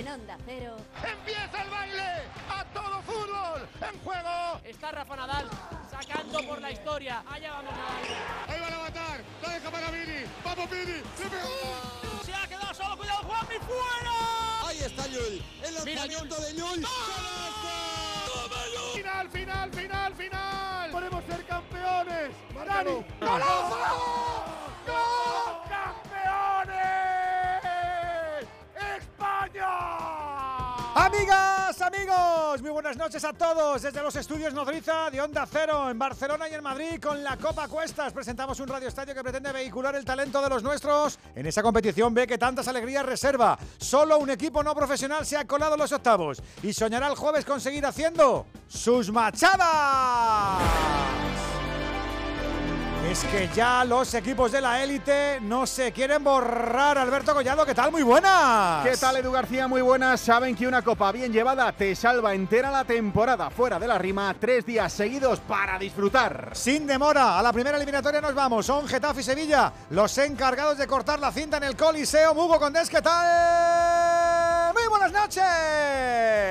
En Onda Cero. ¡Empieza el baile! ¡A todo fútbol! ¡En juego! Está Rafa Nadal sacando por la historia. Allá vamos Nadal. Ahí va a matar. La deja para Vini. ¡Vamos Vini! ¡Se pegó! Se ha quedado solo. ¡Cuidado, Juanmi! ¡Fuera! Ahí está Llull. El lanzamiento de Llull. ¡Final, final, final, final! ¡Podemos ser campeones! ¡Dani! ¡Golazo! Muy buenas noches a todos desde los estudios Nodriza de Onda Cero en Barcelona y en Madrid con la Copa Cuestas. Presentamos un radio estadio que pretende vehicular el talento de los nuestros. En esa competición ve que tantas alegrías reserva. Solo un equipo no profesional se ha colado los octavos y soñará el jueves conseguir haciendo sus machadas. Es que ya los equipos de la élite no se quieren borrar. Alberto Collado, ¿qué tal? Muy buenas. ¿Qué tal, Edu García? Muy buenas. Saben que una copa bien llevada te salva entera la temporada. Fuera de la rima, tres días seguidos para disfrutar. Sin demora, a la primera eliminatoria nos vamos. Son Getafe y Sevilla los encargados de cortar la cinta en el Coliseo. Hugo Condés, ¿qué tal? Muy buenas noches.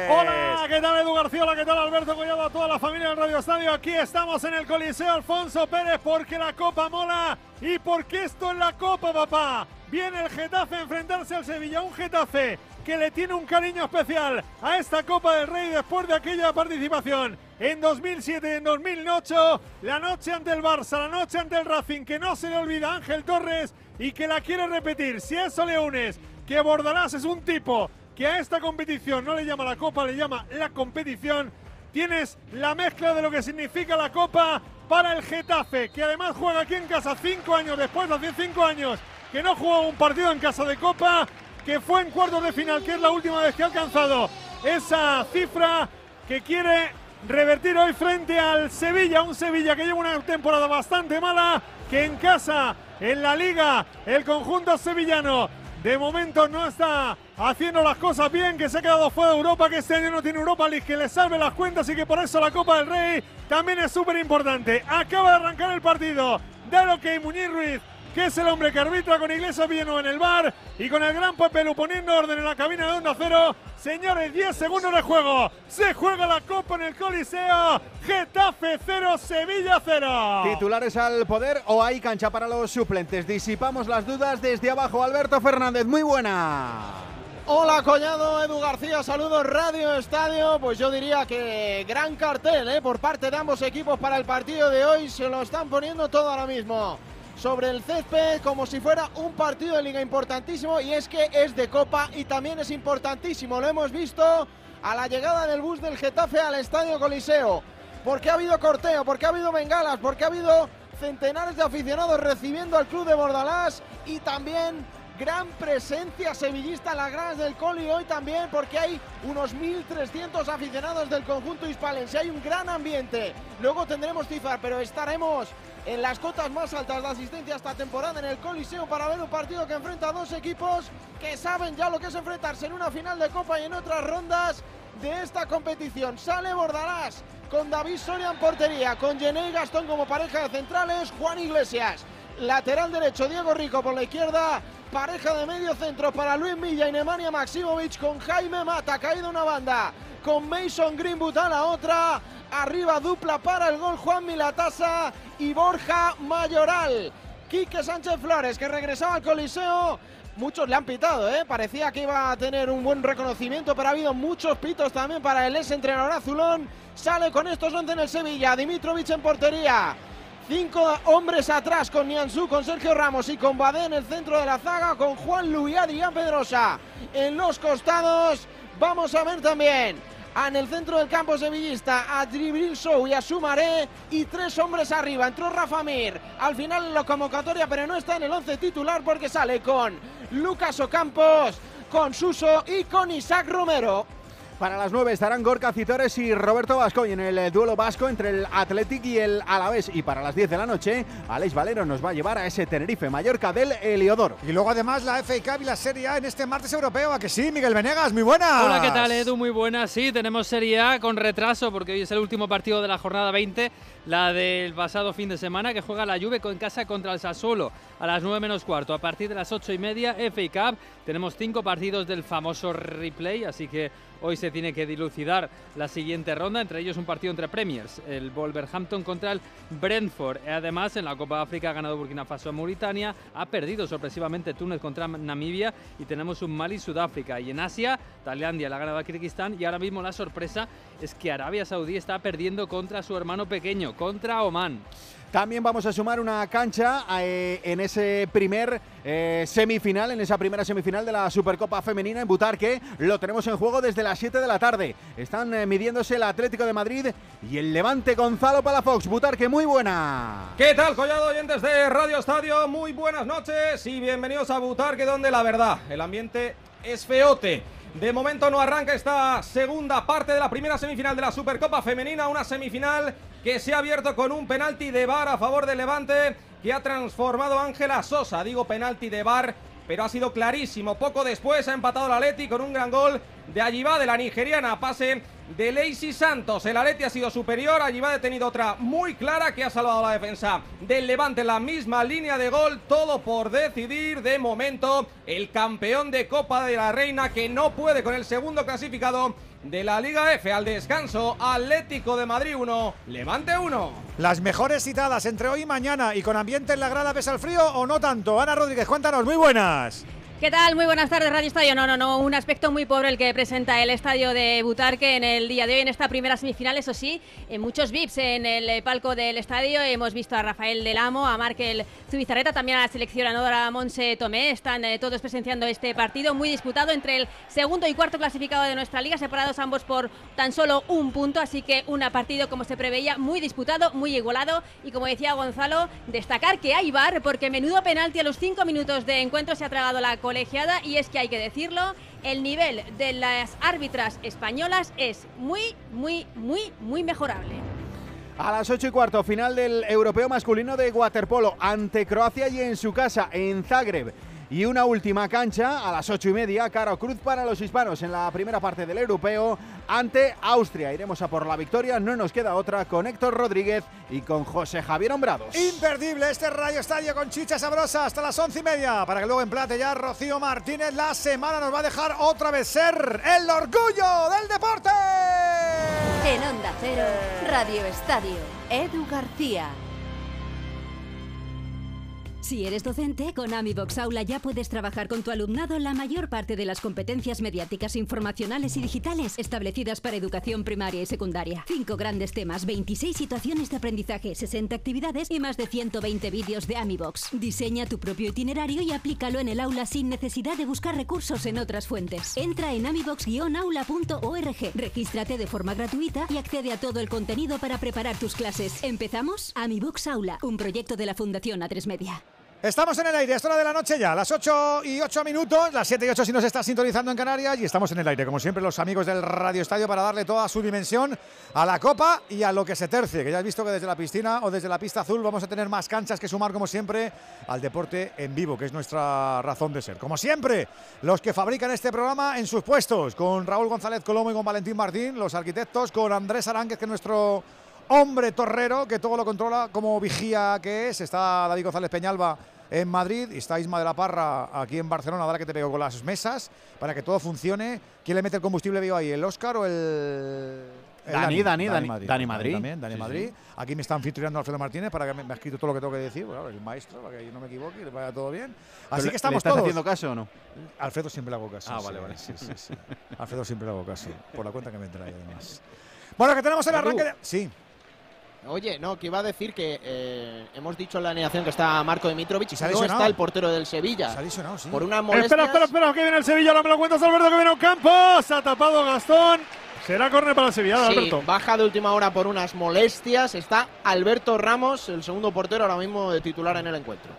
Hola, ¿qué tal Edu García? ¿qué tal Alberto Collado? A toda la familia del Radio Estadio. Aquí estamos en el Coliseo Alfonso Pérez porque la Copa mola y porque esto es la Copa, papá. Viene el Getafe a enfrentarse al Sevilla. Un Getafe que le tiene un cariño especial a esta Copa del Rey después de aquella participación en 2007 y en 2008. La noche ante el Barça, la noche ante el Racing, que no se le olvida a Ángel Torres y que la quiere repetir. Si eso le unes que Bordalás es un tipo que a esta competición no le llama la Copa, le llama la competición. Tienes la mezcla de lo que significa la Copa para el Getafe, que además juega aquí en casa cinco años después, hace cinco años que no jugó un partido en casa de Copa, que fue en cuartos de final, que es la última vez que ha alcanzado esa cifra que quiere revertir hoy frente al Sevilla, un Sevilla que lleva una temporada bastante mala, que en casa, en la liga, el conjunto sevillano de momento no está haciendo las cosas bien, que se ha quedado fuera de Europa, que este año no tiene Europa League, que le salve las cuentas y que por eso la Copa del Rey también es súper importante. Acaba de arrancar el partido lo que Muñiz Ruiz, que es el hombre que arbitra con Iglesias Villanueva en el bar y con el gran Pepe Lu poniendo orden en la cabina de Onda Cero. Señores, 10 segundos de juego. Se juega la Copa en el Coliseo. Getafe 0, Sevilla 0. ¿Titulares al poder o hay cancha para los suplentes? Disipamos las dudas desde abajo. Alberto Fernández, muy buena. Hola Collado, Edu García, saludos Radio Estadio. Pues yo diría que gran cartel ¿eh? por parte de ambos equipos para el partido de hoy. Se lo están poniendo todo ahora mismo sobre el césped como si fuera un partido de liga importantísimo y es que es de copa y también es importantísimo. Lo hemos visto a la llegada del bus del Getafe al Estadio Coliseo. Porque ha habido corteo, porque ha habido bengalas, porque ha habido centenares de aficionados recibiendo al club de Bordalás y también gran presencia sevillista en las gradas del Coli hoy también porque hay unos 1.300 aficionados del conjunto hispalense. Hay un gran ambiente. Luego tendremos cifras, pero estaremos en las cotas más altas de asistencia esta temporada en el Coliseo para ver un partido que enfrenta a dos equipos que saben ya lo que es enfrentarse en una final de Copa y en otras rondas de esta competición. Sale Bordalás con David Soria en portería, con Jenny Gastón como pareja de centrales, Juan Iglesias. Lateral derecho, Diego Rico por la izquierda, pareja de medio centro para Luis Milla y Nemanja Maximovic con Jaime Mata, caído una banda, con Mason Greenwood a la otra, arriba dupla para el gol Juan Milatasa y Borja Mayoral. Quique Sánchez Flores que regresaba al Coliseo. Muchos le han pitado, ¿eh? parecía que iba a tener un buen reconocimiento, pero ha habido muchos pitos también para el ex entrenador azulón. Sale con estos 11 en el Sevilla, Dimitrovic en portería. Cinco hombres atrás con Nianzú, con Sergio Ramos y con Badé en el centro de la zaga, con Juan Luis y Adrián Pedrosa en los costados. Vamos a ver también en el centro del campo sevillista a Dribril Show y a Sumaré y tres hombres arriba. Entró Rafa Mir al final en la convocatoria, pero no está en el once titular porque sale con Lucas Ocampos, con Suso y con Isaac Romero. Para las 9 estarán Gorka Citores y Roberto Vasco y en el eh, duelo vasco entre el Athletic y el Alavés. Y para las 10 de la noche, Alex Valero nos va a llevar a ese Tenerife Mallorca del Heliodoro. Y luego además la FA Cup y la Serie A en este martes europeo. ¿A que sí, Miguel Venegas? Muy buena. Hola, ¿qué tal, Edu? Muy buena. Sí, tenemos Serie A con retraso porque hoy es el último partido de la jornada 20 la del pasado fin de semana, que juega la Juve en casa contra el Sassuolo a las 9 menos cuarto. A partir de las 8 y media, FA Cup, tenemos cinco partidos del famoso replay, así que hoy se tiene que dilucidar la siguiente ronda, entre ellos un partido entre Premiers, el Wolverhampton contra el Brentford. Además, en la Copa de África ha ganado Burkina Faso a Mauritania, ha perdido sorpresivamente Túnez contra Namibia y tenemos un Mali-Sudáfrica. Y en Asia, Tailandia la ha Kirguistán y ahora mismo la sorpresa es que Arabia Saudí está perdiendo contra su hermano pequeño, contra Oman. También vamos a sumar una cancha eh, en ese primer eh, semifinal, en esa primera semifinal de la Supercopa Femenina en Butarque. Lo tenemos en juego desde las 7 de la tarde. Están eh, midiéndose el Atlético de Madrid y el Levante Gonzalo Palafox. Butarque, muy buena. ¿Qué tal, collado oyentes de Radio Estadio? Muy buenas noches y bienvenidos a Butarque, donde la verdad, el ambiente es feote. De momento no arranca esta segunda parte de la primera semifinal de la Supercopa Femenina, una semifinal que se ha abierto con un penalti de bar a favor del Levante que ha transformado a Ángela Sosa. Digo penalti de bar, pero ha sido clarísimo. Poco después ha empatado el Atleti con un gran gol de allí va de la nigeriana. Pase de Lacey Santos. El Atleti ha sido superior. Allí va detenido otra muy clara que ha salvado la defensa del Levante. La misma línea de gol. Todo por decidir. De momento, el campeón de Copa de la Reina que no puede con el segundo clasificado de la Liga F al descanso. Atlético de Madrid 1, Levante 1. Las mejores citadas entre hoy y mañana y con ambiente en la grada pesa el frío o no tanto. Ana Rodríguez, cuéntanos, muy buenas. ¿Qué tal? Muy buenas tardes, Radio Estadio. No, no, no, un aspecto muy pobre el que presenta el estadio de Butarque en el día de hoy, en esta primera semifinal. Eso sí, en muchos VIPs en el palco del estadio. Hemos visto a Rafael Del Amo, a Markel Zubizarreta, también a la seleccionadora Monse Tomé. Están eh, todos presenciando este partido muy disputado entre el segundo y cuarto clasificado de nuestra liga, separados ambos por tan solo un punto. Así que un partido, como se preveía, muy disputado, muy igualado. Y como decía Gonzalo, destacar que hay bar, porque menudo penalti a los cinco minutos de encuentro se ha tragado la colegiada y es que hay que decirlo, el nivel de las árbitras españolas es muy, muy, muy, muy mejorable. A las 8 y cuarto, final del europeo masculino de waterpolo ante Croacia y en su casa, en Zagreb. Y una última cancha a las ocho y media, Caro Cruz para los hispanos en la primera parte del europeo ante Austria. Iremos a por la victoria, no nos queda otra con Héctor Rodríguez y con José Javier Hombrados. Imperdible este Radio Estadio con chicha sabrosa hasta las once y media para que luego emplate ya Rocío Martínez. La semana nos va a dejar otra vez ser el orgullo del deporte. En Onda Cero, Radio Estadio, Edu García. Si eres docente, con AmiBox Aula ya puedes trabajar con tu alumnado la mayor parte de las competencias mediáticas, informacionales y digitales establecidas para educación primaria y secundaria. Cinco grandes temas, 26 situaciones de aprendizaje, 60 actividades y más de 120 vídeos de AmiBox. Diseña tu propio itinerario y aplícalo en el aula sin necesidad de buscar recursos en otras fuentes. Entra en amibox-aula.org, regístrate de forma gratuita y accede a todo el contenido para preparar tus clases. ¿Empezamos? AmiBox Aula, un proyecto de la Fundación A3 Media. Estamos en el aire, es hora de la noche ya, las 8 y 8 minutos, las 7 y 8 si nos está sintonizando en Canarias y estamos en el aire, como siempre los amigos del Radio Estadio para darle toda su dimensión a la Copa y a lo que se tercie, que ya has visto que desde la piscina o desde la pista azul vamos a tener más canchas que sumar como siempre al deporte en vivo, que es nuestra razón de ser. Como siempre, los que fabrican este programa en sus puestos, con Raúl González Colomo y con Valentín Martín, los arquitectos, con Andrés Aránguez, que es nuestro hombre torrero que todo lo controla como vigía que es. Está David González Peñalba en Madrid y está Isma de la Parra aquí en Barcelona, ahora que te pego con las mesas, para que todo funcione. ¿Quién le mete el combustible vivo ahí? ¿El Oscar o el...? el Dani, Dani, Dani, Madrid. Dani Madrid. También, Dani Sí, Madrid. sí. Aquí me está anfitrionando Alfredo Martínez para que me, me ha escrito todo lo que tengo que decir, bueno, el maestro, para que yo no me equivoque y le vaya todo bien. Así ¿Le- que estamos ¿Le estás todos. haciendo caso o no? Alfredo siempre le hago caso. Ah, sí, vale, vale. Sí, sí, sí. Alfredo siempre le hago caso, por la cuenta que me trae además. Bueno, que tenemos el arranque de... Sí. Oye, no, que iba a decir que eh, hemos dicho en la alineación que está Marco Dimitrovic y se ha no está el portero del Sevilla. Se ha lesionado, sí. Por una Espera, molestia. espera, espera, que viene el Sevilla, ahora me lo cuentas Alberto, que viene a un campo, se ha tapado Gastón, será córner para el Sevilla, Sí, Alberto. baja de última hora por unas molestias. Está Alberto Ramos, el segundo portero ahora mismo de titular en el encuentro.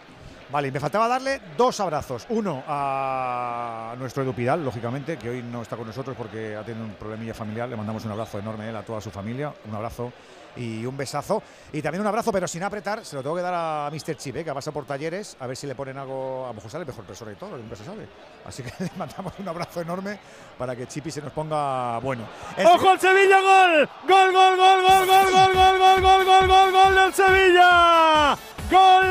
Vale, y me faltaba darle dos abrazos. Uno a nuestro Edu Pidal, lógicamente, que hoy no está con nosotros porque ha tenido un problemilla familiar. Le mandamos un abrazo enorme a él, a toda su familia. Un abrazo y un besazo. Y también un abrazo, pero sin apretar, se lo tengo que dar a Mr. Chip, ¿eh? que ha pasado por talleres, a ver si le ponen algo. A lo mejor sale mejor persona y todo, nunca se sabe. Así que le mandamos un abrazo enorme para que Chipi se nos ponga bueno. ¡Ojo al Sevilla, gol! ¡Gol, gol, gol, gol, gol, gol, gol, gol, gol, gol, gol, gol del Sevilla! ¡Gol!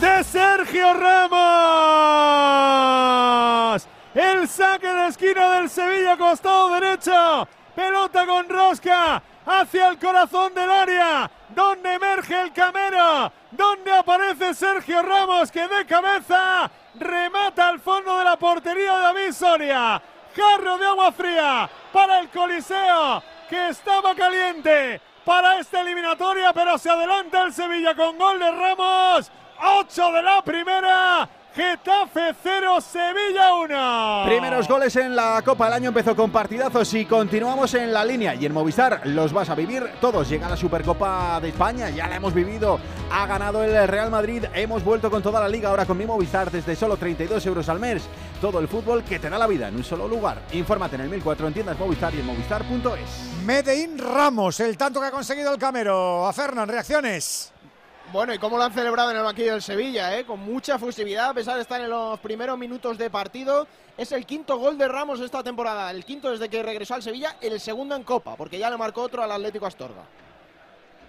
De Sergio Ramos. Saque de esquina del Sevilla, costado derecho. Pelota con rosca hacia el corazón del área, donde emerge el camero, donde aparece Sergio Ramos que de cabeza remata al fondo de la portería de David Soria. Jarro de agua fría para el Coliseo que estaba caliente para esta eliminatoria, pero se adelanta el Sevilla con gol de Ramos. 8 de la primera. Getafe 0, Sevilla 1. Primeros goles en la Copa. El año empezó con partidazos y continuamos en la línea. Y en Movistar los vas a vivir todos. Llega la Supercopa de España, ya la hemos vivido. Ha ganado el Real Madrid. Hemos vuelto con toda la liga ahora con mi Movistar desde solo 32 euros al mes. Todo el fútbol que te da la vida en un solo lugar. Infórmate en el 1004 en tiendas Movistar y en movistar.es. Medellín Ramos, el tanto que ha conseguido el Camero. A Fernán, reacciones. Bueno, y cómo lo han celebrado en el banquillo del Sevilla, ¿eh? con mucha fusividad, a pesar de estar en los primeros minutos de partido. Es el quinto gol de Ramos esta temporada, el quinto desde que regresó al Sevilla, el segundo en Copa, porque ya le marcó otro al Atlético Astorga.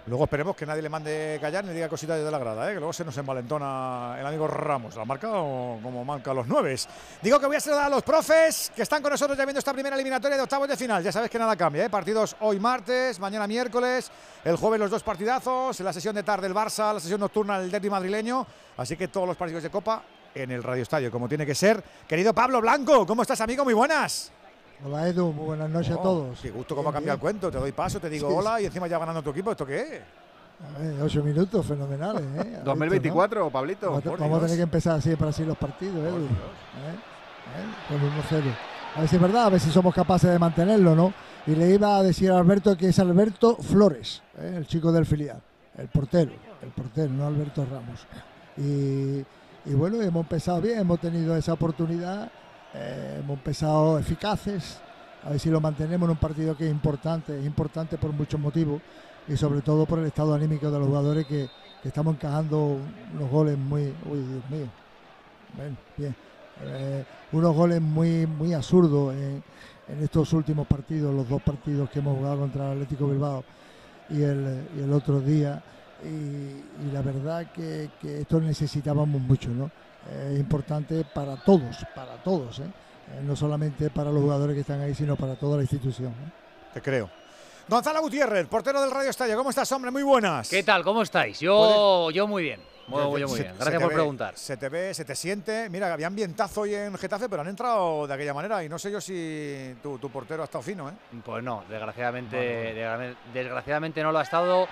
Luego esperemos que nadie le mande callar ni diga cositas de la grada, ¿eh? que luego se nos envalentona el amigo Ramos. La marca como marca los nueves. Digo que voy a saludar a los profes que están con nosotros ya viendo esta primera eliminatoria de octavos de final. Ya sabes que nada cambia, ¿eh? partidos hoy martes, mañana miércoles, el jueves los dos partidazos, la sesión de tarde el Barça, la sesión nocturna el derby madrileño. Así que todos los partidos de Copa en el Radio Estadio, como tiene que ser. Querido Pablo Blanco, ¿cómo estás, amigo? Muy buenas. Hola Edu, muy buenas noches a todos. Qué gusto cómo ha cambiado el cuento. Te doy paso, te digo hola y encima ya ganando tu equipo. ¿Esto qué es? A ver, ocho minutos, fenomenales. ¿eh? 2024, ¿no? Pablito. Vamos, vamos a tener que empezar así para así los partidos, Edu. ¿Eh? ¿Eh? Con 1-0. A ver si es verdad, a ver si somos capaces de mantenerlo, ¿no? Y le iba a decir a Alberto que es Alberto Flores, ¿eh? el chico del filial, el portero, el portero, no Alberto Ramos. Y, y bueno, hemos empezado bien, hemos tenido esa oportunidad, eh, hemos empezado eficaces, a ver si lo mantenemos en un partido que es importante, es importante por muchos motivos y sobre todo por el estado anímico de los jugadores que, estamos encajando unos goles muy, uy Dios mío, eh, unos goles muy, muy absurdos en, estos últimos partidos, los dos partidos que hemos jugado contra el Atlético Bilbao y el, otro día. Y, y, la verdad que, que, esto necesitábamos mucho, ¿no? Eh, importante para todos, para todos, ¿eh? Eh, no solamente para los jugadores que están ahí, sino para toda la institución. Te creo. Gonzalo Gutiérrez, portero del Radio Estadio. ¿Cómo estás, hombre? Muy buenas. ¿Qué tal? ¿Cómo estáis? Yo, yo muy bien. Muy, muy, muy se, bien. Gracias por ve, preguntar. Se te ve, se te siente. Mira, había ambientazo hoy en Getafe, pero han entrado de aquella manera y no sé yo si tu, tu portero ha estado fino, ¿eh? Pues no, desgraciadamente, desgraciadamente no lo ha estado.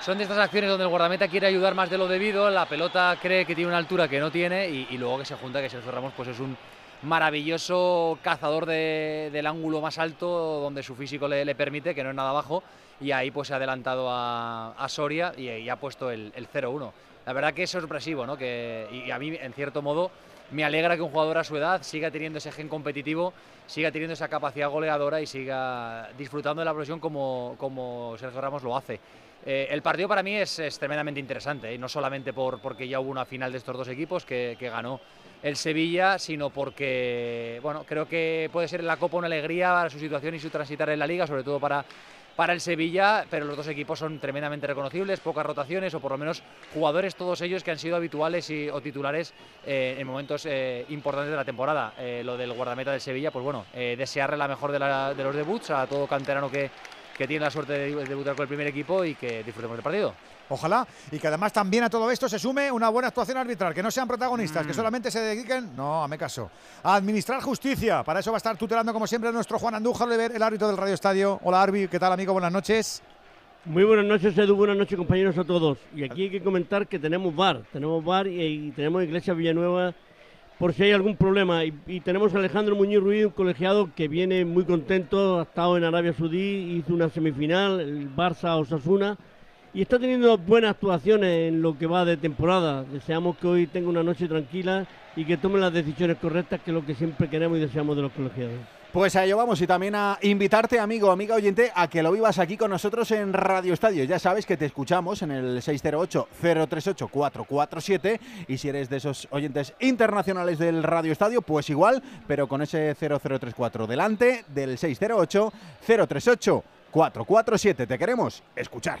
Son de estas acciones donde el guardameta quiere ayudar más de lo debido, la pelota cree que tiene una altura que no tiene y, luego que se junta que Sergio Ramos pues es un maravilloso cazador de, del ángulo más alto donde su físico le, permite, que no es nada bajo, y ahí pues se ha adelantado a, Soria y, ha puesto el, el 0-1. La verdad que es sorpresivo, ¿no? Que, y a mí, en cierto modo, me alegra que un jugador a su edad siga teniendo ese gen competitivo, siga teniendo esa capacidad goleadora y siga disfrutando de la profesión como, como Sergio Ramos lo hace. Eh, el partido para mí es, es tremendamente interesante, ¿eh? no solamente por, porque ya hubo una final de estos dos equipos que, que, ganó el Sevilla, sino porque bueno, creo que puede ser la Copa una alegría para su situación y su transitar en la Liga, sobre todo para, para el Sevilla, pero los dos equipos son tremendamente reconocibles, pocas rotaciones o por lo menos jugadores todos ellos que han sido habituales y, o titulares eh, en momentos eh, importantes de la temporada. Eh, lo del guardameta del Sevilla, pues bueno, desearle la mejor de, la, de los debuts a todo canterano que que tiene la suerte de debutar con el primer equipo y que disfrutemos del partido. Ojalá, y que además también a todo esto se sume una buena actuación arbitral, que no sean protagonistas, mm. que solamente se dediquen, no, a me caso, a administrar justicia. Para eso va a estar tutelando, como siempre, nuestro Juan Andújar, el árbitro del Radio Estadio. Hola, Arbi, ¿qué tal, amigo? Buenas noches. Muy buenas noches, Edu. Buenas noches, compañeros, a todos. Y aquí hay que comentar que tenemos bar, tenemos bar y, y tenemos Iglesia Villanueva por si hay algún problema. Y, y, tenemos a Alejandro Muñoz Ruiz, un colegiado que viene muy contento, ha estado en Arabia Saudí, hizo una semifinal, el Barça Osasuna, y está teniendo buenas actuaciones en lo que va de temporada. Deseamos que hoy tenga una noche tranquila y que tome las decisiones correctas, que es lo que siempre queremos y deseamos de los colegiados. Pues a ello vamos y también a invitarte, amigo, amiga oyente, a que lo vivas aquí con nosotros en Radio Estadio. Ya sabes que te escuchamos en el 608-038-447 y si eres de esos oyentes internacionales del Radio Estadio, pues igual, pero con ese 0034 delante del 608-038-447. Te queremos escuchar.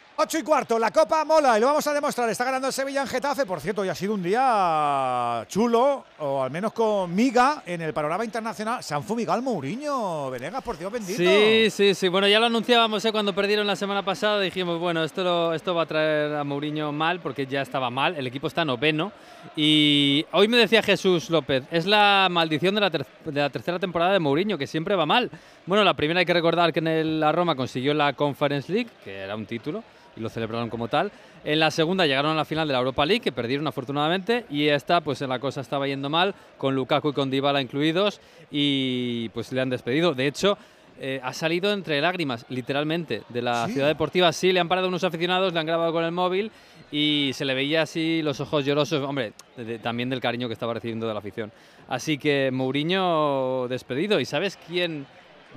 8 y cuarto, la Copa mola y lo vamos a demostrar. Está ganando el Sevilla en Getafe. Por cierto, hoy ha sido un día chulo, o al menos con miga en el panorama internacional. Se han fumigado al Mourinho, Venegas, por Dios bendito. Sí, sí, sí. Bueno, ya lo anunciábamos ¿eh? cuando perdieron la semana pasada. Dijimos, bueno, esto, lo- esto va a traer a Mourinho mal porque ya estaba mal. El equipo está noveno. Y hoy me decía Jesús López, es la maldición de la, ter- de la tercera temporada de Mourinho, que siempre va mal. Bueno, la primera hay que recordar que en el- la Roma consiguió la Conference League, que era un título, y lo celebraron como tal. En la segunda llegaron a la final de la Europa League, que perdieron afortunadamente, y esta, pues en la cosa estaba yendo mal, con Lukaku y con Dybala incluidos, y pues le han despedido. De hecho, eh, ha salido entre lágrimas, literalmente, de la ¿Sí? ciudad deportiva. Sí, le han parado unos aficionados, le han grabado con el móvil y se le veía así los ojos llorosos, hombre, de- de- también del cariño que estaba recibiendo de la afición. Así que Mourinho despedido. ¿Y sabes quién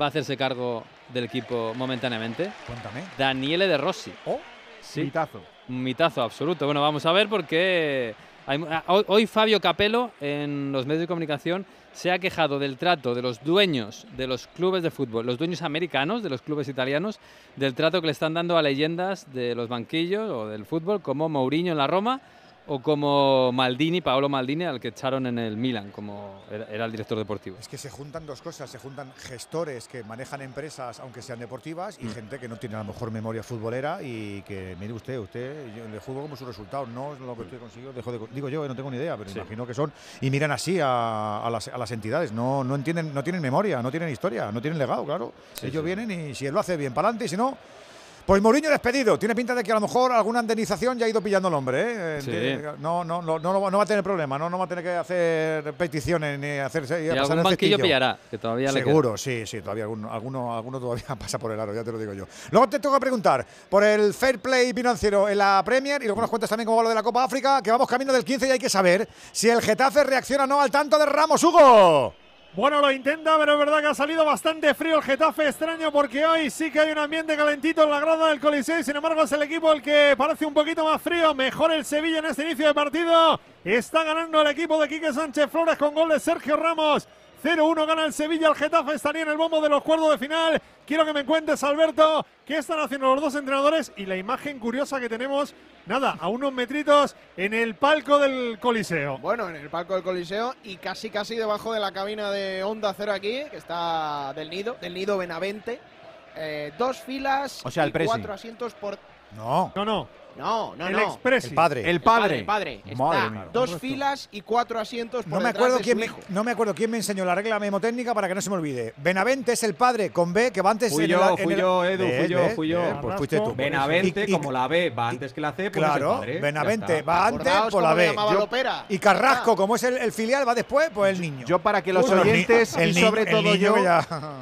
va a hacerse cargo del equipo momentáneamente? Cuéntame. Daniele De Rossi. Oh, sí. Mitazo. Mitazo absoluto. Bueno, vamos a ver porque hay- ah, hoy, hoy Fabio Capello en los medios de comunicación se ha quejado del trato de los dueños de los clubes de fútbol, los dueños americanos de los clubes italianos, del trato que le están dando a leyendas de los banquillos o del fútbol como Mourinho en la Roma o como Maldini, Paolo Maldini, al que echaron en el Milan, como era, el director deportivo. Es que se juntan dos cosas, se juntan gestores que manejan empresas, aunque sean deportivas, y Mm. gente que no tiene a lo mejor memoria futbolera y que, mire usted, usted, yo le juzgo como su resultado, no es lo que usted consiguió, dejo de, digo yo, no tengo ni idea, pero Sí. imagino que son, y miran así a, a las, a las entidades, no, no entienden, no tienen memoria, no tienen historia, no tienen legado, claro. Sí, Ellos sí. vienen y si él lo hace bien para adelante, y si no... Pues Mourinho despedido. Tiene pinta de que a lo mejor alguna indemnización ya ha ido pillando el hombre. ¿eh? Sí. No, no, no, no, va- no va a tener problema. No, no va a tener que hacer peticiones ni hacerse. Y pasar algún el banquillo pillará, que todavía le queda. Seguro, sí, sí, todavía alguno, alguno, alguno todavía pasa por el aro, ya te lo digo yo. Luego te tengo que preguntar por el fair play financiero en la Premier y luego nos cuentas también cómo va lo de la Copa África, que vamos camino del 15 y hay que saber si el Getafe reacciona o no al tanto de Ramos, Hugo. Bueno, lo intenta, pero es verdad que ha salido bastante frío el Getafe. Extraño porque hoy sí que hay un ambiente calentito en la grada del Coliseo. Sin embargo, es el equipo el que parece un poquito más frío. Mejor el Sevilla en este inicio de partido. Está ganando el equipo de Quique Sánchez Flores con gol de Sergio Ramos. 0-1 gana el Sevilla, el Getafe estaría en el bombo de los cuartos de final. Quiero que me cuentes, Alberto, qué están haciendo los dos entrenadores y la imagen curiosa que tenemos, nada, a unos metritos en el palco del Coliseo. Bueno, en el palco del Coliseo y casi casi debajo de la cabina de Onda Cero aquí, que está del nido, del nido Benavente. Eh, dos filas O sea, y cuatro asientos por. No. No, no. No, no, El no. Expressi. El padre. El padre. El padre. Está Madre mía. dos filas y cuatro asientos por No me, acuerdo de quién su me, hijo. no me acuerdo quién me enseñó la regla memotécnica para que no se me olvide. Benavente es el padre con B que va antes Fui en yo, el- en fui el- yo, Edu, ¿Ves, fui yo, fui yo. Pues fuiste tú. Benavente, Y- y- como la B va antes que la C, pues es el Claro, padre. Benavente está. va antes por la B. Yo- y Carrasco, como es el, el filial, va después, pues el niño. Yo para que los Uy, oyentes el y sobre el todo yo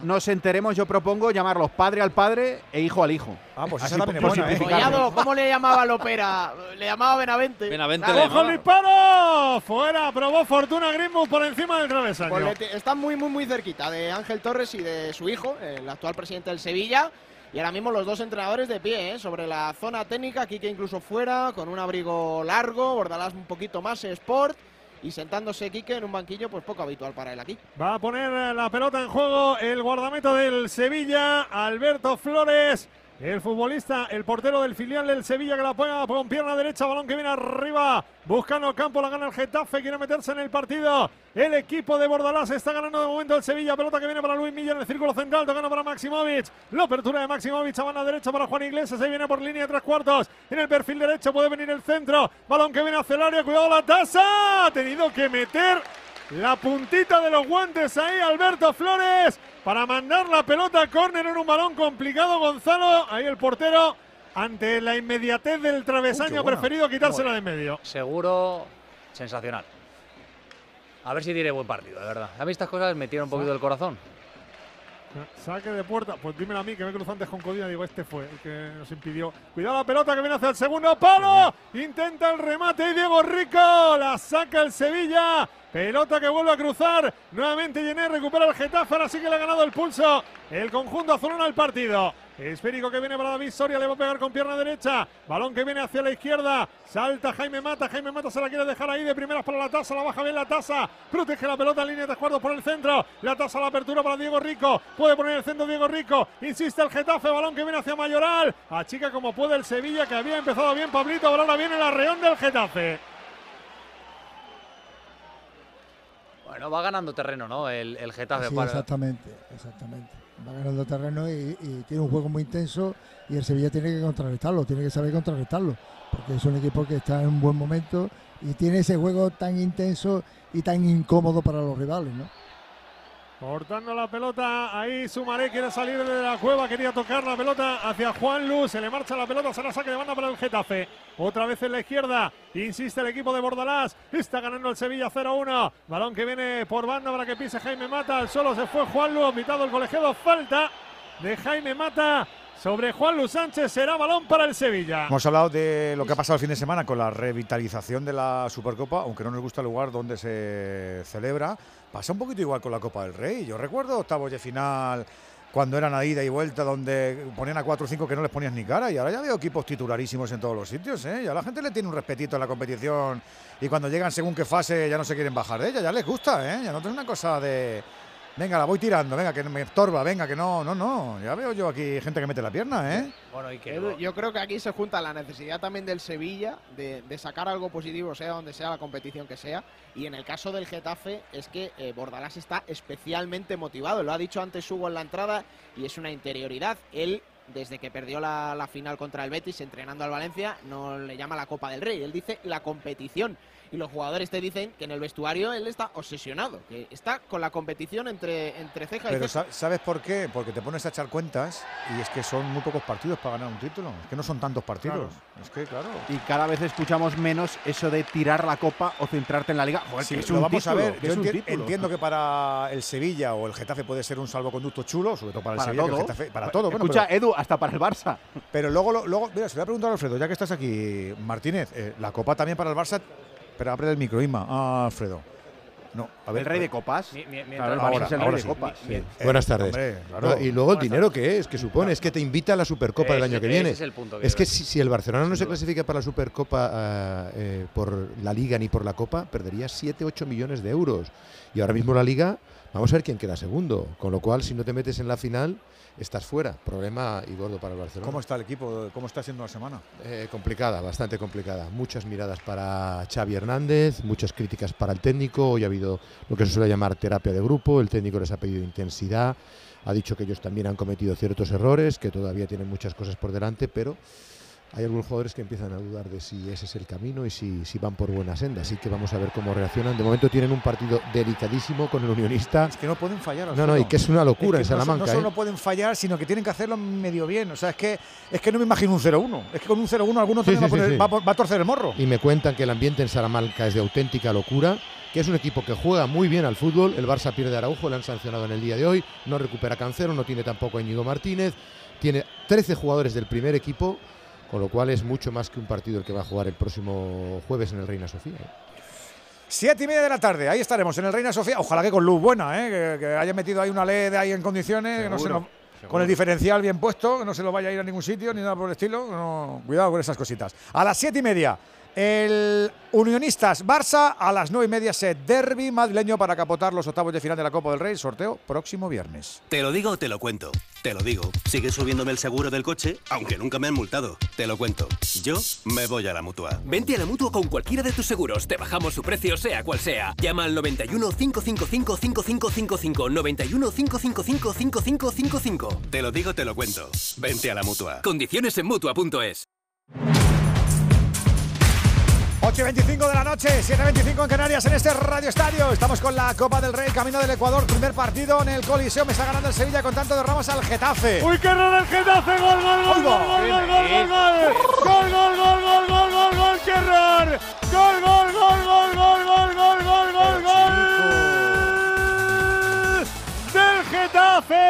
nos enteremos, yo propongo llamarlos padre al padre e hijo al hijo. Ah, pues también es ¿eh? ¿cómo le llamaba Lopera? Le llamaba Benavente. Benavente Claro, le ¡Ojo el disparo! Fuera, probó Fortuna Greenwood por encima del travesaño. Pues están muy, muy, muy cerquita de Ángel Torres y de su hijo, el actual presidente del Sevilla. Y ahora mismo los dos entrenadores de pie, ¿eh? sobre la zona técnica, Quique incluso fuera, con un abrigo largo, Bordalás un poquito más sport. Y sentándose Quique en un banquillo, pues poco habitual para él aquí. Va a poner la pelota en juego el guardameta del Sevilla, Alberto Flores. El futbolista, el portero del filial del Sevilla que la pone con pierna derecha, balón que viene arriba, buscando campo, la gana el Getafe, quiere meterse en el partido. El equipo de Bordalás está ganando de momento el Sevilla, pelota que viene para Luis Milla en el círculo central, tocando para Maximovic. La apertura de Maximovic a mano derecha para Juan Iglesias, ahí viene por línea de tres cuartos. En el perfil derecho puede venir el centro, balón que viene hacia el área, cuidado la tasa, ha tenido que meter la puntita de los guantes ahí Alberto Flores para mandar la pelota córner en un balón complicado Gonzalo. Ahí el portero ante la inmediatez del travesaño ha preferido quitársela de medio. Seguro, sensacional. A ver si tiene buen partido, de verdad. A mí estas cosas me tiran un poquito del corazón. Saque de puerta. Pues dímelo a mí, que me cruzo antes con Codina. Digo, este fue el que nos impidió. Cuidado la pelota que viene hacia el segundo palo. Intenta el remate y Diego Rico. La saca el Sevilla. Pelota que vuelve a cruzar. Nuevamente Llené recupera el Getafe. Ahora sí que le ha ganado el pulso. El conjunto azulón al partido. Esférico que viene para David Soria, le va a pegar con pierna derecha. Balón que viene hacia la izquierda. Salta Jaime Mata. Jaime Mata se la quiere dejar ahí de primeras para la tasa. La baja bien la tasa. Protege la pelota en línea de cuartos por el centro. La tasa la apertura para Diego Rico. Puede poner el centro Diego Rico. Insiste el Getafe. Balón que viene hacia Mayoral. Achica como puede el Sevilla que había empezado bien Pablito. Ahora viene el arreón del Getafe. Bueno, va ganando terreno, ¿no? El, el Getafe. Sí, para- exactamente, exactamente. Va ganando terreno y, tiene un juego muy intenso y el Sevilla tiene que contrarrestarlo, tiene que saber contrarrestarlo, porque es un equipo que está en un buen momento y tiene ese juego tan intenso y tan incómodo para los rivales, ¿no? Cortando la pelota, ahí Sumaré quiere salir de la cueva, quería tocar la pelota hacia Juan Luz, se le marcha la pelota, será saque de banda para el Getafe. Otra vez en la izquierda, insiste el equipo de Bordalás, está ganando el Sevilla 0-1. Balón que viene por banda para que pise Jaime Mata, al solo se fue Juan Luz, mitad el colegiado, falta de Jaime Mata sobre Juan Luz Sánchez, será balón para el Sevilla. Hemos hablado de lo que ha pasado el fin de semana con la revitalización de la Supercopa, aunque no nos gusta el lugar donde se celebra. Pasa un poquito igual con la Copa del Rey. Yo recuerdo octavos de final cuando eran a ida y vuelta, donde ponían a 4 o 5 que no les ponías ni cara. Y ahora ya veo equipos titularísimos en todos los sitios. ¿eh? Ya la gente le tiene un respetito en la competición. Y cuando llegan según qué fase ya no se quieren bajar de ella. Ya les gusta, ¿eh? Ya no es una cosa de. Venga, la voy tirando, venga, que me estorba, venga, que no, no, no. Ya veo yo aquí gente que mete la pierna, ¿eh? Bueno, y que yo creo que aquí se junta la necesidad también del Sevilla de, de sacar algo positivo, sea donde sea la competición que sea. Y en el caso del Getafe es que eh, Bordalás está especialmente motivado. Lo ha dicho antes Hugo en la entrada y es una interioridad. Él, desde que perdió la, la final contra el Betis entrenando al Valencia, no le llama la Copa del Rey. Él dice la competición. Y los jugadores te dicen que en el vestuario él está obsesionado, que está con la competición entre, entre ceja y Pero ceja. sa- ¿sabes por qué? Porque te pones a echar cuentas y es que son muy pocos partidos para ganar un título. Es que no son tantos partidos. Es que, claro. Y cada vez escuchamos menos eso de tirar la copa o centrarte en la liga. Joder, Sí, que es lo un vamos a ver. que Yo es un enti- título. entiendo que para el Sevilla o el Getafe puede ser un salvoconducto chulo, sobre todo para el Para Sevilla, que el todo. Getafe- para todo. bueno, Escucha, pero, Edu, hasta para el Barça. pero luego, lo- luego, mira, se lo voy a preguntar a Alfredo, ya que estás aquí, Martínez, eh, la copa también para el Barça. Pero abre el micro, Inma. Ah, Alfredo. No, a ver. El rey de copas. Mi- mi- Claro, el ahora, Barça es el ahora rey sí. de copas. Mi- sí. Eh, Buenas tardes. hombre, claro. No, y luego el dinero tardes. que es, que supone, es que te invita a la Supercopa del año que ese viene. es el punto que es que si, si el Barcelona no se clasifica para la Supercopa ah, eh, por la Liga ni por la Copa, perdería 7-8 millones de euros. Y ahora mismo la Liga, vamos a ver quién queda segundo. Con lo cual, si no te metes en la final, estás fuera. Problema y gordo para el Barcelona. ¿Cómo está el equipo? ¿Cómo está siendo la semana? Eh, complicada, bastante complicada. Muchas miradas para Xavi Hernández, muchas críticas para el técnico. Hoy ha habido lo que se suele llamar terapia de grupo. El técnico les ha pedido intensidad. Ha dicho que ellos también han cometido ciertos errores, que todavía tienen muchas cosas por delante, pero hay algunos jugadores que empiezan a dudar de si ese es el camino y si, si van por buena senda. Así que vamos a ver cómo reaccionan. De momento tienen un partido delicadísimo con el Unionista. Es que no pueden fallar. No, no, y que es una locura Es que en Salamanca. No, ¿eh? solo pueden fallar, sino que tienen que hacerlo medio bien. O sea, es que, es que no me imagino un 0-1. Es que con un 0-1 alguno Sí, va, sí, va a torcer el morro. Y me cuentan que el ambiente en Salamanca es de auténtica locura, que es un equipo que juega muy bien al fútbol. El Barça pierde a Araujo, le han sancionado en el día de hoy, no recupera Cancero, no tiene tampoco a Íñigo Martínez, tiene 13 jugadores del primer equipo, con lo cual es mucho más que un partido el que va a jugar el próximo jueves en el Reina Sofía. ¿eh? Siete y media de la tarde, ahí estaremos en el Reina Sofía. Ojalá que con luz buena, ¿eh? que, que haya metido ahí una LED ahí en condiciones, que no se Seguro, nos- seguro. con el diferencial bien puesto, que no se lo vaya a ir a ningún sitio ni nada por el estilo. no, cuidado con esas cositas. A las siete y media, El Unionistas Barça a las 9 y media set derby madrileño para capotar los octavos de final de la Copa del Rey. Sorteo próximo viernes. Te lo digo te lo cuento. Te lo digo. Sigue subiéndome el seguro del coche, aunque nunca me han multado. Te lo cuento. Yo me voy a la mutua. Vente a la mutua con cualquiera de tus seguros. Te bajamos su precio, sea cual sea. Llama al 91 555 5555. 91 555 5555. Te lo digo, te lo cuento. Vente a la mutua. Condiciones en mutua.es. 8 y 25 de la noche, 7 y 25 en Canarias en este Radio Estadio. Estamos con la Copa del Rey, camino del Ecuador, primer partido en el Coliseo. Me está ganando el Sevilla con tanto de Ramos al Getafe. ¡Uy, qué error el Getafe! ¡Gol, gol, gol, gol, gol, gol, gol, gol, gol! ¡Gol, gol, gol, gol, gol, gol, gol! ¡Qué error! ¡Gol, gol, gol, gol, gol, gol, gol, gol, gol, gol! ¡Del Getafe!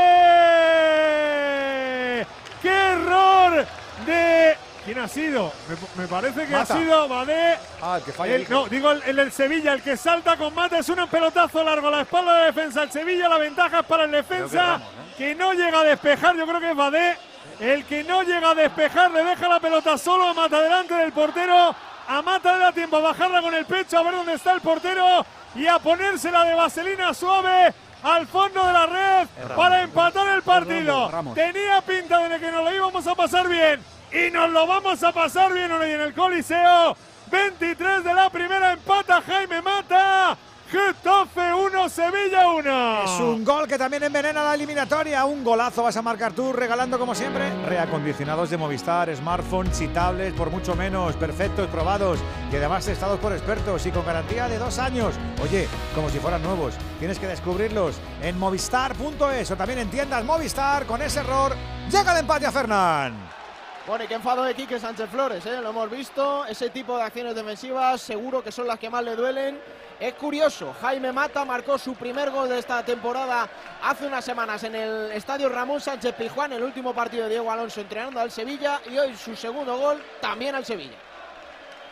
¡Qué error de ¿Quién ha sido? Me, parece que ha sido Badé. Ah, el que falla. no, digo el, del Sevilla, el que salta con Mata es un pelotazo largo a la espalda de defensa. El Sevilla, la ventaja es para el defensa que, no llega a despejar. Yo creo que es Badé. El que no llega a despejar le deja la pelota solo a Mata delante del portero. A Mata le da tiempo a bajarla con el pecho, a ver dónde está el portero y a ponérsela de vaselina suave al fondo de la red para empatar el partido. Tenía pinta de que nos lo íbamos a pasar bien y nos lo vamos a pasar bien hoy en el Coliseo. 23 de la primera empata Jaime Mata. Getafe 1, Sevilla 1. Es un gol que también envenena la eliminatoria. Un golazo vas a marcar tú, regalando como siempre. Reacondicionados de Movistar, smartphones y tablets por mucho menos, perfectos, probados, y además testados por expertos y con garantía de dos años. Oye, como si fueran nuevos. Tienes que descubrirlos en movistar.es o también en tiendas Movistar. Con ese error, llega el empate a Fernán. Bueno, y qué enfado de Quique Sánchez Flores, ¿eh? lo hemos visto. Ese tipo de acciones defensivas seguro que son las que más le duelen. Es curioso, Jaime Mata marcó su primer gol de esta temporada hace unas semanas en el estadio Ramón Sánchez Pijuán, el último partido de Diego Alonso entrenando al Sevilla, y hoy su segundo gol también al Sevilla.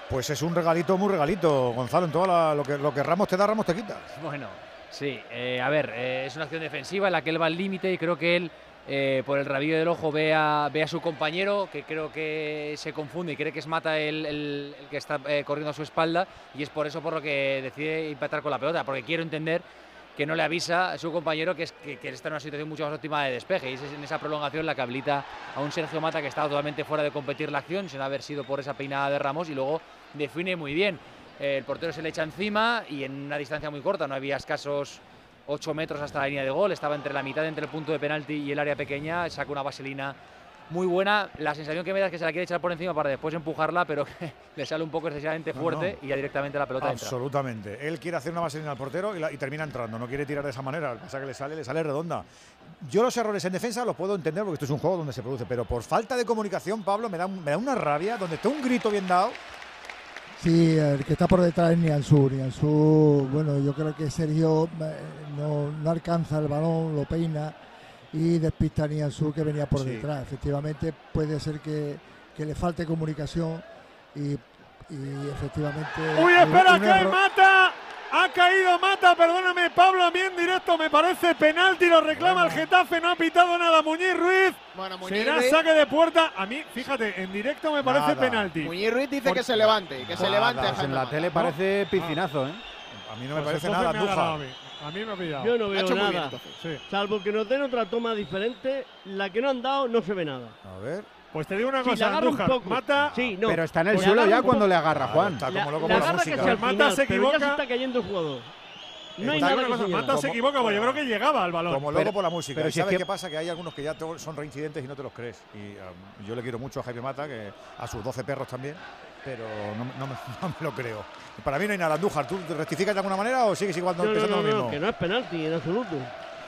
Pues es un regalito, muy regalito, Gonzalo. En todo lo, que, lo que Ramos te da, Ramos te quita. Bueno, sí, eh, a ver, eh, es una acción defensiva en la que él va al límite y creo que él eh, por el rabillo del ojo ve a, su compañero, que creo que se confunde y cree que es Mata el, que está eh, corriendo a su espalda, y es por eso por lo que decide impactar con la pelota, porque quiero entender que no le avisa a su compañero que, es, que, está en una situación mucho más óptima de despeje, y es en esa prolongación la que habilita a un Sergio Mata que estaba totalmente fuera de competir la acción, sin haber sido por esa peinada de Ramos, y luego define muy bien. el portero se le echa encima y en una distancia muy corta, no había escasos 8 metros hasta la línea de gol, estaba entre la mitad entre el punto de penalti y el área pequeña, saca una vaselina muy buena. La sensación que me da es que se la quiere echar por encima para después empujarla, pero le sale un poco excesivamente fuerte y ya directamente la pelota Absolutamente. Él quiere hacer una vaselina al portero y, termina entrando, no quiere tirar de esa manera, pasa que le sale, le sale redonda. Yo los errores en defensa los puedo entender porque esto es un juego donde se produce, pero por falta de comunicación, Pablo, me da, me da una rabia donde está un grito bien dado Sí, el que está por detrás es Nianzú. Nianzú, bueno, yo creo que Sergio eh, no, alcanza el balón, lo peina y despista a Nianzú que venía por detrás. Efectivamente, puede ser que, le falte comunicación y, efectivamente. ¡Uy, espera, que mata! Ha caído Mata, perdóname, Pablo, a mí en directo me parece penalti, lo reclama el Getafe, no ha pitado nada Muñiz Ruiz. Bueno, Será saque de puerta. A mí, fíjate, en directo me parece penalti. Muñiz Ruiz dice que se levante, que se levante. en la tele parece piscinazo, ¿eh? A mí no me pues parece nada, Duja. A mí me ha pillado. Yo no veo nada. Salvo que nos den otra toma diferente, la que no han dado no se ve nada. A ver. Pues te digo una cosa, Andújar, Mata. Sí, no. Pero está en el suelo ya cuando le agarra Juan. Está como loco por la música. Mata se equivoca. ya se está cayendo el jugador. No hay nada cosa, Mata se equivoca, porque yo creo que llegaba al balón. Como loco por la música. Pero ¿sabes qué pasa? Que hay algunos que ya son reincidentes y no te los crees. Y um, yo le quiero mucho a Jaime Mata, que a sus 12 perros también, pero no, no, me, no me, lo creo. Para mí no hay nada. Andújar, ¿tú rectificas de alguna manera o sigues igual no, empezando lo mismo? que no es penalti en absoluto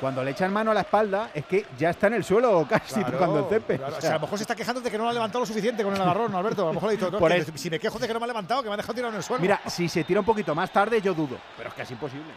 cuando le echan mano a la espalda es que ya está en el suelo casi tocando el césped. O sea, a lo mejor se está quejando de que no lo ha levantado lo suficiente con el agarrón, Alberto. A lo mejor le ha dicho, si me quejo de que no me ha levantado, que me ha dejado tirado en el suelo. Mira, si se tira un poquito más tarde, yo dudo, pero es casi imposible.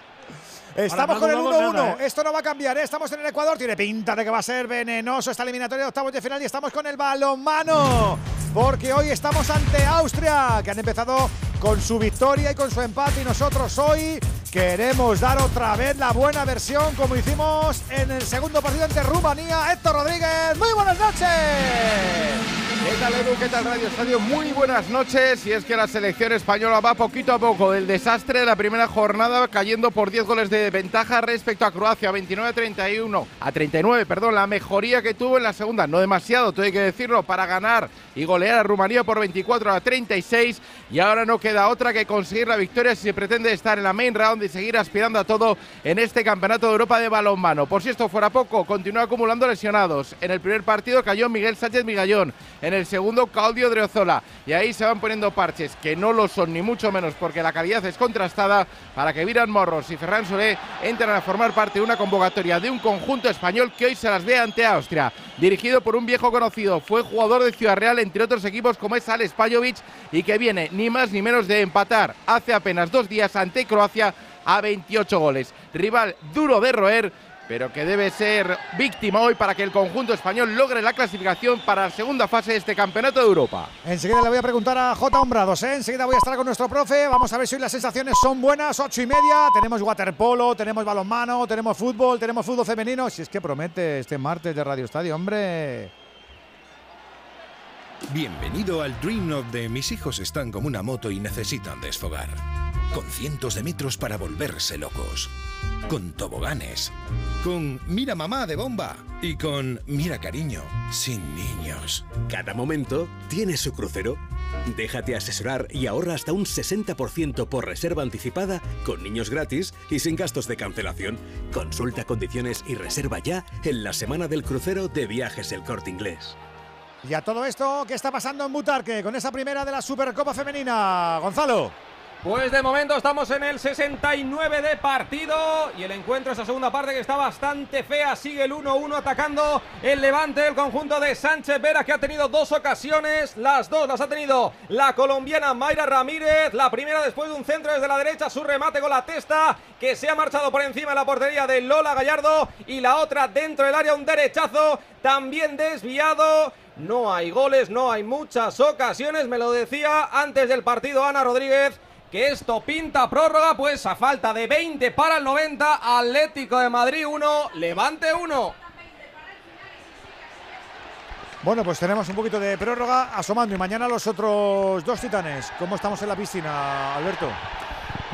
Estamos con el 1-1. ¿eh? Esto no va a cambiar. ¿eh? Estamos en el Ecuador. Tiene pinta de que va a ser venenoso esta eliminatoria de octavos de final. Y estamos con el balonmano. Porque hoy estamos ante Austria, que han empezado con su victoria y con su empate. Y nosotros hoy queremos dar otra vez la buena versión, como hicimos en el segundo partido ante Rumanía. Héctor Rodríguez, muy buenas noches. ¿Qué tal Edu? ¿Qué tal Radio Estadio? Muy buenas noches. Y es que la selección española va poquito a poco del desastre de la primera jornada, cayendo por 10 goles de ventaja respecto a Croacia, 29 a 31, a 39, perdón, la mejoría que tuvo en la segunda, no demasiado, todo hay que decirlo, para ganar y golear a Rumanía por 24 a 36. Y ahora no queda otra que conseguir la victoria si se pretende estar en la main round y seguir aspirando a todo en este Campeonato de Europa de balonmano. Por si esto fuera poco, continúa acumulando lesionados. En el primer partido cayó Miguel Sánchez Migallón, en el segundo Claudio Dreozola. Y ahí se van poniendo parches que no lo son ni mucho menos porque la calidad es contrastada para que Viran Morros y Ferran Solé entren a formar parte de una convocatoria de un conjunto español que hoy se las ve ante Austria. Dirigido por un viejo conocido, fue jugador de Ciudad Real entre otros equipos como es Alex Pajovic y que viene ni más ni menos de empatar hace apenas dos días ante Croacia a 28 goles. Rival duro de roer pero que debe ser víctima hoy para que el conjunto español logre la clasificación para la segunda fase de este Campeonato de Europa. Enseguida le voy a preguntar a J. Hombrados, ¿eh? enseguida voy a estar con nuestro profe, vamos a ver si hoy las sensaciones son buenas, ocho y media, tenemos waterpolo, tenemos balonmano, tenemos fútbol, tenemos fútbol femenino, si es que promete este martes de Radio Estadio, hombre. Bienvenido al Dream of de mis hijos están como una moto y necesitan desfogar. Con cientos de metros para volverse locos. Con toboganes. Con mira mamá de bomba. Y con mira cariño, sin niños. Cada momento tiene su crucero. Déjate asesorar y ahorra hasta un 60% por reserva anticipada, con niños gratis y sin gastos de cancelación. Consulta condiciones y reserva ya en la semana del crucero de viajes El Corte Inglés. Y a todo esto, ¿qué está pasando en Butarque con esa primera de la Supercopa Femenina? Gonzalo. Pues de momento estamos en el 69 de partido y el encuentro, esa segunda parte que está bastante fea, sigue el 1-1 atacando el levante del conjunto de Sánchez Vera que ha tenido dos ocasiones, las dos las ha tenido la colombiana Mayra Ramírez, la primera después de un centro desde la derecha, su remate con la testa que se ha marchado por encima de la portería de Lola Gallardo y la otra dentro del área, un derechazo también desviado. No hay goles, no hay muchas ocasiones, me lo decía antes del partido Ana Rodríguez que esto pinta prórroga, pues a falta de 20 para el 90, Atlético de Madrid 1, Levante 1. Bueno, pues tenemos un poquito de prórroga asomando y mañana los otros dos titanes. ¿Cómo estamos en la piscina, Alberto?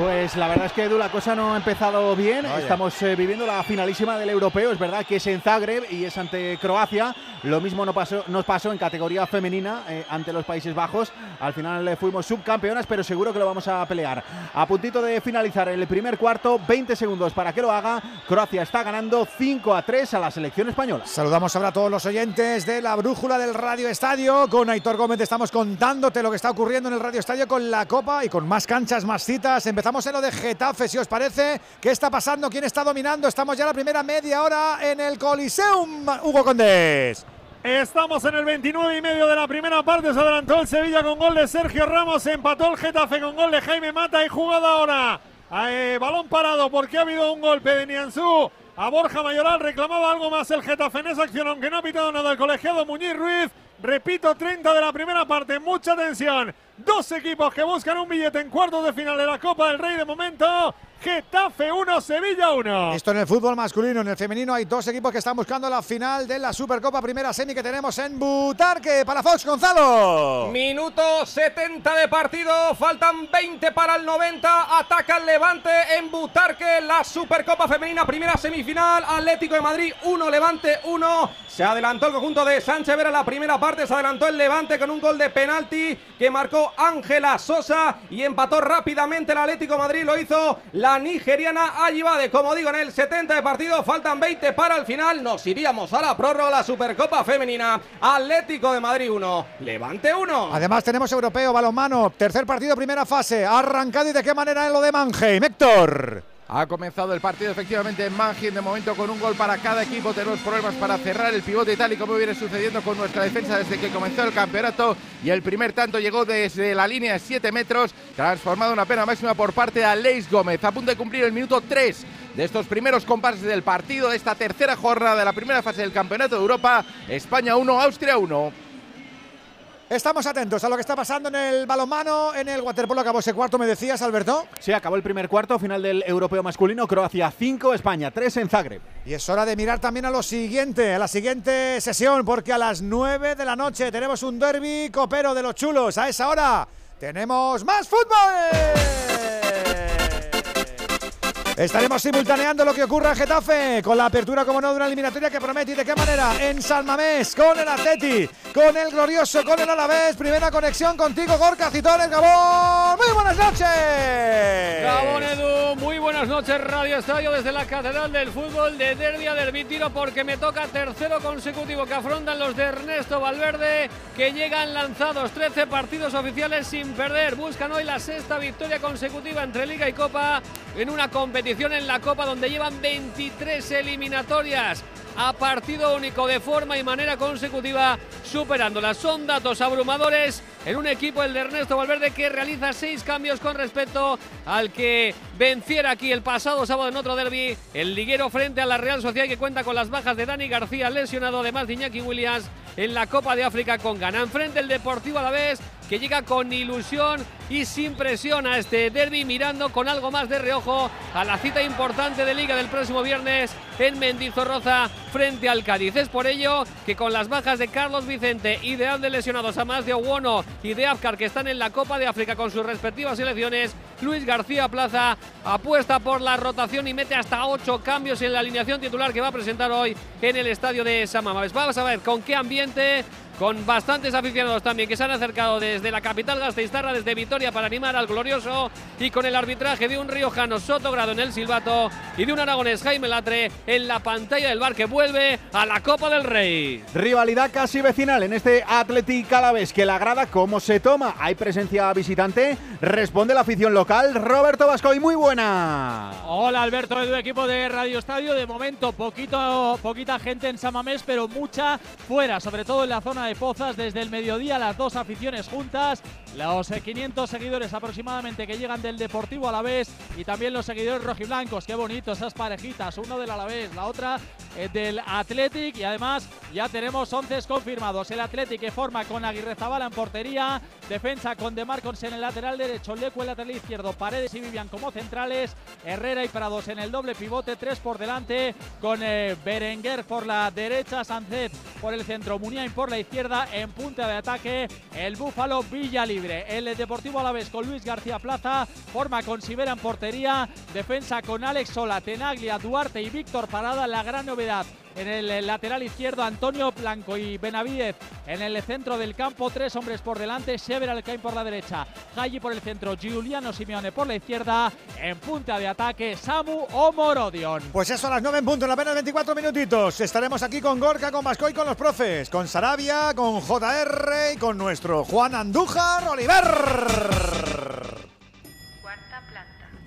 Pues la verdad es que Edu, la cosa no ha empezado bien. Estamos eh, viviendo la finalísima del europeo. Es verdad que es en Zagreb y es ante Croacia. Lo mismo no pasó, nos pasó en categoría femenina eh, ante los Países Bajos. Al final eh, fuimos subcampeonas, pero seguro que lo vamos a pelear. A puntito de finalizar el primer cuarto, 20 segundos para que lo haga. Croacia está ganando 5 a 3 a la selección española. Saludamos ahora a todos los oyentes de la brújula del Radio Estadio. Con Aitor Gómez estamos contándote lo que está ocurriendo en el Radio Estadio con la Copa y con más canchas, más citas. Empezamos en lo de Getafe, si os parece. ¿Qué está pasando? ¿Quién está dominando? Estamos ya la primera media hora en el Coliseum. Hugo Condés. Estamos en el 29 y medio de la primera parte. Se adelantó el Sevilla con gol de Sergio Ramos. Empató el Getafe con gol de Jaime Mata. Y jugada ahora. Eh, balón parado porque ha habido un golpe de Nianzú. A Borja Mayoral reclamaba algo más el Getafe en esa acción, aunque no ha pitado nada el colegiado Muñiz Ruiz. Repito, 30 de la primera parte, mucha tensión. Dos equipos que buscan un billete en cuartos de final de la Copa del Rey de momento. Getafe 1, Sevilla 1. Esto en el fútbol masculino, en el femenino hay dos equipos que están buscando la final de la Supercopa, primera semi que tenemos en Butarque para Fox Gonzalo. Minuto 70 de partido, faltan 20 para el 90, ataca el Levante en Butarque, la Supercopa femenina, primera semifinal, Atlético de Madrid 1, Levante 1. Se adelantó el conjunto de Sánchez Vera la primera parte, se adelantó el Levante con un gol de penalti que marcó Ángela Sosa y empató rápidamente el Atlético Madrid, lo hizo la nigeriana Ayibade. Como digo, en el 70 de partido faltan 20 para el final. Nos iríamos a la prórroga, la Supercopa Femenina. Atlético de Madrid 1, Levante 1. Además tenemos europeo, balonmano, tercer partido, primera fase. Arrancado y de qué manera en lo de Mannheim. Héctor. Ha comenzado el partido efectivamente en Mannheim, de momento con un gol para cada equipo. Tenemos problemas para cerrar el pivote tal y como viene sucediendo con nuestra defensa desde que comenzó el campeonato. Y el primer tanto llegó desde la línea de 7 metros, transformado una pena máxima por parte de Aleix Gómez. A punto de cumplir el minuto 3 de estos primeros compases del partido, de esta tercera jornada de la primera fase del campeonato de Europa. España 1, Austria 1. Estamos atentos a lo que está pasando en el balonmano, en el waterpolo. Acabó ese cuarto, me decías, Alberto. Sí, acabó el primer cuarto, final del europeo masculino. Croacia 5, España 3 en Zagreb. Y es hora de mirar también a lo siguiente, a la siguiente sesión, porque a las 9 de la noche tenemos un derby copero de los chulos. A esa hora tenemos más fútbol. Estaremos simultaneando lo que ocurra en Getafe con la apertura, como no, de una eliminatoria que promete y de qué manera en San Mamés con el Atleti, con el glorioso, con el Alavés. Primera conexión contigo, Gorka Citones, Gabón. Muy buenas noches. Gabón Edu, muy buenas noches, Radio Estadio desde la Catedral del Fútbol de Derbia del Vitiro porque me toca tercero consecutivo que afrontan los de Ernesto Valverde que llegan lanzados 13 partidos oficiales sin perder. Buscan hoy la sexta victoria consecutiva entre Liga y Copa en una competición en la Copa donde llevan 23 eliminatorias a partido único de forma y manera consecutiva, superándolas. Son datos abrumadores en un equipo, el de Ernesto Valverde, que realiza seis cambios con respecto al que venciera aquí el pasado sábado en otro derby, el liguero frente a la Real Sociedad que cuenta con las bajas de Dani García, lesionado además de Iñaki Williams en la Copa de África con Ghana. Enfrente el Deportivo a la vez que llega con ilusión y sin presión a este derby, mirando con algo más de reojo a la cita importante de Liga del próximo viernes en Mendizorroza frente al Cádiz. Es por ello que con las bajas de Carlos Vicente y de de lesionados a más de Owono y de Afkar que están en la Copa de África con sus respectivas selecciones, Luis García Plaza apuesta por la rotación y mete hasta ocho cambios en la alineación titular que va a presentar hoy en el estadio de Samamaves. Vamos a ver con qué ambiente con bastantes aficionados también que se han acercado desde la capital Gasteiztarra, desde Vitoria para animar al glorioso y con el arbitraje de un riojano Sotogrado en el silbato y de un aragonés Jaime Latre en la pantalla del bar que vuelve a la Copa del Rey. Rivalidad casi vecinal en este Athletic vez que la grada cómo se toma. ¿Hay presencia visitante? Responde la afición local. Roberto Vascoy, muy buena. Hola Alberto, del equipo de Radio Estadio. De momento poquito, poquita gente en Samamés, pero mucha fuera, sobre todo en la zona de Pozas desde el mediodía, las dos aficiones juntas, los 500 seguidores aproximadamente que llegan del Deportivo Alavés y también los seguidores rojiblancos, qué bonito esas parejitas, uno del Alavés, la otra eh, del Athletic y además ya tenemos 11 confirmados, el Athletic que forma con Aguirre Zabala en portería, defensa con De Marcos en el lateral derecho, Lecu el lateral izquierdo, Paredes y Vivian como centrales, Herrera y Prados en el doble pivote, tres por delante, con eh, Berenguer por la derecha, Sancet por el centro, Muniain por la izquierda, en punta de ataque el Búfalo Villa Libre. El Deportivo Alavés con Luis García Plaza, forma con Sibera en portería, defensa con Alex Sola, Tenaglia, Duarte y Víctor Parada, la gran novedad en el lateral izquierdo Antonio Blanco y Benavidez en el centro del campo, tres hombres por delante, Sever Alcaín por la derecha, Haji por el centro, Giuliano Simeone por la izquierda, en punta de ataque Samu o Morodion. Pues eso a las 9 en punto, en apenas 24 minutitos. Estaremos aquí con Gorka, con Vasco y con los profes, con Sarabia, con JR y con nuestro Juan Andújar Oliver.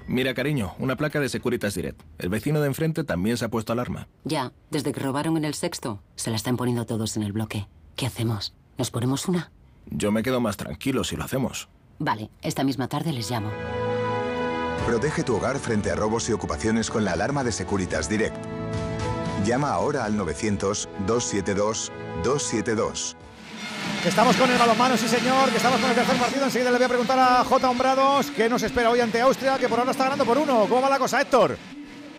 Mira, cariño, una placa de Securitas Direct. El vecino de enfrente también se ha puesto alarma. Ya, desde que robaron en el sexto, se la están poniendo todos en el bloque. ¿Qué hacemos? ¿Nos ponemos una? Yo me quedo más tranquilo si lo hacemos. Vale, esta misma tarde les llamo. Protege tu hogar frente a robos y ocupaciones con la alarma de Securitas Direct. Llama ahora al 900-272-272. Estamos con el balonmano, sí señor, que estamos con el tercer partido. Enseguida le voy a preguntar a J. Hombrados qué nos espera hoy ante Austria, que por ahora está ganando por uno. ¿Cómo va la cosa, Héctor?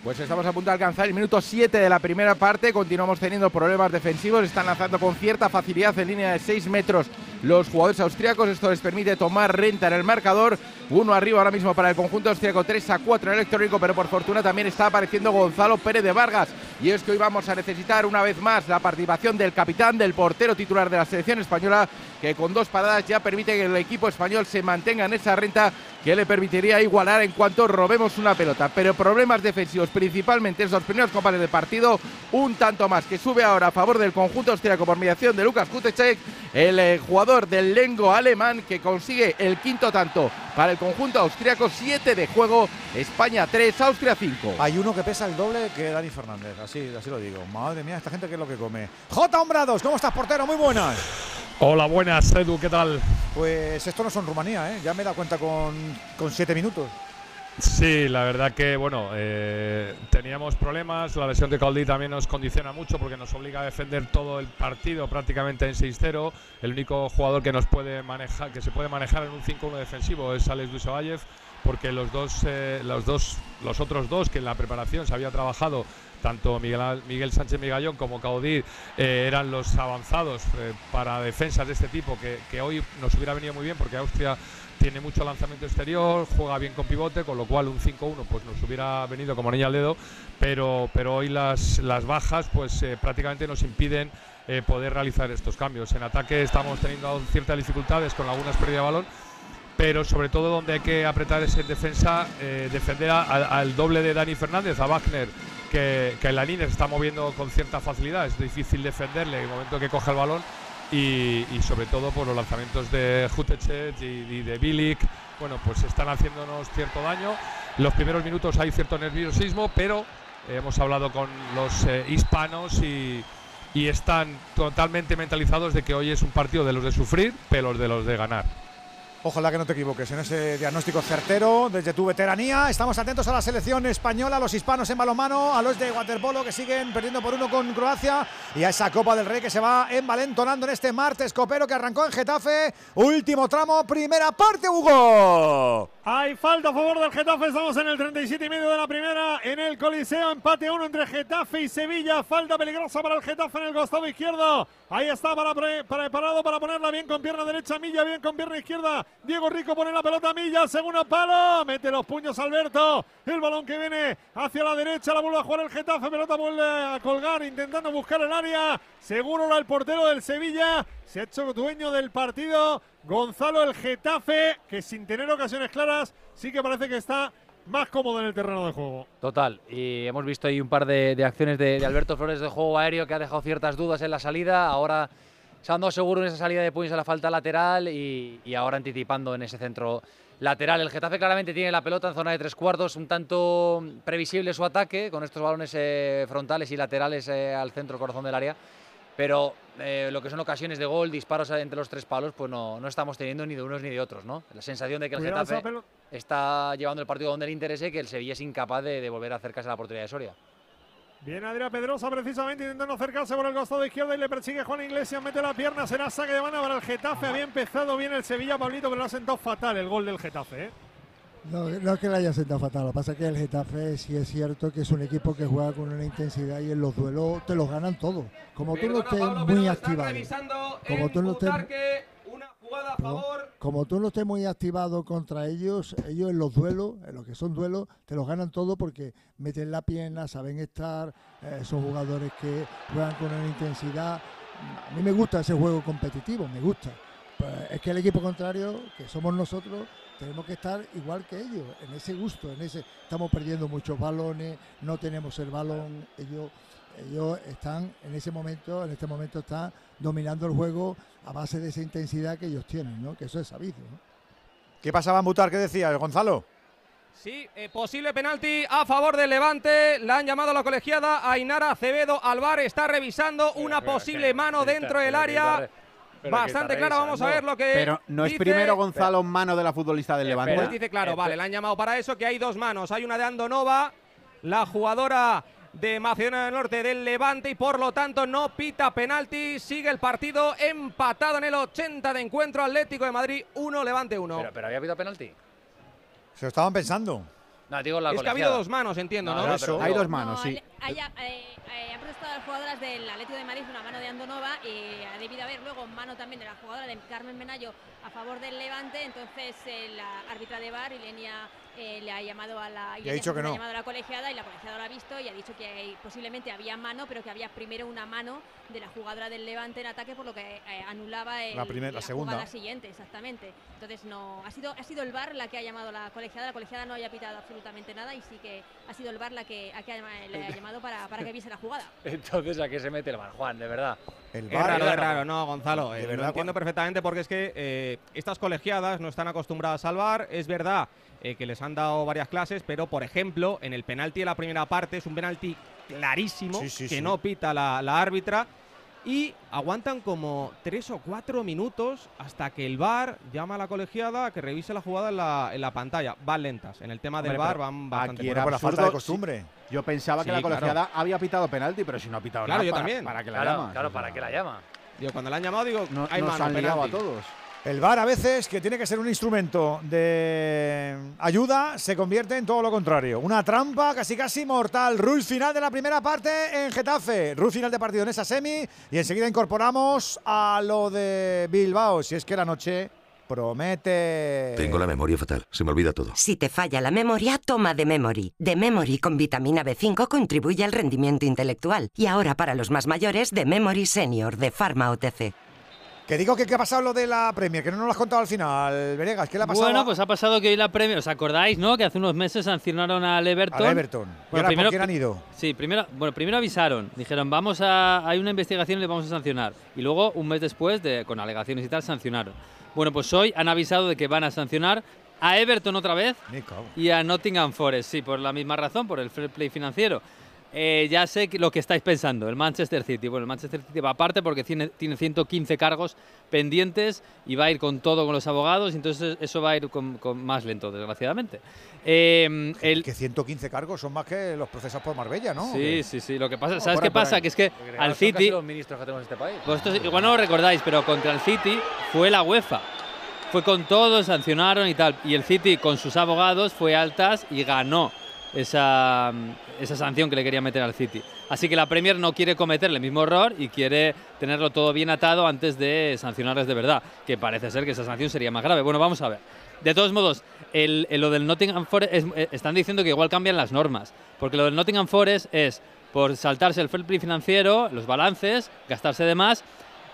Pues estamos a punto de alcanzar el minuto 7 de la primera parte. Continuamos teniendo problemas defensivos. Están lanzando con cierta facilidad en línea de 6 metros los jugadores austriacos. Esto les permite tomar renta en el marcador. Uno arriba ahora mismo para el conjunto austriaco, 3 a 4 en el electrónico, pero por fortuna también está apareciendo Gonzalo Pérez de Vargas. Y es que hoy vamos a necesitar una vez más la participación del capitán, del portero titular de la selección española, que con dos paradas ya permite que el equipo español se mantenga en esa renta que le permitiría igualar en cuanto robemos una pelota. Pero problemas defensivos, principalmente en esos primeros compañeros de partido, un tanto más que sube ahora a favor del conjunto austriaco por mediación de Lucas Kutecek, el eh, jugador del Lengo alemán que consigue el quinto tanto para el conjunto austriaco, 7 de juego, España 3, Austria 5. Hay uno que pesa el doble que Dani Fernández, así, así lo digo. Madre mía, esta gente que es lo que come. J. Hombrados, ¿cómo estás, portero? Muy buenas. Hola, buenas, Edu, ¿qué tal? Pues esto no son Rumanía, ¿eh? Ya me he dado cuenta con, con siete minutos. Sí, la verdad que bueno, eh, teníamos problemas, la lesión de Caudí también nos condiciona mucho porque nos obliga a defender todo el partido prácticamente en 6-0. El único jugador que nos puede manejar, que se puede manejar en un 5-1 defensivo es Alex Ovalle, porque los dos, eh, los dos, los otros dos que en la preparación se había trabajado tanto Miguel, Miguel Sánchez Migallón como Caudí eh, eran los avanzados para defensas de este tipo que hoy nos hubiera venido muy bien porque Austria tiene mucho lanzamiento exterior, juega bien con pivote, con lo cual un 5-1 pues nos hubiera venido como niña al dedo, pero, pero hoy las, las bajas pues eh, prácticamente nos impiden eh, poder realizar estos cambios. En ataque estamos teniendo ciertas dificultades con algunas pérdidas de balón, pero sobre todo donde hay que apretar es en defensa, eh, defender al doble de Dani Fernández, a Wagner, que, en la línea se está moviendo con cierta facilidad, es difícil defenderle en el momento que coge el balón y, sobre todo por los lanzamientos de Jutechet y, de Bilic, bueno, pues están haciéndonos cierto daño. Los primeros minutos hay cierto nerviosismo, pero hemos hablado con los eh, hispanos y, y están totalmente mentalizados de que hoy es un partido de los de sufrir, pero de los de ganar. Ojalá que no te equivoques en ese diagnóstico certero desde tu veteranía. Estamos atentos a la selección española, a los hispanos en balonmano, a los de waterpolo que siguen perdiendo por uno con Croacia y a esa Copa del Rey que se va envalentonando en este martes copero que arrancó en Getafe. Último tramo, primera parte, Hugo. Hay falta a favor del Getafe, estamos en el 37 y medio de la primera en el Coliseo, empate uno entre Getafe y Sevilla, falta peligrosa para el Getafe en el costado izquierdo. Ahí está para preparado para ponerla bien con pierna derecha, Milla bien con pierna izquierda. Diego Rico pone la pelota Milla, segundo palo, mete los puños Alberto. El balón que viene hacia la derecha, la vuelve a jugar el Getafe, pelota vuelve a colgar intentando buscar el área. Seguro el portero del Sevilla se ha hecho dueño del partido. Gonzalo el Getafe, que sin tener ocasiones claras, sí que parece que está más cómodo en el terreno de juego. Total, y hemos visto ahí un par de, acciones de, Alberto Flores de juego aéreo que ha dejado ciertas dudas en la salida. Ahora se ha seguro en esa salida de puños a la falta lateral y, ahora anticipando en ese centro lateral. El Getafe claramente tiene la pelota en zona de tres cuartos, un tanto previsible su ataque con estos balones eh, frontales y laterales eh, al centro corazón del área pero eh, lo que son ocasiones de gol, disparos entre los tres palos, pues no, no estamos teniendo ni de unos ni de otros, ¿no? La sensación de que el Getafe está llevando el partido donde le interese, que el Sevilla es incapaz de, volver a acercarse a la oportunidad de Soria. Bien, Adrián Pedrosa precisamente intentando acercarse por el costado izquierdo y le persigue Juan Iglesias, mete la pierna, será saque de mano para el Getafe. Había empezado bien el Sevilla, Pablito, pero lo ha sentado fatal el gol del Getafe. ¿eh? No, no es que le haya sentado fatal, lo que pasa es que el Getafe sí es cierto que es un equipo que juega con una intensidad y en los duelos te los ganan todos. Como tú no estés muy activado, como tú no estés, como tú no estés muy activado contra ellos, ellos en los duelos, en lo que son duelos, te los ganan todos porque meten la pierna, saben estar, eh, son jugadores que juegan con una intensidad. A mí me gusta ese juego competitivo, me gusta. Pues es que el equipo contrario, que somos nosotros, tenemos que estar igual que ellos, en ese gusto, en ese estamos perdiendo muchos balones, no tenemos el balón, ellos ellos están en ese momento, en este momento están dominando el juego a base de esa intensidad que ellos tienen, ¿no? Que eso es sabido, ¿Qué pasaba en Butar? ¿Qué decía Gonzalo? Sí, eh, posible penalti a favor del Levante. La han llamado a la colegiada. Ainara Acevedo Alvar está revisando una posible mano dentro del área bastante clara. Vamos a ver lo que. Pero no es primero Gonzalo mano de la futbolista del Levante. Pues dice claro, vale, le han llamado para eso, que hay dos manos. Hay una de Andonova, la jugadora de Macedonia del Norte del Levante y por lo tanto no pita penalti. Sigue el partido empatado en el 80 de encuentro Atlético de Madrid 1, Levante 1. Pero, pero había pitado penalti. Se lo estaban pensando. No, digo la es que ha habido dos manos, entiendo, ¿no? hay dos manos, sí. Eh, eh, han protestado las jugadoras del Atlético de Madrid una mano de Andonova y ha debido haber luego mano también de la jugadora de Carmen Menayo a favor del Levante. Entonces eh, la árbitra de bar, Ilenia eh, le ha llamado a la, y ha dicho que no. ha llamado a la colegiada y la colegiada lo ha visto y ha dicho que posiblemente había mano, pero que había primero una mano de la jugadora del Levante en ataque, por lo que eh, anulaba el, la, primera, la, segunda. siguiente, exactamente. Entonces no ha sido ha sido el bar la que ha llamado a la colegiada, la colegiada no haya pitado absolutamente nada y sí que ha sido el bar la que, le ha llamado para, para que viese la jugada. Entonces a qué se mete el bar, Juan, de verdad. El bar, es raro, es raro, no, Gonzalo. De verdad, lo entiendo perfectamente porque es que estas colegiadas no están acostumbradas al bar, es verdad eh, que les han dado varias clases, pero por ejemplo, en el penalti de la primera parte es un penalti clarísimo que no pita la, árbitra. y aguantan como tres o cuatro minutos hasta que el VAR llama a la colegiada a que revise la jugada en la, en la pantalla. Van lentas. En el tema del VAR van bastante aquí era por la falta de costumbre. Yo pensaba Sí, que la claro. colegiada había pitado penalti, pero si no ha pitado Claro, nada. yo para- también. ¿Para que la Claro, llamas? claro, ¿para qué la llama? Digo, cuando la han llamado, digo, No- hay nos mano, han liado a penalti. todos. El VAR a veces, que tiene que ser un instrumento de ayuda, se convierte en todo lo contrario. Una trampa casi casi mortal. Ruiz final de la primera parte en Getafe. Ruiz final de partido en esa semi. Y enseguida incorporamos a lo de Bilbao. Si es que la noche promete. Tengo la memoria fatal, se me olvida todo. Si te falla la memoria, toma de Memory. De Memory con vitamina B5 contribuye al rendimiento intelectual. Y ahora para los más mayores, de Memory Senior de Pharma OTC. Que digo que qué ha pasado lo de la Premier, que no nos lo has contado al final, Venegas. ¿Qué le ha pasado? Bueno, pues ha pasado que hoy la Premier, ¿os acordáis, no? Que hace unos meses sancionaron al Everton. Al Everton. ¿Y ahora por quién han ido? Sí, primero, bueno, primero avisaron, dijeron, vamos a, hay una investigación y le vamos a sancionar. Y luego, un mes después, de, con alegaciones y tal, sancionaron. Bueno, pues hoy han avisado de que van a sancionar a Everton otra vez y a Nottingham Forest, sí, por la misma razón, por el fair play financiero. Eh, ya sé lo que estáis pensando, el Manchester City. Bueno, el Manchester City va aparte porque tiene, tiene 115 cargos pendientes y va a ir con todo con los abogados, y entonces eso va a ir con, con más lento, desgraciadamente. Eh, el, Que 115 cargos son más que los procesos por Marbella, ¿no? ¿O Sí, qué? sí, sí. Lo que pasa, No, ¿sabes qué pasa? ahí. Que es que al casi City, los ministros que tenemos en este país. vosotros igual no lo recordáis, pero contra el City fue la UEFA. Fue con todo, sancionaron y tal. Y el City con sus abogados fue altas y ganó esa, esa sanción que le quería meter al City. Así que la Premier no quiere cometer el mismo error y quiere tenerlo todo bien atado antes de sancionarles de verdad, que parece ser que esa sanción sería más grave. Bueno, vamos a ver. De todos modos, el, el- lo del Nottingham Forest, es- eh, están diciendo que igual cambian las normas, porque lo del Nottingham Forest es por saltarse el fair play financiero, los balances, gastarse de más,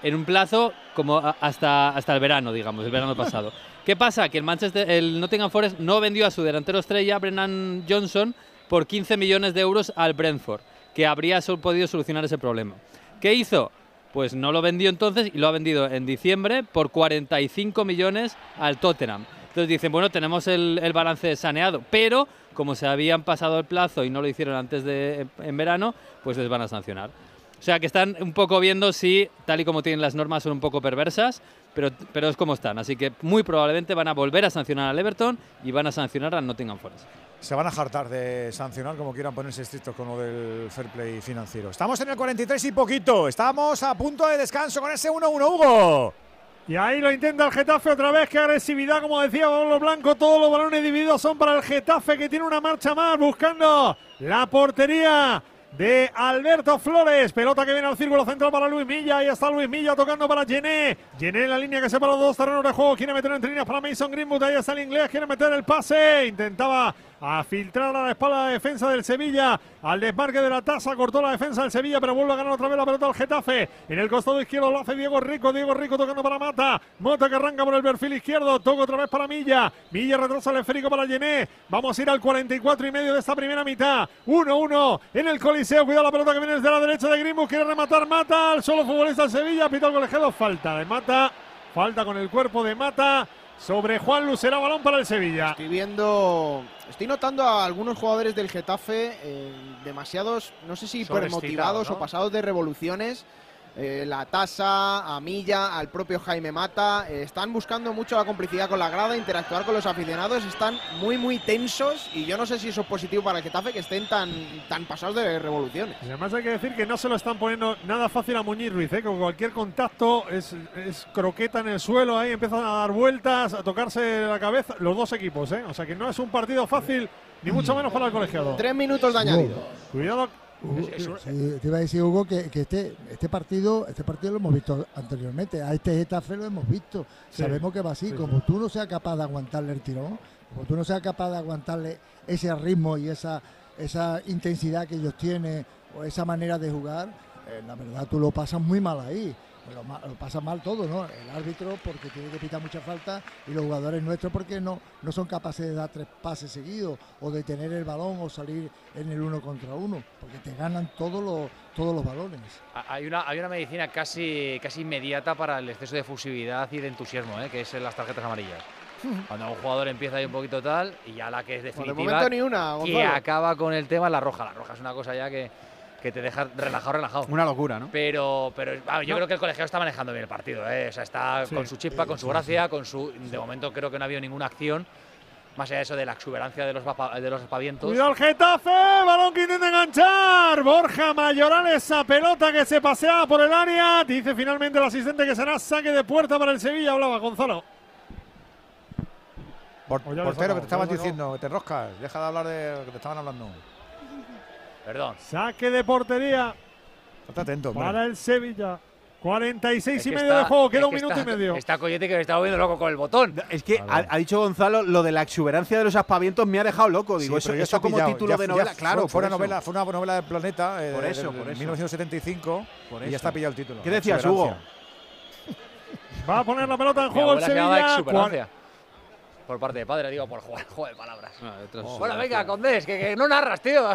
en un plazo como hasta, hasta el verano, digamos, el verano pasado. ¿Qué pasa? Que el, Manchester, el Nottingham Forest no vendió a su delantero estrella, Brennan Johnson, por 15 millones de euros al Brentford, que habría podido solucionar ese problema. ¿Qué hizo? Pues no lo vendió entonces y lo ha vendido en diciembre por 45 millones al Tottenham. Entonces dicen, bueno, tenemos el, el balance saneado, pero como se habían pasado el plazo y no lo hicieron antes de en verano, pues les van a sancionar. O sea que están un poco viendo si, tal y como tienen las normas, son un poco perversas, pero, pero es como están. Así que muy probablemente van a volver a sancionar al Everton y van a sancionar al Nottingham Forest. Se van a jartar de sancionar como quieran ponerse estrictos con lo del fair play financiero. Estamos en el 43 y poquito. Estamos a punto de descanso con ese 1-1, Hugo. Y ahí lo intenta el Getafe otra vez. Qué agresividad, como decía Pablo Blanco. Todos los balones divididos son para el Getafe, que tiene una marcha más buscando la portería de Alberto Flores. Pelota que viene al círculo central para Luis Milla. Ahí está Luis Milla tocando para Gené. Gené en la línea que separa los dos terrenos de juego. Quiere meter entre líneas para Mason Greenwood. Ahí está el inglés. Quiere meter el pase. Intentaba a filtrar a la espalda de defensa del Sevilla. Al desmarque de la tasa. Cortó la defensa del Sevilla, pero vuelve a ganar otra vez la pelota al Getafe. En el costado izquierdo lo hace Diego Rico. Diego Rico tocando para Mata. Mota que arranca por el perfil izquierdo. Toca otra vez para Milla. Milla retrasa el esférico para Llené. Vamos a ir al 44 y medio de esta primera mitad. 1-1 en el Coliseo. Cuidado la pelota que viene desde la derecha de Greenwood. Quiere rematar Mata. Al solo futbolista del Sevilla. Pita el colegiado. Falta de Mata. Falta con el cuerpo de Mata. Sobre Juan Lucera, balón para el Sevilla. Estoy viendo, estoy notando a algunos jugadores del Getafe eh, demasiados, no sé si hipermotivados ¿no? o pasados de revoluciones. Eh, la Tasa, a Milla, al propio Jaime Mata, eh, están buscando mucho la complicidad con la grada, interactuar con los aficionados, están muy muy tensos y yo no sé si eso es positivo para el Getafe que estén tan, tan pasados de revoluciones. Y además hay que decir que no se lo están poniendo nada fácil a Muñiz Ruiz, ¿eh? con cualquier contacto es, es croqueta en el suelo, ahí empiezan a dar vueltas, a tocarse la cabeza, los dos equipos, ¿eh? o sea que no es un partido fácil, ni mucho menos para el colegiado. Tres minutos de añadido. Cuidado. Hugo, sí, te iba a decir Hugo que, que este, este partido este partido lo hemos visto anteriormente. A este Getafe lo hemos visto. Sí. sabemos que va así. Sí, como tú no seas capaz de aguantarle el tirón como tú no seas capaz de aguantarle ese ritmo y esa esa intensidad que ellos tienen o esa manera de jugar eh, la verdad tú lo pasas muy mal ahí lo, ma- lo pasa mal todo no el árbitro porque tiene que pitar mucha falta y los jugadores nuestros porque no no son capaces de dar tres pases seguidos o de tener el balón o salir en el uno contra uno porque te ganan todos los todos los balones Ha- Hay una, hay una medicina casi, casi inmediata para el exceso de fusividad y de entusiasmo, ¿eh? que es las tarjetas amarillas. Cuando un jugador empieza ahí un poquito tal y ya la que es Bueno, de definitiva, momento ni una, que acaba con el tema es la roja. La roja es una cosa ya que que te deja relajado, relajado. Una locura, ¿no? Pero, pero ah, yo No. creo que el colegiado está manejando bien el partido. ¿eh? O sea, está Sí. con su chispa, con su gracia, con su. De momento creo que no ha habido ninguna acción. Más allá de eso de la exuberancia de los, vapa- de los espavientos. Cuidado el Getafe, balón que intenta enganchar. Borja Mayoral, esa pelota que se pasea por el área. Dice finalmente el asistente que será saque de puerta para el Sevilla. Hablaba Gonzalo. Por- portero, que te estaban sacado. diciendo, que te roscas. Deja de hablar de lo que te estaban hablando. Perdón. Saque de portería Estate atento, hombre. para el Sevilla. 46 Es y que medio está- de juego, queda un que minuto está- y medio. Está Coyote que me está volviendo loco con el botón. Es que ha, ha dicho Gonzalo lo de la exuberancia de los aspavientos me ha dejado loco. Digo, Sí, eso, eso está como pillado, título ya- de novela. fue- claro, fue una novela, fue una novela del planeta eh, Por eso, del por eso. 1975 Por y eso. ya está pillado el título. ¿Qué decías. Hugo? Va a poner la pelota en juego el Sevilla. exuberancia. Por parte de padre, digo, por jugar, juego de palabras. Ah, bueno, venga, Condés, que, que no narras, tío.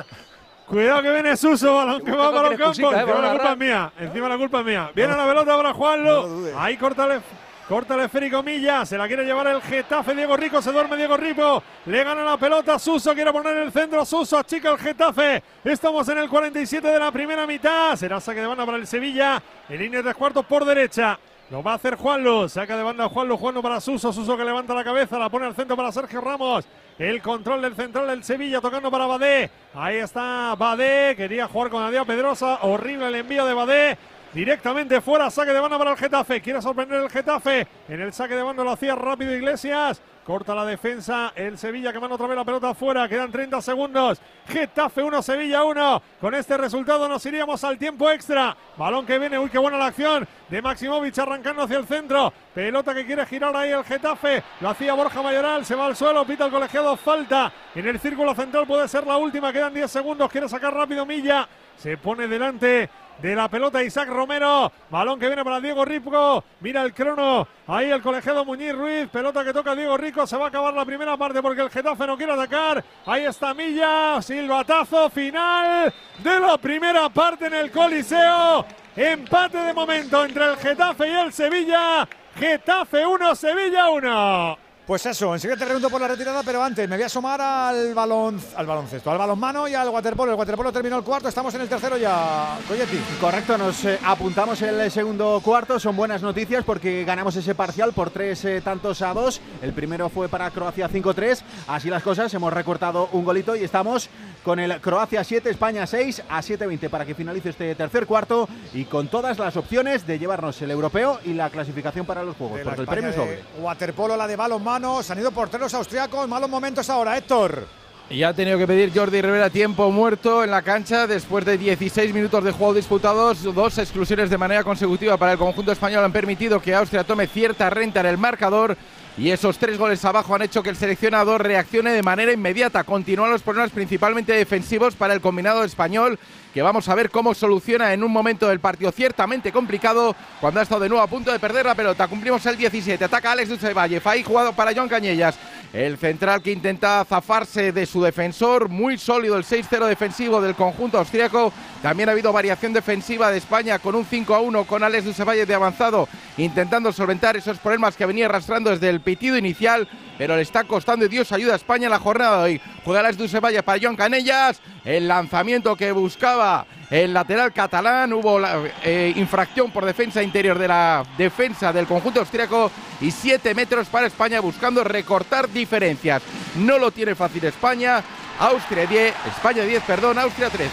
Cuidado que viene Suso, balón que va para que el eres campo. cusica, eh, Encima la culpa es mía. Encima la culpa es mía. Viene la pelota para Juanlo. Ahí corta el, corta el esférico Milla. Se la quiere llevar el Getafe. Diego Rico. Se duerme Diego Rico. Le gana la pelota. Suso quiere poner el centro. Suso achica el Getafe. Estamos en el 47 de la primera mitad. Será saque de banda para el Sevilla. En línea de tres cuartos por derecha. Lo va a hacer Juanlo. Saca de banda Juanlo. Juanlo para Suso. Suso que levanta la cabeza. La pone al centro para Sergio Ramos. El control del central del Sevilla tocando para Badé. Ahí está Badé. Quería jugar con Adrián Pedrosa. Horrible el envío de Badé. Directamente fuera, saque de banda para el Getafe. Quiere sorprender el Getafe. En el saque de banda lo hacía rápido Iglesias. Corta la defensa el Sevilla que manda otra vez la pelota afuera. Quedan 30 segundos. Getafe 1, Sevilla 1. Con este resultado nos iríamos al tiempo extra. Balón que viene. Uy, qué buena la acción de Maximovic arrancando hacia el centro. Pelota que quiere girar ahí el Getafe. Lo hacía Borja Mayoral. Se va al suelo. Pita el colegiado. Falta. En el círculo central puede ser la última. Quedan 10 segundos. Quiere sacar rápido Milla. Se pone delante de la pelota Isaac Romero. Balón que viene para Diego Rico. Mira el crono. Ahí el colegiado Muñiz Ruiz. Pelota que toca Diego Rico. Se va a acabar la primera parte porque el Getafe no quiere atacar. Ahí está Milla. Silbatazo final de la primera parte en el Coliseo. Empate de momento entre el Getafe y el Sevilla. Getafe 1, Sevilla 1. Pues eso, enseguida te pregunto por la retirada, pero antes me voy a asomar al balón, al baloncesto, al balonmano y al waterpolo. El waterpolo terminó el cuarto, estamos en el tercero ya, Coyetti. Correcto, nos eh, apuntamos el segundo cuarto. Son buenas noticias porque ganamos ese parcial por tres eh, tantos a dos. El primero fue para Croacia 5-3. Así las cosas, hemos recortado un golito y estamos con el Croacia 7, España 6 a 7-20 para que finalice este tercer cuarto y con todas las opciones de llevarnos el europeo y la clasificación para los Juegos, porque el premio es de doble. Waterpolo, la de balonmano, han ido porteros austriacos, malos momentos ahora, Héctor. Y ha tenido que pedir Jordi Rivera tiempo muerto en la cancha después de 16 minutos de juego disputados. Dos exclusiones de manera consecutiva para el conjunto español han permitido que Austria tome cierta renta en el marcador. Y esos tres goles abajo han hecho que el seleccionador reaccione de manera inmediata. Continúan los problemas principalmente defensivos para el combinado español, que vamos a ver cómo soluciona en un momento del partido ciertamente complicado, cuando ha estado de nuevo a punto de perder la pelota. Cumplimos el 17, ataca Alex Ducevalle, ahí jugado para John Cañellas. El central que intenta zafarse de su defensor, muy sólido el 6-0 defensivo del conjunto austríaco. También ha habido variación defensiva de España con un 5-1 con Alex Ducevalle de avanzado, intentando solventar esos problemas que venía arrastrando desde el pitido inicial, pero le está costando y Dios ayuda a España en la jornada de hoy. Juega Alex Ducevalle para John Canellas, el lanzamiento que buscaba el lateral catalán, hubo eh, infracción por defensa interior de la defensa del conjunto austríaco y 7 metros para España buscando recortar diferencias. No lo tiene fácil España, Austria 10, España 10, perdón, Austria 13.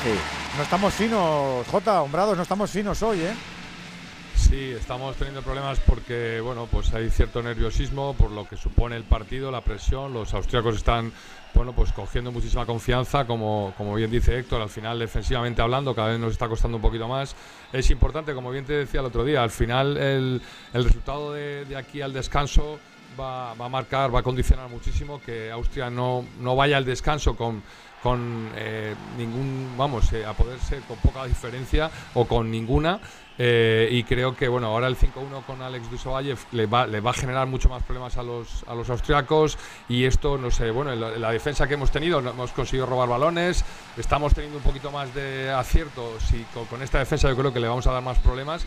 No estamos finos, Jota, hombrados, no estamos finos hoy, ¿eh? Sí, estamos teniendo problemas porque bueno, pues hay cierto nerviosismo por lo que supone el partido, la presión. Los austríacos están bueno, pues cogiendo muchísima confianza, como, como bien dice Héctor, al final defensivamente hablando, cada vez nos está costando un poquito más. Es importante, como bien te decía el otro día, al final el, el resultado de, aquí al descanso va, va a marcar, va a condicionar muchísimo que Austria no, no vaya al descanso con con eh, ningún, vamos, eh, a poder ser con poca diferencia o con ninguna. Eh, y creo que bueno, ahora el 5-1 con Alex Dusovalle le va, le va a generar mucho más problemas a los, a los austriacos. Y esto, no sé, bueno, en la, en la defensa que hemos tenido, hemos conseguido robar balones, estamos teniendo un poquito más de acierto. Sí, con, con esta defensa yo creo que le vamos a dar más problemas.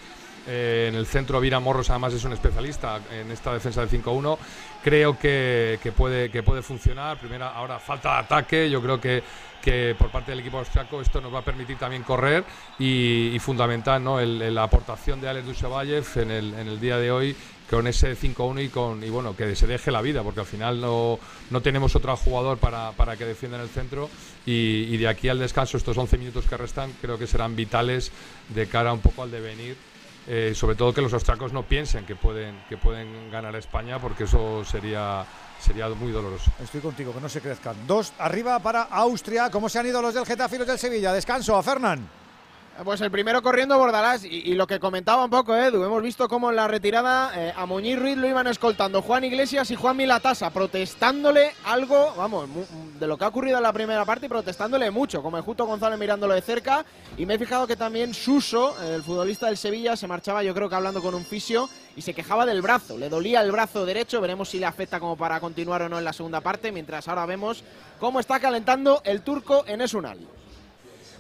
Eh, en el centro, Vira Morros además es un especialista en esta defensa del 5-1. Creo que, que puede, que puede funcionar. Primera, ahora falta de ataque. Yo creo que, que por parte del equipo austriaco esto nos va a permitir también correr y, y fundamental ¿no? el- el- la aportación de Alex Dusevayev en el, en el día de hoy con ese 5-1 y con y bueno que se deje la vida porque al final no, no tenemos otro jugador para, para que defienda en el centro y, y de aquí al descanso estos 11 minutos que restan creo que serán vitales de cara un poco al devenir eh, sobre todo que los austriacos no piensen que pueden que pueden ganar a España porque eso sería sería muy doloroso Estoy contigo, que no se crezcan. Dos arriba para Austria. ¿Cómo se han ido los del Getafe y los del Sevilla? Descanso a Fernán. Pues el primero corriendo Bordalás y, lo que comentaba un poco Edu, hemos visto cómo en la retirada eh, a Muñiz Ruiz lo iban escoltando Juan Iglesias y Juan Milatasa, protestándole algo, vamos, de lo que ha ocurrido en la primera parte y protestándole mucho, como Justo González mirándolo de cerca y me he fijado que también Suso, el futbolista del Sevilla, se marchaba yo creo que hablando con un fisio y se quejaba del brazo, le dolía el brazo derecho, veremos si le afecta como para continuar o no en la segunda parte, mientras ahora vemos cómo está calentando el turco en Esunal.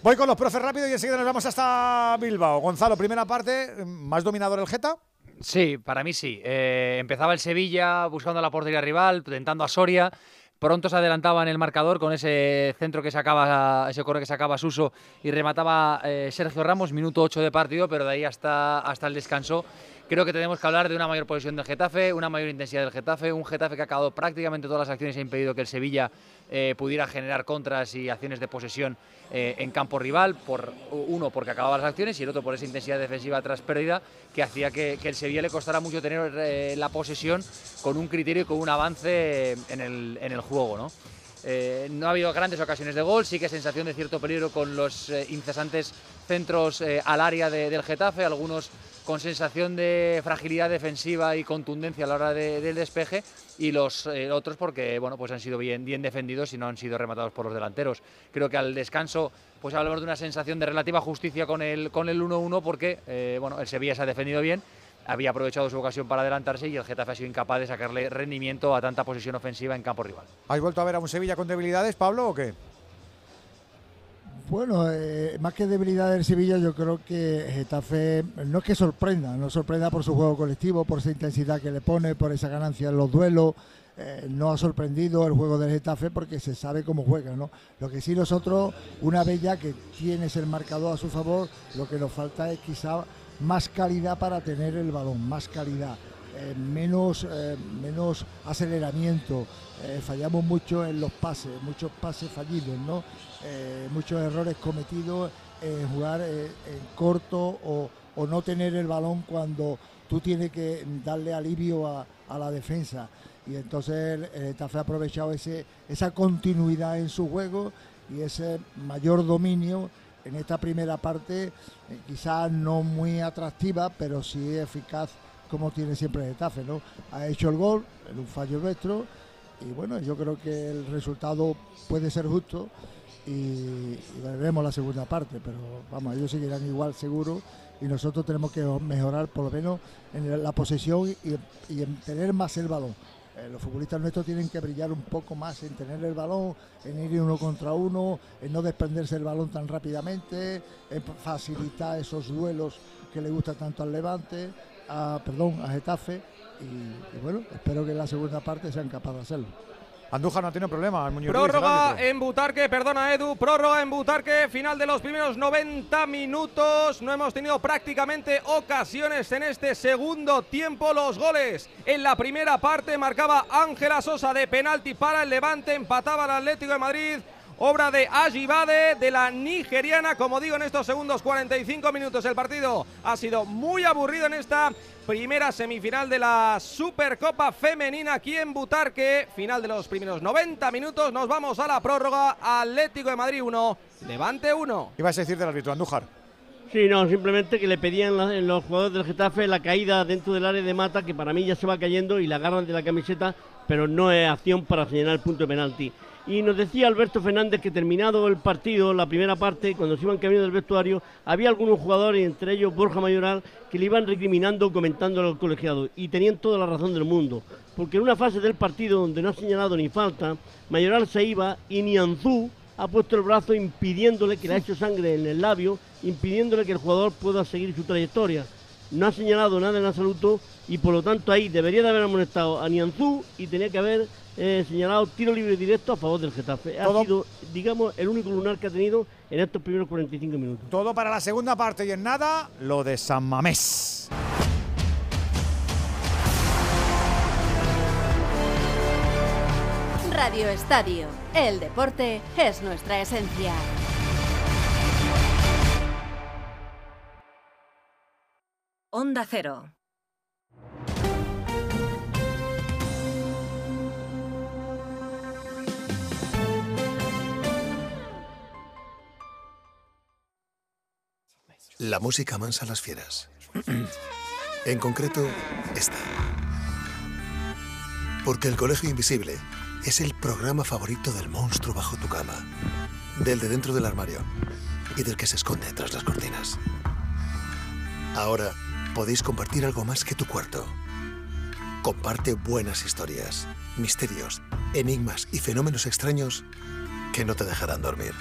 Voy con los profes rápido y enseguida nos vamos hasta Bilbao. Gonzalo, primera parte, más dominador el Geta. Sí, para mí sí. Eh, empezaba el Sevilla buscando la portería rival, tentando a Soria. Pronto se adelantaba en el marcador con ese centro que sacaba, ese corre que sacaba Suso y remataba eh, Sergio Ramos, minuto 8 de partido, pero de ahí hasta, hasta el descanso. Creo que tenemos que hablar de una mayor posesión del Getafe, una mayor intensidad del Getafe, un Getafe que ha acabado prácticamente todas las acciones y ha impedido que el Sevilla eh, pudiera generar contras y acciones de posesión eh, en campo rival, por uno porque acababa las acciones y el otro por esa intensidad defensiva tras pérdida que hacía que, el Sevilla le costara mucho tener eh, la posesión con un criterio y con un avance en el, juego. ¿no? No ha habido grandes ocasiones de gol, sí que sensación de cierto peligro con los eh, incesantes centros al área de- del Getafe, algunos con sensación de fragilidad defensiva y contundencia a la hora de- del despeje y los eh, otros porque bueno pues han sido bien, defendidos y no han sido rematados por los delanteros. Creo que al descanso pues hablamos de una sensación de relativa justicia con el con el 1-1 porque eh, bueno el Sevilla se ha defendido bien había aprovechado su ocasión para adelantarse y el Getafe ha sido incapaz de sacarle rendimiento a tanta posesión ofensiva en campo rival. ¿Has vuelto a ver a un Sevilla con debilidades, Pablo, o qué? Bueno, eh, más que debilidad del Sevilla, yo creo que Getafe no es que sorprenda, no sorprenda por su juego colectivo, por esa intensidad que le pone, por esa ganancia en los duelos. eh, no ha sorprendido el juego del Getafe porque se sabe cómo juega, ¿no? Lo que sí nosotros, una vez ya que tienes el marcador a su favor, lo que nos falta es quizá más calidad para tener el balón, más calidad. Eh, menos, eh, menos aceleramiento, eh, fallamos mucho en los pases, muchos pases fallidos, ¿no? Muchos errores cometidos en jugar en corto o, o no tener el balón cuando tú tienes que darle alivio a, a la defensa. Y entonces el, el ha aprovechado ese, esa continuidad en su juego y ese mayor dominio en esta primera parte, quizás no muy atractiva, pero sí eficaz como tiene siempre el ¿no? Ha hecho el gol en un fallo nuestro y bueno, yo creo que el resultado puede ser justo y, y veremos la segunda parte, pero vamos, ellos seguirán igual seguro y nosotros tenemos que mejorar por lo menos en la posesión y, en tener más el balón. Eh, los futbolistas nuestros tienen que brillar un poco más en tener el balón, en ir uno contra uno, en no desprenderse el balón tan rápidamente, en facilitar esos duelos que le gustan tanto al Levante, a, perdón, a Getafe. Y, y bueno, espero que en la segunda parte sean capaces de hacerlo. Andújar no tiene problema, el Muñoz Ruiz, el Prórroga árbitro. en Butarque, perdona Edu, prórroga en Butarque, final de los primeros 90 minutos. No hemos tenido prácticamente ocasiones en este segundo tiempo. Los goles en la primera parte marcaba Ángela Sosa de penalti para el Levante, empataba el Atlético de Madrid. Obra de Ajibade, de la nigeriana, como digo, en estos segundos 45 minutos. El partido ha sido muy aburrido en esta primera semifinal de la Supercopa Femenina aquí en Butarque. Final de los primeros 90 minutos. Nos vamos a la prórroga. Atlético de Madrid 1, Levante 1. Ibas a decir del árbitro, Andújar. Sí, no, simplemente que le pedían la- los jugadores del Getafe la caída dentro del área de mata, que para mí ya se va cayendo y la agarran de la camiseta, pero no es acción para señalar el punto de penalti. Y nos decía Alberto Fernández que terminado el partido, la primera parte, cuando se iban camino del vestuario, había algunos jugadores, entre ellos Borja Mayoral, que le iban recriminando, comentando a los colegiados. Y tenían toda la razón del mundo. Porque en una fase del partido donde no ha señalado ni falta, Mayoral se iba y Nianzú ha puesto el brazo impidiéndole que le ha hecho sangre en el labio, impidiéndole que el jugador pueda seguir su trayectoria. no ha señalado nada en absoluto y por lo tanto ahí debería de haber amonestado a Nianzú y tenía que haber eh, señalado tiro libre directo a favor del Getafe. Ha sido, digamos, el único lunar que ha tenido en estos primeros 45 minutos. Todo para la segunda parte y en nada, lo de San Mamés. Radio Estadio. El deporte es nuestra esencia. Onda Cero. La música mansa a las fieras. en concreto, esta. Porque el Colegio Invisible es el programa favorito del monstruo bajo tu cama, del de dentro del armario y del que se esconde tras las cortinas. Ahora podéis compartir algo más que tu cuarto. Comparte buenas historias, misterios, enigmas y fenómenos extraños que no te dejarán dormir.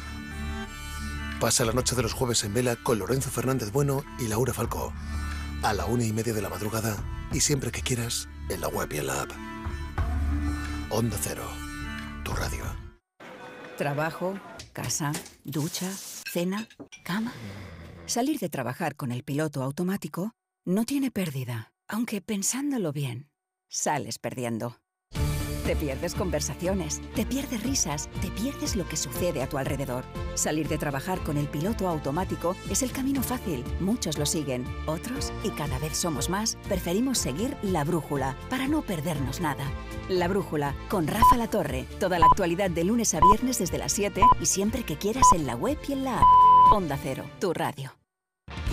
Pasa la noche de los jueves en vela con Lorenzo Fernández Bueno y Laura Falcó. A la una y media de la madrugada y siempre que quieras en la web y en la app. Onda Cero, tu radio. Trabajo, casa, ducha, cena, cama. Salir de trabajar con el piloto automático no tiene pérdida, aunque pensándolo bien, sales perdiendo. Te pierdes conversaciones, te pierdes risas, te pierdes lo que sucede a tu alrededor. Salir de trabajar con el piloto automático es el camino fácil. Muchos lo siguen, otros, y cada vez somos más, preferimos seguir la brújula para no perdernos nada. La brújula con Rafa La Torre. Toda la actualidad de lunes a viernes desde las 7 y siempre que quieras en la web y en la app. Onda Cero, tu radio.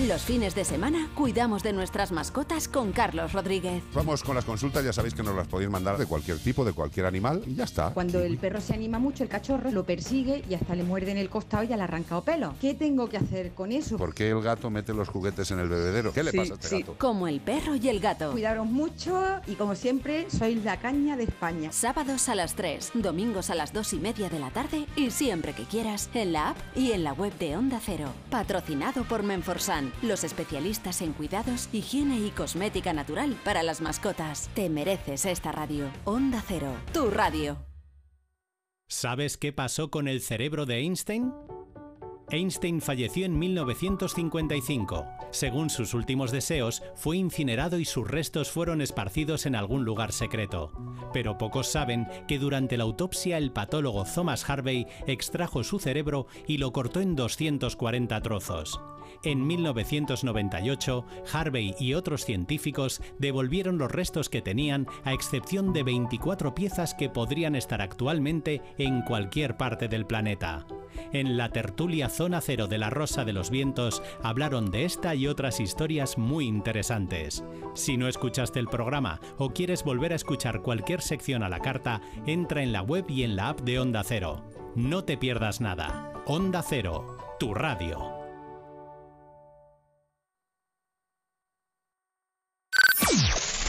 Los fines de semana cuidamos de nuestras mascotas con Carlos Rodríguez. Vamos con las consultas, ya sabéis que nos las podéis mandar de cualquier tipo, de cualquier animal y ya está. Cuando el perro se anima mucho, el cachorro lo persigue y hasta le muerde en el costado y ya le arranca pelo. ¿Qué tengo que hacer con eso? ¿Por qué el gato mete los juguetes en el bebedero? ¿Qué le Sí, pasa a este sí. gato? Como el perro y el gato. Cuidaros mucho y como siempre, sois la caña de España. Sábados a las 3, domingos a las 2 y media de la tarde y siempre que quieras en la app y en la web de Onda Cero. Patrocinado por Los especialistas en cuidados, higiene y cosmética natural para las mascotas. Te mereces esta radio. Onda Cero, tu radio. ¿Sabes qué pasó con el cerebro de Einstein? Einstein falleció en 1955. Según sus últimos deseos, fue incinerado y sus restos fueron esparcidos en algún lugar secreto. Pero pocos saben que durante la autopsia el patólogo Thomas Harvey extrajo su cerebro y lo cortó en 240 trozos. En 1998, Harvey y otros científicos devolvieron los restos que tenían, a excepción de 24 piezas que podrían estar actualmente en cualquier parte del planeta. En la tertulia Zona Cero de la Rosa de los Vientos hablaron de esta y otras historias muy interesantes. Si no escuchaste el programa o quieres volver a escuchar cualquier sección a la carta, entra en la web y en la app de Onda Cero. No te pierdas nada. Onda Cero, tu radio.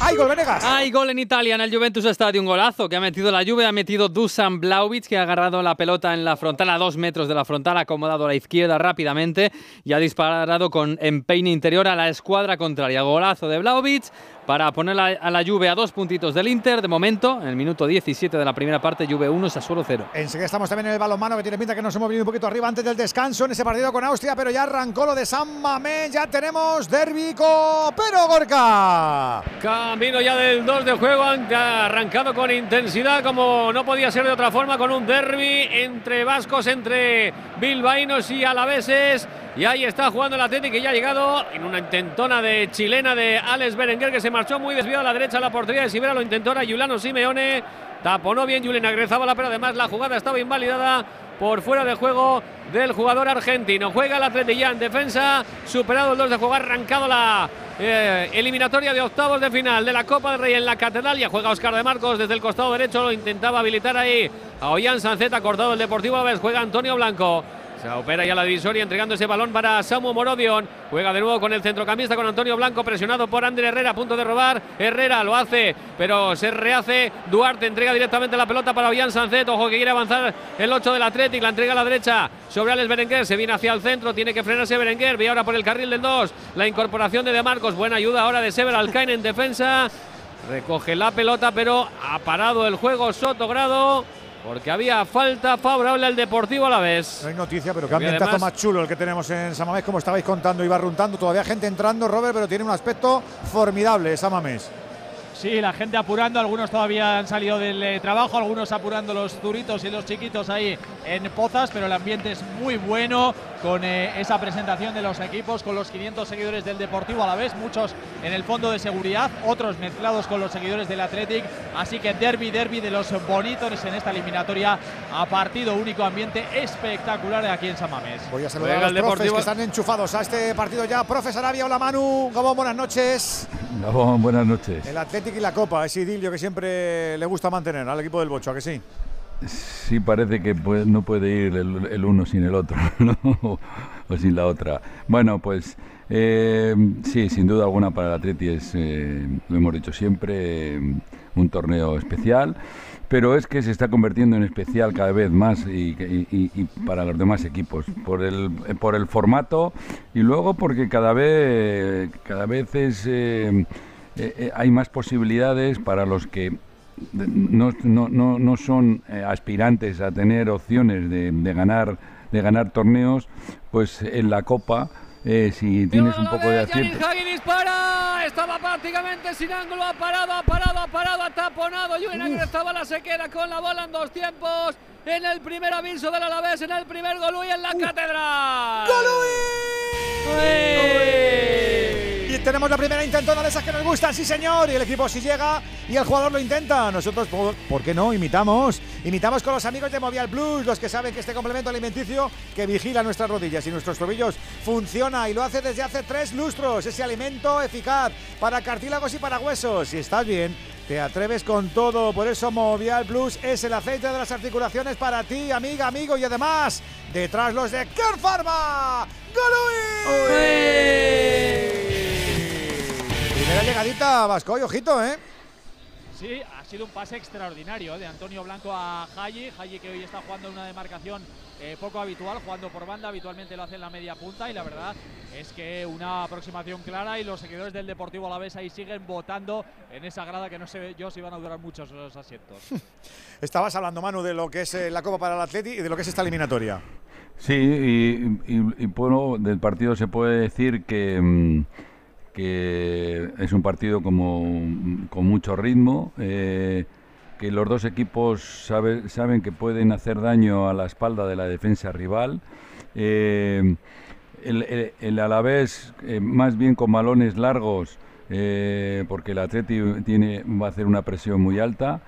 ¡Ay, gol, Venegas! Hay gol en Italia en el Juventus Stadium, golazo que ha metido la Juve, ha metido Dusan Blaovic que ha agarrado la pelota en la frontal a dos metros de la frontal, ha acomodado a la izquierda rápidamente y ha disparado con empeine interior a la escuadra contraria. Golazo de Blaovic para poner a la Juve a dos puntitos del Inter. De momento, en el minuto 17 de la primera parte, Juve 1, Sassuolo 0. Enseguida estamos también en el balonmano que tiene pinta que nos hemos venido un poquito arriba antes del descanso en ese partido con Austria, pero ya arrancó lo de San Mamés, ya tenemos derbi pero Gorka. Camino ya del 2 de juego, han arrancado con intensidad, como no podía ser de otra forma, con un derby entre vascos, entre bilbaínos y alaveses. Y ahí está jugando el Atlético que ya ha llegado en una intentona de chilena de Alex Berenguer que se marchó muy desviado a la derecha a la portería de Sibera. Lo intentó ahora Juliano Simeone. Taponó bien Julián Agrezabala, pero además la jugada estaba invalidada por fuera de juego del jugador argentino. Juega el Atlético ya en defensa, superado el 2 de juego, arrancado la eh, eliminatoria de octavos de final de la Copa del Rey en la Catedral. Ya juega Oscar de Marcos desde el costado derecho, lo intentaba habilitar ahí a Ollán Sanceta, cortado el Deportivo Aves, juega Antonio Blanco. Se opera ya la divisoria entregando ese balón para Samu Morodion. Juega de nuevo con el centrocampista con Antonio Blanco presionado por Ander Herrera a punto de robar. Herrera lo hace, pero se rehace. Duarte entrega directamente la pelota para Ollán Sancet. Ojo que quiere avanzar el 8 del Atlético. La entrega a la derecha sobre Alex Berenguer. Se viene hacia el centro. Tiene que frenarse Berenguer. Ve ahora por el carril del 2. La incorporación de De Marcos. Buena ayuda ahora de Sever Alcaine en defensa. Recoge la pelota, pero ha parado el juego Sotogrado porque había falta favorable al Deportivo a la vez. No hay noticia, pero qué ambientazo más chulo el que tenemos en Samamés, como estabais contando, iba runtando, todavía gente entrando, Robert, pero tiene un aspecto formidable Samamés. Sí, la gente apurando, algunos todavía han salido del eh, trabajo, algunos apurando los duritos y los chiquitos ahí en Pozas, pero el ambiente es muy bueno con eh, esa presentación de los equipos, con los 500 seguidores del Deportivo a la vez, muchos en el fondo de seguridad, otros mezclados con los seguidores del Athletic, así que derby, derby de los bonitos en esta eliminatoria a partido único, ambiente espectacular aquí en San Mamés. Voy a saludar a los profes que están enchufados a este partido ya. Profe Sarabia, hola Manu, Gabón, buenas noches. Gabón, buenas noches. El Athletic y la Copa, ese idilio que siempre le gusta mantener al equipo del Bocho, ¿a que sí? Sí, parece que no puede ir el, uno sin el otro, o sin la otra. Bueno, pues eh, sí, sin duda alguna para el Atleti es, eh, lo hemos dicho siempre, un torneo especial, pero es que se está convirtiendo en especial cada vez más y, para los demás equipos, por el, por el formato y luego porque cada vez, cada vez es, eh, hay más posibilidades para los que no, no, no, son eh, aspirantes a tener opciones de, de, ganar de ganar torneos, pues en la Copa eh, si tienes un poco de acierto. dispara, estaba prácticamente sin ángulo, ha parado, ha parado, ha parado, ha taponado. Julen estaba la sequera con la bola en dos tiempos. En el primer aviso del Alavés, en el primer Golui en la catedral. Y tenemos la primera intentona de esas que nos gustan, sí señor. Y el equipo si llega y el jugador lo intenta. Nosotros, ¿por, qué no? Imitamos. Imitamos con los amigos de Movial Plus, los que saben que este complemento alimenticio que vigila nuestras rodillas y nuestros tobillos funciona y lo hace desde hace tres lustros. Ese alimento eficaz para cartílagos y para huesos. Si estás bien, te atreves con todo, por eso Movial Plus es el aceite de las articulaciones para ti, amiga, amigo, y además, detrás los de Care Pharma. Primera llegadita, Vasco, ojito, ¿eh? Sí, ha sido un pase extraordinario ¿eh? de Antonio Blanco a Haji. Haji que hoy está jugando en una demarcación eh, poco habitual, jugando por banda, habitualmente lo hace en la media punta y la verdad es que una aproximación clara y los seguidores del Deportivo Alavés ahí siguen votando en esa grada que no sé yo si van a durar muchos los asientos. Estabas hablando, Manu, de lo que es eh, la Copa para el Atleti y de lo que es esta eliminatoria. Sí, y, bueno, del partido se puede decir que... Mm, que es un partido como, con mucho ritmo, eh, que los dos equipos saben que pueden hacer daño a la espalda de la defensa rival. Eh, el, el, Alavés, eh, más bien con balones largos, porque el Atleti tiene, va a hacer una presión muy alta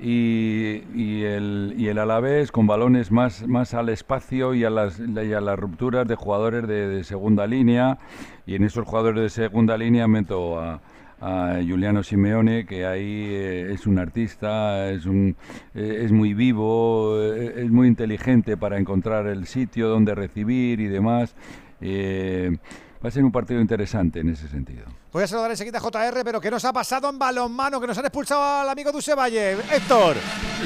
y, y, el, y el Alavés con balones más, más al espacio y a, las, y a las rupturas de jugadores de, segunda línea. Y en esos jugadores de segunda línea meto a, a Juliano Simeone, que ahí eh, es un artista, es, un, eh, es muy vivo, eh, es muy inteligente para encontrar el sitio donde recibir y demás. Va a ser un partido interesante en ese sentido. Voy a saludar enseguida a JR, pero ¿qué nos ha pasado en balonmano? Que nos han expulsado al amigo Duse Valle. Héctor.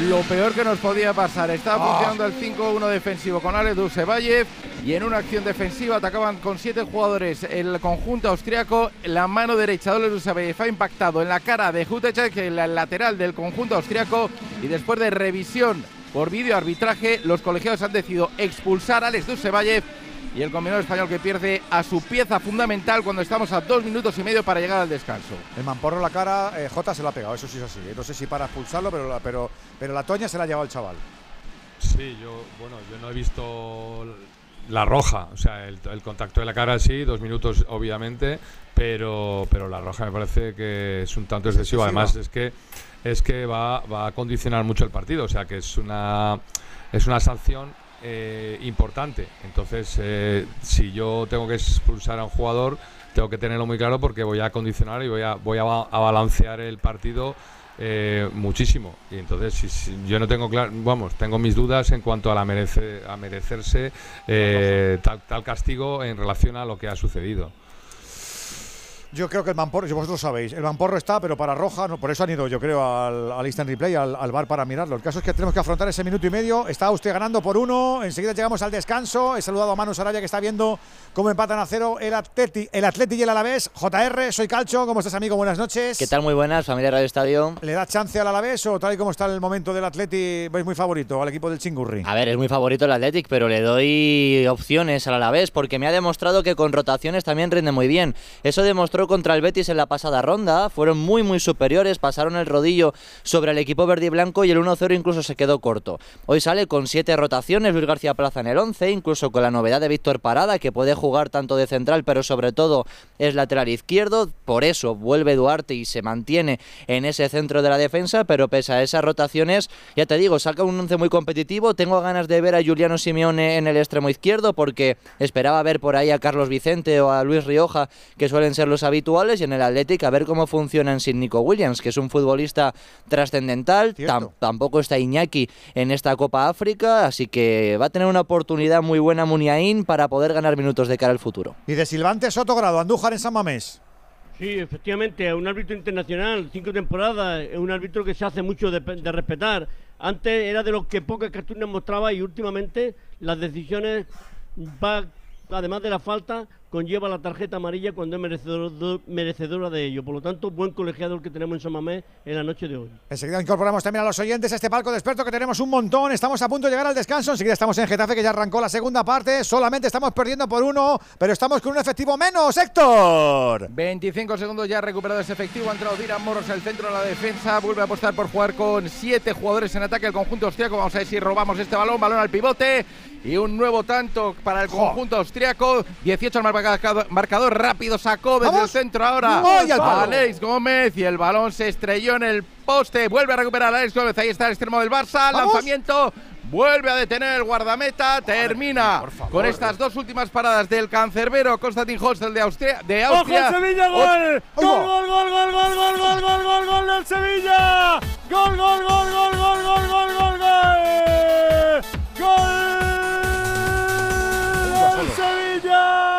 Lo peor que nos podía pasar. Estaba funcionando el 5-1 defensivo con Ale Dusevalle y en una acción defensiva atacaban con siete jugadores el conjunto austriaco. La mano derecha de Ale Dusevalle ha impactado en la cara de Jutecek, el lateral del conjunto austriaco. Y después de revisión por vídeo arbitraje, los colegiados han decidido expulsar a Alex Dusevalle y el combinado español que pierde a su pieza fundamental cuando estamos a dos minutos y medio para llegar al descanso. El mamporro la cara, eh, Jota se la ha pegado, eso sí es así. No sé si para expulsarlo, pero la, pero, pero la toña se la ha llevado el chaval. Sí, yo, bueno, yo no he visto la roja, o sea, el, contacto de la cara sí, dos minutos obviamente, pero, pero la roja me parece que es un tanto excesivo. Además es que es que va, va a condicionar mucho el partido, o sea que es una es una sanción eh, importante. Entonces, eh, si yo tengo que expulsar a un jugador, tengo que tenerlo muy claro porque voy a condicionar y voy a, voy a, balancear el partido eh, muchísimo. Y entonces si- si yo no tengo claro, vamos, tengo mis dudas en cuanto a la merece, a merecerse eh, tal, tal castigo en relación a lo que ha sucedido. Yo creo que el Mamporro, vosotros sabéis, el Mamporro está, pero para Roja, no, por eso han ido, yo creo, al, al instant replay, al, al bar para mirarlo. El caso es que tenemos que afrontar ese minuto y medio. Está usted ganando por uno. Enseguida llegamos al descanso. He saludado a Manu Sarabia, que está viendo cómo empatan a cero el Atleti, el Atleti y el Alavés. JR, soy Calcho. ¿Cómo estás, amigo? Buenas noches. ¿Qué tal? Muy buenas, familia Radio Estadio. ¿Le da chance al Alavés o tal y como está el momento del Atleti, veis muy favorito al equipo del Chingurri? A ver, es muy favorito el Athletic, pero le doy opciones al Alavés porque me ha demostrado que con rotaciones también rinde muy bien. Eso demostró contra el Betis en la pasada ronda, fueron muy muy superiores, pasaron el rodillo sobre el equipo verde y blanco y el 1-0 incluso se quedó corto. Hoy sale con siete rotaciones Luis García Plaza en el 11, incluso con la novedad de Víctor Parada que puede jugar tanto de central pero sobre todo es lateral izquierdo, por eso vuelve Duarte y se mantiene en ese centro de la defensa, pero pese a esas rotaciones, ya te digo, saca un 11 muy competitivo, tengo ganas de ver a Juliano Simeone en el extremo izquierdo porque esperaba ver por ahí a Carlos Vicente o a Luis Rioja, que suelen ser los habituales, y en el Athletic a ver cómo funcionan sin Nico Williams, que es un futbolista trascendental, Tam- tampoco está Iñaki en esta Copa África, así que va a tener una oportunidad muy buena Muniain para poder ganar minutos de cara al futuro. Y de Silvante Sotogrado, Andújar en San Mamés. Sí, efectivamente, un árbitro internacional, cinco temporadas, es un árbitro que se hace mucho de, de respetar. Antes era de los que pocas cartulinas mostraba y últimamente las decisiones va, además de la falta, conlleva la tarjeta amarilla cuando es merecedor- merecedora de ello. Por lo tanto, buen colegiador que tenemos en San Mamés en la noche de hoy. Enseguida incorporamos también a los oyentes a este palco de expertos que tenemos un montón. Estamos a punto de llegar al descanso. Enseguida estamos en Getafe, que ya arrancó la segunda parte. Solamente estamos perdiendo por uno, pero estamos con un efectivo menos. Héctor. 25 segundos ya ha recuperado ese efectivo. Ha entrado Dirán Moros al centro de la defensa. Vuelve a apostar por jugar con siete jugadores en ataque. El conjunto austriaco. Vamos a ver si robamos este balón. Balón al pivote. Y un nuevo tanto para el conjunto austriaco. 18 al marcador, marcador rápido. Sacó desde el centro ahora. Alex Gómez. Y el balón se estrelló en el poste. Vuelve a recuperar Alex Gómez. Ahí está el extremo del Barça. ¡Vamos! Lanzamiento. Vuelve a detener el guardameta. Termina con estas dos últimas paradas del cancerbero Konstantin Hostel de Austria. De ¡Ojo Austria. el Sevilla, gol! ¡Gol, gol, gol, gol, gol, gol, gol, gol, gol, gol del Sevilla! ¡Gol, gol, gol, gol, gol, gol, gol, gol, gol! ¡Gol del Sevilla!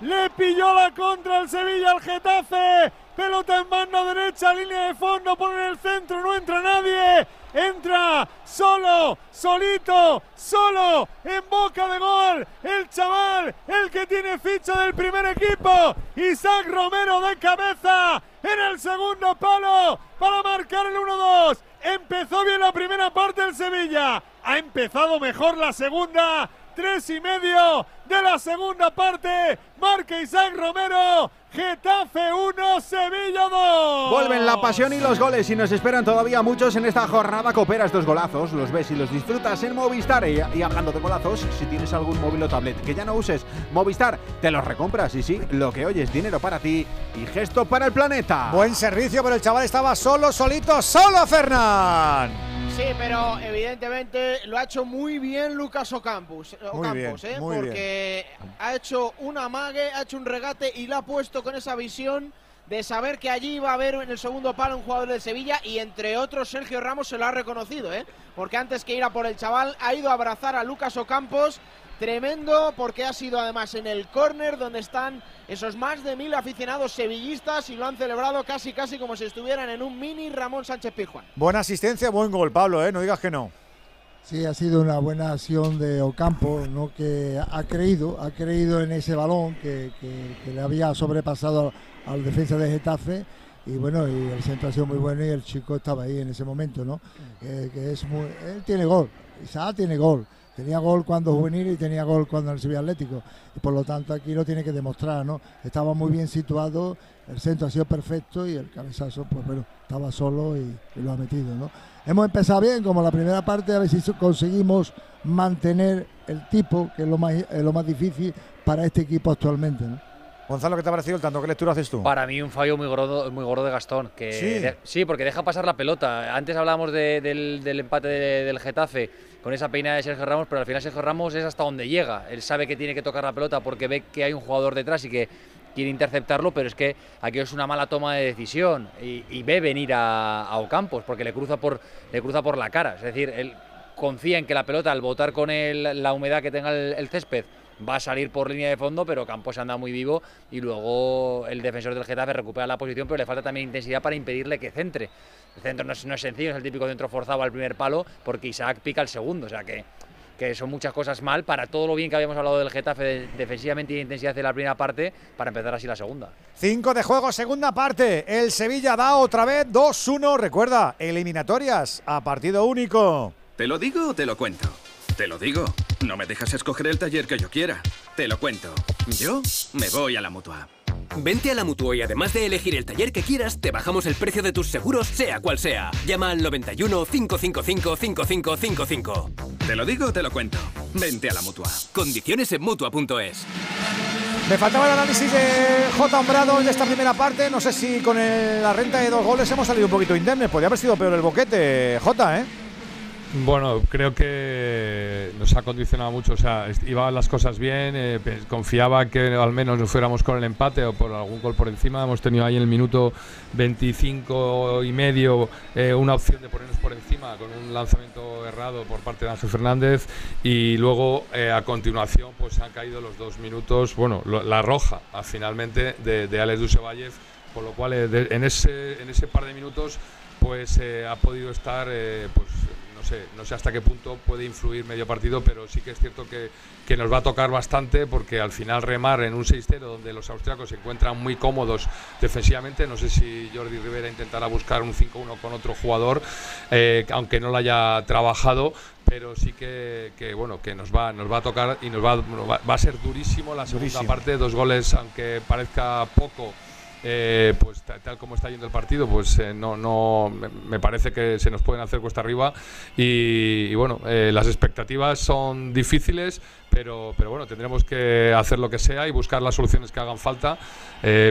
Le pilló la contra el Sevilla al Getafe. Pelota en banda derecha, línea de fondo, pone en el centro, no entra nadie. Entra solo, solito, solo, en boca de gol. El chaval, el que tiene ficha del primer equipo. Isaac Romero de cabeza en el segundo palo para marcar el 1-2. Empezó bien la primera parte del Sevilla. Ha empezado mejor la segunda. Tres y medio de la segunda parte. Marca Isaac Romero. Getafe 1, Sevilla 2. Vuelven la pasión y los goles y nos esperan todavía muchos en esta jornada. Coopera estos golazos, los ves y los disfrutas en Movistar. Y, y hablando de golazos, si tienes algún móvil o tablet que ya no uses, Movistar te los recompras. Y sí, lo que oyes, dinero para ti y gesto para el planeta. Buen servicio, pero el chaval estaba solo, solito, solo, Fernán. Sí, pero evidentemente lo ha hecho muy bien Lucas Ocampos, Muy Ocampos, bien, ¿eh? muy porque ha hecho un amague, ha hecho un regate y lo ha puesto con esa visión de saber que allí iba a haber en el segundo palo un jugador del Sevilla y entre otros Sergio Ramos se lo ha reconocido, ¿eh? porque antes que ir a por el chaval ha ido a abrazar a Lucas Ocampos. Tremendo porque ha sido además en el córner donde están esos más de mil aficionados sevillistas y lo han celebrado casi casi como si estuvieran en un mini Ramón Sánchez Pizjuán. Buena asistencia, buen gol, Pablo, ¿eh? No digas que no. Sí, ha sido una buena acción de Ocampo, ¿no? que ha creído, ha creído en ese balón que, que- que le había sobrepasado al defensa de Getafe y bueno, y el centro ha sido muy bueno y el chico estaba ahí en ese momento, ¿no? Que, que es muy, él tiene gol, Isaac tiene gol, tenía gol cuando juvenil y tenía gol cuando en el Sevilla Atlético y por lo tanto aquí lo tiene que demostrar, ¿no? Estaba muy bien situado, el centro ha sido perfecto y el cabezazo, pues bueno, estaba solo y, lo ha metido, ¿no? Hemos empezado bien, como la primera parte, a ver si conseguimos mantener el tipo, que es lo más, es lo más difícil para este equipo actualmente. Gonzalo, ¿qué te ha parecido el tanto? ¿Qué lectura haces tú? Para mí un fallo muy gordo, muy gordo de Gastón. Que Sí. de- sí, porque deja pasar la pelota. Antes hablábamos de- del, del empate de- del Getafe con esa peina de Sergio Ramos, pero al final Sergio Ramos es hasta donde llega. Él sabe que tiene que tocar la pelota porque ve que hay un jugador detrás y que quiere interceptarlo, pero es que aquí es una mala toma de decisión y, ve venir a, a, Ocampos porque le cruza, por, le cruza por la cara. Es decir, él confía en que la pelota al botar con la humedad que tenga el, césped va a salir por línea de fondo, pero Campos anda muy vivo y luego el defensor del Getafe recupera la posición, pero le falta también intensidad para impedirle que centre. El centro no es, no es sencillo, es el típico centro forzado al primer palo, porque Isaac pica el segundo, o sea que que son muchas cosas mal para todo lo bien que habíamos hablado del Getafe defensivamente y de intensidad de la primera parte para empezar así la segunda. Cinco de juego, segunda parte. El Sevilla da otra vez 2-1. Recuerda, eliminatorias a partido único. ¿Te lo digo o te lo cuento? Te lo digo. No me dejas escoger el taller que yo quiera. Te lo cuento. Yo me voy a la mutua. Vente a la Mutua y además de elegir el taller que quieras, te bajamos el precio de tus seguros, sea cual sea. Llama al 91 555 5555. Te lo digo, te lo cuento. Vente a la Mutua. Condiciones en Mutua.es. Me faltaba el análisis de J. Hombrado de esta primera parte. No sé si con la renta de dos goles hemos salido un poquito indemnes. Podría haber sido peor el boquete, J, ¿eh? Bueno, creo que nos ha condicionado mucho. O sea, iban las cosas bien. Eh, confiaba que al menos nos fuéramos con el empate o por algún gol por encima. Hemos tenido ahí en el minuto 25 y medio eh, una opción de ponernos por encima con un lanzamiento errado por parte de Ángel Fernández. Y luego, eh, a continuación, pues han caído los dos minutos. Bueno, la roja, finalmente, de, de Alex Dusevallev. Por lo cual, en, ese, en ese par de minutos, pues ha podido estar pues no sé hasta qué punto puede influir medio partido, pero sí que es cierto que, que nos va a tocar bastante porque al final remar en un 6-0 donde los austriacos se encuentran muy cómodos defensivamente, no sé si Jordi Rivera intentará buscar un 5-1 con otro jugador, eh, aunque no lo haya trabajado, pero sí que, bueno que nos va nos va a tocar y nos va, va, a ser durísimo la segunda parte dos goles aunque parezca poco eh, pues tal como está yendo el partido, pues eh, no, no me parece que se nos pueden hacer cuesta arriba y, bueno, eh, las expectativas son difíciles, pero, pero bueno, tendremos que hacer lo que sea y buscar las soluciones que hagan falta,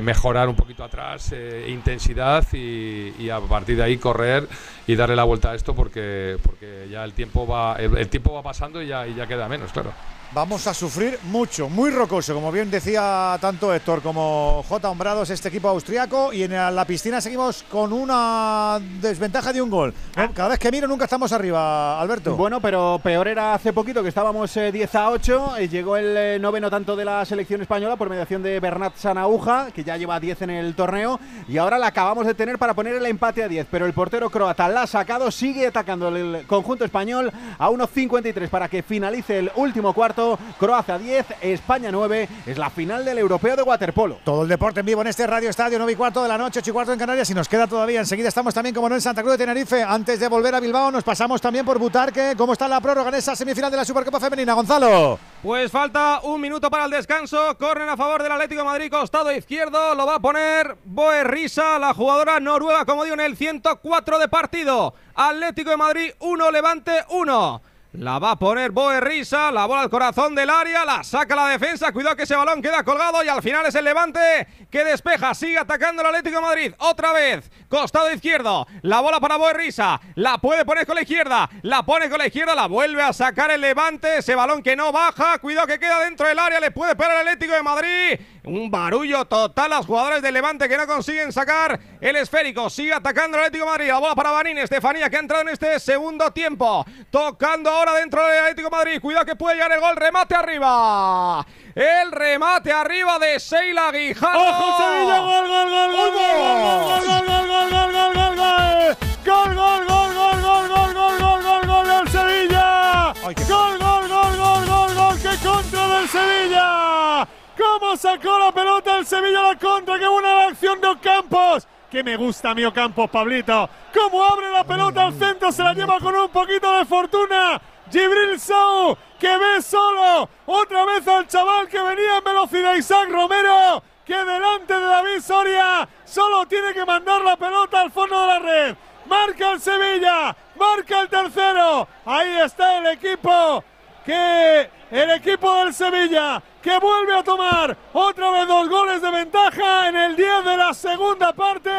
mejorar un poquito atrás, intensidad y, a partir de ahí correr y darle la vuelta a esto porque, porque ya el tiempo va, el, tiempo va pasando y ya, y ya queda menos, claro. Vamos a sufrir mucho, muy rocoso, como bien decía tanto Héctor como J. Hombrados, este equipo austriaco. Y en la piscina seguimos con una desventaja de un gol. Cada vez que miro nunca estamos arriba, Alberto. Bueno, pero peor era hace poquito que estábamos 10 eh, a 8. Y llegó el eh, noveno tanto de la selección española por mediación de Bernat Sanauja, que ya lleva 10 en el torneo. Y ahora la acabamos de tener para poner el empate a 10. Pero el portero croata la ha sacado, sigue atacando el conjunto español a 1.53 para que finalice el último cuarto. Croacia 10, España 9. Es la final del europeo de waterpolo. Todo el deporte en vivo en este Radio Estadio, 9 y cuarto de la noche, 8 y cuarto en Canarias. Y nos queda todavía. Enseguida estamos también, como no, en Santa Cruz de Tenerife. Antes de volver a Bilbao, nos pasamos también por Butarque. ¿Cómo está la prórroga en esa semifinal de la Supercopa Femenina, Gonzalo? Pues falta un minuto para el descanso. Corren a favor del Atlético de Madrid, costado izquierdo. Lo va a poner Boe Risa, la jugadora noruega, como dio en el 104 de partido. Atlético de Madrid 1, Levante 1. La va a poner Boe Risa, la bola al corazón del área, la saca la defensa, cuidado que ese balón queda colgado y al final es el Levante que despeja, sigue atacando el Atlético de Madrid, otra vez, costado izquierdo, la bola para Boe Risa, la puede poner con la izquierda, la pone con la izquierda, la vuelve a sacar el Levante, ese balón que no baja, cuidado que queda dentro del área, le puede pegar el Atlético de Madrid, un barullo total a los jugadores del Levante que no consiguen sacar el esférico, sigue atacando el Atlético de Madrid, la bola para Banín, Estefanía que ha entrado en este segundo tiempo, tocando ahora dentro del Atlético Madrid. Cuidado que puede llegar el gol. Remate arriba. El remate arriba de Sheila Guijarro. ¡Ojo Sevilla! ¡Gol, gol, gol, gol, gol, gol, gol, gol, gol, gol, gol, gol, gol! ¡Gol, gol, gol, gol, gol, gol, gol, gol, gol, gol del Sevilla! ¡Gol, gol, gol, gol, gol, gol! ¡Qué contra del Sevilla! ¿Cómo sacó la pelota el Sevilla la contra? ¡Qué buena la acción de Ocampos! que me gusta mío Campos, Pablito. Cómo abre la pelota al centro, se la lleva con un poquito de fortuna. Gibril Sou, que ve solo otra vez al chaval que venía en velocidad, Isaac Romero, que delante de David Soria solo tiene que mandar la pelota al fondo de la red. Marca el Sevilla, marca el tercero. Ahí está el equipo que el equipo del Sevilla que vuelve a tomar otra vez dos goles de ventaja en el 10 de la segunda parte.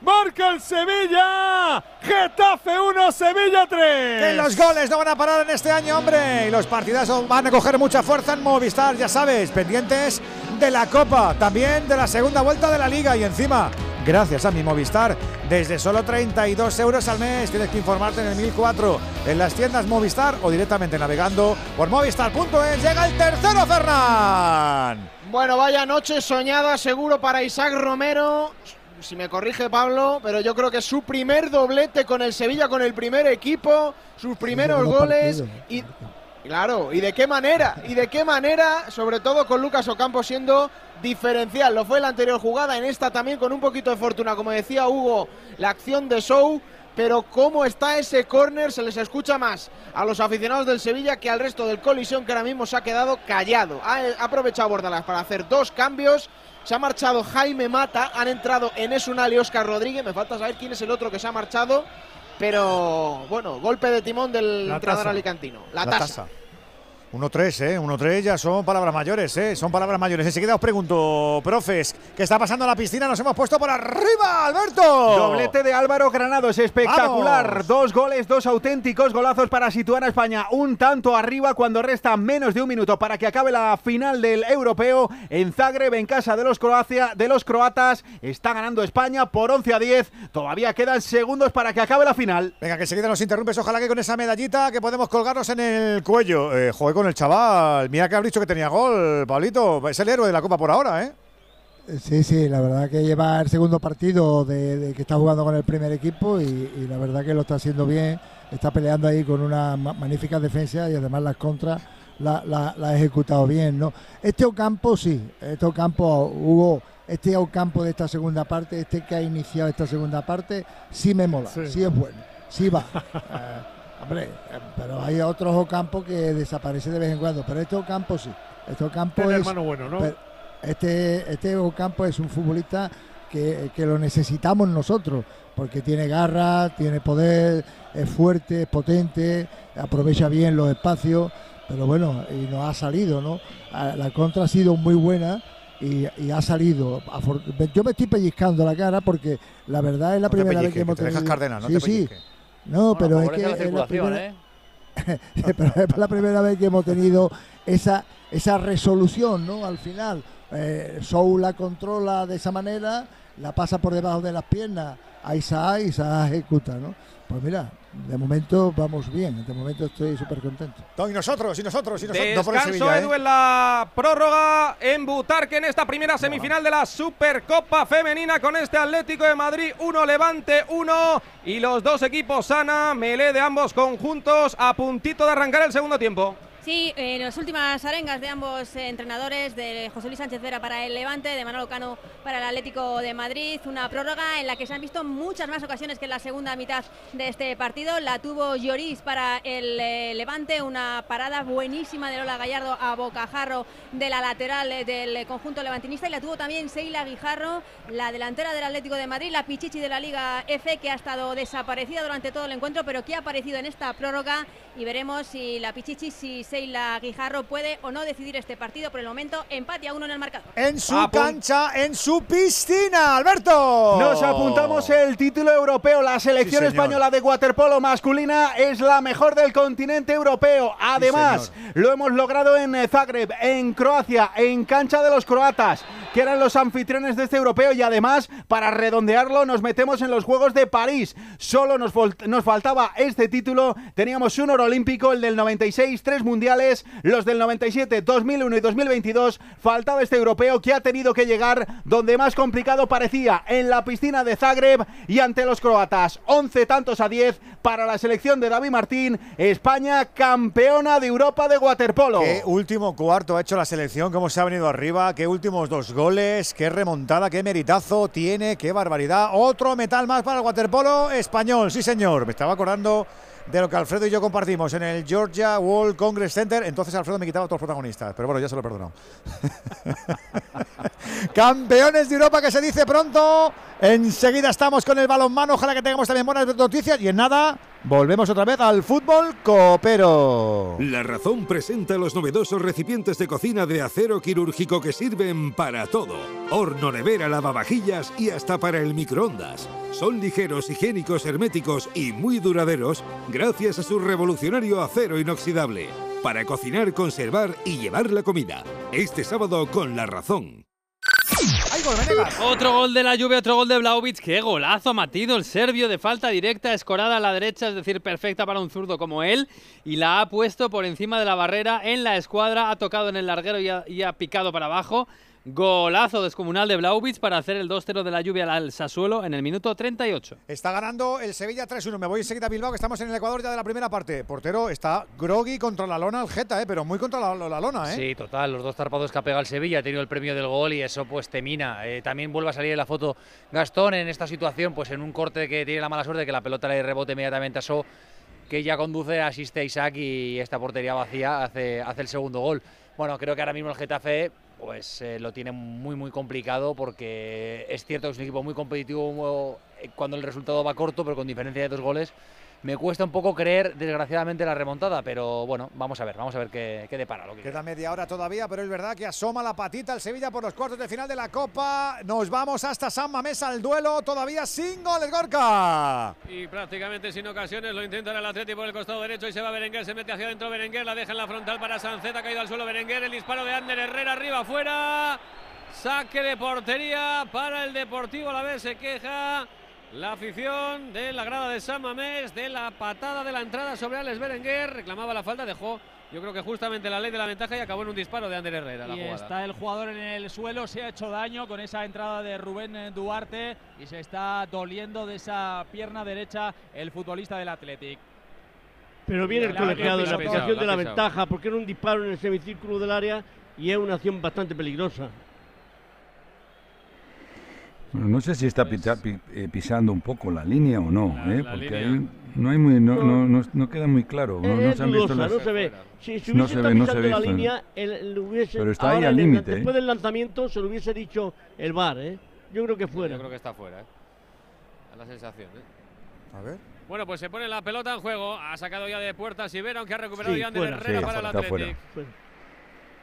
Marca el Sevilla. Getafe 1, Sevilla 3. Que los goles no van a parar en este año, hombre. Y los partidazos van a coger mucha fuerza en Movistar, ya sabes, pendientes de la Copa, también de la segunda vuelta de la Liga y encima, gracias a mi Movistar, desde solo 32 euros al mes tienes que informarte en el 1004 en las tiendas Movistar o directamente navegando por movistar.es. Llega el tercero, Fernán. Bueno, vaya noche soñada seguro para Isaac Romero. Si me corrige Pablo, pero yo creo que es su primer doblete con el Sevilla, con el primer equipo, sus primeros goles y claro, y de qué manera, y de qué manera, sobre todo con Lucas Ocampo siendo diferencial. Lo fue en la anterior jugada, en esta también con un poquito de fortuna, como decía Hugo, la acción de Show pero cómo está ese córner se les escucha más a los aficionados del Sevilla que al resto del colisión que ahora mismo se ha quedado callado. Ha aprovechado Bordalas para hacer dos cambios. Se ha marchado Jaime Mata, han entrado Enes Unal y Oscar Rodríguez. Me falta saber quién es el otro que se ha marchado. Pero bueno, golpe de timón del entrenador alicantino. La, tasa. 1-3, ¿eh? 1-3 ya son palabras mayores, ¿eh? Son palabras mayores. Enseguida os pregunto, profes, ¿qué está pasando en la piscina? Nos hemos puesto por arriba, Alberto. Doblete de Álvaro Granado, es espectacular. Dos goles, dos auténticos golazos para situar a España un tanto arriba cuando resta menos de un minuto para que acabe la final del europeo en Zagreb, en casa de los, Croacia, de los croatas. Está ganando España por 11 a 10. Todavía quedan segundos para que acabe la final. Venga, que enseguida nos interrumpes. Ojalá que con esa medallita que podemos colgarnos en el cuello. Eh, el chaval. Mira que has dicho que tenía gol, Pablito. Es el héroe de la Copa por ahora, ¿eh? Sí, sí, la verdad que lleva el segundo partido de, que está jugando con el primer equipo y, la verdad que lo está haciendo bien. Está peleando ahí con una magnífica defensa y además las contras la, ha ejecutado bien, ¿no? Este Ocampo sí, este Ocampo hubo este Ocampo de esta segunda parte, este que ha iniciado esta segunda parte, sí me mola, sí, es bueno, sí va. Eh, Hombre, pero hay otros Ocampo que desaparece de vez en cuando, pero este Ocampo sí. Este Ocampo es. hermano bueno, ¿no? Este, este Ocampo es un futbolista que, lo necesitamos nosotros, porque tiene garra, tiene poder, es fuerte, es potente, aprovecha bien los espacios, pero bueno, y nos ha salido, ¿no? La contra ha sido muy buena. Y, ha salido. Yo me estoy pellizcando la cara porque la verdad es la primera vez que hemos tenido. no sí, sí, no, pero es que es la, primera, ¿eh? pero es la primera vez que hemos tenido esa, esa resolución, ¿no? Al final, eh, Soul la controla de esa manera, la pasa por debajo de las piernas a Isaac y Isaac ejecuta, ¿no? Pues mira, de momento vamos bien, de momento estoy súper contento. y nosotros, y nosotros, y nosotros. Descanso, ¿eh? Edu, en la prórroga en Butarque en esta primera semifinal de la Supercopa Femenina con este Atlético de Madrid, uno Levante, uno y los dos equipos sana, melé de ambos conjuntos a puntito de arrancar el segundo tiempo. Sí, en las últimas arengas de ambos entrenadores, de José Luis Sánchez Vera para el Levante, de Manolo Cano para el Atlético de Madrid, una prórroga en la que se han visto muchas más ocasiones que en la segunda mitad de este partido. La tuvo Lloris para el eh, Levante, una parada buenísima de Lola Gallardo a bocajarro de la lateral eh, del conjunto levantinista. Y la tuvo también Seila Guijarro, la delantera del Atlético de Madrid, la Pichichi de la Liga F, que ha estado desaparecida durante todo el encuentro, pero que ha aparecido en esta prórroga. Y veremos si la Pichichi, si Seila Guijarro puede o no decidir este partido. Por el momento, empate a uno en el marcador. En su cancha, en su piscina, Alberto. Nos apuntamos el título europeo. La selección española de waterpolo masculina es la mejor del continente europeo. Además, lo hemos logrado en Zagreb, en Croacia, en cancha de los croatas, que eran los anfitriones de este europeo. Y además, para redondearlo, nos metemos en los Juegos de París. Solo nos, nos faltaba este título. Teníamos un oro olímpico, el del 96, tres mundiales los del 97, 2001 y 2022, faltaba este europeo que ha tenido que llegar donde más complicado parecía, en la piscina de Zagreb y ante los croatas. 11 tantos a 10 para la selección de David Martín, España campeona de Europa de waterpolo. Qué último cuarto ha hecho la selección, cómo se ha venido arriba, qué últimos dos goles, qué remontada, qué meritazo tiene, qué barbaridad. Otro metal más para el waterpolo español, sí señor. Me estaba acordando de lo que Alfredo y yo compartimos en el Georgia World Congress Center. Entonces Alfredo me quitaba a todos los protagonistas, pero bueno, ya se lo he perdonado. Campeones de Europa que se dice pronto. Enseguida estamos con el balonmano. Ojalá que tengamos también buenas noticias. Y en nada, volvemos otra vez al fútbol coopero. La razón presenta los novedosos recipientes de cocina de acero quirúrgico que sirven para todo. Horno, nevera, lavavajillas y hasta para el microondas. Son ligeros, higiénicos, herméticos y muy duraderos gracias a su revolucionario acero inoxidable. para cocinar, conservar y llevar la comida. Este sábado con La Razón. Otro gol de la lluvia, otro gol de Blaovic. Qué golazo ha matido el serbio de falta directa, escorada a la derecha, es decir, perfecta para un zurdo como él. Y la ha puesto por encima de la barrera en la escuadra, ha tocado en el larguero y ha, y ha picado para abajo. Golazo descomunal de Blaovic para hacer el 2-0 de la lluvia al Sassuolo en el minuto 38. Está ganando el Sevilla 3-1. Me voy enseguida a Bilbao, que estamos en el Ecuador ya de la primera parte. Portero está groggy contra la lona, el Geta, ¿eh? pero muy contra la, la lona. ¿eh? Sí, total. Los dos zarpados que ha pegado el Sevilla ha tenido el premio del gol y eso pues te mina. Eh, también vuelve a salir en la foto Gastón en esta situación, pues en un corte que tiene la mala suerte que la pelota le rebote inmediatamente a So, que ya conduce, asiste a Isaac y esta portería vacía hace, hace el segundo gol. Bueno, creo que ahora mismo el Getafe pues eh, lo tiene muy muy complicado porque es cierto que es un equipo muy competitivo eh, cuando el resultado va corto, pero con diferencia de dos goles. Me cuesta un poco creer, desgraciadamente, la remontada, pero bueno, vamos a ver, vamos a ver qué, qué depara. Lo que Queda media hora todavía, pero es verdad que asoma la patita el Sevilla por los cuartos de final de la Copa. Nos vamos hasta San Mamés al duelo, todavía sin goles, Gorka. Y prácticamente sin ocasiones lo intenta el Atleti por el costado derecho y se va Berenguer, se mete hacia adentro Berenguer, la deja en la frontal para Sancet, ha caído al suelo Berenguer, el disparo de Ander Herrera arriba afuera. Saque de portería para el Deportivo, a la vez se queja la afición de la grada de San Mamés, de la patada de la entrada sobre Alex Berenguer, reclamaba la falta, dejó yo creo que justamente la ley de la ventaja y acabó en un disparo de Ander Herrera. La Y jugada. está el jugador en el suelo, se ha hecho daño con esa entrada de Rubén Duarte y se está doliendo de esa pierna derecha el futbolista del Athletic. Pero viene el colegiado en la la- aplicación de la- ventaja, porque era un disparo en el semicírculo del área y es una acción bastante peligrosa. Bueno, no sé si está pita- eh, pisando un poco la línea o no, La- ¿eh? la porque línea. hay- no, hay muy, no, no, no, no queda muy claro. No, no es se han visto dudosa, las- no se ve. Si, si No hubiese se estado ve, no se pisando la línea, el, hubiese, Pero está ahí al límite, ¿eh? Después del lanzamiento se lo hubiese dicho el VAR, ¿eh? Yo creo que fuera. Yo creo que está fuera, ¿eh? Da la sensación, ¿eh? A ver. Bueno, pues se pone la pelota en juego. Ha sacado ya de puertas Ibera, aunque ha recuperado Sí, ya Ander. Herrera Sí, para el está fuera. Athletic.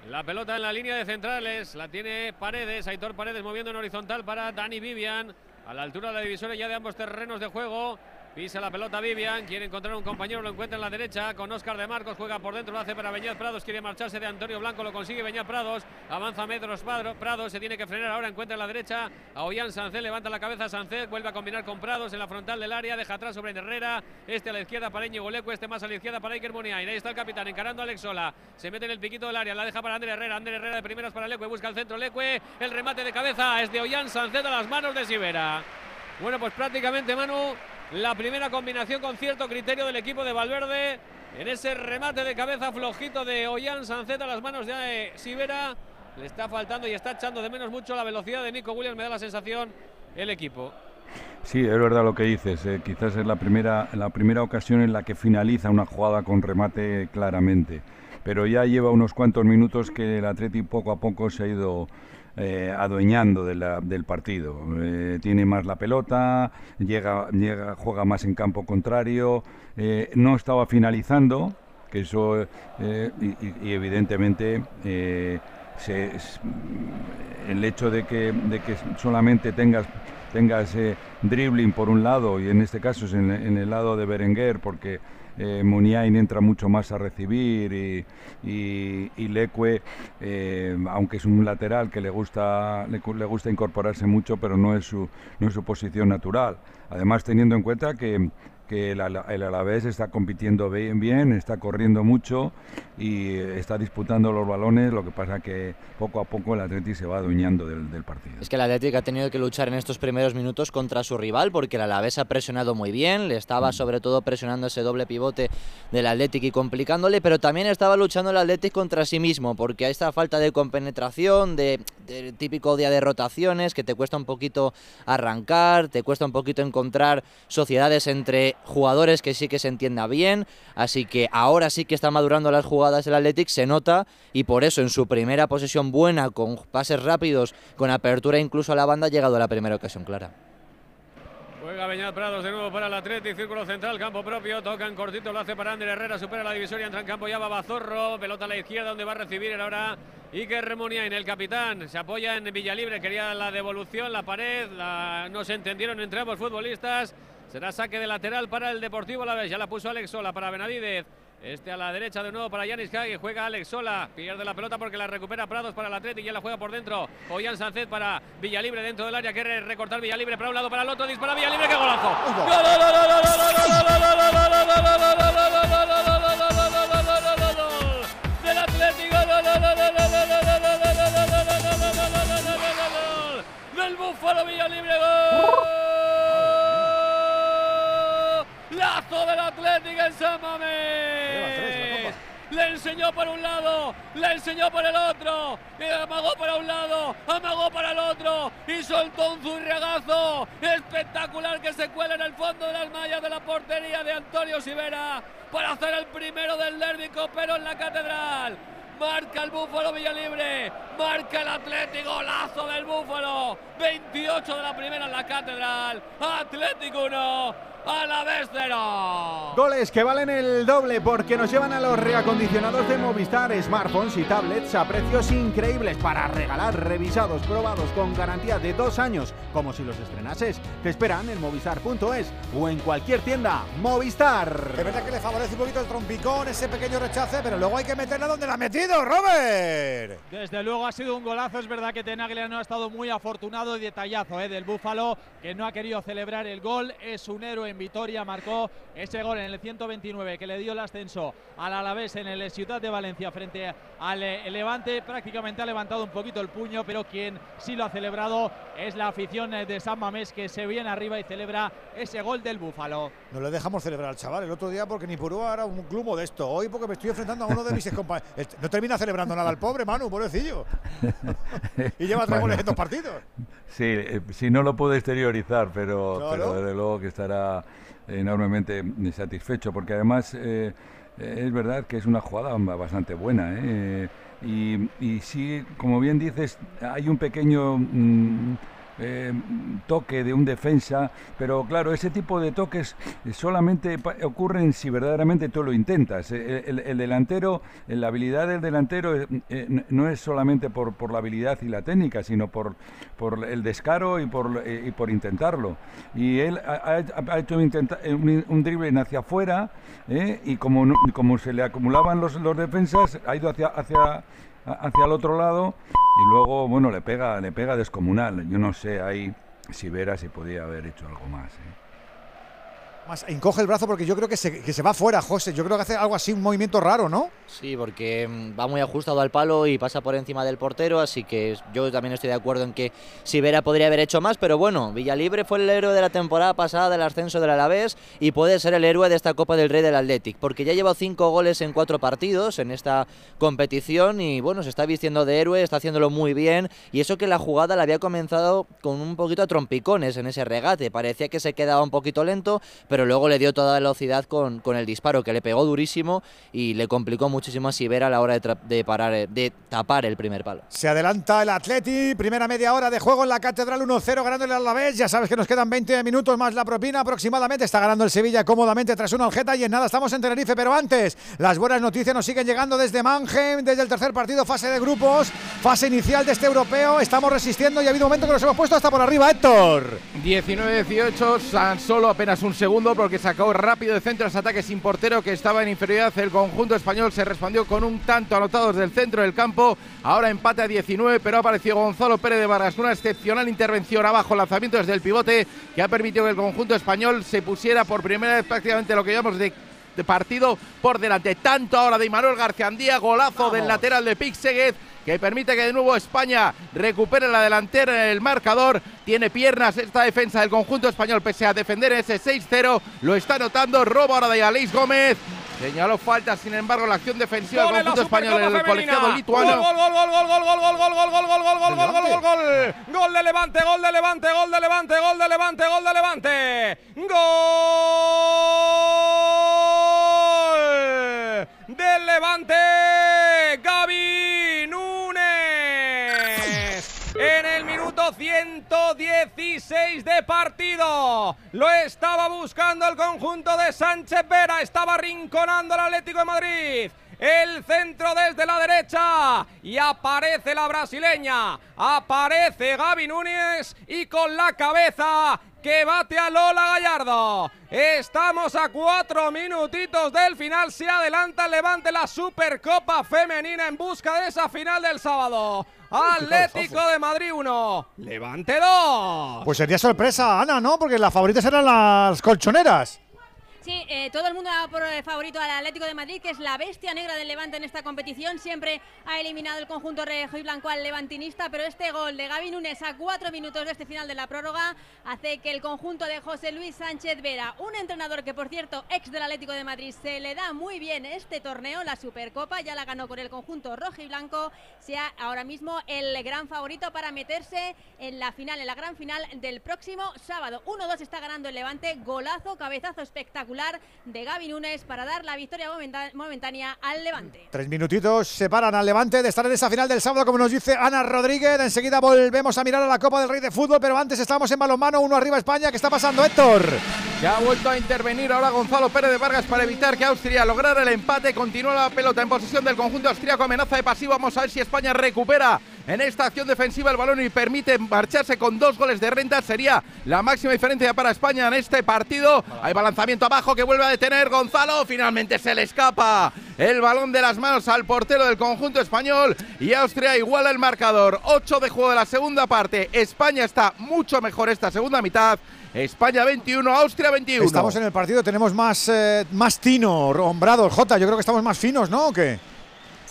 La pelota en la línea de centrales, la tiene Paredes, Aitor Paredes moviendo en horizontal para Dani Vivian, a la altura de la divisoria ya de ambos terrenos de juego. Pisa la pelota Vivian, quiere encontrar un compañero, lo encuentra en la derecha con Óscar de Marcos, juega por dentro, lo hace para Beñat Prados, quiere marcharse de Antonio Blanco, lo consigue Beñat Prados, avanza Padro- Prados, se tiene que frenar ahora, encuentra en la derecha a Ollán Sancet, levanta la cabeza Sancet, vuelve a combinar con Prados en la frontal del área, deja atrás sobre Herrera, este a la izquierda para Íñigo Leco, este más a la izquierda para Iker Muniain, ahí está el capitán encarando a Alex Sola, se mete en el piquito del área, la deja para Ander Herrera, Ander Herrera de primeras para Leque, busca el centro Leque, el remate de cabeza es de Ollán Sancet a las manos de Sivera. Bueno, pues prácticamente Manu, la primera combinación con cierto criterio del equipo de Valverde en ese remate de cabeza flojito de Ollán Sancet a las manos de eh, Sivera. Le está faltando y está echando de menos mucho la velocidad de Nico Williams, me da la sensación el equipo. Sí, es verdad lo que dices. eh, quizás es la primera, la primera ocasión en la que finaliza una jugada con remate claramente. Pero ya lleva unos cuantos minutos que el Atleti poco a poco se ha ido eh, adueñando del partido. Eh, tiene más la pelota, llega, juega más en campo contrario, eh, no estaba finalizando, que eso, y, evidentemente se- el hecho de que, de que solamente tengas tengas dribbling por un lado y en este caso es en, en el lado de Berenguer porque eh, Muniain entra mucho más a recibir y, y, Leque, eh, aunque es un lateral que le gusta, le, le gusta incorporarse mucho, pero no es su, no es su posición natural. Además, teniendo en cuenta que, que el, el Alavés está compitiendo bien, bien, está corriendo mucho y está disputando los balones, lo que pasa que poco a poco el Atleti se va adueñando del, del partido. Es que el Atlético ha tenido que luchar en estos primeros minutos contra su rival porque el Alavés ha presionado muy bien, le estaba sobre todo presionando ese doble pivote del Atlético y complicándole, pero también estaba luchando el Atlético contra sí mismo porque a esta falta de compenetración, de, de típico día de rotaciones, que te cuesta un poquito arrancar, te cuesta un poquito encontrar sociedades entre jugadores que sí que se entienda bien, así que ahora sí que está madurando las jugadas del Athletic, se nota y por eso en su primera posesión buena, con pases rápidos, con apertura incluso a la banda, ha llegado a la primera ocasión clara. Juega Beñat Prados de nuevo para el Atleti, círculo central, campo propio, toca en cortito, lo hace para Ander Herrera, supera la divisoria, entra en campo ya va Bazorro, pelota a la izquierda donde va a recibir el ahora Iker en el capitán, se apoya en Villalibre, quería la devolución, la pared, la- no se entendieron entre ambos futbolistas, será saque de lateral para el Deportivo la vez, ya la puso Alex Sola para Benavidez, Este a la derecha de nuevo para Yanis que juega Alex Sola. Pierde la pelota porque la recupera Prados para el Atlético y ya la juega por dentro. Ollán Sánchez para Villalibre dentro del área. Quiere recortar Villalibre para un lado, para el otro. Dispara Villalibre. ¡Qué golazo! Del Villalibre. Lazo del Atlético en San Mamés. Le enseñó por un lado, le enseñó por el otro, y amagó para un lado, amagó para el otro y soltó un zurriagazo espectacular que se cuela en el fondo de las mallas de la portería de Antonio Sivera para hacer el primero del derbi pero en la catedral. Marca el Búfalo Villalibre. Marca el Atlético. Lazo del Búfalo. 28 de la primera en la Catedral. Atlético 1. A la vez cero. Goles que valen el doble porque nos llevan a los reacondicionados de Movistar, smartphones y tablets a precios increíbles para regalar revisados, probados con garantía de dos años, como si los estrenases. Te esperan en movistar.es o en cualquier tienda. Movistar. De verdad que le favorece un poquito el trompicón, ese pequeño rechace, pero luego hay que meterla donde la ha metido, Robert. Desde luego ha sido un golazo, es verdad que Tenaglia no ha estado muy afortunado y detallazo ¿eh? del Búfalo, que no ha querido celebrar el gol, es un héroe en Vitoria, marcó ese gol en el 129 que le dio el ascenso al Alavés en el Ciudad de Valencia frente al eh, Levante, prácticamente ha levantado un poquito el puño, pero quien sí lo ha celebrado es la afición eh, de San Mamés que se viene arriba y celebra ese gol del Búfalo. No le dejamos celebrar al chaval el otro día porque ni Purúa era un club de esto. Hoy porque me estoy enfrentando a uno de mis compañeros. No termina celebrando nada el pobre Manu, pobrecillo. y lleva tres goles en dos partidos. Sí, eh, si no lo puede exteriorizar, pero, pero desde luego que estará enormemente satisfecho, porque además eh, es verdad que es una jugada bastante buena. ¿eh? Y, y, sí, como bien dices, hay un pequeño... Mm, eh, toque de un defensa, pero claro, ese tipo de toques solamente ocurren si verdaderamente tú lo intentas. Eh, el, delantero, eh, la habilidad del delantero no es solamente por, la habilidad y la técnica, sino por, el descaro y por, y por intentarlo. Y él ha, hecho un, un, drible hacia afuera y como, como se le acumulaban los, los defensas, ha ido hacia, hacia hacia el otro lado y luego, bueno, le pega, le pega descomunal. Yo no sé ahí si Vera si podía haber hecho algo más. ¿eh? Más encoge el brazo porque yo creo que se, que se va fuera, José. Yo creo que hace algo así, un movimiento raro, ¿no? Sí, porque mm, va muy ajustado al palo y pasa por encima del portero, así que yo también estoy de acuerdo en que Sivera podría haber hecho más, pero bueno, Villalibre fue el héroe de la temporada pasada del ascenso del Alavés y puede ser el héroe de esta Copa del Rey del Athletic, porque ya lleva cinco goles en cuatro partidos en esta competición y bueno, se está vistiendo de héroe, está haciéndolo muy bien y eso que la jugada la había comenzado con un poquito a trompicones en ese regate, parecía que se quedaba un poquito lento, pero luego le dio toda velocidad con, con el disparo, que le pegó durísimo y le complicó muchísimo a Sivera a la hora de, de, parar, de tapar el primer palo. Se adelanta el Atleti, primera media hora de juego en la Catedral 1-0 ganándole al Alavés, ya sabes que nos quedan 20 minutos más la propina aproximadamente, está ganando el Sevilla cómodamente tras una aljeta y en nada estamos en Tenerife, pero antes las buenas noticias nos siguen llegando desde Mannheim, desde el tercer partido, fase de grupos, fase inicial de este europeo, estamos resistiendo y ha habido un momento que nos hemos puesto hasta por arriba, Héctor. 19-18, San solo apenas un segundo porque sacó rápido de centro ese ataque sin portero que estaba en inferioridad. El conjunto español se respondió con un tanto anotado desde el centro del campo. Ahora empate a 19, pero ha aparecido Gonzalo Pérez de Vargas. Una excepcional intervención abajo, lanzamiento desde el pivote que ha permitido que el conjunto español se pusiera por primera vez prácticamente lo que llamamos de partido por delante. Tanto ahora de Manuel García Andía, golazo del lateral de Pixeguez que permite que de nuevo España recupere la delantera en el marcador. Tiene piernas esta defensa del conjunto español, pese a defender ese 6-0. Lo está notando. Robo ahora de Aleix Gómez. Señaló falta, sin embargo, la acción defensiva del conjunto español, el colegiado lituano. Gol, gol, gol, gol, gol, gol, gol, gol, gol, gol, gol, gol, gol, gol, gol, gol, gol. Gol de Levante, gol de Levante, gol de Levante, gol de Levante, gol de Levante. Gol 116 de partido. Lo estaba buscando el conjunto de Sánchez Vera. Estaba rinconando el Atlético de Madrid. El centro desde la derecha. Y aparece la brasileña. Aparece Gaby Núñez. Y con la cabeza que bate a Lola Gallardo. Estamos a cuatro minutitos del final. Se adelanta el Levante la Supercopa Femenina en busca de esa final del sábado. Atlético de Madrid 1, Levante 2. Pues sería sorpresa, Ana, ¿no? Porque las favoritas eran las colchoneras. Sí, eh, todo el mundo da por eh, favorito al Atlético de Madrid, que es la bestia negra del Levante en esta competición. Siempre ha eliminado el conjunto rojo y blanco al levantinista, pero este gol de Gaby Núñez a cuatro minutos de este final de la prórroga hace que el conjunto de José Luis Sánchez Vera, un entrenador que por cierto ex del Atlético de Madrid, se le da muy bien este torneo, la Supercopa, ya la ganó con el conjunto rojo y blanco, sea ahora mismo el gran favorito para meterse en la final, en la gran final del próximo sábado. 1-2 está ganando el Levante, golazo, cabezazo espectacular de Gaby Núñez para dar la victoria momentánea al Levante. Tres minutitos separan al Levante de estar en esa final del sábado, como nos dice Ana Rodríguez. Enseguida volvemos a mirar a la Copa del Rey de Fútbol, pero antes estamos en balonmano, uno arriba España. ¿Qué está pasando, Héctor? Ya ha vuelto a intervenir ahora Gonzalo Pérez de Vargas para evitar que Austria lograra el empate. Continúa la pelota en posesión del conjunto austríaco, amenaza de pasivo. Vamos a ver si España recupera en esta acción defensiva el balón y permite marcharse con dos goles de renta. Sería la máxima diferencia para España en este partido. Hay balanzamiento abajo que vuelve a detener Gonzalo. Finalmente se le escapa el balón de las manos al portero del conjunto español y Austria iguala el marcador. 8 de juego de la segunda parte. España está mucho mejor esta segunda mitad. España 21, Austria 21. Estamos en el partido, tenemos más, eh, más tino, hombrado, Jota. Yo creo que estamos más finos, ¿no? ¿O?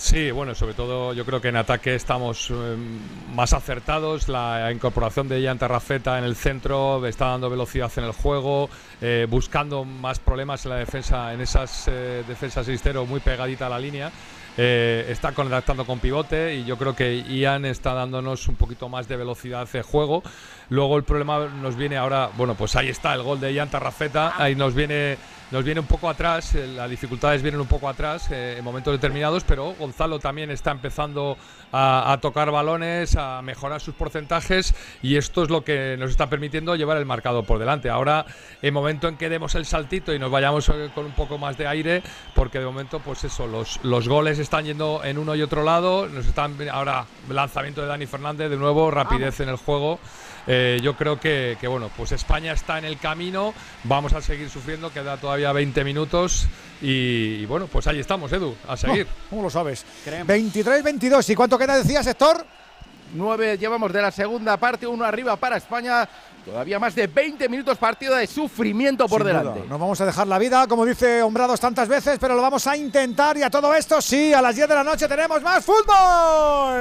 Sí, bueno, sobre todo yo creo que en ataque estamos eh, más acertados. La incorporación de Ian Terrafeta en el centro está dando velocidad en el juego, eh, buscando más problemas en la defensa, en esas eh, defensas 6 muy pegadita a la línea. está conectando con pivote y yo creo que Ian está dándonos un poquito más de velocidad de juego. Luego el problema nos viene ahora, bueno, pues ahí está el gol de Ian Terrafeta, ahí nos viene nos viene un poco atrás, eh, las dificultades vienen un poco atrás eh, en momentos determinados, pero Gonzalo también está empezando a, tocar balones, a mejorar sus porcentajes y esto es lo que nos está permitiendo llevar el marcado por delante. Ahora, en momento en que demos el saltito y nos vayamos eh, con un poco más de aire, porque de momento, pues eso, los, los goles están yendo en uno y otro lado, nos están ahora lanzamiento de Dani Fernández, de nuevo, rapidez en el juego. Eh, yo creo que, bueno, pues España está en el camino, vamos a seguir sufriendo, queda todavía 20 minutos y, bueno, pues ahí estamos, Edu, a seguir. ¿Cómo lo sabes? 23-22, ¿y cuánto queda, decía sector? 9 llevamos de la segunda parte, uno arriba para España. Todavía más de 20 minutos partido de sufrimiento por delante. No vamos a dejar la vida, como dice Hombrados tantas veces, pero lo vamos a intentar. Y a todo esto, sí, a las 10 de la noche tenemos más fútbol.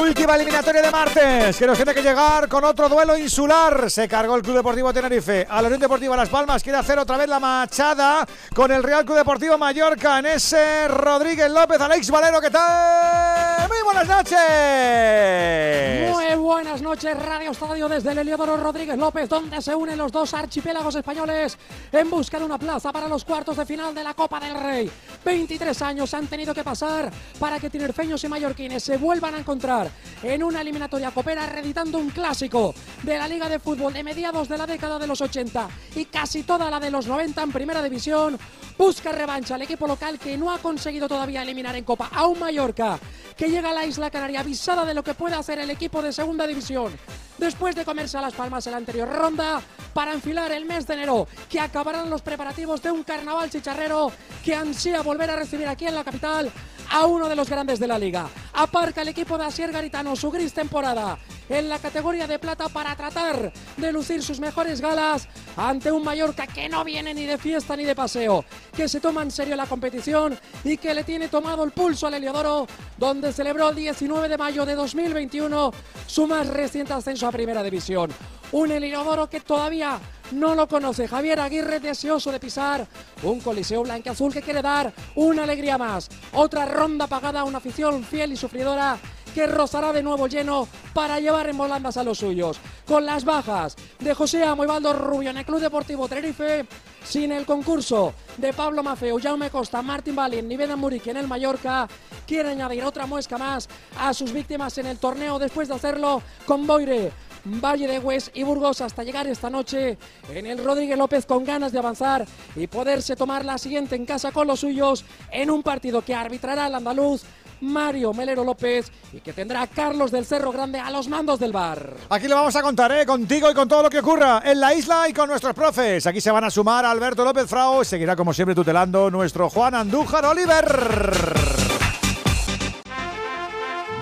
Última eliminatoria de martes, que nos tiene que llegar con otro duelo insular. Se cargó el Club Deportivo Tenerife. A la Unión Deportiva Las Palmas quiere hacer otra vez la machada con el Real Club Deportivo Mallorca en ese Rodríguez López. Alex Valero, ¿qué tal? Muy buenas noches. Muy buenas noches, Radio Estadio desde el Heliodoro Rodríguez López, donde se unen los dos archipiélagos españoles en busca de una plaza para los cuartos de final de la Copa del Rey. 23 años han tenido que pasar para que tinerfeños y mallorquines se vuelvan a encontrar en una eliminatoria copera reeditando un clásico de la Liga de Fútbol de mediados de la década de los 80 y casi toda la de los 90 en Primera División. Busca revancha al equipo local que no ha conseguido todavía eliminar en Copa a un Mallorca que llega a la isla Canaria avisada de lo que puede hacer el equipo de Segunda División después de comerse a las palmas en la anterior ronda para enfilar el mes de enero que acabarán los preparativos de un carnaval chicharrero que ansía volver a recibir aquí en la capital a uno de los grandes de la liga. Aparca el equipo de Asier Garitano su gris temporada en la categoría de plata para tratar de lucir sus mejores galas ante un Mallorca que no viene ni de fiesta ni de paseo, que se toma en serio la competición y que le tiene tomado el pulso al Heliodoro, donde celebró el 19 de mayo de 2021 su más reciente ascenso a Primera División. Un Heliodoro que todavía no lo conoce. Javier Aguirre deseoso de pisar un coliseo blanco-azul que quiere dar una alegría más. Otra ronda pagada a una afición fiel y sufridora que rozará de nuevo lleno para llevar en volandas a los suyos. Con las bajas de José Amo y Rubio en el Club Deportivo Tenerife, sin el concurso de Pablo Mafeo, Jaume Costa, Martín Balin ni Beda Muriqui en el Mallorca, quiere añadir otra muesca más a sus víctimas en el torneo después de hacerlo con Boire, Valle de Hues y Burgos hasta llegar esta noche en el Rodríguez López con ganas de avanzar y poderse tomar la siguiente en casa con los suyos en un partido que arbitrará el andaluz Mario Melero López y que tendrá a Carlos del Cerro Grande a los mandos del bar. Aquí le vamos a contar, ¿eh? Contigo y con todo lo que ocurra en la isla y con nuestros profes. Aquí se van a sumar Alberto López Frao. Seguirá, como siempre, tutelando nuestro Juan Andújar Oliver.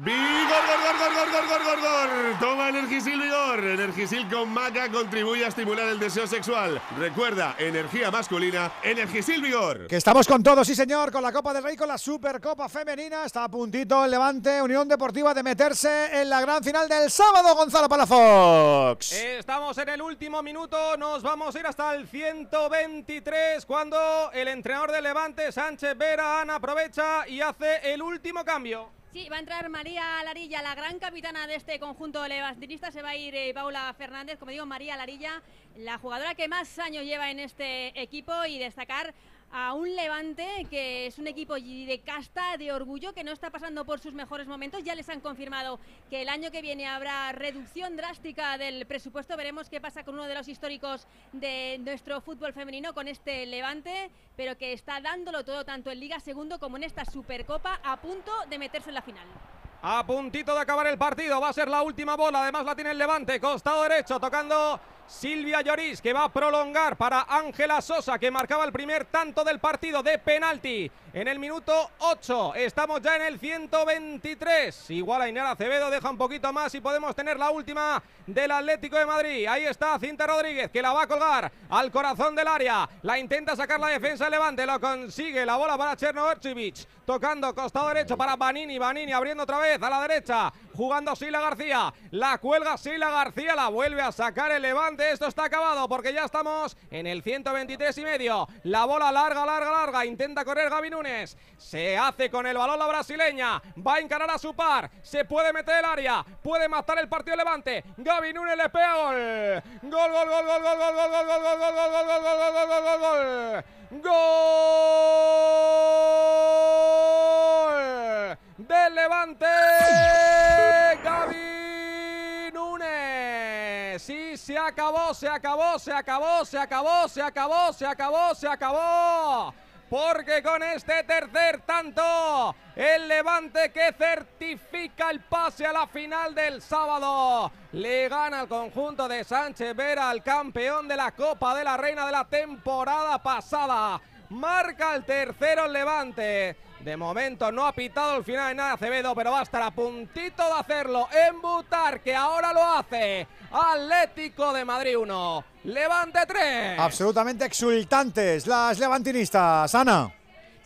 ¡Vigor, gor, gor, gor, gor, gor, gor, gor! Toma Energisil Vigor. Energisil con maca contribuye a estimular el deseo sexual. Recuerda, energía masculina, Energisil Vigor. Que estamos con todos, sí señor, con la Copa del Rey, con la Supercopa Femenina. Está a puntito el Levante Unión Deportiva de meterse en la gran final del sábado, Gonzalo Palafox. Estamos en el último minuto, nos vamos a ir hasta el 123 cuando el entrenador del Levante, Sánchez Vera, Ana, aprovecha y hace el último cambio. Sí, va a entrar María Larilla, la gran capitana de este conjunto levantinista. Se va a ir eh, Paula Fernández, como digo, María Larilla, la jugadora que más años lleva en este equipo y destacar a un Levante que es un equipo de casta, de orgullo, que no está pasando por sus mejores momentos. Ya les han confirmado que el año que viene habrá reducción drástica del presupuesto. Veremos qué pasa con uno de los históricos de nuestro fútbol femenino, con este Levante, pero que está dándolo todo tanto en Liga Segundo como en esta Supercopa, a punto de meterse en la final. A puntito de acabar el partido, va a ser la última bola, además la tiene el Levante, costado derecho, tocando Silvia Lloris, que va a prolongar para Ángela Sosa, que marcaba el primer tanto del partido de penalti en el minuto 8. Estamos ya en el 123. Igual a Inara Acevedo deja un poquito más y podemos tener la última del Atlético de Madrid. Ahí está Cinta Rodríguez, que la va a colgar al corazón del área. La intenta sacar la defensa de Levante, lo consigue. La bola para Cherno Ercivich, tocando costado derecho para Vanini. Vanini abriendo otra vez a la derecha, jugando Sila García. La cuelga Sila García, la vuelve a sacar el Levante esto está acabado porque ya estamos en el 123 y medio. La bola larga, larga, larga. Intenta correr Gaby. Se hace con el balón la brasileña. Va a encarar a su par. Se puede meter el área. Puede matar el partido Levante. Gaby Núñez le pega gol. Gol, gol, gol, gol, gol, gol, gol, gol, gol, gol, gol, gol, gol, gol, gol, gol, gol, gol, gol. Del Levante. Gaby Sí, se acabó, se acabó, se acabó, se acabó, se acabó, se acabó, se acabó. Porque con este tercer tanto, el Levante que certifica el pase a la final del sábado, le gana al conjunto de Sánchez Vera al campeón de la Copa de la Reina de la temporada pasada. Marca el tercero el Levante. De momento no ha pitado el final de nada Acevedo, pero va a estar a puntito de hacerlo en Butar, que ahora lo hace. Atlético de Madrid 1, Levante 3. Absolutamente exultantes las levantinistas, Ana.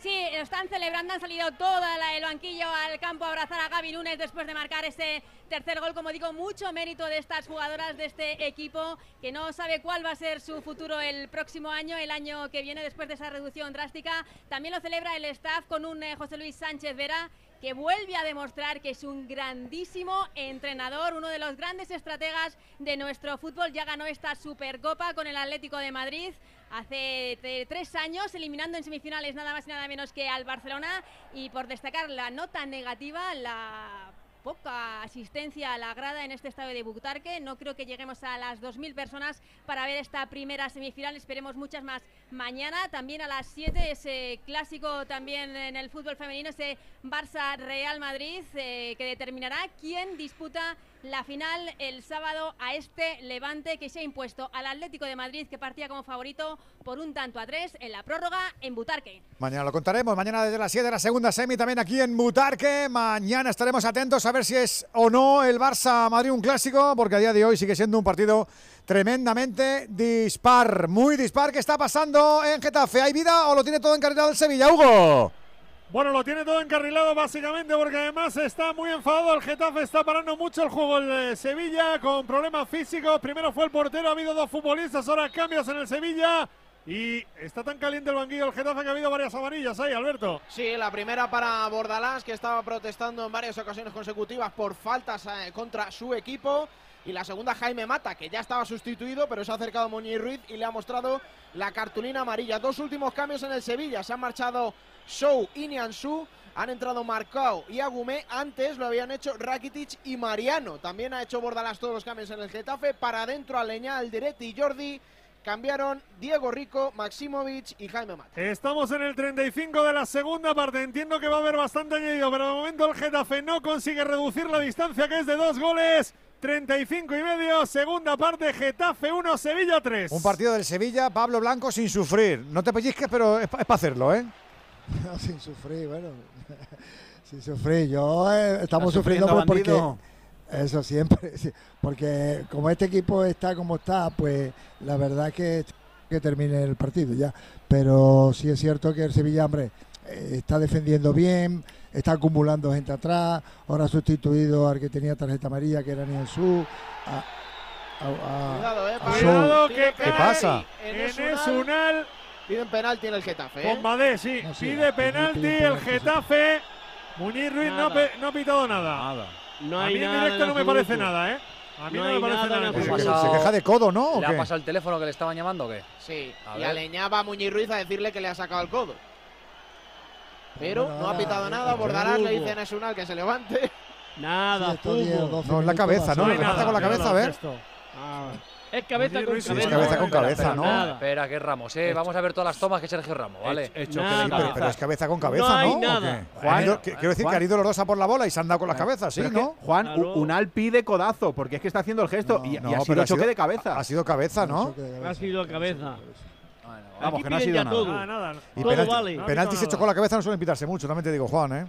Sí, están celebrando, han salido toda la, el banquillo al campo a abrazar a Gaby Lunes después de marcar ese tercer gol. Como digo, mucho mérito de estas jugadoras de este equipo que no sabe cuál va a ser su futuro el próximo año, el año que viene después de esa reducción drástica. También lo celebra el staff con un eh, José Luis Sánchez Vera que vuelve a demostrar que es un grandísimo entrenador, uno de los grandes estrategas de nuestro fútbol. Ya ganó esta Supercopa con el Atlético de Madrid hace tres años, eliminando en semifinales nada más y nada menos que al Barcelona. Y por destacar la nota negativa, la poca asistencia a la grada en este estadio de Butarque. No creo que lleguemos a las 2.000 personas para ver esta primera semifinal. Esperemos muchas más mañana. También a las 7 ese clásico también en el fútbol femenino, ese Barça-Real Madrid, eh, que determinará quién disputa la final el sábado a este Levante que se ha impuesto al Atlético de Madrid que partía como favorito por un tanto a tres en la prórroga en Butarque. Mañana lo contaremos, mañana desde las 7 de la segunda semi también aquí en Butarque. Mañana estaremos atentos a ver si es o no el Barça Madrid un clásico, porque a día de hoy sigue siendo un partido tremendamente dispar, muy dispar. ¿Qué está pasando en Getafe? ¿Hay vida o lo tiene todo encarrilado el Sevilla, Hugo? Bueno, lo tiene todo encarrilado básicamente porque además está muy enfadado. El Getafe está parando mucho el juego el Sevilla con problemas físicos. Primero fue el portero, ha habido dos futbolistas, ahora cambios en el Sevilla. Y está tan caliente el banquillo del Getafe que ha habido varias amarillas ahí, Alberto. Sí, la primera para Bordalás, que estaba protestando en varias ocasiones consecutivas por faltas eh, contra su equipo. Y la segunda, Jaime Mata, que ya estaba sustituido, pero se ha acercado a Muñiz Ruiz y le ha mostrado la cartulina amarilla. Dos últimos cambios en el Sevilla. Se han marchado Show y Niansu. Han entrado Marcao y Agumé. Antes lo habían hecho Rakitic y Mariano. También ha hecho Bordalas todos los cambios en el Getafe. Para adentro, Aleñá, Alderete y Jordi. Cambiaron Diego Rico, Maximovic y Jaime Mata. Estamos en el 35 de la segunda parte. Entiendo que va a haber bastante añadido, pero de momento el Getafe no consigue reducir la distancia, que es de dos goles. 35 y medio, segunda parte, Getafe 1, Sevilla 3. Un partido del Sevilla, Pablo Blanco sin sufrir. No te pellizques, pero es para hacerlo, ¿eh? No, sin sufrir, bueno. sin sufrir. Yo eh, estamos sufriendo, pues porque. Eso siempre. sí, porque como este equipo está como está, pues la verdad que que termine el partido ya. Pero sí es cierto que el Sevilla, hombre, eh, está defendiendo bien, está acumulando gente atrás. Ahora ha sustituido al que tenía tarjeta amarilla, que era Nianzú. A, a- a- Cuidado, eh. a. Cuidado que Tiene cae pasa? En. Esunal. Piden penalti en el Getafe. ¿eh? Con Badé, sí. No, sí, Pide penalti pide el sí. Getafe. Muñiz Ruiz no pe- no ha pitado nada. Nada. No a mí en directo en no me parece nada, ¿eh? A mí No me parece nada nada. Se, queja de codo, ¿no? ¿O ¿Le ha qué? pasado el teléfono que le estaban llamando o qué? Sí, A y aleñaba a Muñiz Ruiz a decirle que le ha sacado el codo. Pero no ha pitado eh, nada. Bordarás le dice a Nesunal que se levante. Nada, Sí, estos 10 o fútbol. 12 No, en la cabeza, ¿no? ser. Le pasa con la cabeza, a ver. Ah, es cabeza con cabeza. es cabeza con cabeza, Espera, ¿no? Espera, que es Ramos, ¿eh? Vamos a ver todas las tomas que Sergio Ramos, ¿vale? Hecho Sí, nada. pero, pero es cabeza con cabeza, No que- quiero decir que Juan. han ido los dos a por la bola y se han dado con las cabezas, sí, Pero es que, ¿no? Juan, Claro. Unal pide codazo, porque es que está haciendo el gesto y, ha sido choque de cabeza. Ha sido cabeza, ¿no? Cabeza. Ha sido cabeza. Vamos, Aquí que no ha sido nada. todo. Nada, nada. Y Todo penalti, vale. No nada. con la cabeza no suelen pitarse mucho, también te digo, Juan, ¿eh?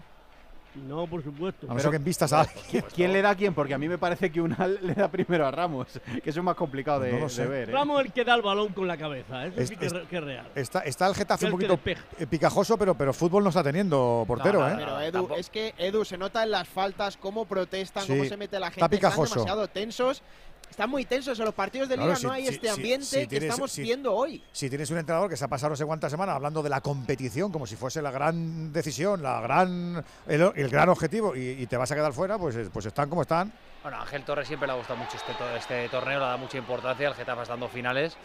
No, por supuesto. A menos que en vistas a alguien. ¿Qui- ¿Quién le da a quién? Porque a mí me parece que Unal le da primero a Ramos, que eso es más complicado de, No de ver. ¿eh? Ramos el que da el balón con la cabeza. Eso Es- sí que, es- que es real. Está, está el Getafe un poquito eh, picajoso, pero, pero fútbol no está teniendo portero, No, no, ¿eh? Pero Edu, tampoco. es que Edu se nota en las faltas cómo protestan, cómo Sí, se mete la está gente. Están picajoso. demasiado tensos. Están muy tensos en los partidos de Claro, liga. si- no hay si- este ambiente si que tienes- estamos si- viendo hoy. Si tienes un entrenador que se ha pasado no sé cuántas semanas hablando de la competición como si fuese la gran decisión, la gran el, el gran objetivo y, y te vas a quedar fuera, pues, es- pues están como están. Bueno, a Ángel Torres siempre le ha gustado mucho este, este torneo, le da mucha importancia, el Getafe está dando finales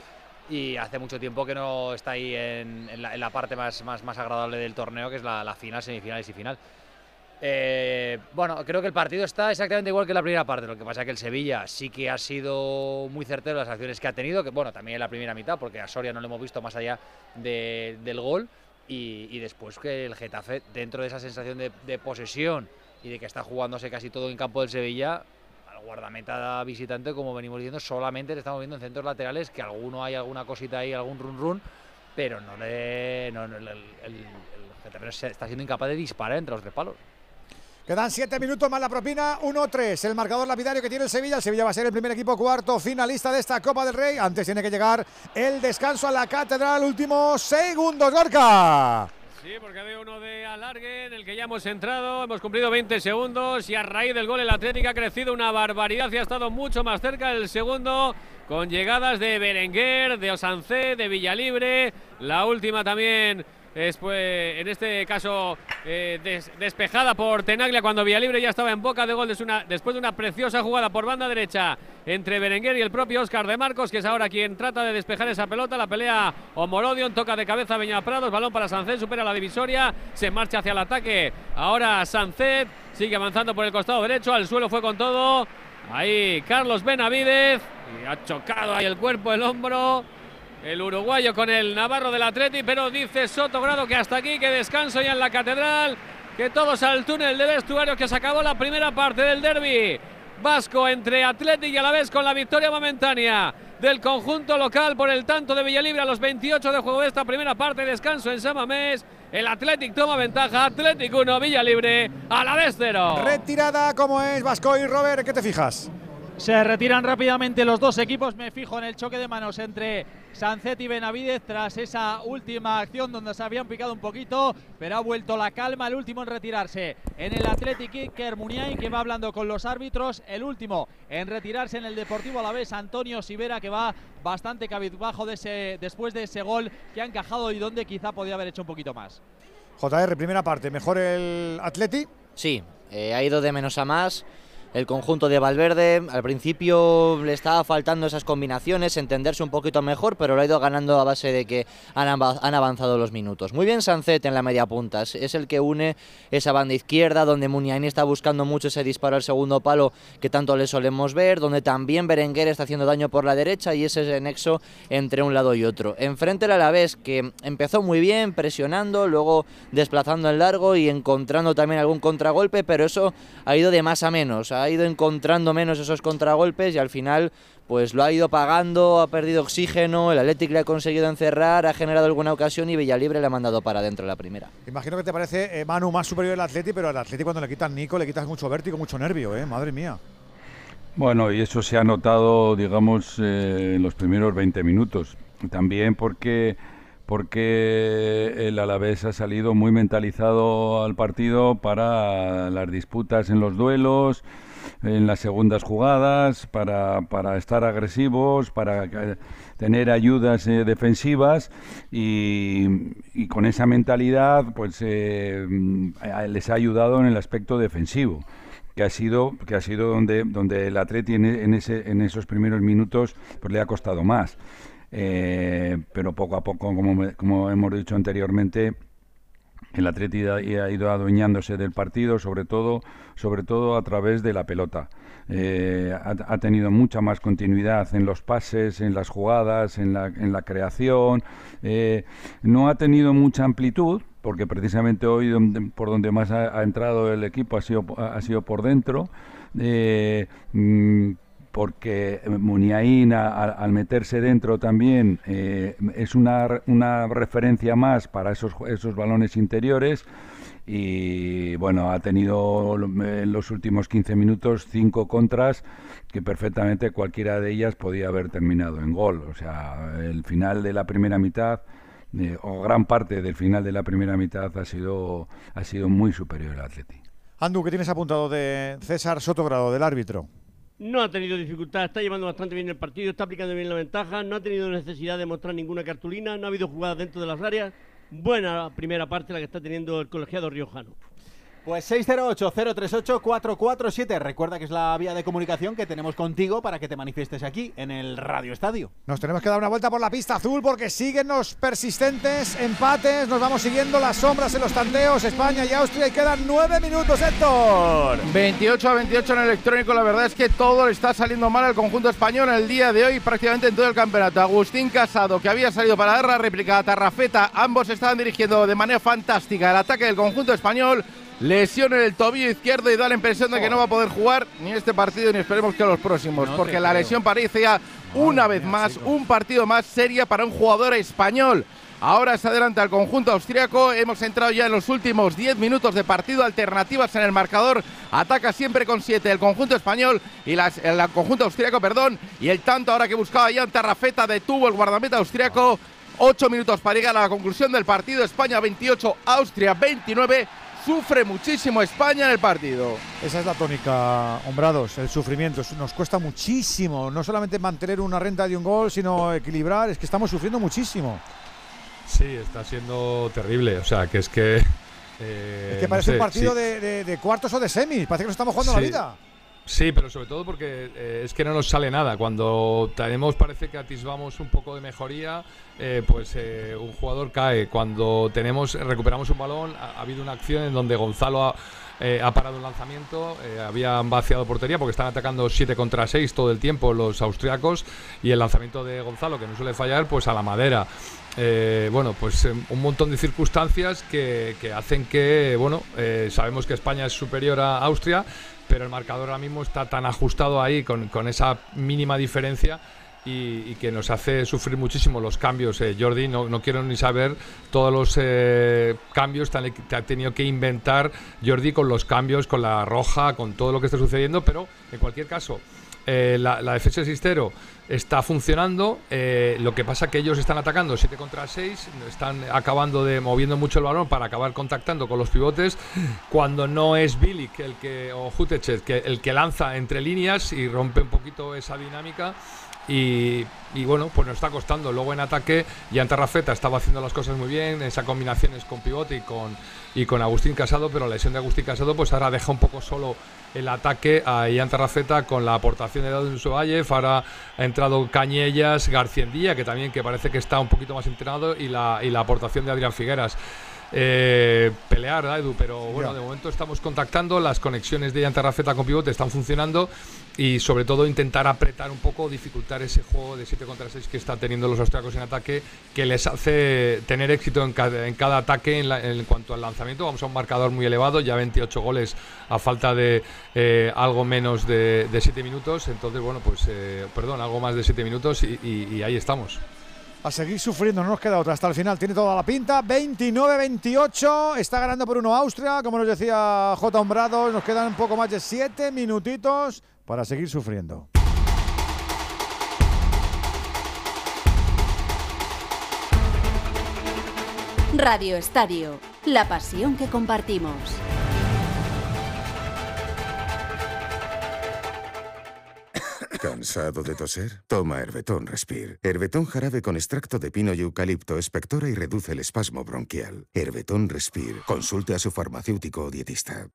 y hace mucho tiempo que no está ahí en, en la, en la parte más, más, más agradable del torneo, que es la, la final, semifinales y final. Eh, bueno, creo que el partido está exactamente igual que la primera parte, lo que pasa es que el Sevilla sí que ha sido muy certero en las acciones que ha tenido, que bueno, también en la primera mitad, porque a Soria no lo hemos visto más allá de- del gol, y, después que el Getafe, dentro de esa sensación de, posesión y de que está jugándose casi todo en campo del Sevilla, al guardameta visitante, como venimos diciendo, solamente le estamos viendo en centros laterales, que alguno hay alguna cosita ahí, algún run run, pero no le. No, no, el, el, el- está siendo incapaz de disparar entre los tres palos. Quedan siete minutos más la propina, 1-3. El marcador lapidario que tiene el Sevilla. El Sevilla va a ser el primer equipo cuarto finalista de esta Copa del Rey. Antes tiene que llegar el descanso a la catedral. Últimos segundos, Gorka. Sí, porque había uno de alargue en el que ya hemos entrado, hemos cumplido 20 segundos y a raíz del gol el Atlético ha crecido una barbaridad y ha estado mucho más cerca del segundo con llegadas de Berenguer, de Osancé, de Villalibre, la última también es pues, en este caso eh, des- despejada por Tenaglia cuando Villalibre ya estaba en boca de gol después de una, después de una preciosa jugada por banda derecha entre Berenguer y el propio Óscar de Marcos, que es ahora quien trata de despejar esa pelota. La pelea Omorodion, toca de cabeza Beña Prados, balón para Sancet, supera la divisoria, se marcha hacia el ataque. Ahora Sancet sigue avanzando por el costado derecho, al suelo fue con todo. Ahí Carlos Benavidez, y ha chocado ahí el cuerpo, el hombro. El uruguayo con el navarro del Atleti, pero dice Soto Grado que hasta aquí, que descanso ya en la catedral, que todos al túnel de vestuario, que se acabó la primera parte del derby vasco entre Atleti y Alavés con la victoria momentánea del conjunto local por el tanto de Villalibre a los 28 de juego de esta primera parte, descanso en Samamés. El Athletic toma ventaja, Athletic 1, Villalibre, Alavés 0. Retirada como es Vasco y Robert. ¿En qué te fijas? Se retiran rápidamente los dos equipos. Me fijo en el choque de manos entre Sancet y Benavidez tras esa última acción donde se habían picado un poquito, pero ha vuelto la calma. El último en retirarse en el Athletic Iker Muniain, que va hablando con los árbitros. El último en retirarse en el Deportivo Alavés, Antonio Sivera, que va bastante cabizbajo de ese, después de ese gol que ha encajado y donde quizá podía haber hecho un poquito más. JR, primera parte. ¿Mejor el Atleti? Sí, eh, ha ido de menos a más. El conjunto de Valverde. Al principio le estaba faltando esas combinaciones, entenderse un poquito mejor, pero lo ha ido ganando a base de que han, ava- han avanzado los minutos. Muy bien Sancet en la media punta, es- es el que une esa banda izquierda, donde Muniain está buscando mucho ese disparo al segundo palo que tanto le solemos ver, donde también Berenguer está haciendo daño por la derecha y ese nexo entre un lado y otro. Enfrente el Alavés, que empezó muy bien, presionando, luego desplazando en largo y encontrando también algún contragolpe, pero eso ha ido de más a menos, ha ido encontrando menos esos contragolpes y al final pues lo ha ido pagando, ha perdido oxígeno, el Athletic le ha conseguido encerrar, ha generado alguna ocasión y Villalibre le ha mandado para adentro la primera. Imagino que te parece, eh, Manu, más superior el Atleti, pero al Atleti cuando le quitas Nico le quitas mucho vértigo, mucho nervio, ¿eh? Madre mía. Bueno, y eso se ha notado, digamos, eh, en los primeros 20 minutos. También porque, porque el Alavés ha salido muy mentalizado al partido para las disputas en los duelos, en las segundas jugadas, para, para estar agresivos, para tener ayudas eh, defensivas y, con esa mentalidad pues eh, mm, les ha ayudado en el aspecto defensivo que ha sido que ha sido donde donde el Atleti en, e- en ese en esos primeros minutos pues le ha costado más. Eh, pero poco a poco como como hemos dicho anteriormente el Atleti ha ido adueñándose del partido, sobre todo, sobre todo a través de la pelota. Eh, ha, tenido mucha más continuidad en los pases, en las jugadas, en la, en la creación. Eh, no ha tenido mucha amplitud, porque precisamente hoy por donde más ha, ha entrado el equipo ha sido, ha sido por dentro. Eh, mm, porque Muniain al meterse dentro también eh, es una, una referencia más para esos, esos balones interiores y bueno, ha tenido en los últimos 15 minutos cinco contras que perfectamente cualquiera de ellas podía haber terminado en gol. O sea, el final de la primera mitad eh, o gran parte del final de la primera mitad ha sido, ha sido muy superior al Atleti. Andu, ¿qué tienes apuntado de César Sotogrado, del árbitro? No ha tenido dificultad, está llevando bastante bien el partido, está aplicando bien la ventaja, no ha tenido necesidad de mostrar ninguna cartulina, no ha habido jugadas dentro de las áreas. Buena primera parte la que está teniendo el colegiado riojano. Pues 608-038-447. Recuerda que es la vía de comunicación que tenemos contigo para que te manifiestes aquí en el Radio Estadio. Nos tenemos que dar una vuelta por la pista azul porque siguen los persistentes empates. Nos vamos siguiendo las sombras en los tanteos. España y Austria y quedan nueve minutos, Héctor. 28 a 28 en electrónico, la verdad es que todo le está saliendo mal al conjunto español el día de hoy, prácticamente en todo el campeonato. Agustín Casado, que había salido para dar la réplica a Tarrafeta, ambos estaban dirigiendo de manera fantástica el ataque del conjunto español. Lesión en el tobillo izquierdo y da la impresión de que no va a poder jugar ni este partido ni esperemos que los próximos, No porque la lesión parecía una vez más un partido más seria para un jugador español. Ahora se adelanta el conjunto austriaco. Hemos entrado ya en los últimos 10 minutos de partido. Alternativas en el marcador. Ataca siempre con 7 el conjunto español y las- el conjunto austriaco, perdón. Y el tanto ahora que buscaba ya en Tarrafeta detuvo el guardameta austriaco. 8 minutos para llegar a la conclusión del partido. España 28, Austria 29. Sufre muchísimo España en el partido. Esa es la tónica, hombrados, el sufrimiento. Nos cuesta muchísimo, no solamente mantener una renta de un gol, sino equilibrar. Es que estamos sufriendo muchísimo. Sí, está siendo terrible. O sea, que es que. eh, Es que no parece sé, un partido sí. de, de- de cuartos o de semis. Parece que nos estamos jugando la vida. Sí, pero sobre todo porque eh, es que no nos sale nada. Cuando tenemos, parece que atisbamos un poco de mejoría, eh, pues eh, un jugador cae. Cuando tenemos, recuperamos un balón, ha, ha habido una acción en donde Gonzalo ha, eh, parado un lanzamiento, habían vaciado portería porque están atacando 7 contra 6 todo el tiempo los austriacos y el lanzamiento de Gonzalo, que no suele fallar, pues a la madera. Bueno, pues un montón de circunstancias que, que hacen que, bueno, sabemos que España es superior a Austria, pero el marcador ahora mismo está tan ajustado ahí con, con esa mínima diferencia y, que nos hace sufrir muchísimo los cambios. Eh, Jordi, no, no quiero ni saber todos los eh, cambios que ha tenido que inventar Jordi con los cambios, con la roja, con todo lo que está sucediendo, pero en cualquier caso, eh, la, defensa de Sistero está funcionando. eh, lo que pasa que ellos están atacando 7 contra 6, están acabando de moviendo mucho el balón para acabar contactando con los pivotes. Cuando no es Bilic el que, o Jutechet, el que lanza entre líneas y rompe un poquito esa dinámica. y, y bueno, pues nos está costando. Luego en ataque, Jan Terrafeta estaba haciendo las cosas muy bien, esas combinaciones con pivote y con, y con Agustín Casado, pero la lesión de Agustín Casado pues ahora deja un poco solo el ataque a Jan Terrafeta con la aportación de Dadun Subayev, ahora ha entrado Cañellas, Garciendía, que también que parece que está un poquito más entrenado, y la, y la aportación de Adrián Figueras. Eh, pelear, ¿verdad, Edu, pero bueno, de momento estamos contactando, las conexiones de Jan Terrafeta con pivote están funcionando y sobre todo intentar apretar un poco, dificultar ese juego de 7 contra 6 que están teniendo los austriacos en ataque, que les hace tener éxito en cada, en cada ataque en, la- en cuanto al lanzamiento. Vamos a un marcador muy elevado, ya 28 goles a falta de eh, algo menos de, 7 minutos, entonces bueno, pues eh, perdón, algo más de 7 minutos y, y- y ahí estamos. A seguir sufriendo, no nos queda otra. Hasta el final tiene toda la pinta. 29-28. Está ganando por uno Austria, como nos decía J. Hombrado. Nos quedan un poco más de 7 minutitos para seguir sufriendo. Radio Estadio, la pasión que compartimos. ¿Cansado de toser? Toma Herbetón Respire. Herbetón jarabe con extracto de pino y eucalipto espectora y reduce el espasmo bronquial. Herbetón Respire. Consulte a su farmacéutico o dietista.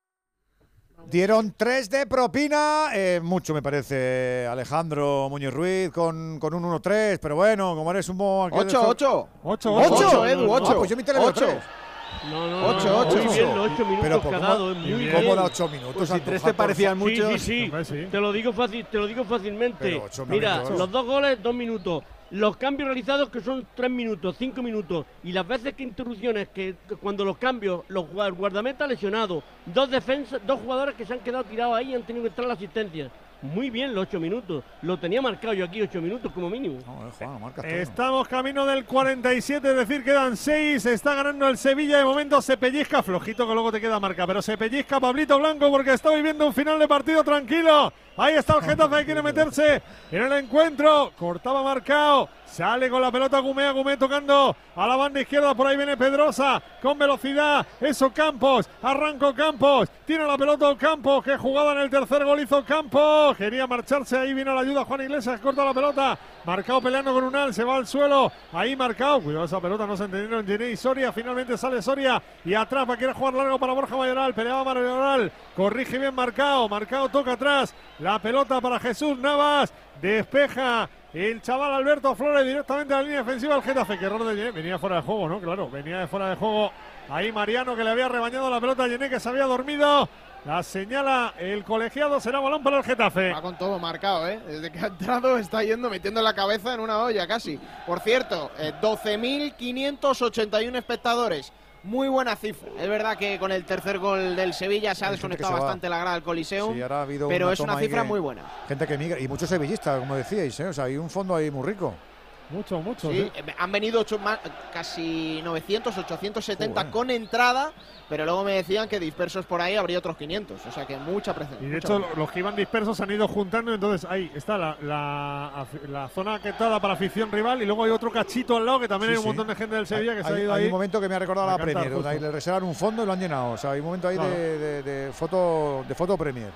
Dieron 3 de propina. eh, mucho me parece Alejandro Muñoz Ruiz con, con un 1-3. Pero bueno, como eres un bo- Ocho, ocho. Ocho, Ocho, ocho. Edu, ocho. Ah, pues yo mi tele veo Ocho. tres. No, no, Ocho, no, ocho. Muy bien, los ocho minutos Pero, ¿cómo- cagado, es muy ¿cómo bien. da ocho minutos, Pues si Andújar, tres te por parecían muchos. Sí, sí, sí. Te lo digo fácil, te lo digo fácilmente. Mira, los dos goles, dos minutos. Los cambios realizados que son tres minutos, cinco minutos. Y las veces que interrupciones, que, que cuando los cambios, los gua- guardametas lesionados, dos defensas, dos jugadores que se han quedado tirados ahí y han tenido que entrar la asistencia. Muy bien los ocho minutos. Lo tenía marcado yo aquí, ocho minutos como mínimo. Estamos camino del 47, es decir, quedan 6. Está ganando el Sevilla. De momento se pellizca, flojito que luego te queda marca, pero se pellizca Pablito Blanco porque está viviendo un final de partido tranquilo. Ahí está el Getafe que quiere meterse en el encuentro. Cortaba marcado. Sale con la pelota Gumea, Gumea tocando a la banda izquierda. Por ahí viene Pedrosa con velocidad. Eso Campos. Arrancó Campos. Tiene la pelota Campos. Que jugada en el tercer gol hizo Campos. Quería marcharse. Ahí vino la ayuda Juan Iglesias. Corta la pelota. Marcado peleando con Unal. Se va al suelo. Ahí marcado. Cuidado esa pelota. No se entendieron. Gené y Soria. Finalmente sale Soria. Y atrás va a querer jugar largo para Borja Mayoral. Peleaba Mayoral. Corrige bien marcado. Marcado toca atrás. La pelota para Jesús Navas. Despeja el chaval Alberto Flores directamente a la línea defensiva del Getafe. Que error de Gené. Venía fuera de juego, ¿no? Claro, venía de fuera de juego. Ahí Mariano que le había rebañado la pelota a Gené que se había dormido. La señala el colegiado. Será balón para el Getafe. Va con todo marcado, ¿eh? Desde que ha entrado está yendo metiendo la cabeza en una olla casi. Por cierto, eh, 12.581 espectadores. Muy buena cifra. Es verdad que con el tercer gol del Sevilla se ha desconectado se bastante la grada del Coliseum. Sí, ahora ha habido pero es una cifra que- muy buena. Gente que migra. Y muchos sevillistas, como decíais. ¿eh? O sea, hay un fondo ahí muy rico. Mucho, mucho. Sí, eh, han venido ocho ma- casi 900, 870 Joder. con entrada, pero luego me decían que dispersos por ahí habría otros 500. O sea que mucha presencia. Y de hecho, presencia. los que iban dispersos se han ido juntando. Entonces, ahí está la, la, la zona quitada para afición rival. Y luego hay otro cachito al lado que también Sí, hay un sí. montón de gente del Sevilla que se ha hay, ido hay ahí. un momento que me ha recordado a la Premier, donde le reservan un fondo y lo han llenado. O sea, hay un momento ahí Claro. de, de- de foto de foto Premier.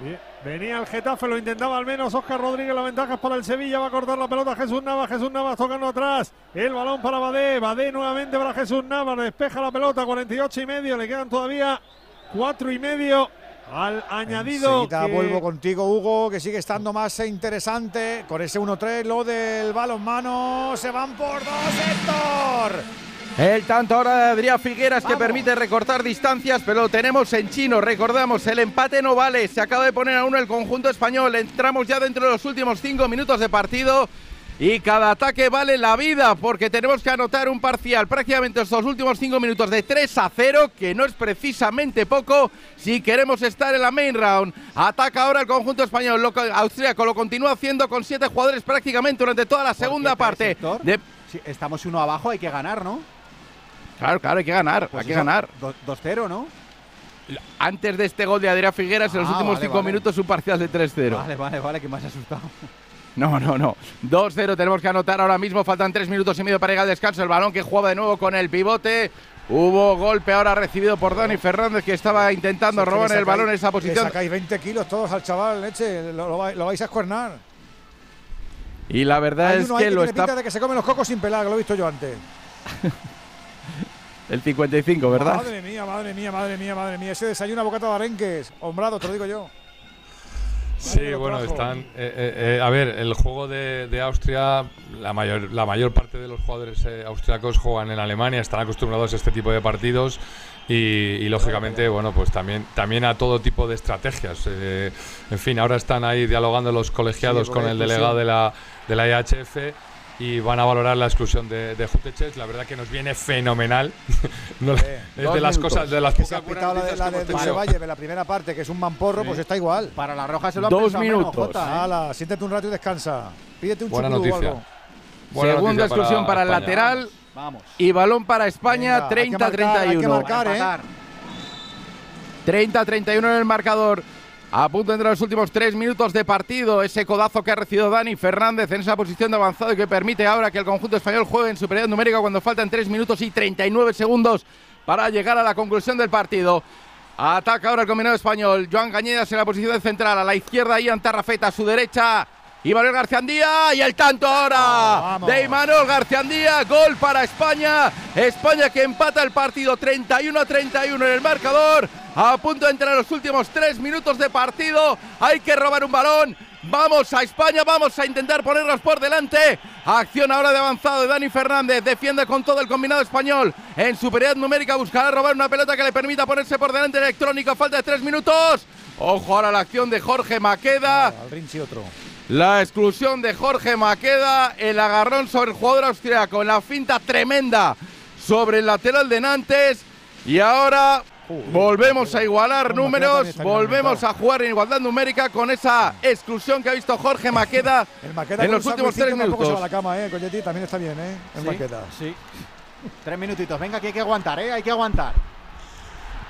Bien. Venía el Getafe, lo intentaba al menos Oscar Rodríguez, la ventaja es para el Sevilla, va a cortar la pelota Jesús Navas, Jesús Navas tocando atrás, el balón para Badé, Badé nuevamente para Jesús Navas, despeja la pelota, 48 y medio, le quedan todavía 4 y medio al añadido. Enseguida que- vuelvo contigo, Hugo, que sigue estando más interesante con ese 1-3, lo del balonmano. Se van por dos, Héctor. El tanto ahora de Adrián Figueras que permite recortar distancias, pero lo tenemos en chino. Recordamos, el empate no vale. Se acaba de poner a uno el conjunto español. Entramos ya dentro de los últimos cinco minutos de partido. Y cada ataque vale la vida porque tenemos que anotar un parcial prácticamente estos últimos cinco minutos de 3 a 0, que no es precisamente poco si queremos estar en la main round. Ataca ahora el conjunto español, lo, austríaco, lo continúa haciendo con siete jugadores prácticamente durante toda la segunda parte. De- estamos uno abajo, hay que ganar, ¿no? Claro, claro, hay que ganar, Pues hay que ganar. do- 2-0, ¿no? Antes de este gol de Adrián Figueras, en los Ah, últimos vale, cinco vale. minutos, un parcial de 3-0. Vale, vale, vale, que me has asustado. No, no, no. 2-0 tenemos que anotar ahora mismo. Faltan tres minutos y medio para llegar al descanso. El balón que jugaba de nuevo con el pivote. Hubo golpe ahora recibido por Dani Fernández que estaba intentando robar el balón en esa posición. Le sacáis 20 kilos todos al chaval, leche. Lo, lo lo vais a escuernar. Y la verdad Hay es uno ahí que que lo tiene está. pinta de que se comen los cocos sin pelar, que lo he visto yo antes. El 55, ¿verdad? Madre mía, madre mía, madre mía, madre mía. Ese desayuno bocata de arenques. Hombrado, te lo digo yo. Sí, bueno, están. eh, eh, eh, a ver, el juego de, de Austria, la mayor, la mayor parte de los jugadores eh, austriacos juegan en Alemania, están acostumbrados a este tipo de partidos y, y, lógicamente, bueno, pues también, también a todo tipo de estrategias. Eh, en fin, ahora están ahí dialogando los colegiados Sí, con el delegado de la, de la IHF y van a valorar la exclusión de, de. La verdad que nos viene fenomenal. No, es de las minutos. cosas, de las que se ha la de, la de Dulce. Valle, de la primera parte, que es un mamporro, pues está igual. Para la roja se lo han Dos pensado menos, minutos. Jota, ¿eh? Siéntate un rato y descansa. Pídete un Buena chucrú o noticia. algo. Buena Segunda noticia exclusión para, el España. lateral Vamos. y balón para España, Venga, hay que marcar, hay que 30-31. marcar, ¿eh? Empatar. 30-31 en el marcador. A punto de entrar los últimos tres minutos de partido. Ese codazo que ha recibido Dani Fernández en esa posición de avanzado y que permite ahora que el conjunto español juegue en superioridad numérica cuando faltan tres minutos y 39 segundos para llegar a la conclusión del partido. Ataca ahora el combinado español. Joan Cañedas en la posición de central. A la izquierda, Ian Tarrafeta. A su derecha, Imanol Garciandía. Y el tanto ahora Vamos. de Imanol Garciandía. Gol para España. España que empata el partido 31 a 31 en el marcador. A punto de entrar los últimos tres minutos de partido. Hay que robar un balón. Vamos a España, vamos a intentar ponerlos por delante. Acción ahora de avanzado de Dani Fernández. Defiende con todo el combinado español. En superioridad numérica buscará robar una pelota que le permita ponerse por delante electrónico. Falta de tres minutos. Ojo ahora la acción de Jorge Maqueda. Al Rinchi otro. La exclusión de Jorge Maqueda, el agarrón sobre el jugador austriaco, la finta tremenda sobre el lateral de Nantes. Y ahora volvemos a igualar números, volvemos a jugar en igualdad numérica con esa exclusión que ha visto Jorge Maqueda El Maqueda en los últimos tres tampoco se va a minutos. la cama, ¿eh? También está bien, ¿eh? El Sí, Maqueda. Sí. Tres minutitos. Venga, que hay que aguantar, ¿eh? Hay que aguantar.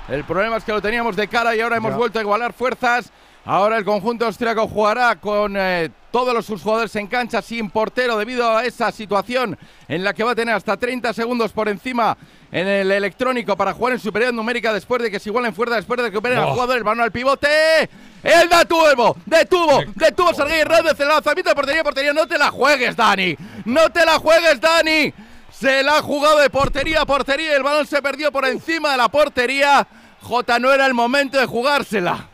El problema es que lo teníamos de cara y ahora hemos Ya. vuelto a igualar fuerzas. Ahora el conjunto austriaco jugará con eh, todos los sus jugadores en cancha sin portero debido a esa situación en la que va a tener hasta 30 segundos por encima en el electrónico para jugar en superioridad numérica después de que se igualen fuerzas, después de que recuperen al Oh. jugador, el balón al pivote. El detuvo, detuvo, detuvo Sergei Hernández el lanzamiento de portería, portería. No te la juegues, Dani. No te la juegues, Dani. Se la ha jugado de portería a portería. El balón se perdió por encima de la portería. Jota, no era el momento de jugársela.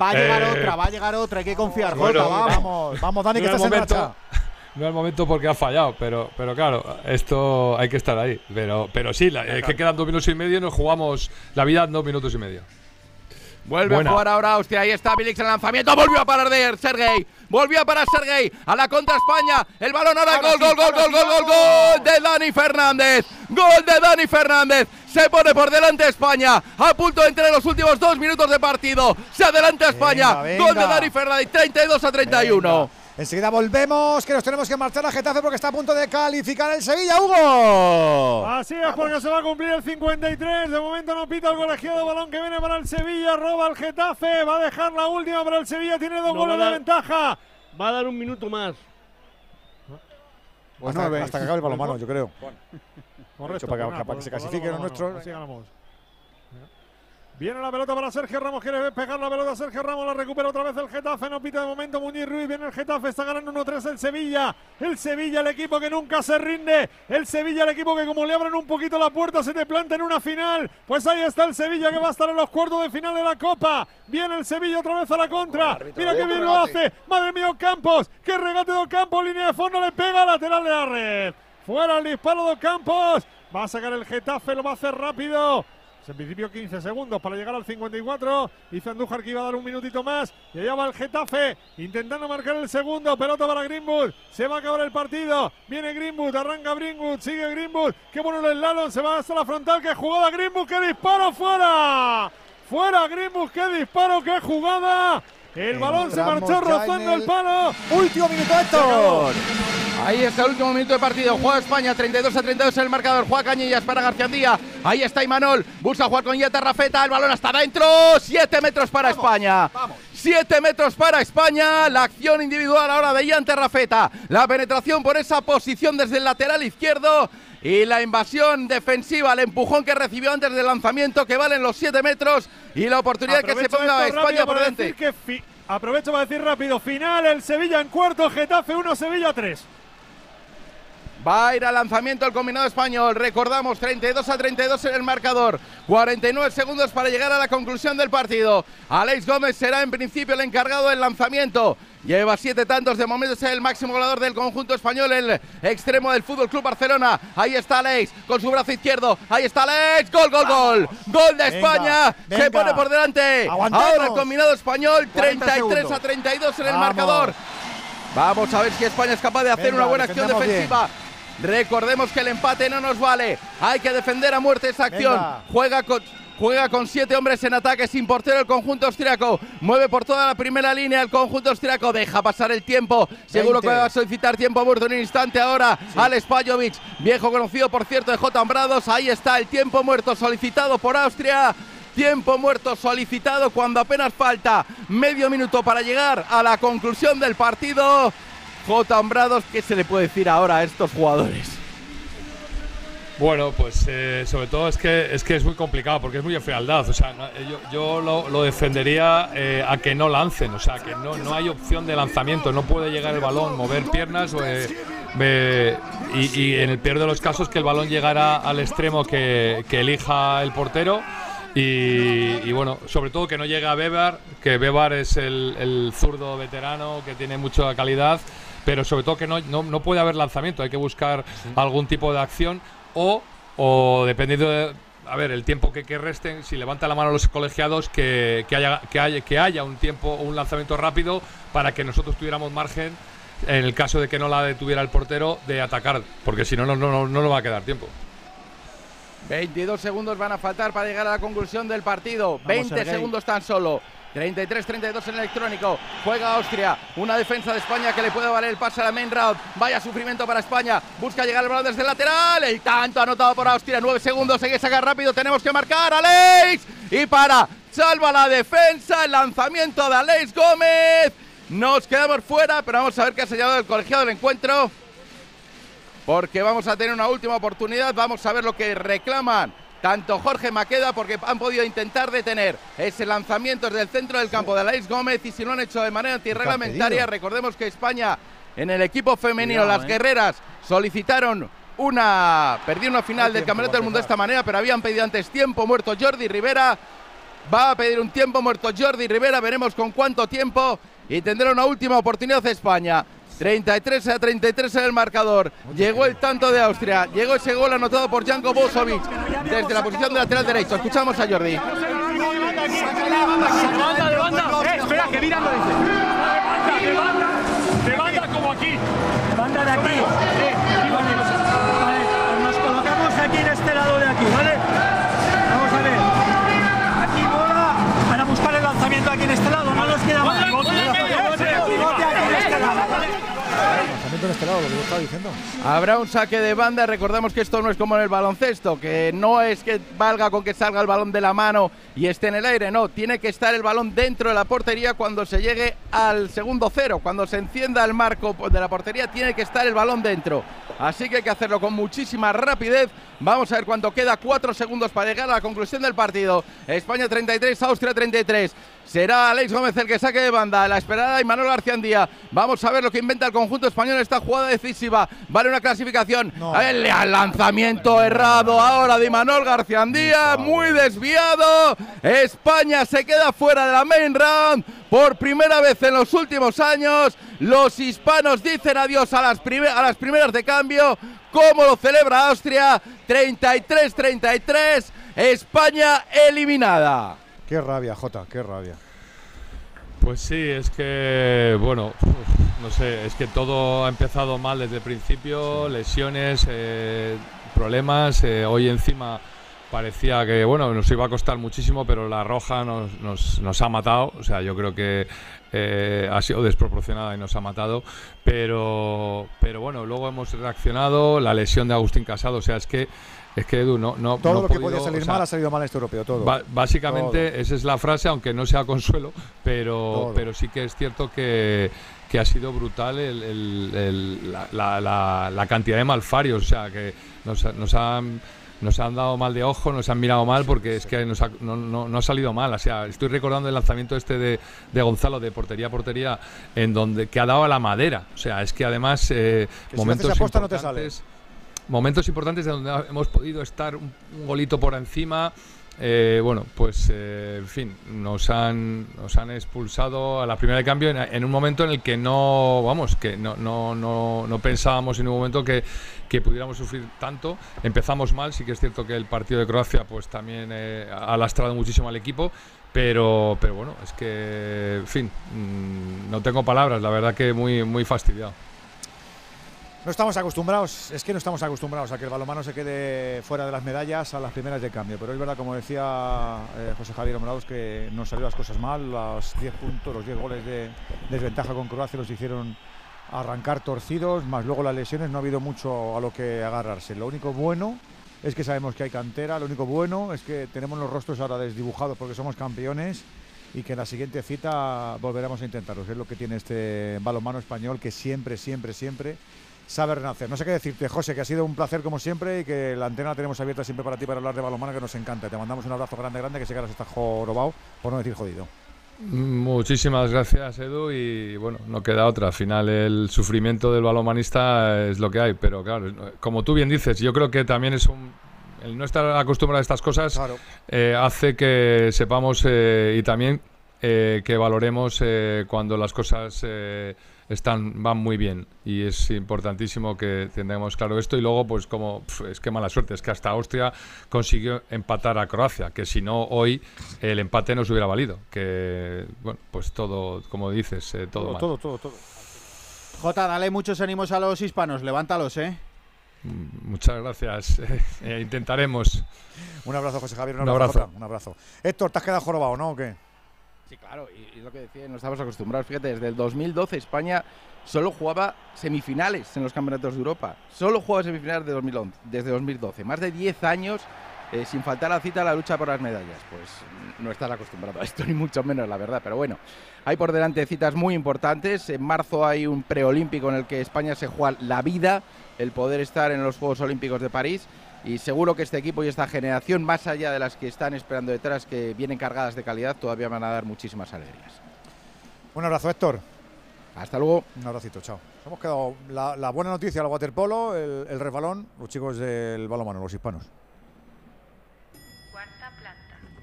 Va a llegar Eh, otra, va a llegar otra. Hay que confiar, bueno, Jota, vamos. Vamos, Dani, que No es estás en momento, racha. no es el momento porque ha fallado, pero, pero claro, esto hay que estar ahí. Pero, pero sí, la- es que quedan dos minutos y medio y nos jugamos la vida en dos minutos y medio. Vuelve Buena. a jugar ahora Austria. Ahí está Vilix el lanzamiento. Volvió a parar de Sergei. Volvió a parar Sergei. A la contra España. El balón ahora. Ahora Gol, sí, gol, gol, gol, gol, gol, gol de Dani Fernández. Gol de Dani Fernández. Se pone por delante España. A punto de entrar en los últimos dos minutos de partido. Se adelanta España. Venga, Gol de venga. Dani Fernández. 32 a 31. Venga. Enseguida volvemos, que nos tenemos que marchar a Getafe porque está a punto de calificar el Sevilla, Hugo. Así es, porque se va a cumplir el 53. De momento no pita el colegiado. Balón que viene para el Sevilla. Roba el Getafe. Va a dejar la última para el Sevilla. Tiene dos No, goles de ventaja. Va a dar un minuto más. hasta que acabe el balonmano, yo creo. Correcto. para que- pues nada, para que se pues clasifiquen los nuestros. así ganamos. Viene la pelota para Sergio Ramos, quiere pegar la pelota Sergio Ramos, la recupera otra vez el Getafe, no pita de momento Muñiz Ruiz, viene el Getafe, está ganando 1-3 el Sevilla, el Sevilla el equipo que nunca se rinde, el Sevilla el equipo que como le abren un poquito la puerta se te planta en una final, pues ahí está el Sevilla que va a estar en los cuartos de final de la Copa, viene el Sevilla otra vez a la contra, mira que bien lo hace, madre mía Campos, qué regate de Campos, línea de fondo, le pega lateral de la red, fuera el disparo de Campos, va a sacar el Getafe, lo va a hacer rápido, en principio 15 segundos para llegar al 54. Dice Andújar que iba a dar un minutito más. Y allá va el Getafe intentando marcar el segundo. Pelota para Greenwood. Se va a acabar el partido. Viene Greenwood, arranca Greenwood, sigue Greenwood. Qué bueno el slalom, se va hasta la frontal. Qué jugada Greenwood, qué disparo fuera. Fuera Greenwood, qué disparo, qué jugada. El balón se marchó rozando el palo. Último minuto, Héctor. Ahí está el último minuto de partido. Juega España, 32 a 32 en el marcador. Juega Cañillas para García Díaz. Ahí está Imanol. Busca jugar con Yeta Rafeta. El balón hasta adentro. 7 metros para España. 7 metros para España. La acción individual ahora de Ian Terrafeta. La penetración por esa posición desde el lateral izquierdo. Y la invasión defensiva, el empujón que recibió antes del lanzamiento, que valen los 7 metros. Y la oportunidad que se ponga España por delante. Aprovecho para decir rápido, final, el Sevilla en cuarto, Getafe 1, Sevilla 3. Va a ir al lanzamiento el combinado español. Recordamos, 32 a 32 en el marcador. 49 segundos para llegar a la conclusión del partido. Alex Gómez será en principio el encargado del lanzamiento. Lleva siete tantos, de momento es el máximo goleador del conjunto español, el extremo del Fútbol Club Barcelona. Ahí está Alex con su brazo izquierdo. Ahí está Alex. Gol, gol, gol. Gol de España. Se venga. pone por delante. Aguantemos. Ahora el combinado español, 40 33 a segundos. 32 en el Vamos. marcador. Vamos a ver si España es capaz de hacer Venga, una buena acción defensiva. Recordemos que el empate no nos vale. Hay que defender a muerte esta acción. Juega con. Juega con siete hombres en ataque sin portero el conjunto austriaco. Mueve por toda la primera línea el conjunto austriaco. Deja pasar el tiempo. Seguro 20. que va a solicitar tiempo muerto en un instante ahora. Alex Pajovic, viejo conocido por cierto de J. Ambrados. Ahí está el tiempo muerto solicitado por Austria. Tiempo muerto solicitado cuando apenas falta medio minuto para llegar a la conclusión del partido. J. Ambrados, ¿qué se le puede decir ahora a estos jugadores? Bueno, pues eh, sobre todo es que es que es muy complicado porque es muy frialdad. O sea, no- eh, yo, yo lo, lo defendería eh, a que no lancen. O sea, que no, no hay opción de lanzamiento. No puede llegar el balón, mover piernas. eh, eh, y, y en el peor de los casos que el balón llegara al extremo que, que elija el portero. Y, y bueno, sobre todo que no llegue a Bebar, que Bebar es el, el zurdo veterano que tiene mucha calidad, pero sobre todo que no, no, no puede haber lanzamiento, hay que buscar algún tipo de acción o, o dependiendo de, a ver, el tiempo que, que resten, si levanta la mano los colegiados, que, que haya, que, haya, que haya un tiempo, un lanzamiento rápido para que nosotros tuviéramos margen, en el caso de que no la detuviera el portero, de atacar, porque si no, no, no, no, no nos va a quedar tiempo. 22 segundos van a faltar para llegar a la conclusión del partido. 20 Sergei. segundos tan solo. 33-32 en electrónico. Juega Austria. Una defensa de España que le puede valer el pase a la main round. Vaya sufrimiento para España. Busca llegar el balón desde el lateral. El tanto anotado por Austria. 9 segundos. Hay que sacar rápido. Tenemos que marcar. Alex. Y para. Salva la defensa. El lanzamiento de Alex Gómez. Nos quedamos fuera, pero vamos a ver qué ha sellado el colegiado del encuentro porque vamos a tener una última oportunidad. Vamos a ver lo que reclaman tanto Jorge Maqueda, porque han podido intentar detener ese lanzamiento desde el centro del campo de Alex Gómez y si lo han hecho de manera antirreglamentaria, recordemos que España en el equipo femenino, Cuidado, las eh. guerreras, solicitaron una. Perdió una final del Campeonato del Mundo de esta manera, pero habían pedido antes tiempo muerto Jordi Rivera. Va a pedir un tiempo muerto Jordi Rivera, veremos con cuánto tiempo y tendrá una última oportunidad España. 33 a 33 en el marcador. Llegó el tanto de Austria. Llegó ese gol anotado por Janko Bosovic desde la posición de lateral derecho. Escuchamos a Jordi. Levanta, levanta. Eh, espera, que mira lo dice. Levanta, levanta. Levanta como aquí. Levanta de aquí. Aquí vale. Vale, nos colocamos aquí en este lado de aquí, ¿vale? Vamos a ver. Aquí bola para buscar el lanzamiento aquí en este lado. No nos queda más. Bote, bote aquí en este lado, ¿vale? En este lado, lo estaba diciendo. Habrá un saque de banda. Recordemos que esto no es como en el baloncesto, que no es que valga con que salga el balón de la mano y esté en el aire. No, tiene que estar el balón dentro de la portería cuando se llegue al segundo cero. Cuando se encienda el marco de la portería, tiene que estar el balón dentro. Así que hay que hacerlo con muchísima rapidez. Vamos a ver cuánto queda. Cuatro segundos para llegar a la conclusión del partido. España 33, Austria 33. Será Alex Gómez el que saque de banda. La esperada y Manuel García Andía. Vamos a ver lo que inventa el conjunto español en esta jugada decisiva. Vale una clasificación. El lanzamiento errado ahora de Manuel García Andía. Muy desviado. España se queda fuera de la main round. Por primera vez en los últimos años, los hispanos dicen adiós a las, a las primeras de cambio. ¿Cómo lo celebra Austria? 33-33. España eliminada. Qué rabia, Jota, qué rabia. Pues sí, es que, bueno, uf, no sé, es que todo ha empezado mal desde el principio, lesiones, eh, problemas, eh, hoy encima parecía que, bueno, nos iba a costar muchísimo, pero la roja nos, nos, nos ha matado, o sea, yo creo que eh, ha sido desproporcionada y nos ha matado, pero, pero bueno, luego hemos reaccionado, la lesión de Agustín Casado, o sea, es que, es que Edu, no... no Todo no lo que podido, podía salir o sea, mal ha salido mal en este europeo, todo. Básicamente Todo. esa es la frase, aunque no sea consuelo, pero, Todo. pero sí que es cierto que, que ha sido brutal el- el- el- la, la- la- la cantidad de malfarios, o sea, que nos, nos han nos han dado mal de ojo, nos han mirado mal porque es que nos ha- no, no- no ha salido mal. O sea, estoy recordando el lanzamiento este de, de Gonzalo de portería a portería en donde que ha dado a la madera. O sea, es que además eh, Que momentos aposta no te sale. importantes- momentos importantes de donde hemos podido estar un, un golito por encima. Eh, bueno, pues eh, en fin, nos han, nos han expulsado a la primera de cambio en, un momento en el que no, vamos, que no, no, no, no pensábamos en un momento que, que pudiéramos sufrir tanto. Empezamos mal, sí que es cierto que el partido de Croacia pues también eh, ha lastrado muchísimo al equipo, pero, pero bueno, es que, en fin, mm, no tengo palabras, la verdad que muy, muy fastidiado. No estamos acostumbrados, es que no estamos acostumbrados a que el balonmano se quede fuera de las medallas a las primeras de cambio. Pero es verdad, como decía eh, José Javier Morados, que nos salió las cosas mal. Los 10 puntos, los 10 goles de desventaja con Croacia los hicieron arrancar torcidos, más luego las lesiones no ha habido mucho a lo que agarrarse. Lo único bueno es que sabemos que hay cantera, lo único bueno es que tenemos los rostros ahora desdibujados porque somos campeones y que en la siguiente cita volveremos a intentarlo. Es lo que tiene este balonmano español que siempre, siempre, siempre sabe renacer. No sé qué decirte, José, que ha sido un placer como siempre y que la antena la tenemos abierta siempre para ti para hablar de balonmano que nos encanta. Te mandamos un abrazo grande, grande, que sé que ahora se está jorobado, por no decir jodido. Muchísimas gracias, Edu. Y bueno, no queda otra. Al final, el sufrimiento del balomanista es lo que hay. Pero claro, como tú bien dices, yo creo que también es un. El no estar acostumbrado a estas cosas eh, hace que sepamos eh, y también eh, que valoremos cuando las cosas están van muy bien y es importantísimo que tengamos claro esto y luego pues como pf, es que mala suerte es que hasta Austria consiguió empatar a Croacia que si no hoy el empate nos hubiera valido que bueno pues todo como dices eh, todo, mal. todo, todo, todo. Jota, dale muchos ánimos a los hispanos, levántalos, ¿eh? Mm, muchas gracias Eh, intentaremos Un abrazo, José Javier. Un Un abrazo. abrazo. Jota, Un abrazo. Héctor, ¿te has quedado jorobado, no? ¿O qué? Claro, y, lo que decía, no estamos acostumbrados. Fíjate, desde el 2012 España solo jugaba semifinales en los campeonatos de Europa. Solo jugaba semifinales de 2011, desde 2012. Más de 10 años eh, sin faltar a la cita la lucha por las medallas. Pues no estás acostumbrado a esto, ni mucho menos, la verdad. Pero bueno, hay por delante citas muy importantes. En marzo hay un preolímpico en el que España se juega la vida, el poder estar en los Juegos Olímpicos de París. Y seguro que este equipo y esta generación, más allá de las que están esperando detrás, que vienen cargadas de calidad, todavía van a dar muchísimas alegrías. Un abrazo, Héctor. Hasta luego. Un abracito, chao. Hemos quedado la, la buena noticia, el waterpolo, el, el resbalón, los chicos del balonmano, los hispanos.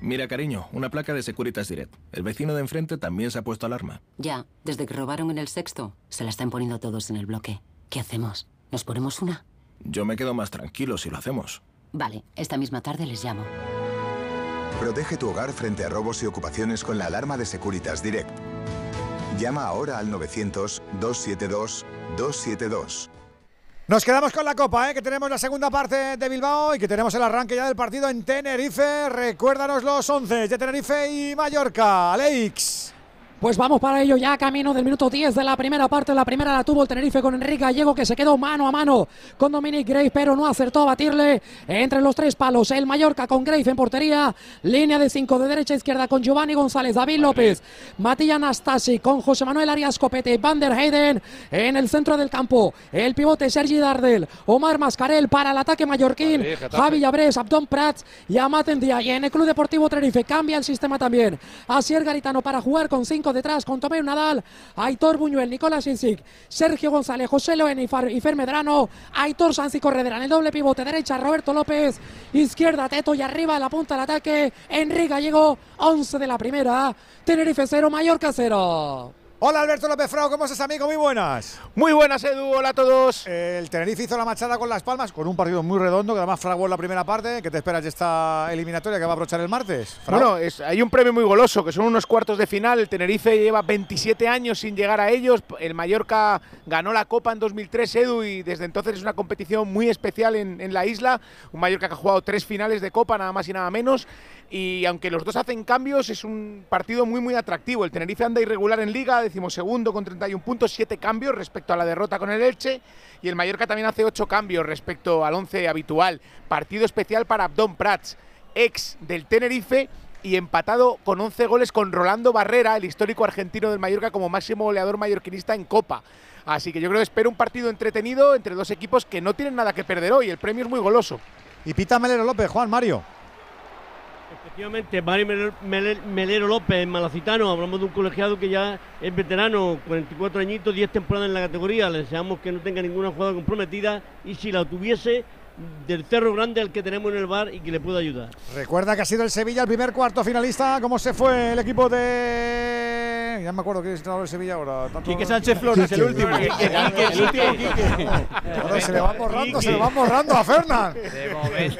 Mira, cariño, una placa de Securitas Direct. El vecino de enfrente también se ha puesto alarma. Ya, desde que robaron en el sexto, se la están poniendo todos en el bloque. ¿Qué hacemos? ¿Nos ponemos una? Yo me quedo más tranquilo si lo hacemos. Vale, esta misma tarde les llamo. Protege tu hogar frente a robos y ocupaciones con la alarma de Securitas Direct. Llama ahora al 900-272-272. Nos quedamos con la copa, ¿eh? que tenemos la segunda parte de Bilbao y que tenemos el arranque ya del partido en Tenerife. Recuérdanos los 11 de Tenerife y Mallorca. Alex. Pues vamos para ello ya camino del minuto 10 de la primera parte. La primera la tuvo el Tenerife con Enrique Gallego que se quedó mano a mano con Dominic Grave, pero no acertó a batirle entre los tres palos. El Mallorca con Grave en portería. Línea de 5 de derecha a izquierda con Giovanni González, David López, Matías Nastasi con José Manuel Arias Copete, Van der Heyden en el centro del campo. El pivote Sergi Dardel, Omar Mascarel para el ataque mallorquín. Javi Llabrés, Abdón Prats y Amat Endía. Y en el Club Deportivo Tenerife cambia el sistema también. Asier Garitano para jugar con detrás con Tomeu Nadal, Aitor Buñuel, Nicolás Insic, Sergio González, José Loen y, y Fer Medrano, Aitor Sanz y Corredera en el doble pivote derecha, Roberto López, izquierda Teto y arriba la punta del ataque, Enrique Gallego, 11 de la primera, Tenerife 0, Mallorca 0. Hola Alberto López Frau, ¿cómo estás amigo? Muy buenas. Muy buenas Edu, hola a todos. El Tenerife hizo la machada con Las Palmas con un partido muy redondo que además fraguó en la primera parte. ¿Qué te esperas de esta eliminatoria que va a aprovechar el martes? Frau? Bueno, es- hay un premio muy goloso, que son unos cuartos de final. El Tenerife lleva 27 años sin llegar a ellos. El Mallorca ganó la Copa en 2003, Edu, y desde entonces es una competición muy especial en, en la isla. Un Mallorca que ha jugado tres finales de Copa, nada más y nada menos. Y aunque los dos hacen cambios, es un partido muy, muy atractivo. El Tenerife anda irregular en Liga, decimosegundo con 31 puntos, 7 cambios respecto a la derrota con el Elche. Y el Mallorca también hace 8 cambios respecto al 11 habitual. Partido especial para Abdón Prats, ex del Tenerife y empatado con 11 goles con Rolando Barrera, el histórico argentino del Mallorca, como máximo goleador mallorquinista en Copa. Así que yo creo que espero un partido entretenido entre dos equipos que no tienen nada que perder hoy. El premio es muy goloso. Y pita Melero López, Juan Mario. Efectivamente, Mario Melero, López, malacitano, hablamos de un colegiado que ya es veterano, 44 añitos, 10 temporadas en la categoría, le deseamos que no tenga ninguna jugada comprometida y si la tuviese, del cerro grande al que tenemos en el bar y que le pueda ayudar. Recuerda que ha sido el Sevilla el primer cuarto finalista. ¿Cómo se fue el equipo de.? Ya me acuerdo que es entrenador del Sevilla ahora. Tanto- Quique Sánchez Flores, el último. Quique, Quique, el último Quique. Joder, se le van borrando, se le van borrando a Fernán.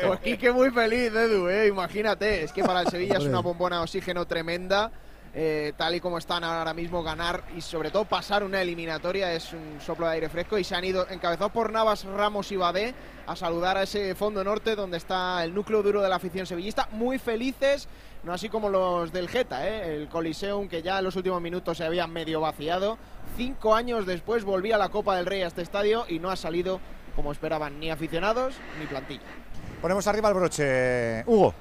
Pues Quique muy feliz, Edu, eh, imagínate. Es que para el Sevilla es una bombona de oxígeno tremenda. Eh, tal y como están ahora mismo, ganar y sobre todo pasar una eliminatoria es un soplo de aire fresco. Y se han ido encabezados por Navas, Ramos y Badé a saludar a ese fondo norte donde está el núcleo duro de la afición sevillista. Muy felices, no así como los del Geta, eh, el Coliseum que ya en los últimos minutos se había medio vaciado. Cinco años después volvía la Copa del Rey a este estadio y no ha salido como esperaban ni aficionados ni plantilla. Ponemos arriba el broche. Hugo.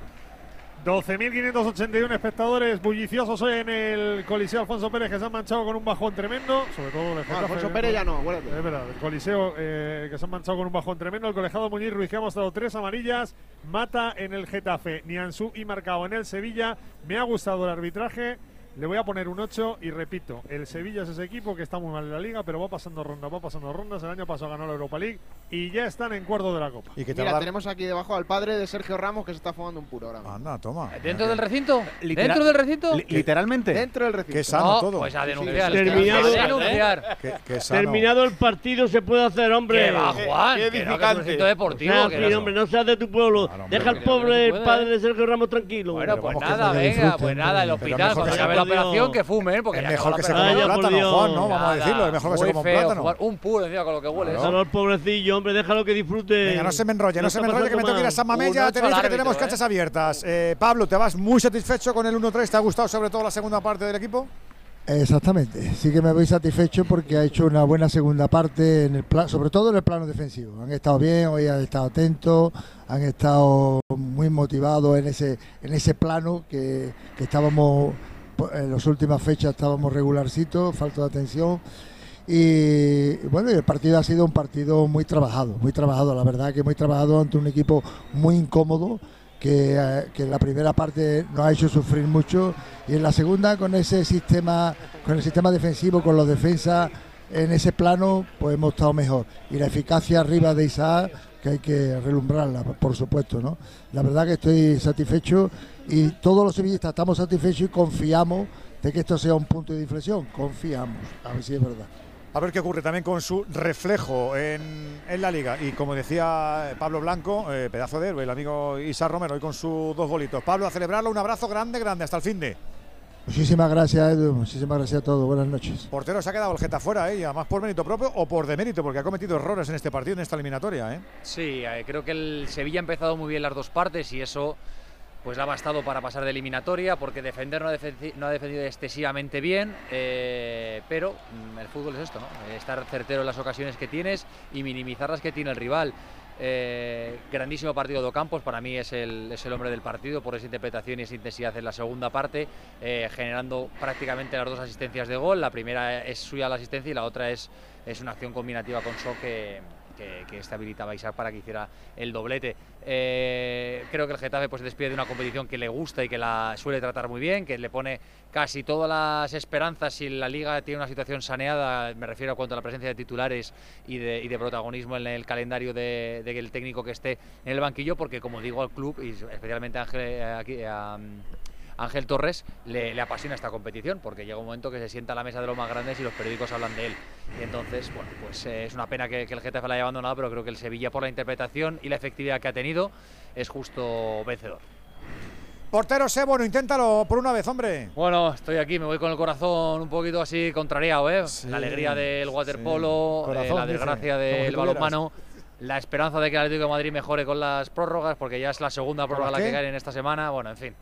12.581 espectadores bulliciosos hoy en el Coliseo Alfonso Pérez que se han manchado con un bajón tremendo, sobre todo el Getafe, Alfonso. Pérez ya no, acuérdate. Es verdad, el Coliseo eh, que se han manchado con un bajón tremendo. El colegiado Muñiz Ruiz que ha mostrado tres amarillas, mata en el Getafe, Nianzú y marcado en el Sevilla. Me ha gustado el arbitraje. Le voy a poner un 8 y repito, el Sevilla es ese equipo que está muy mal en la liga, pero va pasando rondas, va pasando rondas. El año pasado ganó la Europa League y ya están en cuarto de la Copa. Y que te Mira, va tenemos aquí debajo al padre de Sergio Ramos que se está fumando un puro ahora mismo. Anda, toma. ¿Dentro del recinto? Literal- ¿Dentro del recinto? Li- Literalmente. Dentro del recinto. Qué sano No, todo. Pues a Sí, sí, denunciar. sí. Terminado- A denunciar. Qué, qué sano. Terminado el partido se puede hacer, hombre. ¿Qué va, Juan? qué Que no, que es un edificante. recinto deportivo. O sea, que sí, no- hombre, no seas de tu pueblo. Claro, Deja al que- pobre que padre de Sergio Ramos tranquilo. Bueno, pues que nada, no venga, pues nada, el hospital, cuando que acabe la operación, que fumen, porque Es mejor que se coma un plátano. Juan, ¿no? Vamos a decirlo. Es mejor que se coma un feo, plátano. Un puro encima con lo que huele. Déjalo al pobrecillo, hombre, déjalo que disfrute. Venga, no se me enrolle, no se me enrolle que me tengo que ir a San Mamella. que tenemos árbitro, canchas abiertas. Eh, Pablo, ¿te vas muy satisfecho con el 1-3? ¿Te ha gustado sobre todo la segunda parte del equipo? Exactamente, sí que me voy satisfecho porque ha hecho una buena segunda parte, en el pla- sobre todo en el plano defensivo. Han estado bien, hoy han estado atentos, han estado muy motivados en ese, en ese plano que, que estábamos, en las últimas fechas estábamos regularcitos, falta de atención. Y bueno, el partido ha sido un partido muy trabajado, muy trabajado, la verdad que muy trabajado ante un equipo muy incómodo que, eh, que en la primera parte nos ha hecho sufrir mucho y en la segunda con ese sistema, con el sistema defensivo, con los defensas en ese plano, pues hemos estado mejor. Y la eficacia arriba de Isaac, que hay que relumbrarla, por supuesto, ¿no? La verdad que estoy satisfecho y todos los sevillistas estamos satisfechos y confiamos de que esto sea un punto de inflexión. Confiamos, a ver si es verdad. A ver qué ocurre también con su reflejo en, en la liga. Y como decía Pablo Blanco, eh, pedazo de héroe, el amigo Isa Romero, hoy con sus dos bolitos. Pablo, a celebrarlo, un abrazo grande, grande, hasta el fin de. Muchísimas gracias, Edu. Muchísimas gracias a todos. Buenas noches. Portero se ha quedado el Geta fuera, ¿eh? y además por mérito propio o por demérito, porque ha cometido errores en este partido, en esta eliminatoria. ¿eh? Sí, eh, creo que el Sevilla ha empezado muy bien las dos partes y eso pues le ha bastado para pasar de eliminatoria porque defender no ha, defensi- no ha defendido excesivamente bien, eh, pero mm, el fútbol es esto, ¿no? Eh, estar certero en las ocasiones que tienes y minimizar las que tiene el rival. Eh, grandísimo partido de Ocampos, para mí es el, es el hombre del partido por esa interpretación y esa intensidad en la segunda parte, generando prácticamente las dos asistencias de gol. La primera es suya la asistencia y la otra es, es una acción combinativa con So que, que, que este Isaac para que hiciera el doblete. Eh, creo que el Getafe pues, despide de una competición que le gusta y que la suele tratar muy bien, que le pone casi todas las esperanzas si la liga tiene una situación saneada, me refiero a cuanto a la presencia de titulares y de, de protagonismo en el calendario de- del técnico que esté en el banquillo, porque como digo al club y especialmente a Ángel, eh, aquí, Ángel Torres le, le apasiona esta competición porque llega un momento que se sienta a la mesa de los más grandes y los periódicos hablan de él. Y entonces, bueno, pues eh, es una pena que, que el Getafe la haya abandonado, pero creo que el Sevilla por la interpretación y la efectividad que ha tenido es justo vencedor. Portero Sebono, inténtalo por una vez, hombre. Bueno, estoy aquí, me voy con el corazón un poquito así contrariado, ¿eh? la alegría del waterpolo, sí. eh, la desgracia del balonmano, la esperanza de que el Atlético de Madrid mejore con las prórrogas, porque ya es la segunda prórroga la que cae en esta semana. Bueno, en fin,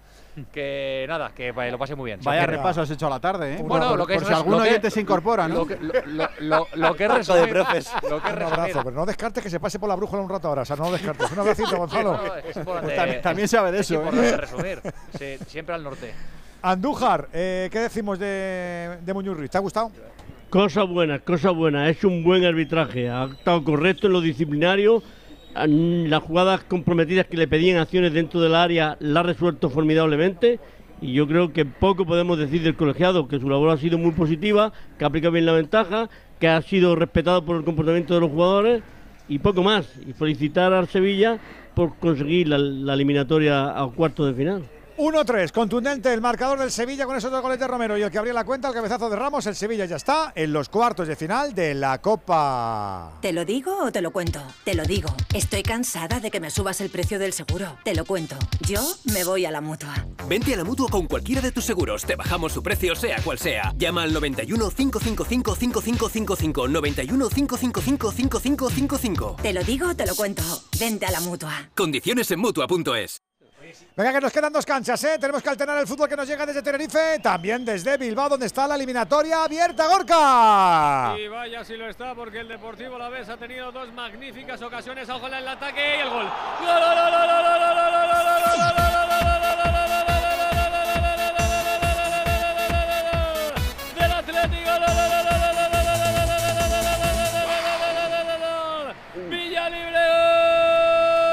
que nada, que eh, lo pase muy bien. Vaya repaso has hecho a la tarde, ¿eh? Bueno, por, lo que por es si algún lo que- oyente se incorpora, ¿no? Lo que, lo, lo- lo- lo que es de profes. lo que es Un abrazo, pero no descartes que se pase por la brújula un rato ahora. O sea, no descartes. Un abracito, Gonzalo. No, es Pues también- también sabe de es eso, ¿eh? importante resumir. Sí, siempre al norte. Andújar, eh, ¿qué decimos de, de Muñoz Ruiz? ¿Te ha gustado? Cosas buenas, cosas buenas. Ha hecho un buen arbitraje. Ha estado correcto en lo disciplinario. Las jugadas comprometidas que le pedían acciones dentro del área la ha resuelto formidablemente y yo creo que poco podemos decir del colegiado, que su labor ha sido muy positiva, que ha aplicado bien la ventaja, que ha sido respetado por el comportamiento de los jugadores y poco más. Y felicitar al Sevilla por conseguir la, la eliminatoria a cuartos de final. 1-3, contundente el marcador del Sevilla con esos dos goles de Romero y el que abría la cuenta, el cabezazo de Ramos, el Sevilla ya está en los cuartos de final de la Copa. ¿Te lo digo o te lo cuento? Te lo digo. Estoy cansada de que me subas el precio del seguro. Te lo cuento. Yo me voy a la mutua. Vente a la mutua con cualquiera de tus seguros. Te bajamos su precio, sea cual sea. Llama al 91 555 5555. 91 555 5555. Te lo digo o te lo cuento. Vente a la mutua. Condiciones en mutua.es. Venga, que nos quedan dos canchas, ¿eh? Tenemos que alternar el fútbol que nos llega desde Tenerife, también desde Bilbao, donde está la eliminatoria abierta, Gorka. Y vaya si lo está, porque el Deportivo La Vez ha tenido dos magníficas ocasiones. En el ataque y el gol.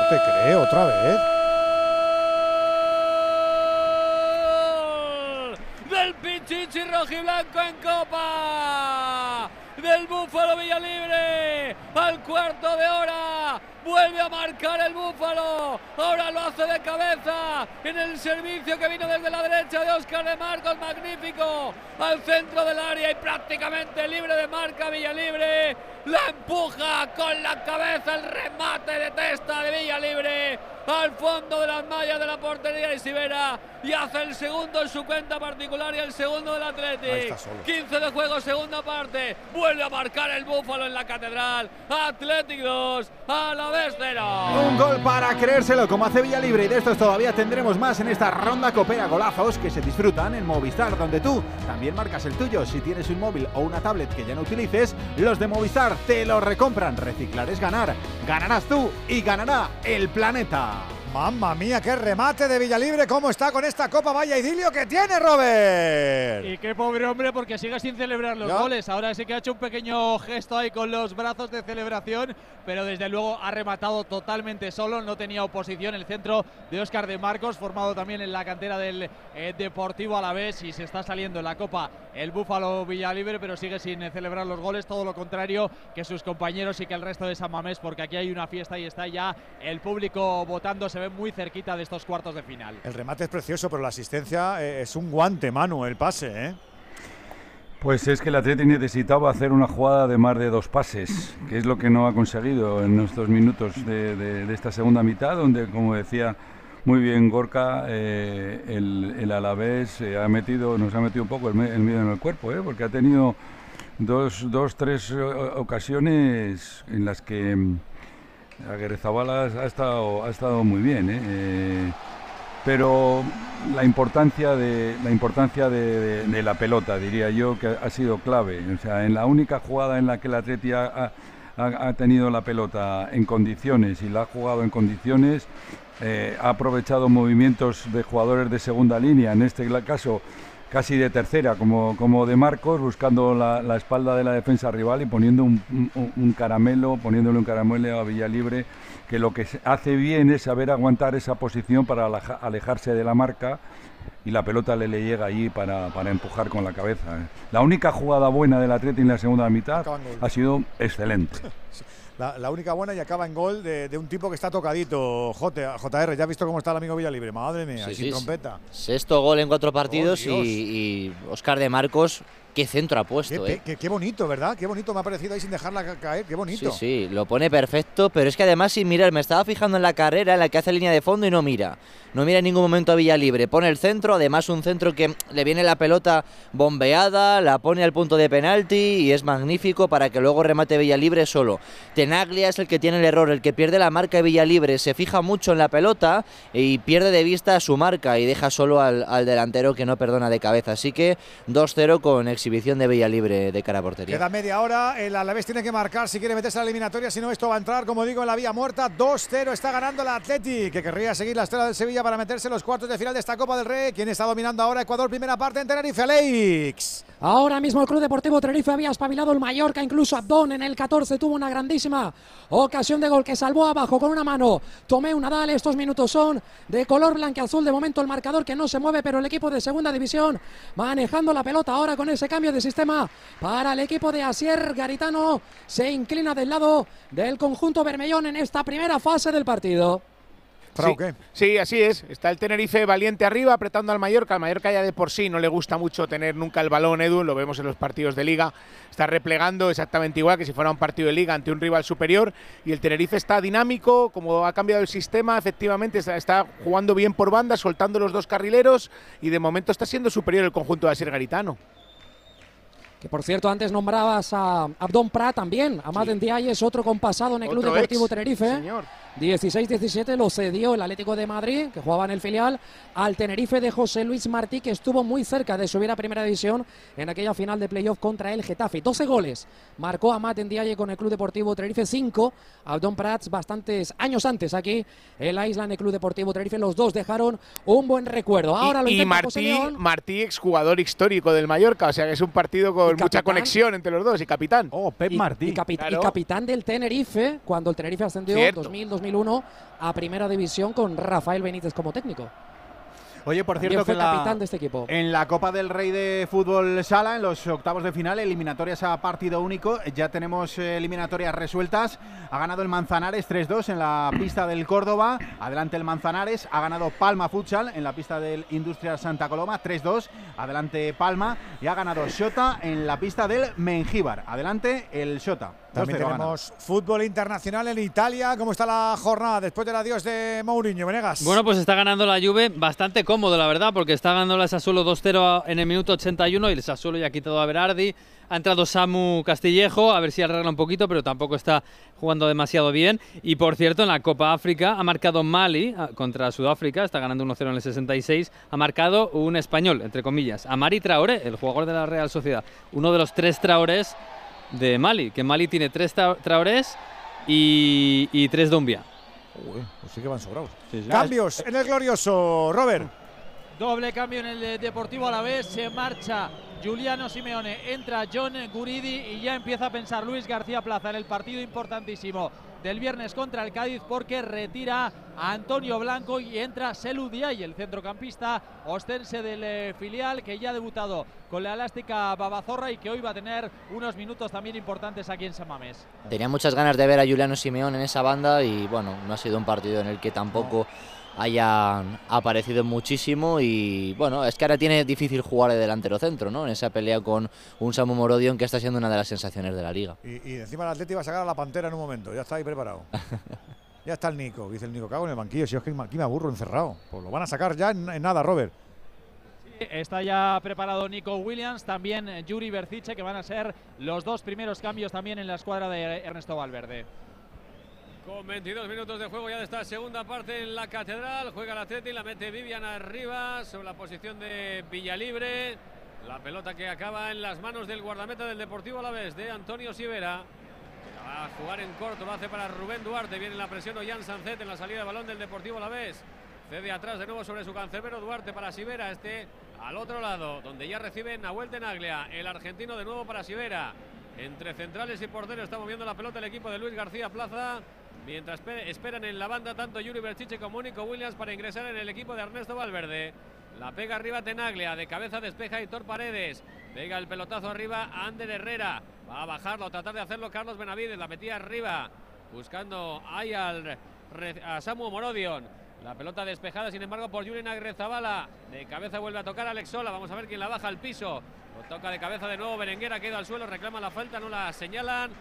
No te creo, otra vez. Rojiblanco en Copa del Búfalo Villalibre al cuarto de hora. Vuelve a marcar el Búfalo. Ahora lo hace de cabeza en el servicio que vino desde la derecha de Oscar de Marcos. Magnífico. Al centro del área y prácticamente libre de marca Villalibre. La empuja con la cabeza el remate de testa de Villalibre al fondo de las mallas de la portería de Sibera y hace el segundo en su cuenta particular y el segundo del Atlético. 15 de juego, segunda parte. Vuelve a marcar el Búfalo en la Catedral. Atlético 2, a la vez 0. Un gol para creérselo, como hace Villalibre. Y de estos todavía tendremos más en esta ronda copera golazos que se disfrutan en Movistar, donde tú también marcas el tuyo. Si tienes un móvil o una tablet que ya no utilices, los de Movistar te lo recompran. Reciclar es ganar. Ganarás tú y ganará el planeta. Mamma mía, qué remate de Villalibre, cómo está con esta copa, vaya idilio que tiene Robert. Y qué pobre hombre porque sigue sin celebrar los goles. Ahora sí que ha hecho un pequeño gesto ahí con los brazos de celebración, pero desde luego ha rematado totalmente solo, no tenía oposición el centro de Óscar de Marcos, formado también en la cantera del eh, Deportivo Alavés. Y se está saliendo en la copa el Búfalo Villalibre, pero sigue sin eh, celebrar los goles, todo lo contrario que sus compañeros y que el resto de San Mamés, porque aquí hay una fiesta y está ya el público votando, se ve muy cerquita de estos cuartos de final. El remate es precioso, pero la asistencia eh, es un guante, Manu, el pase, ¿eh? Pues es que el Atleti necesitaba hacer una jugada de más de dos pases, que es lo que no ha conseguido en estos minutos de, de, de esta segunda mitad, donde, como decía muy bien Gorka, eh, el, el, Alavés eh, ha metido, nos ha metido un poco el, el miedo en el cuerpo, eh, porque ha tenido dos, dos, tres ocasiones en las que Aguerrezabalas ha estado, ha estado muy bien. Eh, pero la importancia de la importancia de, la pelota diría yo que ha sido clave o sea en la única jugada en la que el Atleti ha tenido la pelota en condiciones y la ha jugado en condiciones eh, ha aprovechado movimientos de jugadores de segunda línea en este caso casi de tercera como, como de Marcos buscando la, la espalda de la defensa rival y poniendo un, un, un caramelo poniéndole un caramelo a Villalibre que lo que hace bien es saber aguantar esa posición para alejarse de la marca y la pelota le, le llega allí para, para, empujar con la cabeza. ¿eh? La única jugada buena del Atleti en la segunda mitad ha sido excelente. La, la, única buena y acaba en gol de, de, un tipo que está tocadito, J, JR. Ya has visto cómo está el amigo Villalibre. Madre mía, sí, sin sí, trompeta. Sexto gol en cuatro partidos oh, y, y Oscar de Marcos qué centro ha puesto, qué, ¿eh? Qué, qué, bonito, ¿verdad? Qué bonito me ha parecido ahí sin dejarla caer, qué bonito. Sí, sí, lo pone perfecto, pero es que además sin mirar, me estaba fijando en la carrera en la que hace línea de fondo y no mira. No mira en ningún momento a Villalibre, pone el centro, además un centro que le viene la pelota bombeada, la pone al punto de penalti y es magnífico para que luego remate Villalibre solo. Tenaglia es el que tiene el error, el que pierde la marca de Villalibre, se fija mucho en la pelota y pierde de vista su marca y deja solo al, al delantero que no perdona de cabeza. Así que 2-0 con exhibición de Villalibre de cara a portería. Queda media hora, el Alavés tiene que marcar si quiere meterse a la eliminatoria, si no esto va a entrar, como digo, en la vía muerta. 2-0 está ganando el Atleti, que querría seguir la estrella del Sevilla para meterse en los cuartos de final de esta Copa del Rey. ¿Quién está dominando ahora Ecuador? Primera parte en Tenerife, Alex. Ahora mismo el Club Deportivo Tenerife había espabilado el Mallorca, incluso Abdón en el 14 tuvo una grandísima ocasión de gol que salvó abajo con una mano. Tomé una Nadal, estos minutos son de color blanqueazul, de momento el marcador que no se mueve, pero el equipo de segunda división manejando la pelota ahora con ese cambio de sistema para el equipo de Asier Garitano, se inclina del lado del conjunto Bermellón en esta primera fase del partido. Sí, sí, así es. Está el Tenerife valiente arriba, apretando al Mallorca. Al Mallorca ya de por sí no le gusta mucho tener nunca el balón, Edu, lo vemos en los partidos de liga. Está replegando exactamente igual que si fuera un partido de liga ante un rival superior. Y el Tenerife está dinámico, como ha cambiado el sistema, efectivamente está, jugando bien por banda, soltando los dos carrileros y de momento está siendo superior el conjunto de Asir Garitano. Que por cierto, antes nombrabas a Abdón Prat también. A Maden es otro compasado en el Club Otro Deportivo ex, Tenerife. señor. 16-17 lo cedió el Atlético de Madrid, que jugaba en el filial, al Tenerife de José Luis Martí, que estuvo muy cerca de subir a Primera División en aquella final de playoff contra el Getafe. 12 goles marcó a Matt Ndiaye con el Club Deportivo Tenerife, 5 Abdón Prats bastantes años antes aquí en la isla en el Club Deportivo Tenerife. Los dos dejaron un buen recuerdo. Ahora lo y intenta José Martí. Martí, exjugador histórico del Mallorca, o sea que es un partido con mucha conexión entre los dos y capitán. Oh, Pep y, y capi- y capitán del Tenerife cuando el Tenerife ascendió Cierto. 2000-2001 a Primera División con Rafael Benítez como técnico. Oye, por También cierto, fue que la- capitán de este equipo. En la Copa del Rey de Fútbol Sala, en los octavos de final, eliminatorias a partido único, ya tenemos eh, eliminatorias resueltas. Ha ganado el Manzanares 3-2 en la pista del Córdoba. Adelante el Manzanares. Ha ganado Palma Futsal en la pista del Industrial Santa Coloma 3-2. Adelante Palma. Y ha ganado Shota en la pista del Mengíbar. Adelante el Shota. También 2-0 ha ganado. tenemos fútbol internacional en Italia. ¿Cómo está la jornada después del adiós de Mourinho? Venegas. Bueno, pues está ganando la Juve bastante cómodo, la verdad, porque está ganando la Sassuolo 2-0 en el minuto 81 y el Sassuolo ya ha quitado a Berardi. Ha entrado Samu Castillejo, a ver si arregla un poquito, pero tampoco está jugando demasiado bien. Y por cierto, en la Copa África ha marcado Mali ah, contra Sudáfrica, está ganando 1-0 en el 66. Ha marcado un español, entre comillas, Amari Traoré, el jugador de la Real Sociedad. Uno de los tres Traorés de Mali, que Mali tiene tres tra- Traorés y, y tres Dumbia. pues sí que van sobrados. Sí, sí. Cambios en el glorioso, Robert. Doble cambio en el eh, Deportivo a la vez. Se marcha Juliano Simeone, entra John Guridi y ya empieza a pensar Luis García Plaza en el partido importantísimo del viernes contra el Cádiz porque retira a Antonio Blanco y entra Selu Diay, el centrocampista ostense del eh, filial que ya ha debutado con la elástica Babazorra y que hoy va a tener unos minutos también importantes aquí en San Mamés. Tenía muchas ganas de ver a Juliano Simeón en esa banda y bueno, no ha sido un partido en el que tampoco hayan aparecido muchísimo y bueno, es que ahora tiene difícil jugar de delantero centro, ¿no? En esa pelea con un Samu Morodion que está siendo una de las sensaciones de la liga. Y, y encima el Atleti va a sacar a la Pantera en un momento. Ya está ahí preparado. ya está el Nico. Dice el Nico, cago en el banquillo. Si es que aquí me aburro encerrado. Pues lo van a sacar ya en, en nada, Robert. Está ya preparado Nico Williams, también Yuri Berciche, que van a ser los dos primeros cambios también en la escuadra de Ernesto Valverde. Con 22 minutos de juego ya de esta segunda parte en la Catedral. Juega el Atleti, la mete Vivian arriba sobre la posición de Villalibre. La pelota que acaba en las manos del guardameta del Deportivo Alavés, de Antonio Sivera. La va a jugar en corto, lo hace para Rubén Duarte. Viene la presión Ollán Sancet en la salida de balón del Deportivo Alavés. Cede atrás de nuevo sobre su cancerbero Duarte para Sivera. Este al otro lado, donde ya recibe Nahuel Tenaglia. El argentino de nuevo para Sivera. Entre centrales y porteros está moviendo la pelota el equipo de Luis García Plaza. Mientras espe- esperan en la banda tanto Yuri Berchiche como Nico Williams para ingresar en el equipo de Ernesto Valverde. La pega arriba Tenaglia, de cabeza despeja Hitor Paredes. Pega el pelotazo arriba a Ander Herrera. Va a bajarlo, tratar de hacerlo Carlos Benavides. La metía arriba, buscando ahí a Samu Morodion. La pelota despejada, sin embargo, por Julian Agrezabala. De cabeza vuelve a tocar Alex Sola. Vamos a ver quién la baja al piso. Lo toca de cabeza de nuevo Berenguera, queda al suelo, reclama la falta, no la señalan.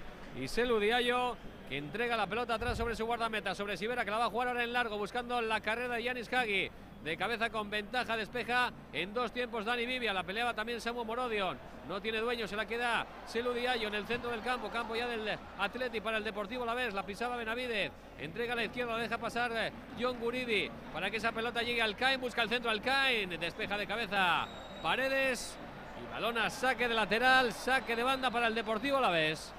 Y Selu Diallo, entrega la pelota atrás sobre su guardameta, sobre Sivera, que la va a jugar ahora en largo, buscando la carrera de Yanis Hagi. De cabeza con ventaja, despeja en dos tiempos Dani Vivia. La peleaba también Samu Morodion. No tiene dueño, se la queda Selu Diallo en el centro del campo. Campo ya del Atleti para el Deportivo La Vez. La pisaba Benavidez. Entrega a la izquierda, la deja pasar eh, John Guridi para que esa pelota llegue al Cain. Busca el centro al Cain. Despeja de cabeza Paredes. Y balón a saque de lateral, saque de banda para el Deportivo La Vez.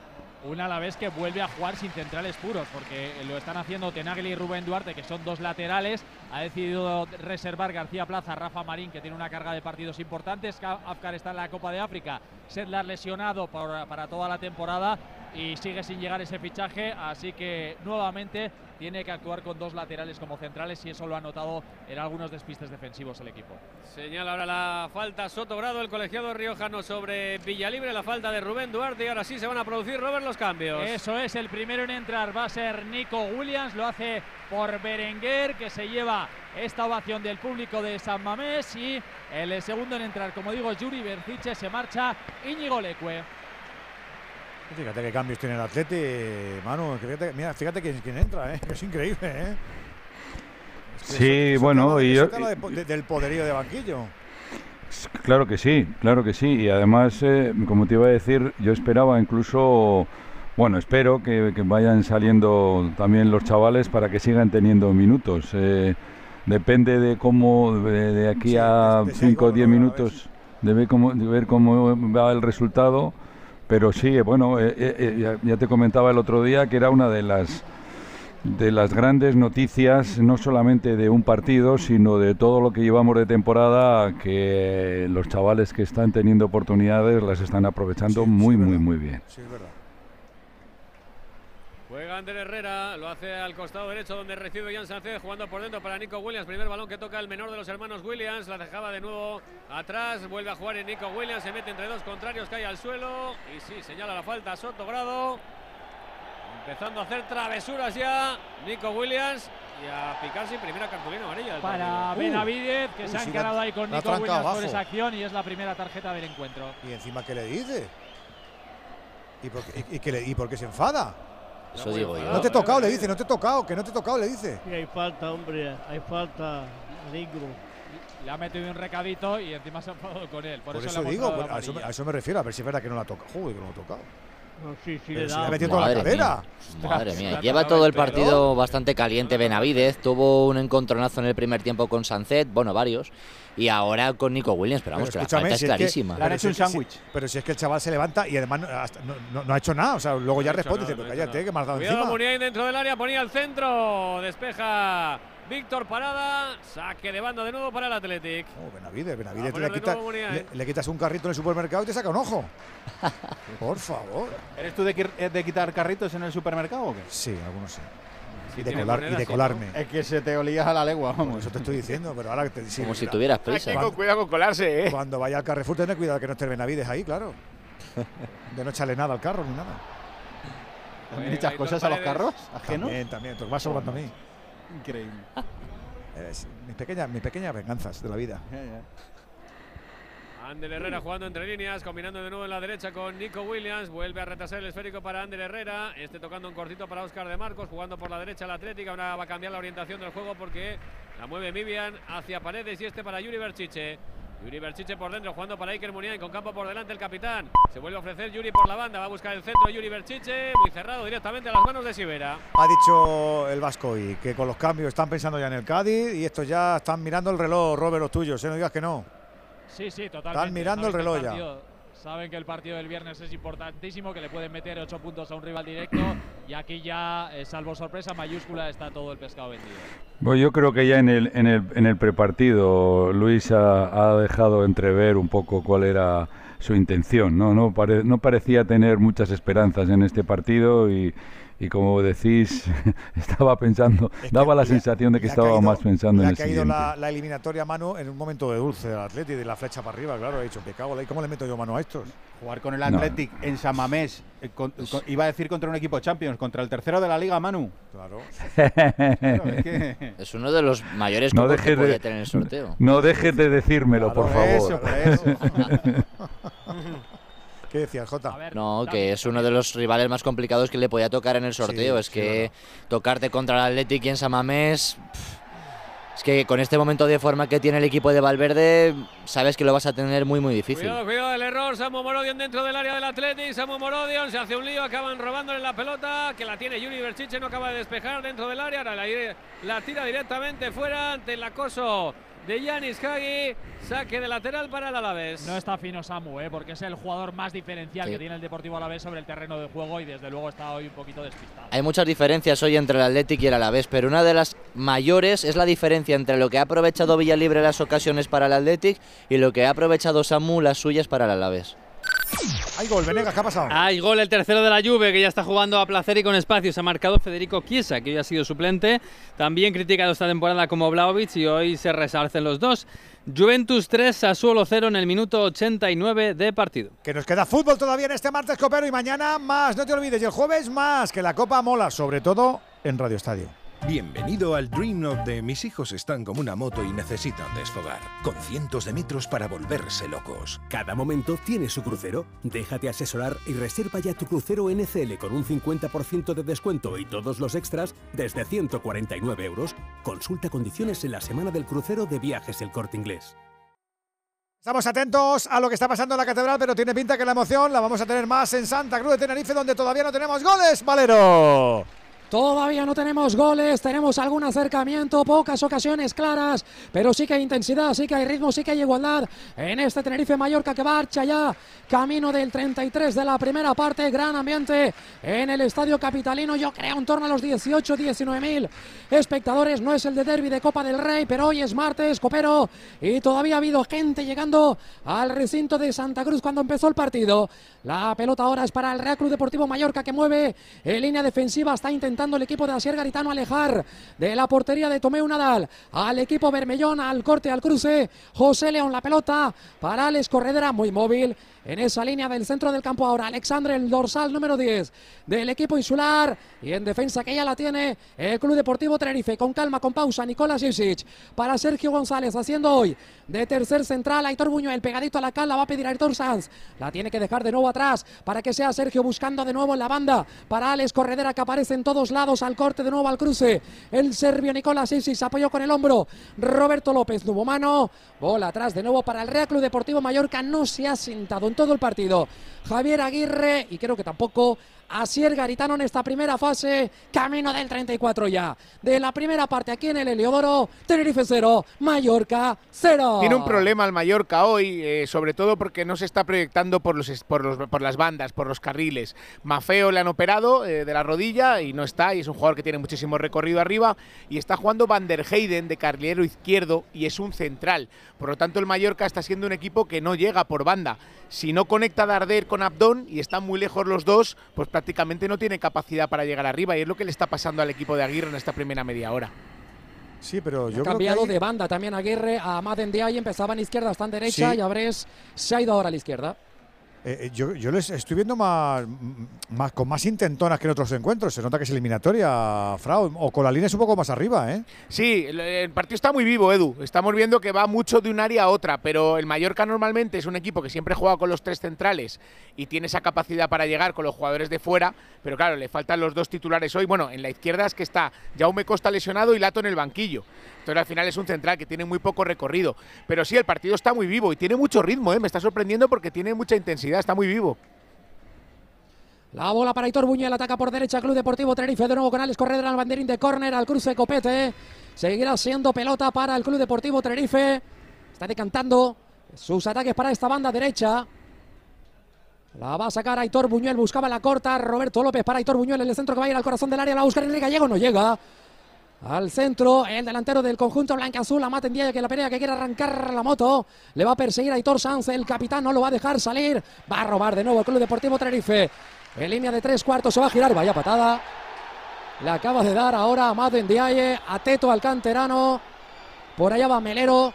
Un Alavés que vuelve a jugar sin centrales puros, porque lo están haciendo Tenagli y Rubén Duarte, que son dos laterales. Ha decidido reservar García Plaza, Rafa Marín, que tiene una carga de partidos importantes. Afkar está en la Copa de África, Sedlar lesionado para toda la temporada y sigue sin llegar ese fichaje, así que nuevamente tiene que actuar con dos laterales como centrales y eso lo ha notado en algunos despistes defensivos el equipo. Señala ahora la falta Soto Grado, el colegiado riojano sobre Villalibre, la falta de Rubén Duarte y ahora sí se van a producir, Robert, los cambios. Eso es, el primero en entrar va a ser Nico Williams, lo hace por Berenguer que se lleva esta ovación del público de San Mamés y el segundo en entrar, como digo, Yuri Berciche, se marcha Íñigo Leque. Fíjate qué cambios tiene el Atleti, Manu. Fíjate, mira, fíjate quién, entra, ¿eh? es increíble. ¿eh? sí, bueno, y yo, del poderío de banquillo. Claro que sí, claro que sí. Y además, eh, como te iba a decir, yo esperaba incluso, bueno, espero que, vayan saliendo también los chavales para que sigan teniendo minutos. Eh, depende de cómo, de, aquí a 5 o 10 minutos, de ver, cómo, de ver cómo va el resultado pero sí, bueno, eh, eh, eh, ya, te comentaba el otro día que era una de las de las grandes noticias, no solamente de un partido, sino de todo lo que llevamos de temporada, que los chavales que están teniendo oportunidades las están aprovechando muy, muy, muy bien. Sí, es verdad. Juega Ander Herrera, lo hace al costado derecho donde recibe Jan Sánchez jugando por dentro para Nico Williams. Primer balón que toca el menor de los hermanos Williams, la dejaba de nuevo atrás, vuelve a jugar en Nico Williams, se mete entre dos contrarios, cae al suelo y sí, señala la falta Soto Grado. Empezando a hacer travesuras ya Nico Williams y a picar sin primera cartulina amarilla. Para Benavidez, que se ha encarado ahí con Nico Williams por esa acción y es la primera tarjeta del encuentro. ¿Y encima qué le dice? ¿Y por qué, y por qué se enfada? Eso digo yo. No te he tocado, le dice, no te he tocado, que no te he tocado, le dice. Sí, hay falta, hombre, hay falta, negro. Le ha metido un recadito y encima se ha enfadado con él. Por, eso, digo, a, eso, me refiero, a ver si es verdad que no la ha tocado. Joder, que no lo ha tocado. No, sí, sí, le ha metido toda la cadera. Madre mía, lleva todo el partido bastante caliente Benavidez. Tuvo un encontronazo en el primer tiempo con Sancet, bueno, varios. Y ahora con Nico Williams, pero vamos, que la falta es clarísima. le han hecho un sándwich. pero si es que el chaval se levanta y además no, ha hecho nada. O sea, luego ya responde dice, pero cállate, que me has dado Cuidado, encima. Muniain dentro del área, ponía al centro. Despeja Víctor Parada, saque de banda de nuevo para el Athletic. Oh, Benavides, Benavides le, le, quitas un carrito en el supermercado y te saca un ojo. Por favor. ¿Eres tú de, eh, de, quitar carritos en el supermercado o qué? Sí, algunos sí y, de, colarme. Es que se te olía a la legua, vamos. eso te estoy diciendo, pero ahora que te Como si tuvieras prisa. Hay cuidado con colarse, ¿eh? Cuando vaya al Carrefour, ten cuidado que no esté Benavides ahí, claro. De no echarle nada al carro ni nada. ¿También echas cosas a los carros ajenos? También, también. Te vas sobrando a mí. Increíble. mis, pequeñas, mis pequeñas venganzas de la vida. Ander Herrera jugando entre líneas, combinando de nuevo en la derecha con Nico Williams. Vuelve a retrasar el esférico para Ander Herrera. Este tocando un cortito para Oscar de Marcos, jugando por la derecha el Atlético. Ahora va a cambiar la orientación del juego porque la mueve Vivian hacia Paredes y este para Yuri Berchiche. Yuri Berchiche por dentro, jugando para Iker Muniain, con campo por delante el capitán. Se vuelve a ofrecer Yuri por la banda, va a buscar el centro Yuri Berchiche, muy cerrado directamente a las manos de Sivera. Ha dicho el Vasco y que con los cambios están pensando ya en el Cádiz y estos ya están mirando el reloj, Robert, los tuyos, ¿eh? no digas que no. Sí, sí, totalmente. Están mirando el reloj ya. Saben que el partido del viernes es importantísimo, que le pueden meter 8 puntos a un rival directo y aquí ya, eh, salvo sorpresa mayúscula, está todo el pescado vendido. Bueno, yo creo que ya en el, en el, en el prepartido Luis ha, dejado entrever un poco cuál era su intención. No, no, no parecía tener muchas esperanzas en este partido y, y como decís, estaba pensando, daba la sensación de que estaba más pensando en el ha caído la, la, eliminatoria mano en un momento de dulce del Atleti, de la flecha para arriba, claro, he dicho, que ¿cómo le meto yo mano a estos? Jugar con el Athletic en San Mamés, eh, iba a decir contra un equipo Champions, contra el tercero de la Liga, Manu. Claro. es, uno de los mayores no que puede tener el sorteo. No dejes de decírmelo, por favor. Eso, por eso. ¿Qué decías, Jota? No, que es uno de los rivales más complicados que le podía tocar en el sorteo. es que tocarte contra el Athletic y en Samamés. Es que con este momento de forma que tiene el equipo de Valverde, sabes que lo vas a tener muy, muy difícil. Cuidado, cuidado, el error. Samu Morodion dentro del área del Athletic. Samu Morodion se hace un lío, acaban robándole la pelota, que la tiene Yuri Berchiche, no acaba de despejar dentro del área. Ahora la, la tira directamente fuera ante el acoso de Yanis Hagi. Saque de lateral para el Alavés. No está fino Samu, ¿eh? porque es el jugador más diferencial Sí. que tiene el Deportivo Alavés sobre el terreno de juego y desde luego está hoy un poquito despistado. Hay muchas diferencias hoy entre el Athletic y el Alavés, pero una de las mayores es la diferencia entre lo que ha aprovechado Villalibre las ocasiones para el Athletic y lo que ha aprovechado Samu las suyas para el Alavés. Hay gol, Venegas, ¿qué ha pasado? Hay gol el tercero de la Juve que ya está jugando a placer y con espacios. Ha marcado Federico Chiesa, que hoy ha sido suplente. También criticado esta temporada como Vlaovic y hoy se resarcen los dos. Juventus 3, Sassuolo 0 en el minuto 89 de partido. Que nos queda fútbol todavía en este martes copero y mañana más, no te olvides, y el jueves más, que la Copa mola, sobre todo en Radio Estadio. Bienvenido al Dream Note de mis hijos están como una moto y necesitan desfogar, con cientos de metros para volverse locos. Cada momento tiene su crucero. Déjate asesorar y reserva ya tu crucero NCL con un 50% de descuento y todos los extras desde 149 euros. Consulta condiciones en la semana del crucero de viajes El Corte Inglés. Estamos atentos a lo que está pasando en la catedral, pero tiene pinta que la emoción la vamos a tener más en Santa Cruz de Tenerife, donde todavía no tenemos goles, Valero. Todavía no tenemos goles, tenemos algún acercamiento, pocas ocasiones claras, pero sí que hay intensidad, sí que hay ritmo, sí que hay igualdad en este Tenerife Mallorca que marcha ya camino del 33 de la primera parte, gran ambiente en el estadio capitalino, yo creo en torno a los 18, 19 mil espectadores, no es el de derby de Copa del Rey, pero hoy es martes, copero, y todavía ha habido gente llegando al recinto de Santa Cruz cuando empezó el partido. La pelota ahora es para el Real Club Deportivo Mallorca que mueve en línea defensiva, está intentando el equipo de Asier Garitano alejar de la portería de Tomeu Nadal al equipo Bermellón, al corte, al cruce. José León la pelota para Alex Corredera, muy móvil en esa línea del centro del campo ahora. Alexandre, el dorsal número 10 del equipo insular. Y en defensa que ya la tiene el Club Deportivo Tenerife. Con calma, con pausa, Nicolás Isic para Sergio González haciendo hoy de tercer central. Aitor Buñuel pegadito a la cal, la va a pedir Aitor Sanz. La tiene que dejar de nuevo atrás para que sea Sergio buscando de nuevo en la banda para Alex Corredera que aparece en todos lados al corte de nuevo al cruce. El serbio Nicolás Isic se apoyó con el hombro. Roberto López, nuevo mano. Bola atrás de nuevo para el Real Club Deportivo Mallorca. No se ha sentado en todo el partido. Javier Aguirre y creo que tampoco Asier Garitano en esta primera fase, camino del 34 ya. De la primera parte aquí en el Heliodoro, Tenerife 0, Mallorca 0. Tiene un problema el Mallorca hoy, eh, sobre todo porque no se está proyectando por, los, por, los- por las bandas, por los carriles. Mafeo le han operado eh, de la rodilla y no está, y es un jugador que tiene muchísimo recorrido arriba. Y está jugando Van der Heyden de carrilero izquierdo y es un central. Por lo tanto, el Mallorca está siendo un equipo que no llega por banda. Si no conecta Darder con Abdón y están muy lejos los dos, pues prácticamente no tiene capacidad para llegar arriba. Y es lo que le está pasando al equipo de Aguirre en esta primera media hora. Sí, pero yo ha creo que cambiado ahí- de banda también Aguirre a Maden Diay, empezaba en izquierda, está en derecha Sí. y Abrés se ha ido ahora a la izquierda. Eh, eh, yo, yo les estoy viendo más, más con más intentonas que en otros encuentros. Se nota que es eliminatoria, Frau. O con la línea es un poco más arriba, ¿eh? Sí, el, el partido está muy vivo, Edu. Estamos viendo que va mucho de un área a otra, pero el Mallorca normalmente es un equipo que siempre juega con los tres centrales y tiene esa capacidad para llegar con los jugadores de fuera, pero claro, le faltan los dos titulares hoy. Bueno, en la izquierda es que está Jaume Costa lesionado y Lato en el banquillo. Al final es un central que tiene muy poco recorrido. Pero sí, el partido está muy vivo y tiene mucho ritmo, ¿eh? me está sorprendiendo porque tiene mucha intensidad, está muy vivo. La bola para Aitor Buñuel, ataca por derecha Club Deportivo Tenerife, de nuevo con Alex Corredera al banderín de córner, al cruce de Copete. Seguirá siendo pelota para el Club Deportivo Tenerife. Está decantando sus ataques para esta banda derecha. La va a sacar Aitor Buñuel, buscaba la corta. Roberto López para Aitor Buñuel en el centro que va a ir al corazón del área. La va a buscar Enrique Gallego, no llega. Al centro, el delantero del conjunto blanca-azul, Amat Ndiaye, que la pelea que quiere arrancar la moto. Le va a perseguir a Aitor Sanz, el capitán no lo va a dejar salir. Va a robar de nuevo el Club Deportivo Tenerife. En línea de tres cuartos se va a girar, vaya patada. Le acaba de dar ahora a Amat Ndiaye, a Teto al canterano. Por allá va Melero,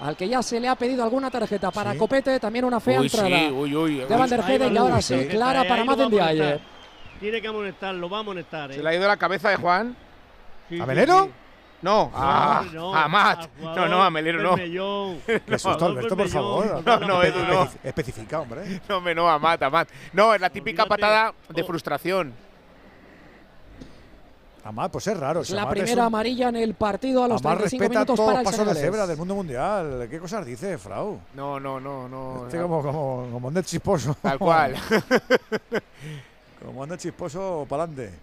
al que ya se le ha pedido alguna tarjeta para Sí. Copete. También una fea Uy, sí, entrada uy, uy, de. Van der y ahora sí, clara Ahí para lo va a Maden Ndiaye. amonestar. Tiene que amonestar, lo va a amonestar. ¿Se ¿eh? le ha ido la cabeza de Juan? Sí, ¿A Melero? sí. No, a, hombre, no, a al No, no, a Melero no. Bermellón. Qué susto, Alberto, por favor. No, no, Edu, no. Especi- Especifica, hombre. No, hombre, no, Amat, Amat. No, es la típica patada de frustración. Amat, pues es raro. La primera un- amarilla en el partido a los Amat 35 respeta minutos todos para los el pasos de cebra del mundo mundial. ¿Qué cosas dice, Frau? No, no, no, no. Este como, como, como ande chisposo. Tal cual. como ande chisposo, para adelante.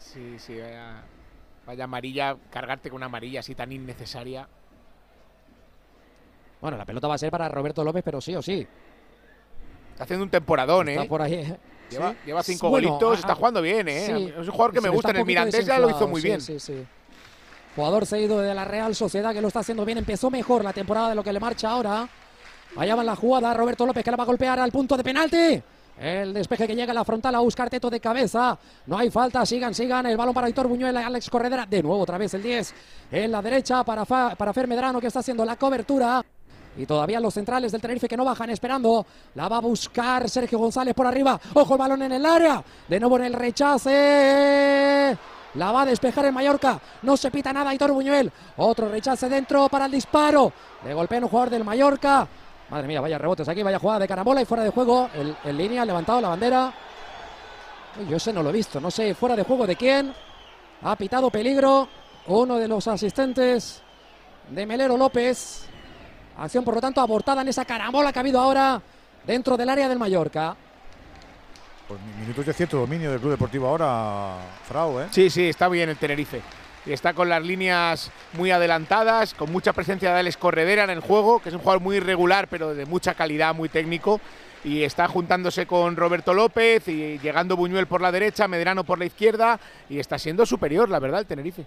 Sí, sí, vaya, vaya amarilla, cargarte con una amarilla así tan innecesaria. Bueno, la pelota va a ser para Roberto López, pero sí o sí. Está haciendo un temporadón, ¿eh? Está por ahí. ¿eh? Lleva, Sí. lleva cinco Bueno, golitos, está jugando bien, ¿eh? sí. Es un jugador que Se me gusta. En el Mirandés ya lo hizo muy sí, bien. Sí, sí. Jugador cedido de la Real Sociedad que lo está haciendo bien. Empezó mejor la temporada de lo que le marcha ahora. Allá va la jugada. Roberto López que la va a golpear al punto de penalti. El despeje que llega a la frontal a buscar Teto de cabeza. No hay falta. Sigan, sigan. El balón para Héctor Buñuel. Alex Corredera. De nuevo, otra vez el 10. En la derecha para, para Fer Medrano que está haciendo la cobertura. Y todavía los centrales del Tenerife que no bajan esperando. La va a buscar Sergio González por arriba. Ojo el balón en el área. De nuevo en el rechace. La va a despejar en Mallorca. No se pita nada Aitor Buñuel. Otro rechace dentro para el disparo. Le golpea un jugador del Mallorca. Madre mía, vaya rebotes aquí, vaya jugada de carambola y fuera de juego. El, en línea, levantado la bandera. Uy, yo ese no lo he visto. No sé, fuera de juego de quién. Ha pitado peligro. Uno de los asistentes de Melero López. Acción, por lo tanto, abortada en esa carambola que ha habido ahora dentro del área del Mallorca. Pues minutos de cierto dominio del Club Deportivo ahora, Frau, ¿eh? Sí, sí, está bien el Tenerife. Está con las líneas muy adelantadas, con mucha presencia de Alex Corredera en el juego, que es un jugador muy irregular, pero de mucha calidad, muy técnico. Y está juntándose con Roberto López y llegando Buñuel por la derecha, Medrano por la izquierda. Y está siendo superior, la verdad, el Tenerife.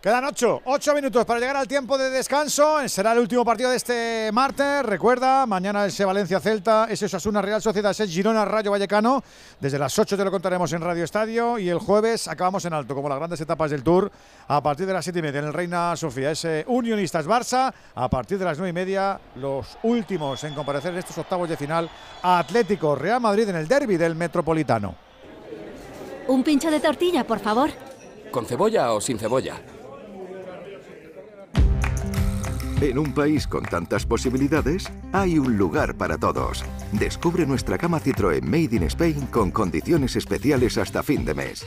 Quedan ocho, ocho minutos para llegar al tiempo de descanso. Será el último partido de este martes. Recuerda, mañana ese Valencia Celta, ese Osasuna Real Sociedad, ese Girona Rayo Vallecano. Desde las 8 te lo contaremos en Radio Estadio. Y el jueves acabamos en alto, como las grandes etapas del Tour, a partir de las 7 y media en el Reina Sofía. Ese Unionistas Barça, a partir de las 9 y media, los últimos en comparecer en estos octavos de final. Atlético Real Madrid en el derby del Metropolitano. Un pincho de tortilla, por favor. ¿Con cebolla o sin cebolla? En un país con tantas posibilidades, hay un lugar para todos. Descubre nuestra cama Citroën Made in Spain con condiciones especiales hasta fin de mes.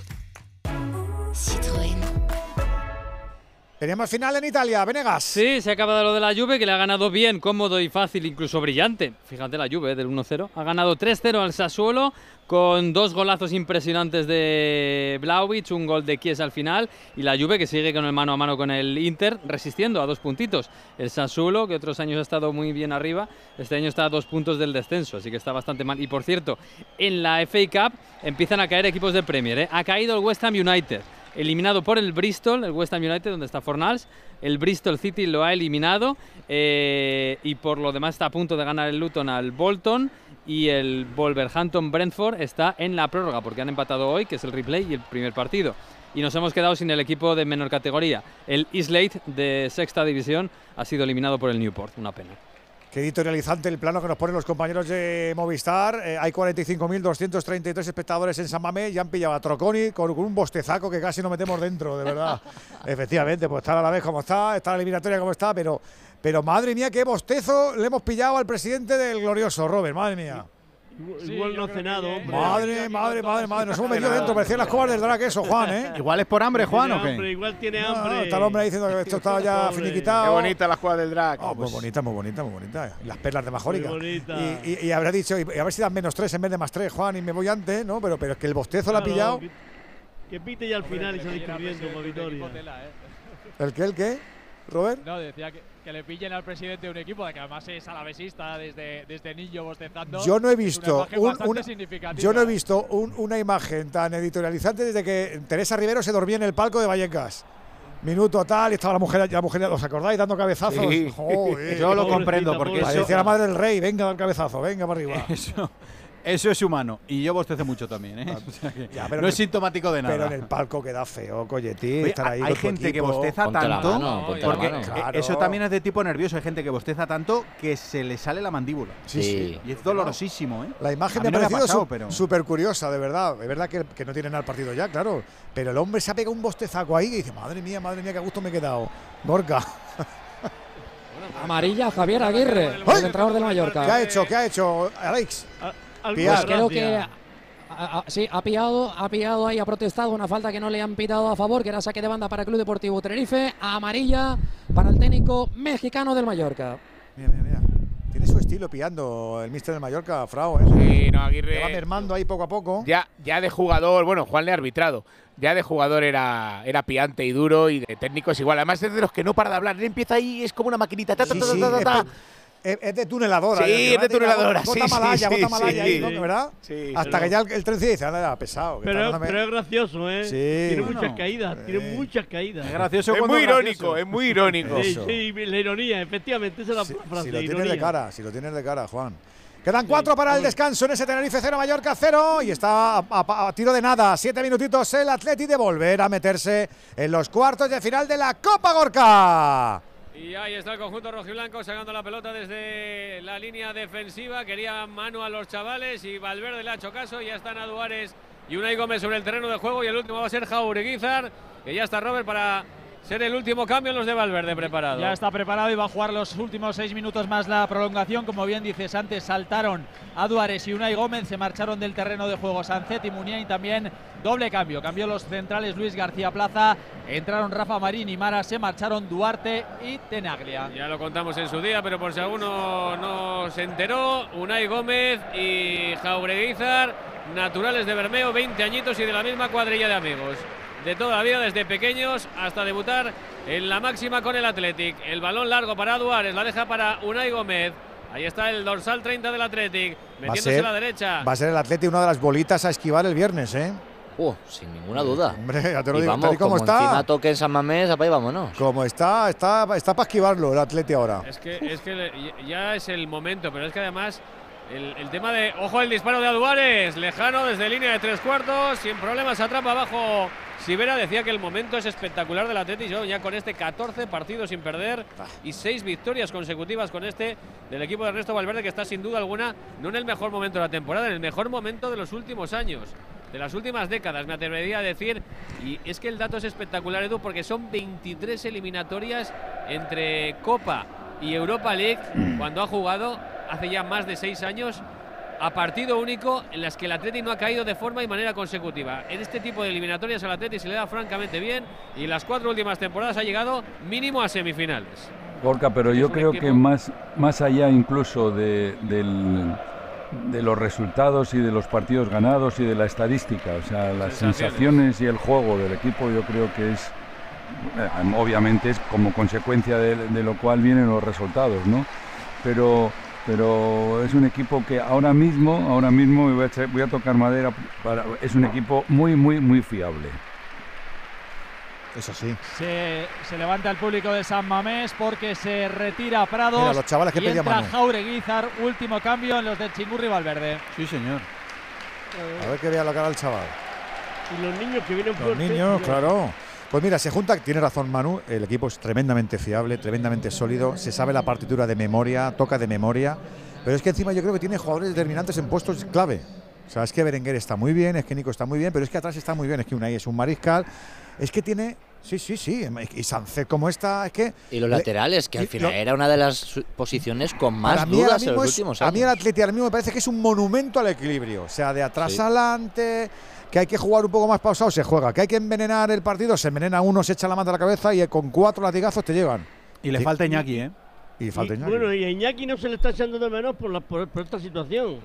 Teníamos final en Italia, Venegas. Sí, se ha acabado lo de la Juve, que le ha ganado bien, cómodo y fácil, incluso brillante. Fíjate la Juve eh, del 1-0. Ha ganado 3-0 al Sassuolo con dos golazos impresionantes de Vlaovic, un gol de Chiesa al final y la Juve que sigue con el mano a mano con el Inter, resistiendo a dos puntitos. El Sassuolo, que otros años ha estado muy bien arriba, este año está a dos puntos del descenso, así que está bastante mal. Y por cierto, en la FA Cup empiezan a caer equipos de Premier. ¿eh? Ha caído el West Ham United eliminado por el Bristol, el West Ham United, donde está Fornals. El Bristol City lo ha eliminado eh, y por lo demás está a punto de ganar el Luton al Bolton y el Wolverhampton Brentford está en la prórroga porque han empatado hoy, que es el replay y el primer partido. Y nos hemos quedado sin el equipo de menor categoría. El Islate de sexta división ha sido eliminado por el Newport, una pena. Qué editorializante el plano que nos ponen los compañeros de Movistar. Eh, hay 45.233 espectadores en San Mamés y han pillado a Troconi con, con un bostezaco que casi no metemos dentro, de verdad. Efectivamente, pues está a la vez como está, está la eliminatoria como está, pero, pero madre mía, qué bostezo le hemos pillado al presidente del glorioso, Robert, madre mía. Igual no ha cenado, hombre. Madre, madre, madre, madre, nos hemos metido dentro, parecían las cobas del drag eso, Juan, ¿eh? Igual es por hambre, Juan, ¿o qué? hambre, igual tiene No, hambre. está el hombre ahí diciendo que esto está ya Pobre. finiquitado. Qué bonita la jugada del drag. Oh, muy bonita, muy bonita, muy bonita. Las perlas de Majórica. Muy bonita. Y, y- y habrá dicho, y a ver si dan menos tres en vez de más tres, Juan, y me voy antes, ¿no? Pero, pero es que el bostezo lo ha Claro, pillado. Que, que pite ya al final y salir corriendo para Vitoria. ¿El qué, el qué? ¿Robert? No, decía que, que le pillen al presidente de un equipo, de que además es alavesista desde, desde niño bostezando. Yo no he una visto, imagen un- una- yo no he visto un- una imagen tan editorializante desde que Teresa Rivero se dormía en el palco de Vallecas. Minuto tal, y estaba la mujer, la mujer, ¿os acordáis? Dando cabezazos. Sí. Joder. Yo lo comprendo, porque eso- Parecía la madre del rey, venga, dar cabezazo, venga para arriba. Eso, eso es humano. Y yo bostezo mucho también, ¿eh? O sea que Ya, pero no es el- sintomático de nada. Pero en el palco queda feo, Colletín, Oye, estar ahí hay gente que bosteza Ponte la tanto mano, ponte la porque mano. Claro. eso también es de tipo nervioso. Hay gente que bosteza tanto que se le sale la mandíbula. Sí, sí. Y es dolorosísimo, ¿eh? La imagen me ha no me ha parecido pasado, su- pero- súper curiosa, de verdad. Es verdad que, que no tiene nada el partido ya, claro. Pero el hombre se ha pegado un bostezaco ahí y dice, madre mía, madre mía, qué gusto me he quedado. Gorka. Amarilla Javier Aguirre, el entrenador del Mallorca. ¿Qué ha hecho? ¿Qué ha hecho Alex? Pues creo que a- a- sí, ha pillado, ha pillado ahí, ha protestado una falta que no le han pitado a favor, que era saque de banda para el Club Deportivo Tenerife, amarilla para el técnico mexicano del Mallorca. Mira, mira, mira. Tiene su estilo pillando el mister del Mallorca, Frau, ¿eh? Sí, no, Aguirre. Le va mermando ahí poco a poco. Ya, ya de jugador, bueno, Juan le ha arbitrado. Ya de jugador era, era piante y duro y de técnico es igual. Además es de los que no para de hablar. Él empieza ahí, es como una maquinita. ta, ta, Sí, ta, sí, ta, ta, es de tuneladora. Sí, ¿eh? es de tuneladora, Gota sí, malaya, sí, gota sí, malaya ahí, sí. ¿no? ¿verdad? Sí, Hasta pero- que ya el, el tren dice, anda, pesado. que Pero, pero es gracioso, ¿eh? Sí. Tiene Bueno. muchas caídas, tiene muchas caídas. Es gracioso Es muy irónico, gracioso. es muy irónico. Sí, sí, la ironía, efectivamente, esa es la frase. Si lo tienes ironía. de cara, si lo tienes de cara, Juan. Quedan cuatro para el descanso en ese Tenerife 0, Mallorca 0 y está a, a- a tiro de nada. Siete minutitos el Atleti de volver a meterse en los cuartos de final de la Copa Gorka. Y ahí está el conjunto rojiblanco sacando la pelota desde la línea defensiva. Quería mano a los chavales y Valverde le ha hecho caso. Ya están Aduares y Unai Gómez sobre el terreno de juego. Y el último va a ser Jaureguizar, que ya está Robert para ser el último cambio en los de Valverde preparado. Ya está preparado y va a jugar los últimos seis minutos más la prolongación. Como bien dices antes, saltaron a Duárez y Unai Gómez, se marcharon del terreno de juego Sancet y Muniain también. Doble cambio, cambió los centrales Luis García Plaza, entraron Rafa Marín y Mara, se marcharon Duarte y Tenaglia. Ya lo contamos en su día, pero por si alguno no se enteró, Unai Gómez y Jaureguizar, naturales de Bermeo, 20 añitos y de la misma cuadrilla de amigos. De toda la vida, desde pequeños hasta debutar en la máxima con el Athletic. El balón largo para Duárez, la deja para Unai Gómez. Ahí está el dorsal 30 del Athletic, Va a, metiéndose ser, a la derecha. va a ser el Atleti una de las bolitas a esquivar el viernes, ¿eh? Uh, sin ninguna duda. Hombre, ya te lo y digo, vamos, como como está. encima toque en San Mamés, apa y vámonos. Como está, está, está para esquivarlo el Atleti ahora. Es que, es que ya es el momento, pero es que además el, el tema de. Ojo el disparo de Aduares, lejano desde línea de tres cuartos, sin problemas, atrapa abajo. Sivera decía que el momento es espectacular del Atleti, yo ya con este 14 partidos sin perder y 6 victorias consecutivas con este del equipo de Ernesto Valverde, que está sin duda alguna no en el mejor momento de la temporada, en el mejor momento de los últimos años. De las últimas décadas, me atrevería a decir, y es que el dato es espectacular, Edu, porque son 23 eliminatorias entre Copa y Europa League cuando ha jugado hace ya más de seis años a partido único en las que el Atleti no ha caído de forma y manera consecutiva. En este tipo de eliminatorias al Atleti se le da francamente bien y en las cuatro últimas temporadas ha llegado mínimo a semifinales. Gorka, pero yo creo equipo- que más, más allá incluso de, del- de los resultados y de los partidos ganados y de la estadística, o sea, las Sensaciones. sensaciones y el juego del equipo yo creo que es, eh, obviamente es como consecuencia de, de lo cual vienen los resultados, ¿no? Pero, pero es un equipo que ahora mismo, ahora mismo, voy a, echar- voy a tocar madera, para- es un equipo muy, muy, muy fiable. Eso sí. Se, se levanta el público de San Mamés porque se retira Prados. Mira, los chavales que y pedían entra. Jaureguizar, último cambio en los del Chingurri Valverde. Sí, señor. A ver que vea la cara del chaval. Y los niños que vienen Los niños, mira. claro. Pues mira, se junta, tiene razón Manu, el equipo es tremendamente fiable, tremendamente sólido, se sabe la partitura de memoria, toca de memoria, pero es que encima yo creo que tiene jugadores determinantes en puestos clave. O sea, es que Berenguer está muy bien, es que Nico está muy bien, pero es que atrás está muy bien, es que Unai es un mariscal, es que tiene, sí, sí, sí, y Sánchez como está, es que... Y los le- laterales, que al final lo- era una de las posiciones con más dudas en los es- últimos A mí el Atleti ahora mismo me parece que es un monumento al equilibrio. O sea, de atrás Sí. adelante, que hay que jugar un poco más pausado, se juega. Que hay que envenenar el partido, se envenena uno, se echa la mano a la cabeza y con cuatro latigazos te llegan. Y le Sí. falta Iñaki, ¿eh? Y falta Y, Iñaki. Bueno, y a Iñaki no se le está echando de menos por, la- por, por esta situación.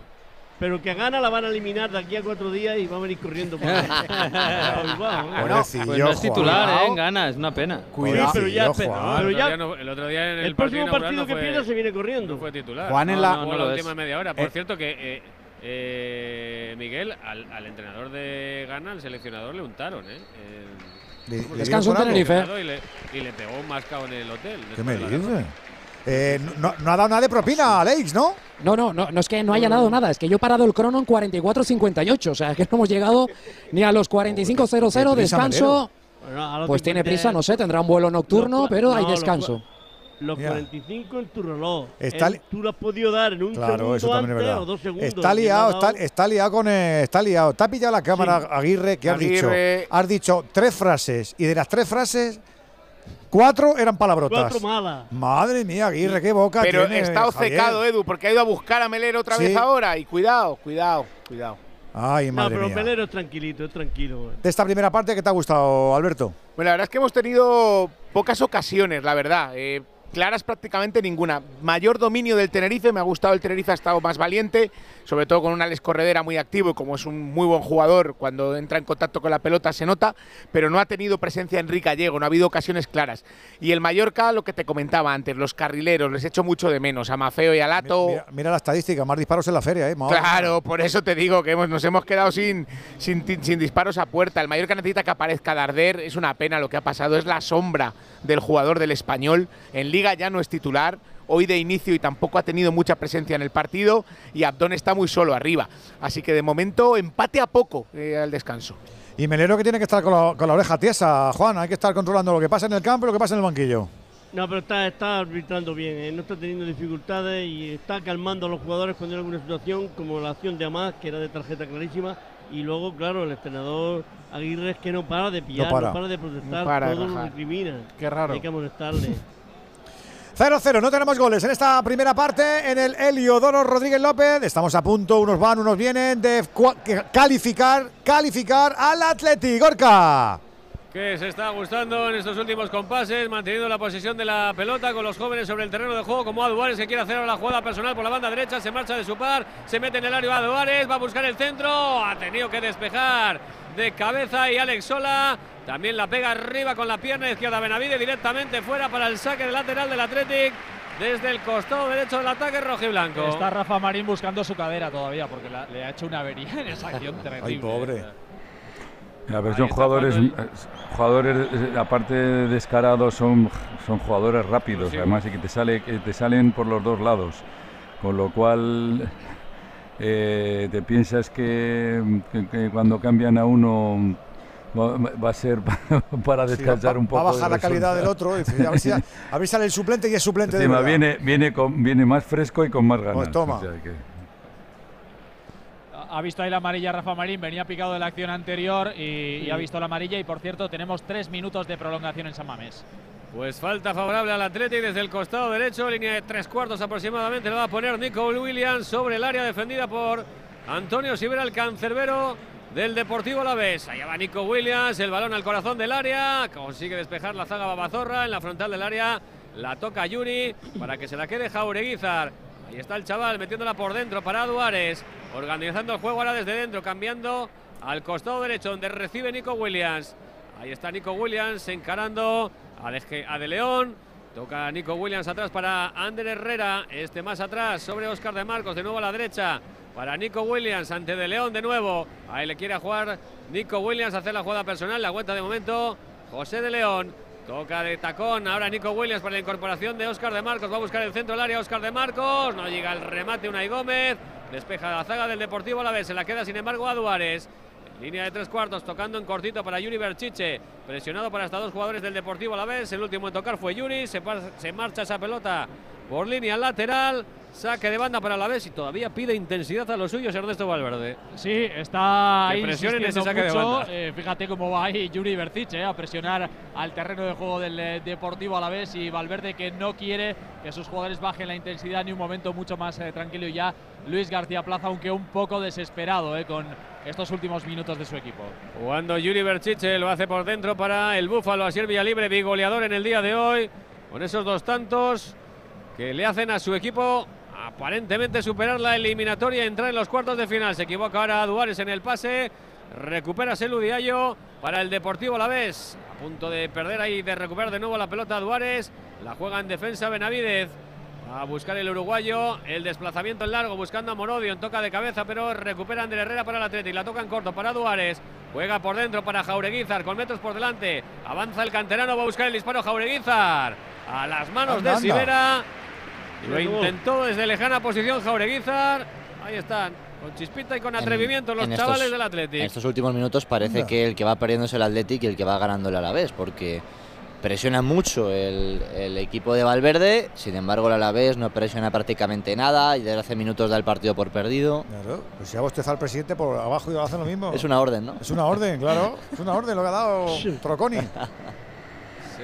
Pero que gana la van a eliminar de aquí a cuatro días y va a venir corriendo. por ahí. ¿eh? Pobrecillo, Pues no es titular. ¿eh? Gana, es una pena. Cuidado, pero ya, Juan. pero- pero el, otro día no- el otro día en el, el próximo partido no que fue- pierda se viene corriendo. No fue titular. Juan en No, la- no, no última media hora. Por Eh. cierto que eh, eh, Miguel, al, al entrenador de Ghana, al seleccionador, le untaron, ¿eh? El- Le- le Descanso algo. Tenerife. y le, y le pegó un mascao en el hotel. ¿Qué me dices? Eh, no, no ha dado nada de propina, Alex, ¿no? No, no, no, no es que no haya dado nada, es que yo he parado el crono en 44.58, o sea, que no hemos llegado ni a los 45.00, Qué prisa, descanso. Pues tiene 50 prisa, no sé, tendrá un vuelo nocturno, pero hay descanso. Los Ya. 45 en tu reloj. Está li- tú lo has podido dar en un Claro, segundo eso también es antes verdad. o dos segundos. Está no liado, está, está liado con. eh, está liado. Te ha pillado la cámara, Sí. Aguirre, que has dicho. Has dicho tres frases y de las tres frases, cuatro eran palabrotas. Cuatro malas. Madre mía, Aguirre, qué boca Pero tiene, está obcecado. Edu, porque ha ido a buscar a Melero otra Sí. vez ahora. Y cuidado, cuidado, cuidado. Ay, No, madre pero mía. Melero es tranquilito, es tranquilo. güey. De esta primera parte, ¿qué te ha gustado, Alberto? Bueno, la verdad es que hemos tenido pocas ocasiones, la verdad. Eh, claras prácticamente ninguna. Mayor dominio del Tenerife, me ha gustado el Tenerife, ha estado más valiente, sobre todo con un Alex Corredera muy activo y como es un muy buen jugador, cuando entra en contacto con la pelota se nota, pero no ha tenido presencia Enrique Gallego, no ha habido ocasiones claras. Y el Mallorca, lo que te comentaba antes, los carrileros, les echo mucho de menos, a Mafeo y a Lato. Mira, mira la estadística, más disparos en la feria, ¿eh? Madre Claro, por eso te digo que hemos, nos hemos quedado sin, sin, sin disparos a puerta. El Mallorca necesita que aparezca Darder, es una pena lo que ha pasado, es la sombra del jugador del español. En Liga ya no es titular, hoy de inicio y tampoco ha tenido mucha presencia en el partido y Abdón está muy solo arriba. Así que de momento empate a poco eh, al descanso. Y Melero que tiene que estar con la, con la oreja tiesa, Juan. Hay que estar controlando lo que pasa en el campo y lo que pasa en el banquillo. No, pero está, está arbitrando bien, ¿eh? no está teniendo dificultades y está calmando a los jugadores cuando hay alguna situación, como la acción de Amás, que era de tarjeta clarísima. Y luego, claro, el entrenador Aguirre es que no para de pillar, no para. para, de protestar, No para de todo lo rajar. recrimina. Qué raro. Hay que amonestarle. 0-0, no tenemos goles en esta primera parte en el Heliodoro Rodríguez López. Estamos a punto, unos van, unos vienen de calificar, calificar al Atleti. Gorka. que se está gustando en estos últimos compases, manteniendo la posesión de la pelota con los jóvenes sobre el terreno de juego, como Aduares que quiere hacer ahora la jugada personal por la banda derecha, se marcha de su par, se mete en el área Aduares, va a buscar el centro, ha tenido que despejar de cabeza y Alex Sola también la pega arriba con la pierna izquierda Benavide directamente fuera para el saque del lateral del Athletic desde el costado derecho del ataque rojiblanco. Está Rafa Marín buscando su cadera todavía porque la- le ha hecho una avería en esa acción terrible. Ay, pobre. A ver, son jugadores, eh, jugadores eh, aparte de descarados, son, son jugadores rápidos, Sí. además y que te sale, que te salen por los dos lados, con lo cual eh, te piensas que, que- que cuando cambian a uno va, a ser para descansar un poco. Va a bajar la calidad del otro. y A ver, si, a ver si sale el suplente y es suplente de Encima viene, viene, con- viene más fresco y con más ganas. Pues toma. o sea que- Ha visto ahí la amarilla Rafa Marín, venía picado de la acción anterior y, y ha visto la amarilla. Y por cierto, tenemos tres minutos de prolongación en San Mamés. Pues falta favorable al Athletic desde el costado derecho, línea de tres cuartos aproximadamente, lo va a poner Nico Williams sobre el área defendida por Antonio Sivera, el cancerbero del Deportivo Alavés. Allá va Nico Williams, el balón al corazón del área, consigue despejar la zaga Babazorra en la frontal del área, la toca Yuri para que se la quede Jaureguizar. Ahí está el chaval metiéndola por dentro para Duárez, organizando el juego ahora desde dentro, cambiando al costado derecho donde recibe Nico Williams. Ahí está Nico Williams encarando a De, a De León. Toca Nico Williams atrás para Ander Herrera. Este más atrás sobre Oscar de Marcos. De nuevo a la derecha para Nico Williams ante De León de nuevo. Ahí le quiere jugar Nico Williams hacer la jugada personal. La vuelta de momento José de León. Toca de tacón ahora Nico Williams para la incorporación de Oscar de Marcos. Va a buscar el centro del área Oscar de Marcos. No llega el remate Unai Gómez. Despeja la zaga del Deportivo a la vez. Se la queda sin embargo a Duárez. Línea de tres cuartos, tocando en cortito para Yuri Berchiche. Presionado para hasta dos jugadores del Deportivo a la vez. El último en tocar fue Yuri. Se, se marcha esa pelota por línea lateral. Saque de banda para la vez y todavía pide intensidad a los suyos Ernesto Valverde. Sí, está ahí presionen ese insistiendo saque de mucho. banda. Eh, fíjate cómo va ahí Yuri Bercic eh, a presionar al terreno de juego del eh, Deportivo Alavés y Valverde que no quiere que sus jugadores bajen la intensidad ni un momento mucho más eh, tranquilo y ya Luis García Plaza aunque un poco desesperado eh, con estos últimos minutos de su equipo. Jugando Yuri Berchiche, lo hace por dentro para el Búfalo, Asier Villalibre, bigoleador en el día de hoy, con esos dos tantos que le hacen a su equipo aparentemente superar la eliminatoria y entrar en los cuartos de final. Se equivoca ahora Duárez en el pase, recupera Selu Diallo para el Deportivo Alavés, a punto de perder ahí, de recuperar de nuevo la pelota Duárez, la juega en defensa Benavidez. A buscar el uruguayo, el desplazamiento en largo, buscando a Morodio en toca de cabeza, pero recupera Ander Herrera para el Atleti, la toca en corto para Duárez, juega por dentro para Jaureguizar, con metros por delante, avanza el canterano, va a buscar el disparo Jaureguizar, a las manos de anda. Lo intentó desde lejana posición Jaureguizar, ahí están, con chispita y con atrevimiento los en chavales estos- del Atleti. En estos últimos minutos parece Anda. que el que va perdiendo es el Athletic y el que va ganando el Alavés, porque presiona mucho el, el equipo de Valverde, sin embargo el Alavés no presiona prácticamente nada y desde hace minutos da el partido por perdido. Claro, pues si ha bostezado al presidente por abajo y hacen lo mismo. Es una orden, ¿no? Es una orden, claro. Es una orden lo que ha dado Troconi.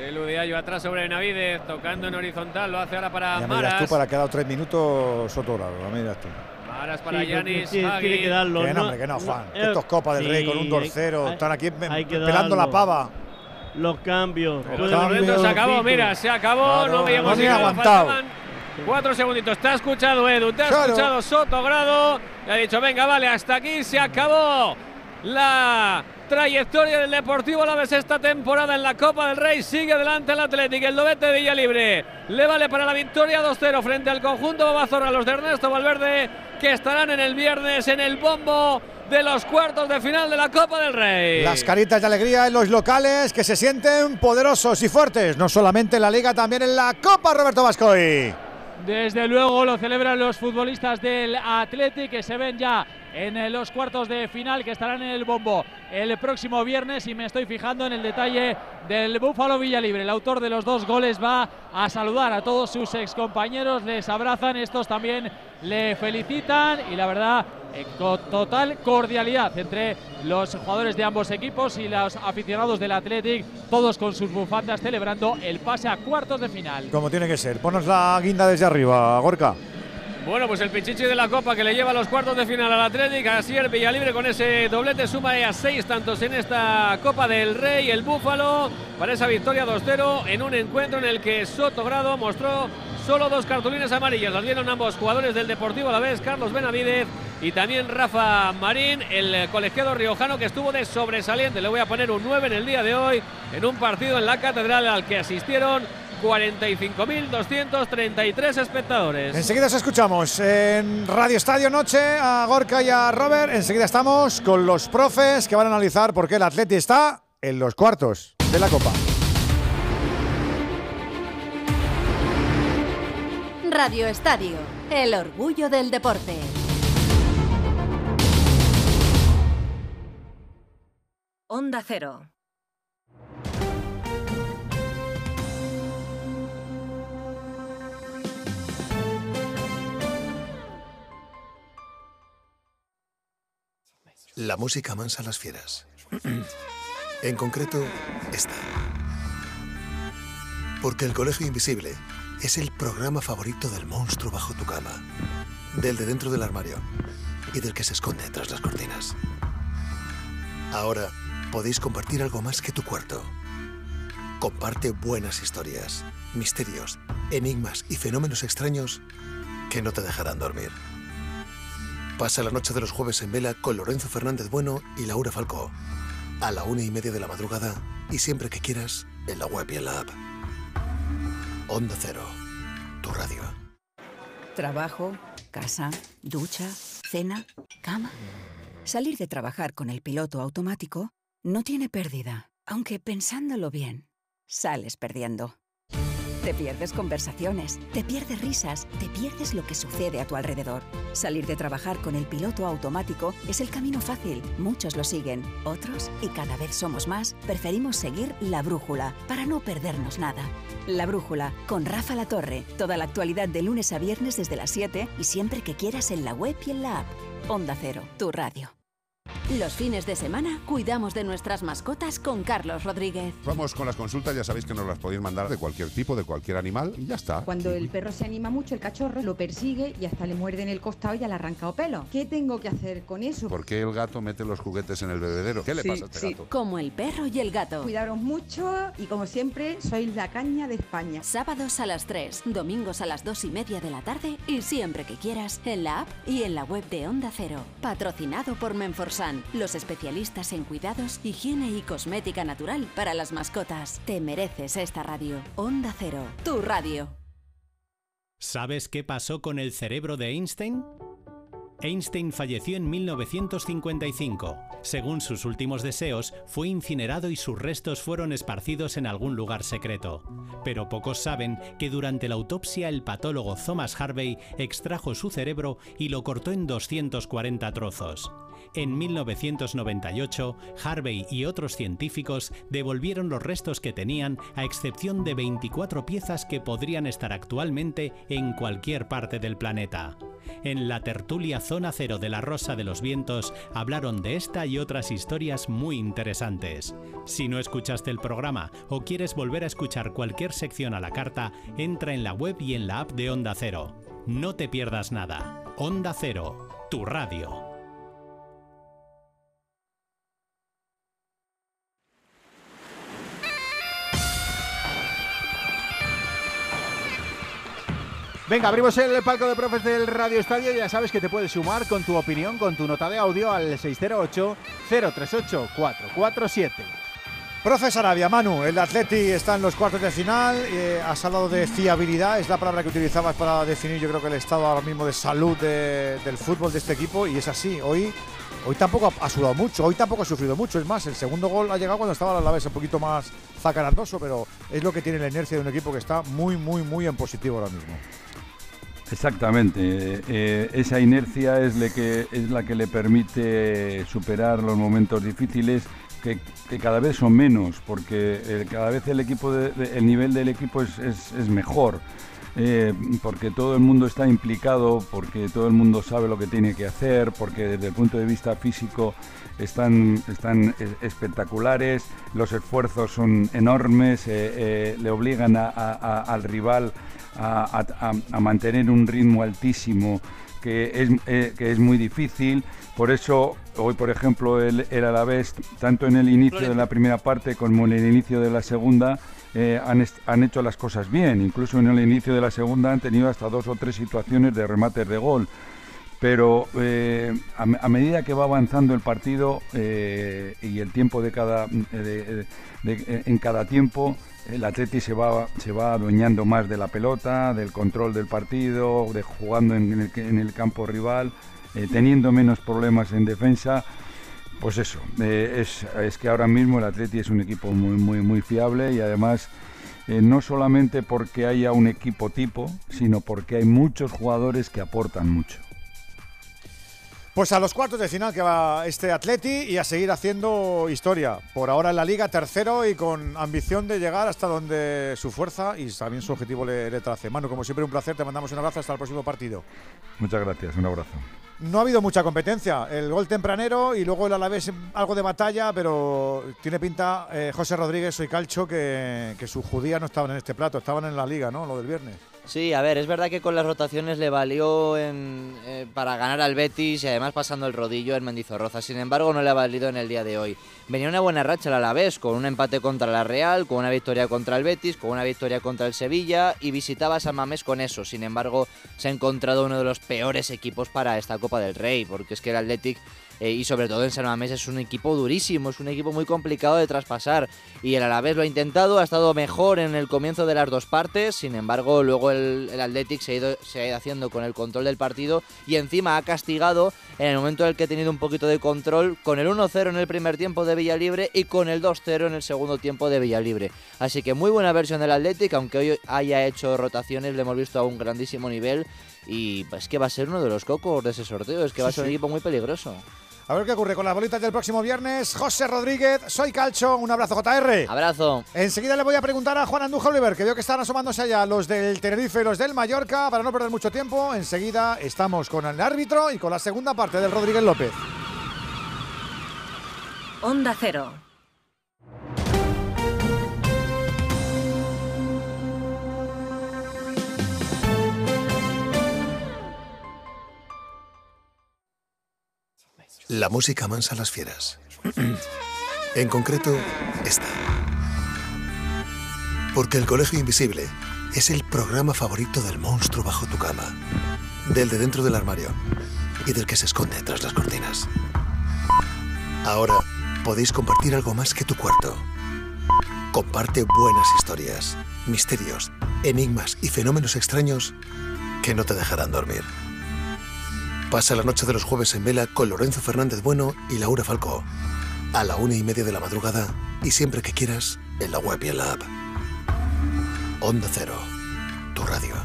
Selu Diallo atrás sobre Benavidez, tocando en horizontal, lo hace ahora para Ya me Maras. tú para que ha dado tres minutos Sotora, me dirás tú. Maras para Sí, Yanis, tiene- tiene Hagi. que darlo. Que no, no- hombre, que no, Juan. no, Que esto es Copa del sí, Rey con un dorcero. hay- Están aquí hay que pelando la pava. Los cambios. De momento se acabó, mira, se acabó, Claro, no veíamos no si había nos aguantado. Cuatro segunditos. Te ha escuchado Edu, te ha Claro. escuchado Sotogrado. Y ha dicho, venga, vale, hasta aquí se acabó la trayectoria del Deportivo Alavés esta temporada en la Copa del Rey. Sigue adelante el Atlético, el Dobete de Villalibre. Le vale para la victoria 2-0 frente al conjunto Babazorra, los de Ernesto Valverde, que estarán en el viernes en el bombo de los cuartos de final de la Copa del Rey. Las caritas de alegría en los locales que se sienten poderosos y fuertes, no solamente en la Liga, también en la Copa Roberto Vascoy. Desde luego lo celebran los futbolistas del Athletic que se ven ya en eh, los cuartos de final que estarán en el bombo el próximo viernes y me estoy fijando en el detalle del Búfalo Villalibre. El autor de los dos goles va a saludar a todos sus excompañeros, les abrazan, estos también le felicitan y la verdad eh, con total cordialidad entre los jugadores de ambos equipos y los aficionados del Athletic, todos con sus bufandas celebrando el pase a cuartos de final. Como tiene que ser. Ponos la guinda desde arriba, Gorka. Bueno, pues el pichichi de la Copa que le lleva a los cuartos de final al. Así el Villalibre con ese doblete suma a seis tantos en esta Copa del Rey. El Búfalo para esa victoria 2-0 en un encuentro en el que Soto Grado mostró solo dos cartulines amarillas. Las dieron ambos jugadores del Deportivo a la vez, Carlos Benavidez y también Rafa Marín, el colegiado riojano que estuvo de sobresaliente. Le voy a poner un 9 en el día de hoy en un partido en la catedral al que asistieron 45.233 espectadores. Enseguida os escuchamos en Radio Estadio Noche a Gorka y a Robert. Enseguida estamos con los profes que van a analizar por qué el Atleti está en los cuartos de la Copa. Radio Estadio, el orgullo del deporte. Onda Cero. La música mansa a las fieras. En concreto, esta. Porque el Colegio Invisible es el programa favorito del monstruo bajo tu cama, del de dentro del armario y del que se esconde tras las cortinas. Ahora podéis compartir algo más que tu cuarto. Comparte buenas historias, misterios, enigmas y fenómenos extraños que no te dejarán dormir. Pasa la noche de los jueves en vela con Lorenzo Fernández Bueno y Laura Falcó. A la una y media de la madrugada y siempre que quieras en la web y en la app. Onda Cero, tu radio. Trabajo, casa, ducha, cena, cama. Salir de trabajar con el piloto automático no tiene pérdida, aunque pensándolo bien, sales perdiendo. Te pierdes conversaciones, te pierdes risas, te pierdes lo que sucede a tu alrededor. Salir de trabajar con el piloto automático es el camino fácil. Muchos lo siguen, otros, y cada vez somos más, preferimos seguir la brújula para no perdernos nada. La brújula con Rafa La Torre. Toda la actualidad de lunes a viernes desde las 7 y siempre que quieras en la web y en la app. Onda Cero, tu radio. Los fines de semana cuidamos de nuestras mascotas con Carlos Rodríguez. Vamos con las consultas, ya sabéis que nos las podéis mandar de cualquier tipo, de cualquier animal y ya está. Cuando el perro se anima mucho, el cachorro lo persigue y hasta le muerde en el costado y ya le ha arrancado pelo. ¿Qué tengo que hacer con eso? ¿Por qué el gato mete los juguetes en el bebedero? ¿Qué le Sí, pasa a este sí. gato? Como el perro y el gato. Cuidaros mucho y como siempre, sois la caña de España. Sábados a las 3, domingos a las 2 y media de la tarde y siempre que quieras en la app y en la web de Onda Cero. Patrocinado por Los especialistas en cuidados, higiene y cosmética natural para las mascotas. Te mereces esta radio. Onda Cero, tu radio. ¿Sabes qué pasó con el cerebro de Einstein? Einstein falleció en 1955. Según sus últimos deseos, fue incinerado y sus restos fueron esparcidos en algún lugar secreto. Pero pocos saben que durante la autopsia el patólogo Thomas Harvey extrajo su cerebro y lo cortó en 240 trozos. En 1998, Harvey y otros científicos devolvieron los restos que tenían, a excepción de 24 piezas que podrían estar actualmente en cualquier parte del planeta. En la tertulia Zona Cero de la Rosa de los Vientos hablaron de esta y otras historias muy interesantes. Si no escuchaste el programa o quieres volver a escuchar cualquier sección a la carta, entra en la web y en la app de Onda Cero. No te pierdas nada. Onda Cero, tu radio. Venga, abrimos el palco de profes del Radio Estadio. Ya sabes que te puedes sumar con tu opinión, con tu nota de audio al 608-038-447. Profe Sarabia, Manu, el Atleti está en los cuartos de final. eh, has hablado de fiabilidad, es la palabra que utilizabas para definir, yo creo que el estado ahora mismo de salud de- del fútbol de este equipo. Y es así, hoy, hoy tampoco ha, sudado mucho, hoy tampoco ha sufrido mucho. Es más, el segundo gol ha llegado cuando estaba a la vez un poquito más zacarandoso, pero es lo que tiene la inercia de un equipo que está muy, muy, muy en positivo ahora mismo. Exactamente, eh, eh, esa inercia es, la que le permite superar los momentos difíciles que, cada vez son menos, porque eh, cada vez el, equipo el nivel del equipo es, mejor, porque todo el mundo está implicado, porque todo el mundo sabe lo que tiene que hacer, porque desde el punto de vista físico están, están eh, espectaculares, los esfuerzos son enormes, eh, eh, le obligan a- al rival a, mantener un ritmo altísimo que es, que es muy difícil. Por eso, hoy, por ejemplo, el, el Alavés, tanto en el inicio de la primera parte como en el inicio de la segunda, han, han hecho las cosas bien. Incluso en el inicio de la segunda han tenido hasta dos o tres situaciones de remates de gol. Pero eh, a, me- a medida que va avanzando el partido eh, y el tiempo de cada, de- en cada tiempo, el Atleti se va, se va adueñando más de la pelota, del control del partido, de jugando en el, campo rival, eh, teniendo menos problemas en defensa. Pues eso, eh, es, que ahora mismo el Atleti es un equipo muy, muy, muy fiable y además eh, no solamente porque haya un equipo tipo, sino porque hay muchos jugadores que aportan mucho. Pues a los cuartos de final que va este Atleti y a seguir haciendo historia. Por ahora en la liga tercero y con ambición de llegar hasta donde su fuerza y también su objetivo le, le trace. Manu, como siempre un placer, te mandamos un abrazo hasta el próximo partido. Muchas gracias, un abrazo. No ha habido mucha competencia. El gol tempranero y luego el Alavés algo de batalla, pero tiene pinta eh, José Rodríguez, soy calcho, que, que sus judías no estaban en este plato, estaban en la liga, ¿no? Lo del viernes. Sí, a ver, es verdad que con las rotaciones le valió en, eh, para ganar al Betis y además pasando el rodillo en Mendizorroza. Sin embargo, no le ha valido en el día de hoy. Venía una buena racha el Alavés, con un empate contra la Real, con una victoria contra el Betis, con una victoria contra el Sevilla y visitaba a San Mamés con eso. Sin embargo, se ha encontrado uno de los peores equipos para esta Copa del Rey, porque es que el Athletic eh, y sobre todo en San Mamés es un equipo durísimo, es un equipo muy complicado de traspasar. Y el Alavés lo ha intentado, ha estado mejor en el comienzo de las dos partes, sin embargo luego el, el Athletic se ha, ido, se ha ido haciendo con el control del partido. Y encima ha castigado en el momento en el que ha tenido un poquito de control con el 1-0 en el primer tiempo de Villalibre y con el 2-0 en el segundo tiempo de Villalibre. Así que muy buena versión del Athletic, aunque hoy haya hecho rotaciones, le hemos visto a un grandísimo nivel. Y es que va a ser uno de los cocos de ese sorteo, es que va a Sí, ser un equipo muy peligroso. A ver qué ocurre con las bolitas del próximo viernes. José Rodríguez, soy Calcho, un abrazo JR. Abrazo. Enseguida le voy a preguntar a Juan Andújar Oliver, que veo que están asomándose allá los del Tenerife y los del Mallorca, para no perder mucho tiempo. Enseguida estamos con el árbitro y con la segunda parte del Rodríguez López. Onda Cero. La música mansa a las fieras. en concreto, esta. Porque el Colegio Invisible es el programa favorito del monstruo bajo tu cama, del de dentro del armario y del que se esconde tras las cortinas. Ahora podéis compartir algo más que tu cuarto. Comparte buenas historias, misterios, enigmas y fenómenos extraños que no te dejarán dormir. Pasa la noche de los jueves en vela con Lorenzo Fernández Bueno y Laura Falcó. A la una y media de la madrugada y siempre que quieras en la web y en la app. Onda Cero, tu radio.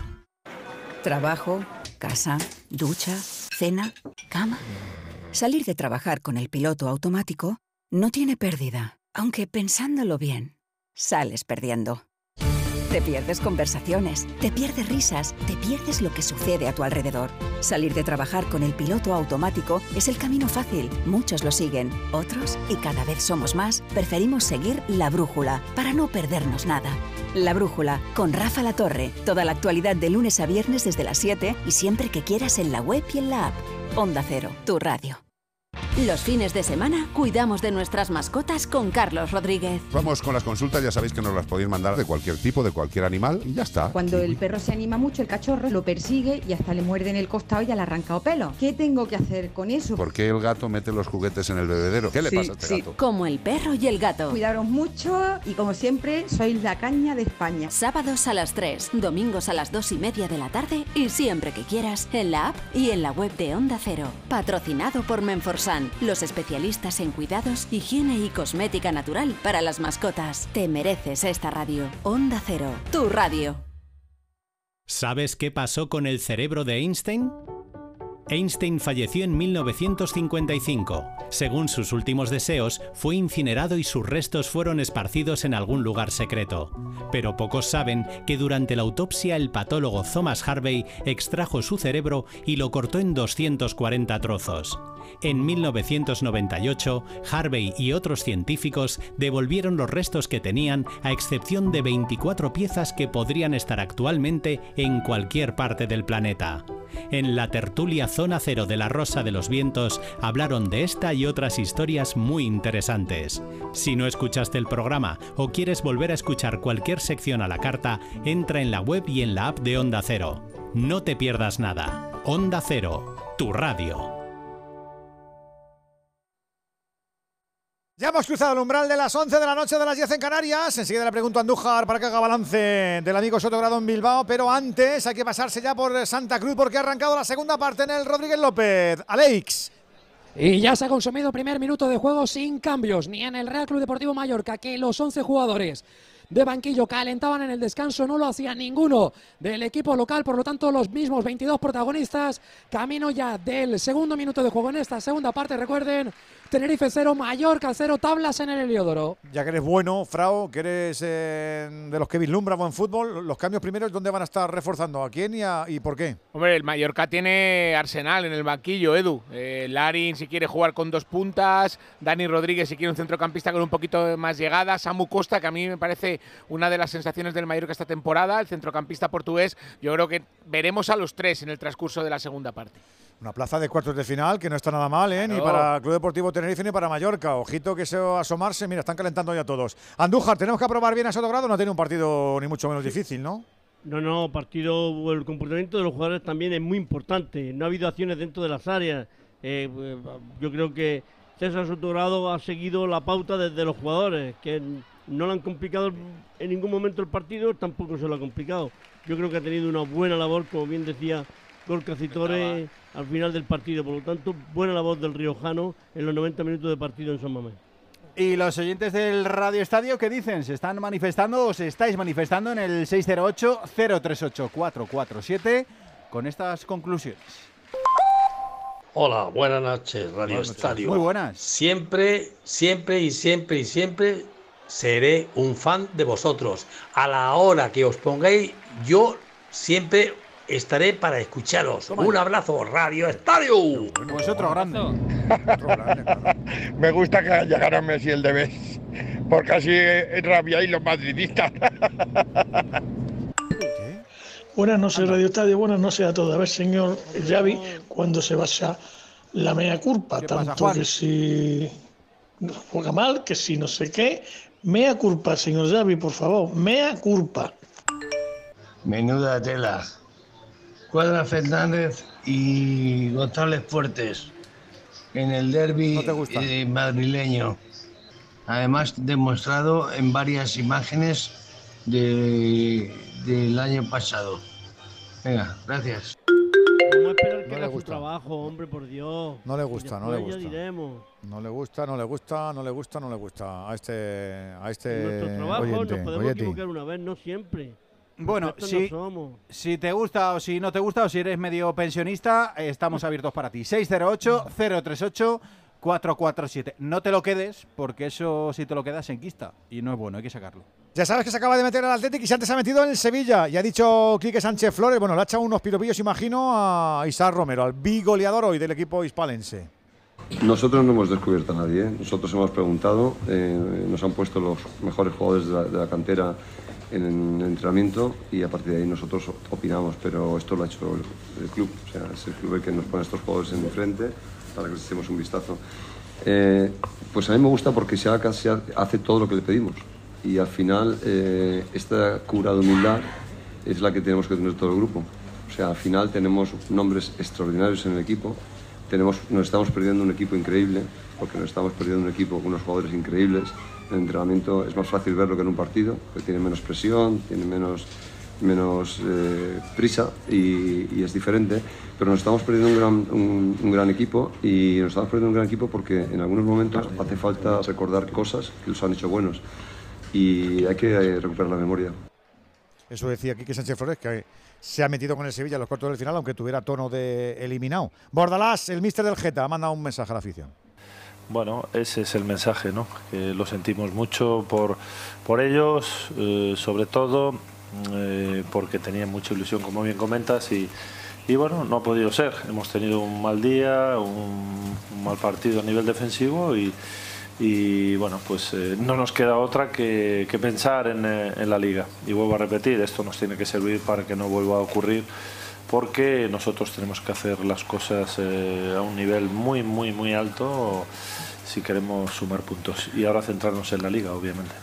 Trabajo, casa, ducha, cena, cama. Salir de trabajar con el piloto automático no tiene pérdida, aunque pensándolo bien, sales perdiendo. Te pierdes conversaciones, te pierdes risas, te pierdes lo que sucede a tu alrededor. Salir de trabajar con el piloto automático es el camino fácil. Muchos lo siguen, otros, y cada vez somos más, preferimos seguir la brújula para no perdernos nada. La brújula con Rafa La Torre. Toda la actualidad de lunes a viernes desde las 7 y siempre que quieras en la web y en la app. Onda Cero, tu radio. Los fines de semana cuidamos de nuestras mascotas con Carlos Rodríguez. Vamos con las consultas, ya sabéis que nos las podéis mandar de cualquier tipo, de cualquier animal y ya está. Cuando el perro se anima mucho, el cachorro lo persigue y hasta le muerde en el costado y ya le arranca pelo. ¿Qué tengo que hacer con eso? ¿Por qué el gato mete los juguetes en el bebedero? ¿Qué le Sí, pasa a este sí. gato? Como el perro y el gato. Cuidaros mucho y como siempre, sois la caña de España. Sábados a las 3, domingos a las 2 y media de la tarde y siempre que quieras en la app y en la web de Onda Cero. Patrocinado por Los especialistas en cuidados, higiene y cosmética natural para las mascotas. Te mereces esta radio. Onda Cero, tu radio. ¿Sabes qué pasó con el cerebro de Einstein? Einstein falleció en 1955. Según sus últimos deseos, fue incinerado y sus restos fueron esparcidos en algún lugar secreto. Pero pocos saben que durante la autopsia el patólogo Thomas Harvey extrajo su cerebro y lo cortó en 240 trozos. En 1998, Harvey y otros científicos devolvieron los restos que tenían, a excepción de 24 piezas que podrían estar actualmente en cualquier parte del planeta. En la tertulia Zona Cero de la Rosa de los Vientos hablaron de esta y otras historias muy interesantes. Si no escuchaste el programa o quieres volver a escuchar cualquier sección a la carta, entra en la web y en la app de Onda Cero. No te pierdas nada. Onda Cero, tu radio. Ya hemos cruzado el umbral de las 11 de la noche de las 10 en Canarias. Enseguida le pregunto a Andújar para que haga balance del amigo Sotogrado en Bilbao. Pero antes hay que pasarse ya por Santa Cruz porque ha arrancado la segunda parte en el Rodríguez López. Alex. Y ya se ha consumido primer minuto de juego sin cambios, ni en el Real Club Deportivo Mallorca, que los 11 jugadores de banquillo calentaban en el descanso, no lo hacía ninguno del equipo local, por lo tanto los mismos 22 protagonistas, camino ya del segundo minuto de juego en esta segunda parte, recuerden, Tenerife 0, Mallorca 0, tablas en el Heliodoro. Ya que eres bueno, Frau, que eres eh, de los que vislumbra buen fútbol, los cambios primeros, ¿dónde van a estar reforzando? ¿A quién y, a- y por qué? Hombre, el Mallorca tiene Arsenal en el banquillo, Edu. Eh, Larin si quiere jugar con dos puntas, Dani Rodríguez si quiere un centrocampista con un poquito más llegada, Samu Costa, que a mí me parece una de las sensaciones del Mallorca esta temporada, el centrocampista portugués. Yo creo que veremos a los tres en el transcurso de la segunda parte. Una plaza de cuartos de final que no está nada mal, ¿eh? Ni para Club Deportivo Tenerife ni para Mallorca. Ojito que se va a asomarse. Mira, están calentando ya todos. Andújar, tenemos que aprobar bien a Sotogrado. No tiene un partido ni mucho menos difícil, ¿no? No, no, partido, el comportamiento de los jugadores también es muy importante. No ha habido acciones dentro de las áreas. Eh, eh, yo creo que César Sotogrado ha seguido la pauta desde los jugadores, que no le han complicado en ningún momento el partido, tampoco se lo ha complicado. Yo creo que ha tenido una buena labor, como bien decía Gorka Citore, al final del partido. Por lo tanto, buena labor del Riojano en los 90 minutos de partido en San Mamés. ¿Y los oyentes del Radio Estadio qué dicen? ¿Se están manifestando o se estáis manifestando en el 608-038-447 con estas conclusiones? Hola, buenas noches, Radio Buenas noches. Estadio. Muy buenas. Siempre, siempre y siempre y siempre seré un fan de vosotros. A la hora que os pongáis, yo siempre estaré para escucharos. Un abrazo, Radio Estadio. Pues otro grande. Me gusta que ganado Messi el de vez, porque así rabiáis los madridistas. Buenas noches, Radio Estadio. Buenas noches a todos. A ver, señor Xavi, cuando se basa la mea culpa. Tanto que si juega mal, que si no sé qué. Mea culpa, señor Xavi, por favor. Mea culpa. Menuda tela. Cuadra Fernández y González Fuertes en el derby eh, madrileño. Además, demostrado en varias imágenes de- del año pasado. Venga, gracias. Vamos a esperar que No le su gusta. trabajo, hombre, por Dios. No le gusta, no le gusta. diremos. No le gusta, no le gusta, no le gusta, no le gusta a este, a este Nuestro trabajo oyente. nos podemos oyente. equivocar una vez, no siempre. Bueno, si, no somos. si te gusta o si no te gusta o si eres medio pensionista, estamos abiertos para ti. 608-038-447. No te lo quedes, porque eso si te lo quedas se enquista. Y no es bueno, hay que sacarlo. Ya sabes que se acaba de meter al Atlético y si antes se ha metido en el Sevilla. Y ha dicho Quique Sánchez Flores, bueno, le ha echado unos piropillos, imagino, a Isaac Romero, al bigoleador hoy del equipo hispalense. Nosotros no hemos descubierto a nadie, ¿eh? nosotros hemos preguntado, eh, nos han puesto los mejores jugadores de la, de la cantera en el entrenamiento y a partir de ahí nosotros opinamos, pero esto lo ha hecho el, club, o sea, es el club el que nos pone a estos jugadores en frente para que les echemos un vistazo. Eh, pues a mí me gusta porque se hace todo lo que le pedimos y al final eh, esta cura de humildad es la que tenemos que tener todo el grupo. O sea, al final tenemos nombres extraordinarios en el equipo, tenemos, nos estamos perdiendo un equipo increíble, porque nos estamos perdiendo un equipo con unos jugadores increíbles. En el entrenamiento es más fácil verlo que en un partido, porque tiene menos presión, tiene menos, menos eh, prisa y, y es diferente. Pero nos estamos perdiendo un gran, un, un gran equipo y nos estamos perdiendo un gran equipo porque en algunos momentos hace falta recordar cosas que los han hecho buenos y hay que eh, recuperar la memoria. Eso decía Quique Sánchez Flores, que se ha metido con el Sevilla a los cortos del final, aunque tuviera tono de eliminado. Bordalás, el míster del Geta, ha mandado un mensaje a la afición. Bueno, ese es el mensaje, ¿no? Que lo sentimos mucho por, por ellos, eh, sobre todo eh, porque tenían mucha ilusión, como bien comentas, y, y bueno, no ha podido ser. Hemos tenido un mal día, un, mal partido a nivel defensivo y, y bueno, pues eh, no nos queda otra que, que pensar en, eh, en la liga. Y vuelvo a repetir, esto nos tiene que servir para que no vuelva a ocurrir porque nosotros tenemos que hacer las cosas eh, a un nivel muy, muy, muy alto si queremos sumar puntos. Y ahora centrarnos en la liga, obviamente.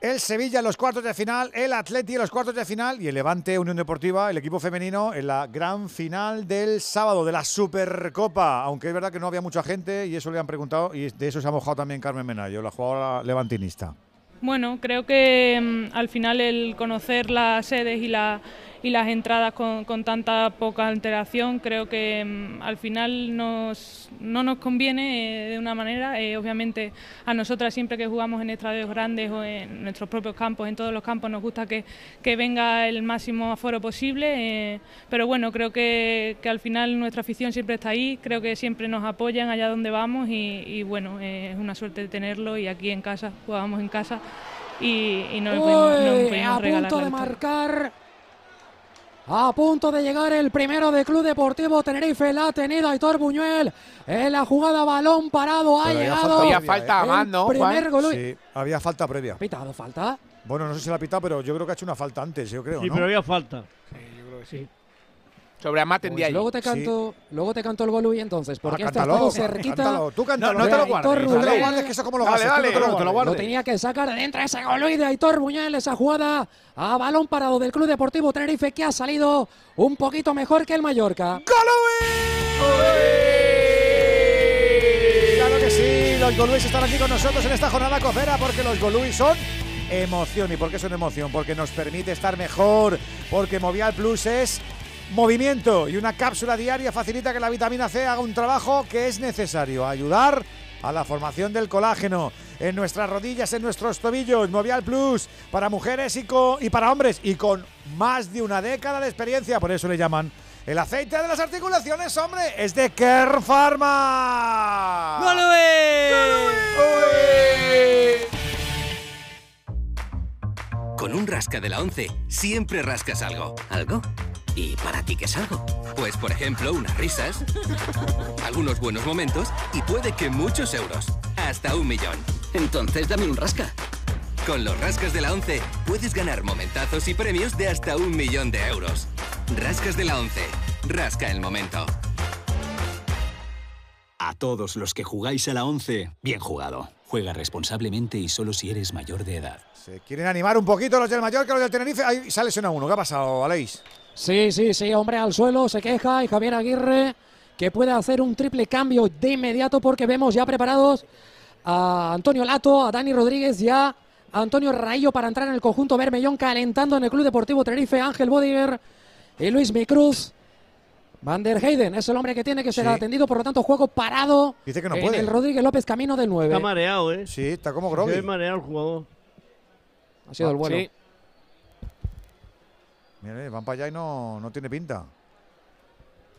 El Sevilla en los cuartos de final, el Atleti en los cuartos de final y el Levante Unión Deportiva, el equipo femenino, en la gran final del sábado de la Supercopa. Aunque es verdad que no había mucha gente y eso le han preguntado y de eso se ha mojado también Carmen Menayo, la jugadora levantinista. Bueno, creo que mm, al final el conocer las sedes y, la, y las entradas con, con tanta poca alteración, creo que mm, al final nos, no nos conviene eh, de una manera. Eh, obviamente a nosotras siempre que jugamos en estadios grandes o en nuestros propios campos, en todos los campos, nos gusta que, que venga el máximo aforo posible. eh, pero bueno, creo que, que al final nuestra afición siempre está ahí, creo que siempre nos apoyan allá donde vamos y, y bueno, es una suerte tenerlo y aquí en casa, jugamos en casa y, y no, podemos- no podemos a punto de marcar. A punto de llegar el primero de Club Deportivo Tenerife. La ha tenido Aitor Buñuel. En la jugada balón parado ha Pero había llegado. falta Había previa, falta ¿eh? a más, ¿no, primer gol. Sí, había falta previa. ¿Pitado falta? Bueno, no sé si la ha pitado, pero yo creo que ha hecho una falta antes, yo creo, Sí, ¿no? pero había falta. Yo creo que sí. Sobre Amat en Pues luego te canto, luego te canto el gol entonces, porque este Ah, cántalo, estado cerquita. cántalo, tú cántalo. de No, no te lo Aitor guardes, no te lo guardes, que eso como lo Dale, tú dale, no te lo te lo tenía que sacar de dentro ese gol de Aitor Buñuel, esa jugada a balón parado del Club Deportivo Tenerife que ha salido un poquito mejor que el Mallorca. Claro que sí, los Goluis están aquí con nosotros en esta jornada cofera porque los Goluis son emoción. ¿Y por qué son emoción? Porque nos permite estar mejor, porque Movial Plus es movimiento y una cápsula diaria facilita que la vitamina C haga un trabajo que es necesario, ayudar a la formación del colágeno en nuestras rodillas, en nuestros tobillos. Movial Plus para mujeres y, y para hombres y con más de una década de experiencia, por eso le llaman el aceite de las articulaciones, hombre, es de Kern Pharma. Con un rasca de la 11 siempre rascas algo. ¿Algo? ¿Y para ti qué es algo? Pues por ejemplo, unas risas, algunos buenos momentos y puede que muchos euros. Hasta un millón. Entonces dame un rasca. Con los rascas de la 11 puedes ganar momentazos y premios de hasta un millón de euros. Rascas de la 11. Rasca el momento. A todos los que jugáis a la 11, bien jugado. Juega responsablemente y solo si eres mayor de edad. Se quieren animar un poquito los del Mallorca, los del Tenerife. Ahí sale a uno. ¿Qué ha pasado, Aleix? Sí, sí, sí, hombre al suelo, se queja y Javier Aguirre que puede hacer un triple cambio de inmediato porque vemos ya preparados a Antonio Lato, a Dani Rodríguez y a Antonio Rayo para entrar en el conjunto Bermellón calentando en el Club Deportivo Tenerife, Ángel Bodiger y Luis Micruz. Van der Heyden es el hombre que tiene que ser Sí. atendido, por lo tanto juego parado Dice que no en puede. el Rodríguez López camino del 9. Está mareado, ¿eh? Sí, está como Se groggy. ve mareado el jugador. Ha sido el bueno. Sí. Mira, eh, van para allá y no, no tiene pinta.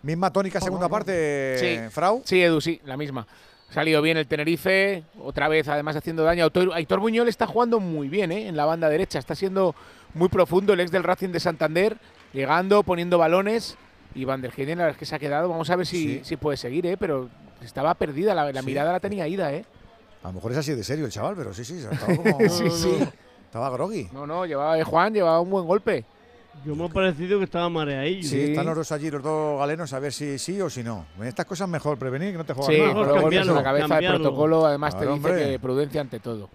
Misma tónica segunda parte, Sí, Frau. Sí, Edu, sí, la misma. Ha salido bien el Tenerife, otra vez además haciendo daño. Aitor, Aitor Buñuel está jugando muy bien ¿eh? en la banda derecha, está siendo muy profundo el ex del Racing de Santander, llegando, poniendo balones. Y Van der Heyden la verdad es que se ha quedado, vamos a ver si, Sí. si puede seguir, ¿eh? pero estaba perdida, la, la Sí. mirada la tenía ida, ¿eh? A lo mejor es así de serio el chaval, pero sí, sí, estaba como... Sí, sí. Estaba groggy. No, no, llevaba eh, Juan, llevaba un buen golpe. Yo me ha parecido que estaba mareadillo. Sí, están los dos allí, los dos galenos, a ver si sí o si no. En estas cosas mejor prevenir que no te juegas Sí, nada. pero golpes en la cabeza, el protocolo además te dice hombre. que prudencia ante todo.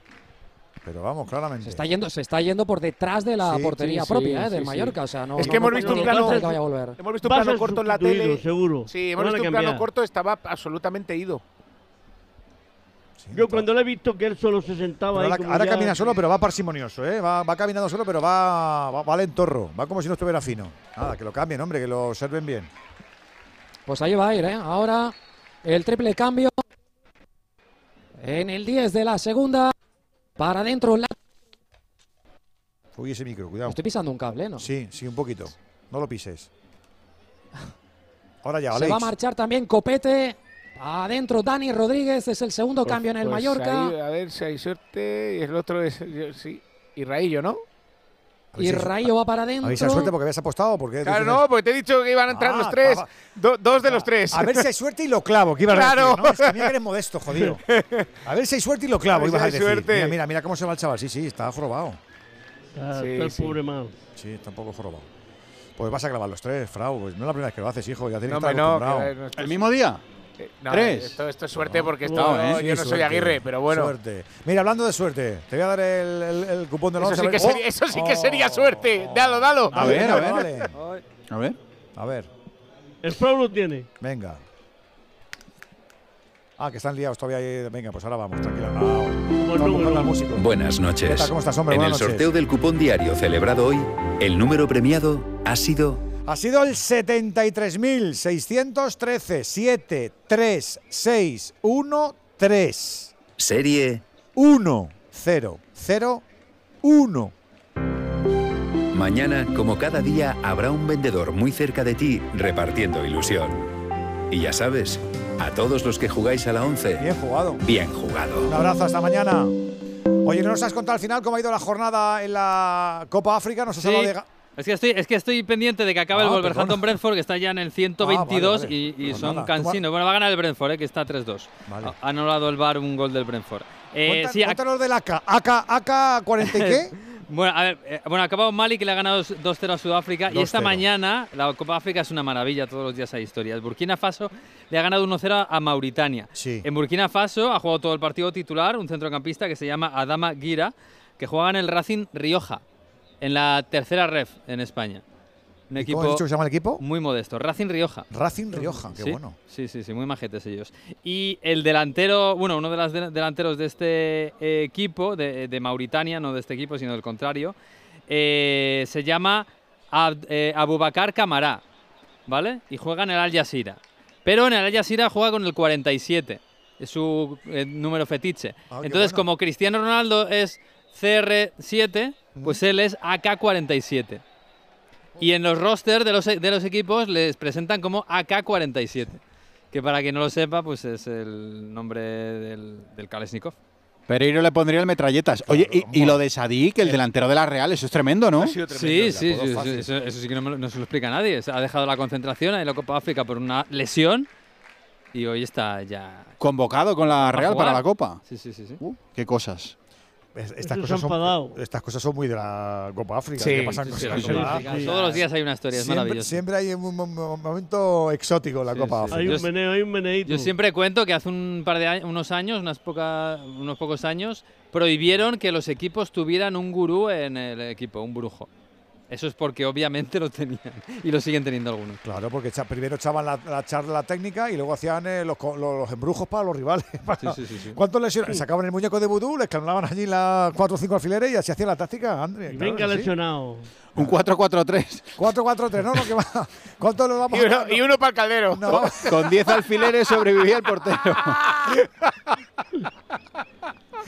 Pero vamos, claramente. Se está yendo, se está yendo por detrás de la Sí, portería sí, sí, propia eh, sí, del sí. Mallorca. O sea, no, es no- que hemos no visto un plano, que vaya a volver. hemos visto un plano corto en la tele. seguro. Sí, hemos visto un plano corto, estaba absolutamente ido. Yo cuando le he visto que él solo se sentaba Pero ahí ahora como ahora ya- camina solo, pero va parsimonioso, ¿eh? Va, va caminando solo, pero va, va, va lentorro. Va como si no estuviera fino. Nada, que lo cambien, hombre, que lo observen bien. Pues ahí va a ir, ¿eh? Ahora el triple cambio. En el 10 de la segunda. Para adentro. La... Uy, ese micro, cuidado. Estoy pisando un cable, ¿no? Sí, sí, un poquito. No lo pises. Ahora ya, Se Alex. va a marchar también Copete. Adentro Dani Rodríguez. Es el segundo Pues- cambio en el pues Mallorca. ahí, a ver si hay suerte. Y el otro es. yo- Sí, y Raillo, ¿no? Y Rayo va para adentro. ¿Habéis suerte porque habías apostado? Porque Claro, no, porque te he dicho que iban a entrar Ah, los tres. Do- dos de los tres. A ver si hay suerte y lo clavo, que ibas a Claro. decir. ¿no? Es que mira que eres modesto, jodido. A ver si hay suerte y lo clavo, A ver si ibas a decir. suerte. Mira, mira, mira cómo se va el chaval. Sí, sí, está jorobado. Ah, Sí, está el sí. pobre mal. Sí, está un poco jorobado. Pues vas a clavar los tres, Frau. Pues no es la primera vez que lo haces, hijo. Ya tienes No, que estar no. acostumbrado. que, ¿El mismo día? Eh, no, ¿Tres? Esto, esto es suerte porque No, esto, ¿eh? yo Sí, no soy. Aguirre, pero bueno. Suerte. Mira, hablando de suerte, te voy a dar el, el- el cupón de la Eso once, sí, que sería, eso sí que Oh. sería suerte. Dalo, dalo. A ver, a ver. Vale. A ver. A ver, El Frau lo tiene. venga. Ah, que están liados todavía ahí. Venga, pues ahora vamos, tranquilo. No. Buenas noches. ¿Cómo estás, hombre? En el noches. sorteo del cupón diario celebrado hoy, el número premiado ha sido Ha sido el 73.613 73613 serie 1 0 0 1 Mañana, como cada día, habrá un vendedor muy cerca de ti repartiendo ilusión. Y ya sabes, a todos los que jugáis a la 11, Bien jugado. bien jugado. Un abrazo, hasta mañana. Oye, ¿no nos has contado al final cómo ha ido la jornada en la Copa África? Nos has Sí. hablado de... Es que, estoy, es que estoy pendiente de que acabe Ah, el Wolverhampton perdona. Brentford, que está ya en el 122 Ah, vale, vale. y, y Pues son cansinos. Bueno, va a ganar el Brentford, eh, que está 3-2. Vale. Ha anulado el VAR un gol del Brentford. Eh, sí, cuéntanos del AK. AK, AK 40 y qué? bueno, a ver, eh, bueno, ha acabado Mali, que le ha ganado 2-0 a Sudáfrica. Y esta 2-0. mañana, la Copa África es una maravilla, todos los días hay historias. Burkina Faso le ha ganado 1-0 a Mauritania. Sí. En Burkina Faso ha jugado todo el partido titular un centrocampista que se llama Adama Gira, que juega en el Racing Rioja, en la tercera ref en España. Un ¿Y equipo cómo has dicho que se llama el equipo? muy modesto. Racing Rioja. Racing Rioja, qué Sí, bueno. Sí, sí, sí, muy majetes ellos. Y el delantero, bueno, uno de los de- delanteros de este eh, equipo, de, de Mauritania, no de este equipo, sino del contrario, eh, se llama Ab- eh, Abubakar Camará, ¿vale? Y juega en el Al Jazeera. Pero en el Al Jazeera juega con el 47, es su eh, número fetiche. Ah, Entonces, bueno. como Cristiano Ronaldo es CR7, pues él es AK47. Y en los rosters de los, de los equipos les presentan como AK-47, que para quien no lo sepa, pues es el nombre del, del Kalashnikov. Pereiro le pondría el metralletas. Oye, y, y lo de Sadik, el delantero de la Real, eso es tremendo, ¿no? Sí, sí, sí, sí, eso, eso sí que no, me no se lo explica a nadie. Se Ha dejado la concentración en la Copa África por una lesión y hoy está ya... Convocado con la Real para la Copa. Sí, sí, sí. sí. Uh, qué cosas. Es- Estas cosas, son, estas cosas son muy de la Copa África. Sí, que pasan Sí, cosas sí, en la sí, Copa sí. África. Todos los días hay una historia, es siempre, maravilloso. siempre hay un, mo- mo- momento exótico en la Sí, Copa sí. África. Hay Yo un meneo, hay un meneíto. Yo siempre cuento que hace un par de años, unos años, unas poca- unos pocos años, prohibieron que los equipos tuvieran un gurú en el equipo, un brujo. Eso es porque obviamente lo tenían y lo siguen teniendo algunos. Claro, porque primero echaban la, la charla técnica y luego hacían eh, los, los- los embrujos para los rivales. para- Sí, sí, sí, sí. ¿Cuántos lesiones? Sacaban el muñeco de vudú, les clavaban allí las cuatro o cinco alfileres y así hacían la táctica, André. Claro venga lesionado. Un 4-4-3. 4-4-3, no, no, que va. ¿Cuántos los vamos Y a uno, sacar? y uno para el caldero. No. Con 10 alfileres sobrevivía el portero.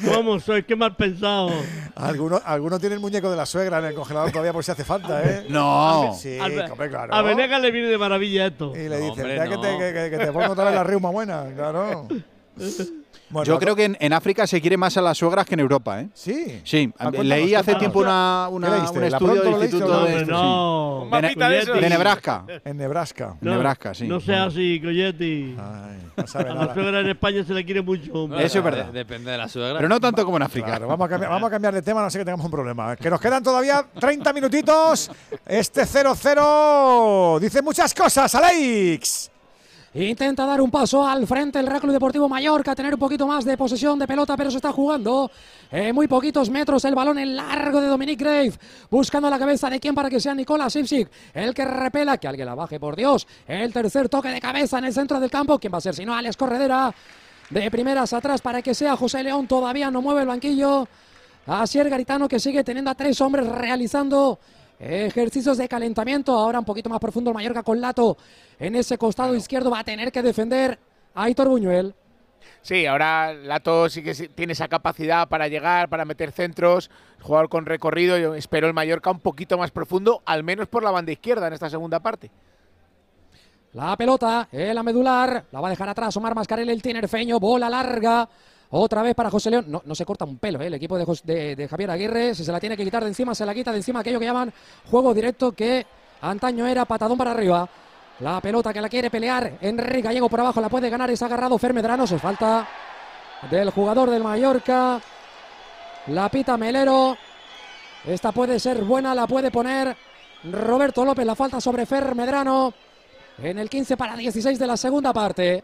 ¿Cómo soy? Qué mal pensado. Algunos, algunos tienen el muñeco de la suegra en el congelador todavía por si hace falta, ¿eh? No. Sí, Al- hombre, claro. A Venegas le viene de maravilla esto. Y le No, dicen, hombre, "Mira que, te, que- que te pongo otra vez la reuma buena, claro. Yo creo que en, en África se quiere más a las suegras que en Europa, ¿eh? Sí. Sí, Ah, leí hace tiempo una, ¿Qué una- un ¿La estudio del Instituto de, no? No. De, de Nebraska. En Nebraska. En Nebraska, sí. No sea así, Coyetti. no sabe a la suegra en España se le quiere mucho. hombre. Eso es verdad. Depende de la suegra. Pero no tanto como en África. Claro, vamos a, cambiar, vamos a cambiar de tema, no sé que tengamos un problema. Que nos quedan todavía 30 minutitos. Este 0-0 dice muchas cosas, Alex. Intenta dar un paso al frente el Real Club Deportivo Mallorca, tener un poquito más de posesión de pelota, pero se está jugando en muy poquitos metros el balón en largo de Dominic Grave, buscando la cabeza de quién para que sea Nicolás Ipsic, el que repela, que alguien la baje, por Dios. El tercer toque de cabeza en el centro del campo, ¿quién va a ser? Si no, Alex Corredera. De primeras atrás para que sea José León, todavía no mueve el banquillo. Asier Garitano que sigue teniendo a tres hombres realizando ejercicios de calentamiento. Ahora un poquito más profundo el Mallorca con Lato en ese costado izquierdo. Va a tener que defender a Aitor Buñuel. Sí, ahora Lato sí que tiene esa capacidad para llegar, para meter centros, jugador con recorrido. Yo espero el Mallorca un poquito más profundo, al menos por la banda izquierda en esta segunda parte. La pelota, en la medular, la va a dejar atrás Omar Mascarel, el tinerfeño, bola larga. Otra vez para José León. No, se corta un pelo, ¿eh? el equipo de, Jos- de- Javier Aguirre. Si se la tiene que quitar de encima, se la quita de encima aquello que llaman juego directo, que antaño era patadón para arriba. La pelota que la quiere pelear Enrique Gallego por abajo, la puede ganar, es agarrado Fermedrano. Se falta del jugador del Mallorca. La pita Melero. Esta puede ser buena, la puede poner Roberto López. La falta sobre Fer Medrano en el 15 para 16 de la segunda parte.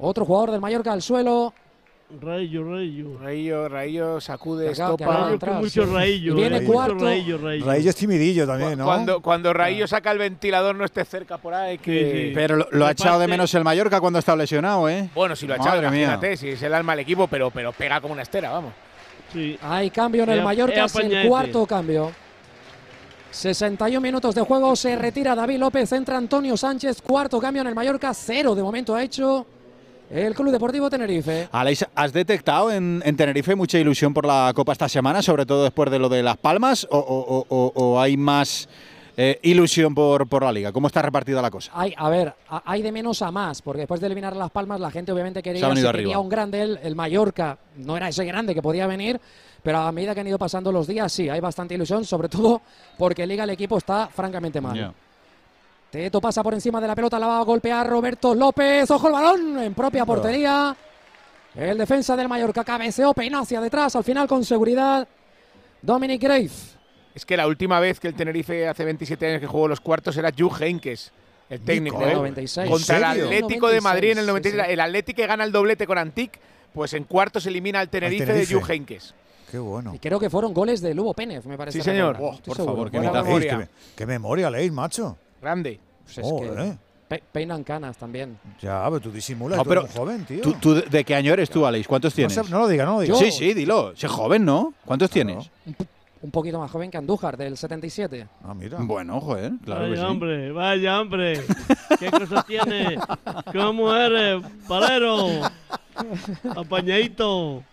Otro jugador del Mallorca al suelo. Raillo, raillo. Raillo, Raillo sacude, estopa. mucho viene cuarto. Raillo es timidillo también, ¿no? Cuando, cuando Raillo saca el ventilador no esté cerca por ahí. Que... Pero lo, lo ha echado de menos el Mallorca cuando está lesionado, ¿eh? Bueno, si lo ha echado, mía. imagínate, si es el alma del equipo, pero, pero pega como una estera, vamos. Sí. Hay cambio en el Mallorca, es el cuarto cambio. 61 minutos de juego, se retira David López, entra Antonio Sánchez, cuarto cambio en el Mallorca, cero de momento ha hecho el Club Deportivo Tenerife. Aleix, ¿has detectado en, en Tenerife mucha ilusión por la Copa esta semana, sobre todo después de lo de Las Palmas, o, o- o- o- hay más eh, ilusión por, por la Liga? ¿Cómo está repartida la cosa? Hay, a ver, hay de menos a más, porque después de eliminar a Las Palmas, la gente obviamente quería, quería arriba. un grande, el, el Mallorca no era ese grande que podía venir, pero a medida que han ido pasando los días, sí, hay bastante ilusión, sobre todo porque Liga el equipo está francamente mal. Ya. Teto pasa por encima de la pelota, la va a golpear Roberto López. Ojo el balón en propia portería. El defensa del Mallorca cabeceó, peinó hacia detrás, al final con seguridad. Dominic Grave. Es que la última vez que el Tenerife hace 27 años que jugó los cuartos era Jules Heynckes, el técnico. Del ¿eh? 96. Contra el. Atlético de Madrid en el 96, 96. El Atlético que gana el doblete con Antic, pues en cuartos elimina al Tenerife, Tenerife. de Jules Heynckes. Qué bueno. Y creo que fueron goles de Lugo Pérez, me parece. Sí, señor. Oh, por seguro. favor, qué memoria. memoria. Qué, qué memoria leéis, macho. Grande. Pues es que Joder. pe- peinan canas también. Ya, pero tú disimulas, No, tú pero eres joven, tío. ¿Tú, tú de- qué año eres tú, Aleix? ¿Cuántos no, tienes? sé- no lo diga, no lo diga. Sí, sí, dilo. Sé joven, ¿no? ¿Cuántos tienes? Un poquito más joven que Andújar, del 77. Ah, mira. Bueno, joder, claro que vaya sí. hombre, vaya hombre. ¿Qué cosas tiene? ¿Cómo eres? Palero. Apañadito.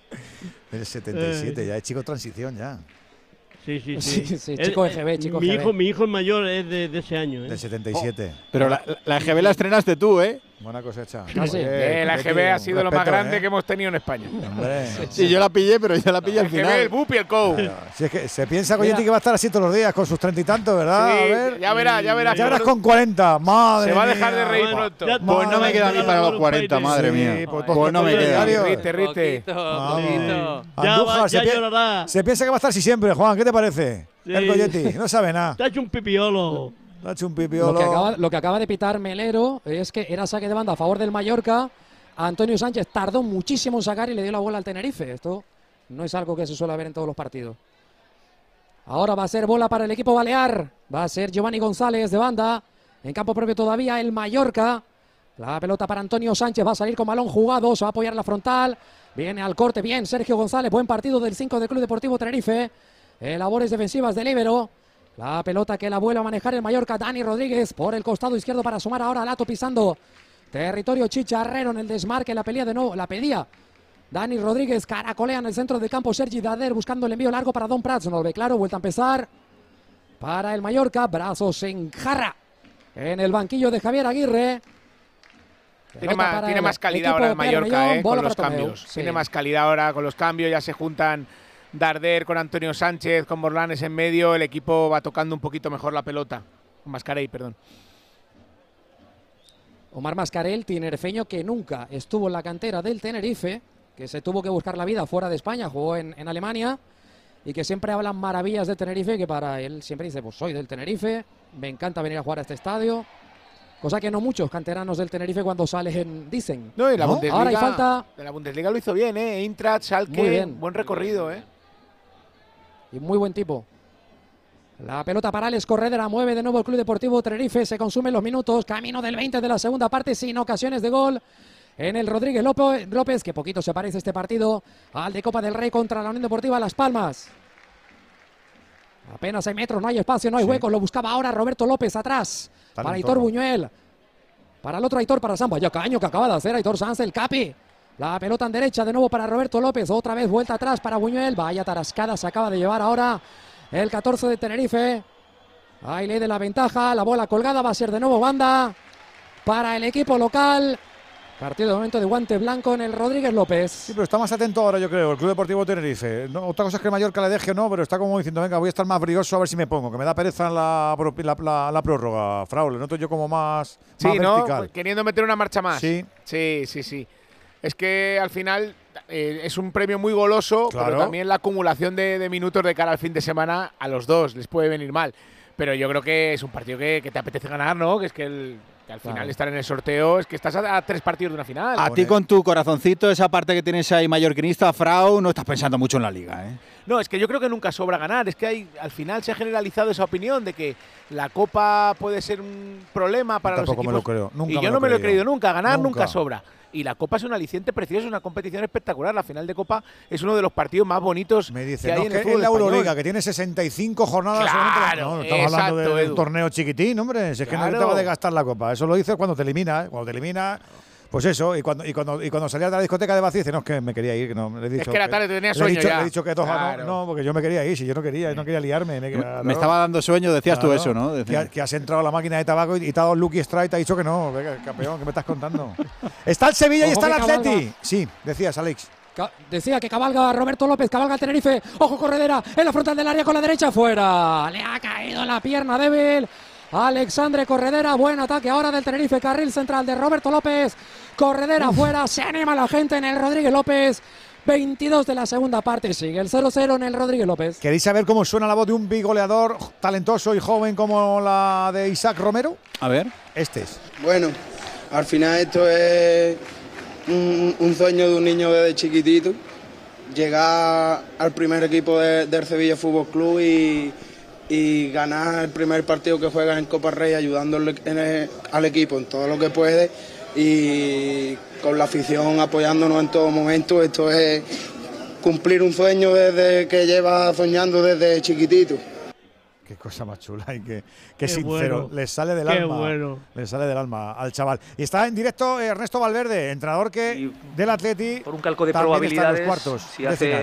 El 77, Eh. ya es chico transición, ya. Sí, sí, sí. Sí, sí, chico eh, EGB, chico mi EGB. hijo, mi hijo el mayor es de, de ese año. ¿eh? Del 77. Pero la, la EGB la estrenaste tú, ¿eh? Buena cosecha. Ah, sí. Eh, la Betty, GB ha sido lo más respeto, grande ¿eh? que hemos tenido en España. Hombre. Sí, yo la pillé, pero yo la pillé al El GB, el final. Bup y el Cow. Si es que se piensa Mira. Coyetti que va a estar así todos los días con sus treinta y tantos, ¿verdad? Sí, a ver. ya verás, ya verás. Ya verás con 40. Madre Se va a dejar mía. de reír pronto. ya- Pues no me queda a mí para los Sí, 40, madre Sí, mía. pues, Pues no me queda. Rite, rite. Andújar, ya llorará. se piensa que va a estar así siempre, Juan. ¿Qué te parece? Sí. El Coyetti. No sabe nada. Te ha hecho un pipiolo. Lo que acaba de pitar Melero es que era saque de banda a favor del Mallorca. Antonio Sánchez tardó muchísimo en sacar y le dio la bola al Tenerife. Esto no es algo que se suele ver en todos los partidos. Ahora va a ser bola para el equipo balear. Va a ser Giovanni González de banda. En campo propio todavía el Mallorca. La pelota para Antonio Sánchez. Va a salir con balón jugado. Se va a apoyar la frontal. Viene al corte. Bien, Sergio González. Buen partido del 5 del Club Deportivo Tenerife. Eh, labores defensivas del Ibero. La pelota que la vuelve a manejar el Mallorca. Dani Rodríguez por el costado izquierdo para sumar ahora a Lato pisando. Territorio chicharrero en el desmarque. La pelea de nuevo. La pedía. Dani Rodríguez caracolea en el centro del campo. Sergi Dader buscando el envío largo para Don Prats. No lo ve claro. Vuelta a empezar. Para el Mallorca. Brazos en jarra. En el banquillo de Javier Aguirre. Tiene más, tiene más calidad ahora el Mallorca eh, con los cambios. Sí. Tiene más calidad ahora con los cambios, ya se juntan Darder con Antonio Sánchez, con Borlanes en medio, el equipo va tocando un poquito mejor la pelota. Mascarey, perdón. Omar Mascarel, tinerfeño que nunca estuvo en la cantera del Tenerife, que se tuvo que buscar la vida fuera de España, jugó en, en Alemania y que siempre hablan maravillas de Tenerife, que para él siempre dice, pues soy del Tenerife, me encanta venir a jugar a este estadio. Cosa que no muchos canteranos del Tenerife cuando salen dicen. No, y la Bundesliga, Ahora hay falta de la Bundesliga lo hizo bien, ¿eh? Eintracht, Schalke, Muy bien. buen recorrido, ¿eh? Y muy buen tipo. La pelota para Alex Corredera mueve de nuevo el Club Deportivo Tenerife. Se consumen los minutos. Camino del 20 de la segunda parte sin ocasiones de gol. En el Rodríguez López, que poquito se parece este partido al de Copa del Rey contra la Unión Deportiva Las Palmas. Apenas hay metros, no hay espacio, no hay huecos. Lo buscaba ahora Roberto López atrás. Para Aitor. Buñuel. Para el otro Aitor, para San. Vaya caño que acaba de hacer Aitor Sanz, el capi. La pelota en derecha de nuevo para Roberto López. Otra vez vuelta atrás para Buñuel. Vaya tarascada se acaba de llevar ahora el 14 de Tenerife. Ahí le de la ventaja. La bola colgada va a ser de nuevo banda para el equipo local. Partido de momento de guante blanco en el Rodríguez López. Sí, pero está más atento ahora, yo creo, el Club Deportivo Tenerife. No, otra cosa es que el Mallorca le deje o no, pero está como diciendo, venga, voy a estar más brioso a ver si me pongo, que me da pereza la, la, la- la prórroga. Fraule, noto yo como más, Sí, más ¿no? vertical. Queriendo meter una marcha más. Sí. Sí, sí, sí. Es que al final eh, es un premio muy goloso, Claro. pero también la acumulación de, de minutos de cara al fin de semana a los dos les puede venir mal. Pero yo creo que es un partido que, que te apetece ganar, ¿no? Que es que, el- que al final Claro. estar en el sorteo es que estás a, a tres partidos de una final. A ti con tu corazoncito, esa parte que tienes ahí mallorquinista, Frau, no estás pensando mucho en la liga, ¿eh? No, es que yo creo que nunca sobra ganar. Es que hay, al final se ha generalizado esa opinión de que la Copa puede ser un problema para los Tampoco equipos. me lo creo, nunca y me yo lo no me lo he creído. creído nunca. Ganar nunca. Nunca. sobra. Y la Copa es un aliciente precioso, es una competición espectacular. La final de Copa es uno de los partidos más bonitos Me dice, que hay no, en el la. Euroliga, que tiene 65 jornadas. Claro, no, no estamos hablando de, exacto, de un torneo chiquitín, hombre. Si es que no Claro. te va a desgastar la copa. Eso lo dices cuando te elimina, ¿eh? Cuando te elimina. Pues eso, y cuando, y cuando, y cuando salías de la discoteca de vacío, dice, no, es que me quería ir. Que no, le he dicho que era tarde, tenía le he sueño dicho, ya. Le he dicho que dos, Claro. no, no, porque yo me quería ir, si yo no quería, no quería liarme. Me, Me estaba dando sueño, decías tú Claro. eso, ¿no? Que, has entrado a la máquina de tabaco y, y te ha dado Lucky Strike y te ha dicho que no. Venga, campeón, ¿qué me estás contando? está el Sevilla y está el cabalga. Atleti. Sí, decías, Alex. Ca- Decía que cabalga Roberto López, cabalga Tenerife. Ojo, corredera en la frontal del área con la derecha fuera. Le ha caído la pierna débil. Alexandre Corredera, buen ataque ahora del Tenerife, carril central de Roberto López. Corredera fuera, se anima la gente en el Rodríguez López. 22 de la segunda parte, sigue el 0-0 en el Rodríguez López. ¿Queréis saber cómo suena la voz de un bigoleador talentoso y joven como la de Isaac Romero? A ver. Este es. Bueno, al final esto es un, un sueño de un niño desde chiquitito, llegar al primer equipo de- del Sevilla Fútbol Club y, y ganar el primer partido que juega en Copa Rey, ayudándole en el- al equipo en todo lo que puede y con la afición apoyándonos en todo momento. Esto es cumplir un sueño desde que lleva soñando desde chiquitito. Qué cosa más chula y qué, qué Qué sincero. bueno. Le sale del Qué alma. bueno. Le sale del alma al chaval. Y está en directo Ernesto Valverde, entrenador que del Atleti. por un calco de también está en probabilidades, los cuartos si de final.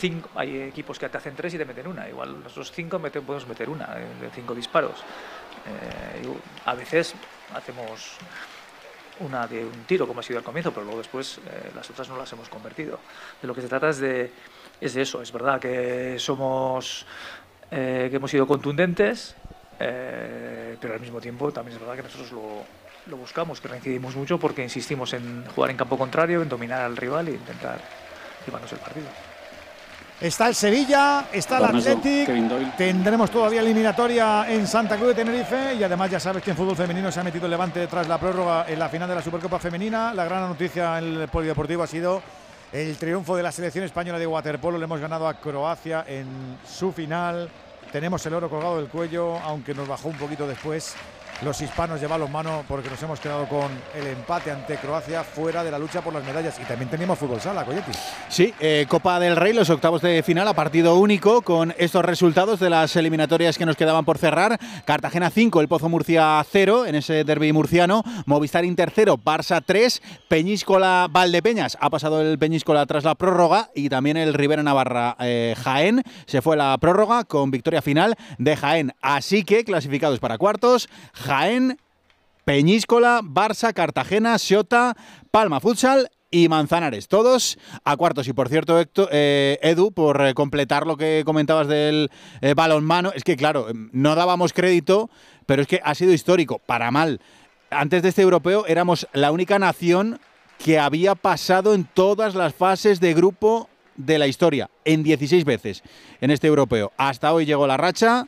Cinco, hay equipos que te hacen tres y te meten una. Igual nosotros cinco mete- podemos meter una de cinco disparos. Eh, a veces hacemos una de un tiro, como ha sido al comienzo, pero luego después eh, las otras no las hemos convertido. De lo que se trata es de, es de eso. Es verdad que somos, eh, que hemos sido contundentes, eh, pero al mismo tiempo también es verdad que nosotros lo, lo buscamos, que reincidimos mucho porque insistimos en jugar en campo contrario, en dominar al rival e intentar llevarnos el partido. Está el Sevilla, está el Athletic. Tendremos todavía eliminatoria en Santa Cruz de Tenerife. Y además, ya sabes que en fútbol femenino se ha metido el levante tras la prórroga en la final de la Supercopa Femenina. La gran noticia en el Polideportivo ha sido el triunfo de la selección española de waterpolo. Le hemos ganado a Croacia en su final. Tenemos el oro colgado del cuello, aunque nos bajó un poquito después. Los hispanos llevan los manos porque nos hemos quedado con el empate ante Croacia fuera de la lucha por las medallas. Y también teníamos fútbol sala, Coyetti. Sí, eh, Copa del Rey, los octavos de final a partido único con estos resultados de las eliminatorias que nos quedaban por cerrar. Cartagena 5, el Pozo Murcia 0 en ese derby murciano. Movistar Inter 0, Barça 3. Peñíscola Valdepeñas ha pasado el Peñíscola tras la prórroga y también el Rivera Navarra eh, Jaén se fue la prórroga con victoria final de Jaén. Así que clasificados para cuartos, Peñíscola, Barça, Cartagena, Xota, Palma Futsal y Manzanares. Todos a cuartos. Y por cierto, eh, Edu, por eh, completar lo que comentabas del eh, balonmano, es que claro, no dábamos crédito, pero es que ha sido histórico, para mal. Antes de este europeo éramos la única nación que había pasado en todas las fases de grupo de la historia, en 16 veces en este europeo. Hasta hoy llegó la racha.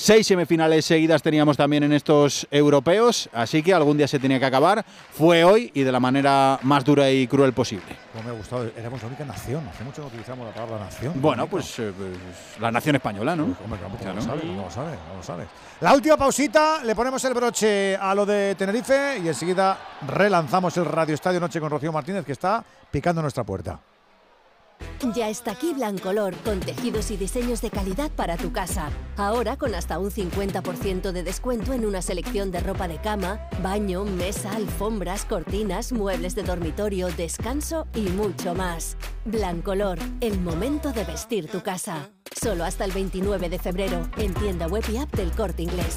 Seis semifinales seguidas teníamos también en estos europeos, así que algún día se tenía que acabar. Fue hoy y de la manera más dura y cruel posible. Como me ha gustado, éramos la única nación. Hace mucho no utilizamos la palabra nación. Bueno, pues, eh, pues, la nación española, ¿no? Pues, hombre, ¿cómo, lo sabes? ¿Cómo lo sabes? ¿Cómo lo sabes? La última pausita, le ponemos el broche a lo de Tenerife y enseguida relanzamos el Radio Estadio Noche con Rocío Martínez, que está picando nuestra puerta. Ya está aquí Blancolor, con tejidos y diseños de calidad para tu casa. Ahora con hasta un 50% de descuento en una selección de ropa de cama, baño, mesa, alfombras, cortinas, muebles de dormitorio, descanso y mucho más. Blancolor, el momento de vestir tu casa. Solo hasta el 29 de febrero, en tienda web y app del Corte Inglés.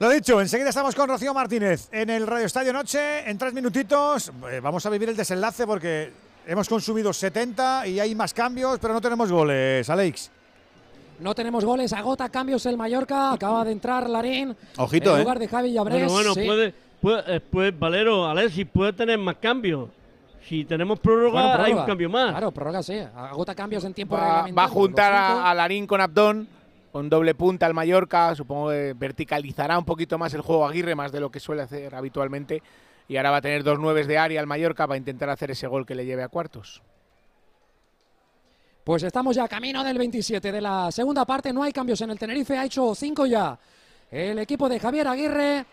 Lo dicho, enseguida estamos con Rocío Martínez en el Radio Estadio Noche. En tres minutitos eh, vamos a vivir el desenlace porque hemos consumido 70 y hay más cambios, pero no tenemos goles, Alex. No tenemos goles, agota cambios el Mallorca, acaba de entrar Larín. Ojito, en ¿eh? lugar de Javi Llabrés. Bueno, bueno, sí. puede, puede, pues, Valero, Alexis, puede tener más cambios. Si tenemos prórroga, Bueno, hay un cambio más. Claro, prórroga sí. Agota cambios en tiempo Va, reglamentario. va a juntar a, a Larín con Abdón, con doble punta al Mallorca. Supongo que verticalizará un poquito más el juego Aguirre, más de lo que suele hacer habitualmente. Y ahora va a tener dos nueves de área al Mallorca para intentar hacer ese gol que le lleve a cuartos. Pues estamos ya camino del 27 de la segunda parte. No hay cambios en el Tenerife. Ha hecho cinco ya. El equipo de Javier Aguirre.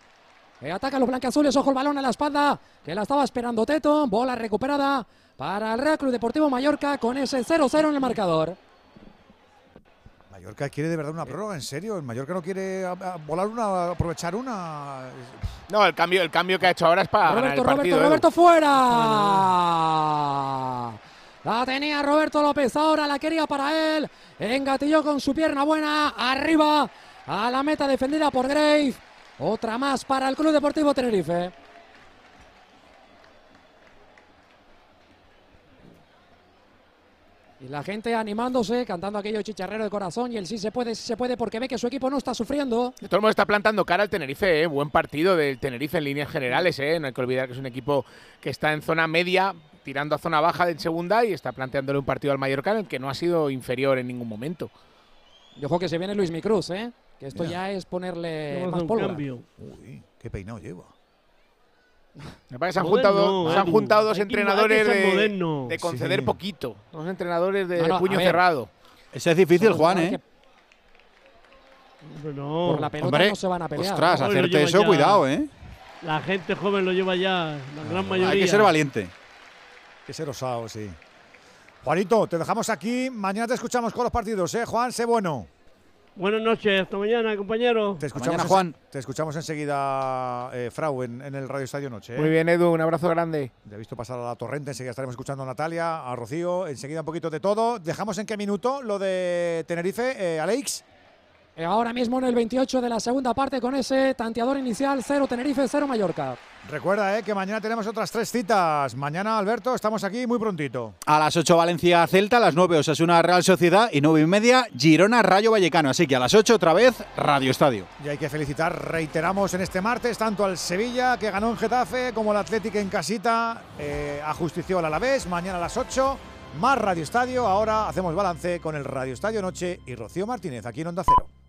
eh, ataca a los blancazules. Ojo el balón a la espalda. Que la estaba esperando Teto. Bola recuperada para el Real Club Deportivo Mallorca con ese 0-0 en el marcador. Mallorca quiere de verdad una prórroga, en serio. El Mallorca no quiere a- a volar una, aprovechar una. No, el cambio, el cambio que ha hecho ahora es para ganar Roberto, el partido. Roberto. Roberto fuera. La tenía Roberto López, ahora la quería para él. Engatilló con su pierna buena, arriba a la meta defendida por Grave. Otra más para el Club Deportivo Tenerife. Y la gente animándose, cantando aquello chicharrero de corazón. Y el sí se puede, sí se puede, porque ve que su equipo no está sufriendo. De todo el mundo está plantando cara al Tenerife, ¿eh? buen partido del Tenerife en líneas generales. ¿eh? No hay que olvidar que es un equipo que está en zona media, tirando a zona baja en segunda y está planteándole un partido al Mallorca en el que no ha sido inferior en ningún momento. Y ojo que se viene Luis Micruz, ¿eh? que esto Mira. ya es ponerle más pólvora. Uy, qué peinado lleva. Me parece que se han Moderno, juntado, se han juntado dos entrenadores de, conceder Sí. poquito. Dos entrenadores de No, no, puño cerrado. Ese es difícil, Juan, ¿eh? que Hombre, no. Por la pelota Hombre, no se van a pelear. ostras, hacerte eso, ya. cuidado, ¿eh? La gente joven lo lleva ya, la gran mayoría. Hay que ser valiente. Hay que ser osado, sí. Juanito, te dejamos aquí. Mañana te escuchamos con los partidos, ¿eh? Juan, sé bueno. Buenas noches, hasta mañana, compañero. Te escuchamos, Mañana, Juan. Te escuchamos enseguida, eh, Frau, en, en el Radio Estadio Noche. ¿eh? Muy bien, Edu, un abrazo grande. Ya he visto pasar a la torrente, enseguida estaremos escuchando a Natalia, a Rocío, enseguida un poquito de todo. ¿Dejamos en qué minuto lo de Tenerife, eh, Alex? Eh, Ahora mismo en el 28 de la segunda parte con ese tanteador inicial 0 Tenerife, 0 Mallorca. Recuerda eh, que mañana tenemos otras tres citas. Mañana, Alberto, estamos aquí muy prontito. A las 8 Valencia Celta, a las 9 Osasuna Real Sociedad y 9 y media Girona Rayo Vallecano. Así que a las 8 otra vez Radio Estadio. Y hay que felicitar, reiteramos en este martes, tanto al Sevilla, que ganó en Getafe, como al Atlético en casita, eh, ajustició al Alavés. Mañana a las 8, más Radio Estadio. Ahora hacemos balance con el Radio Estadio Noche y Rocío Martínez, aquí en Onda Cero.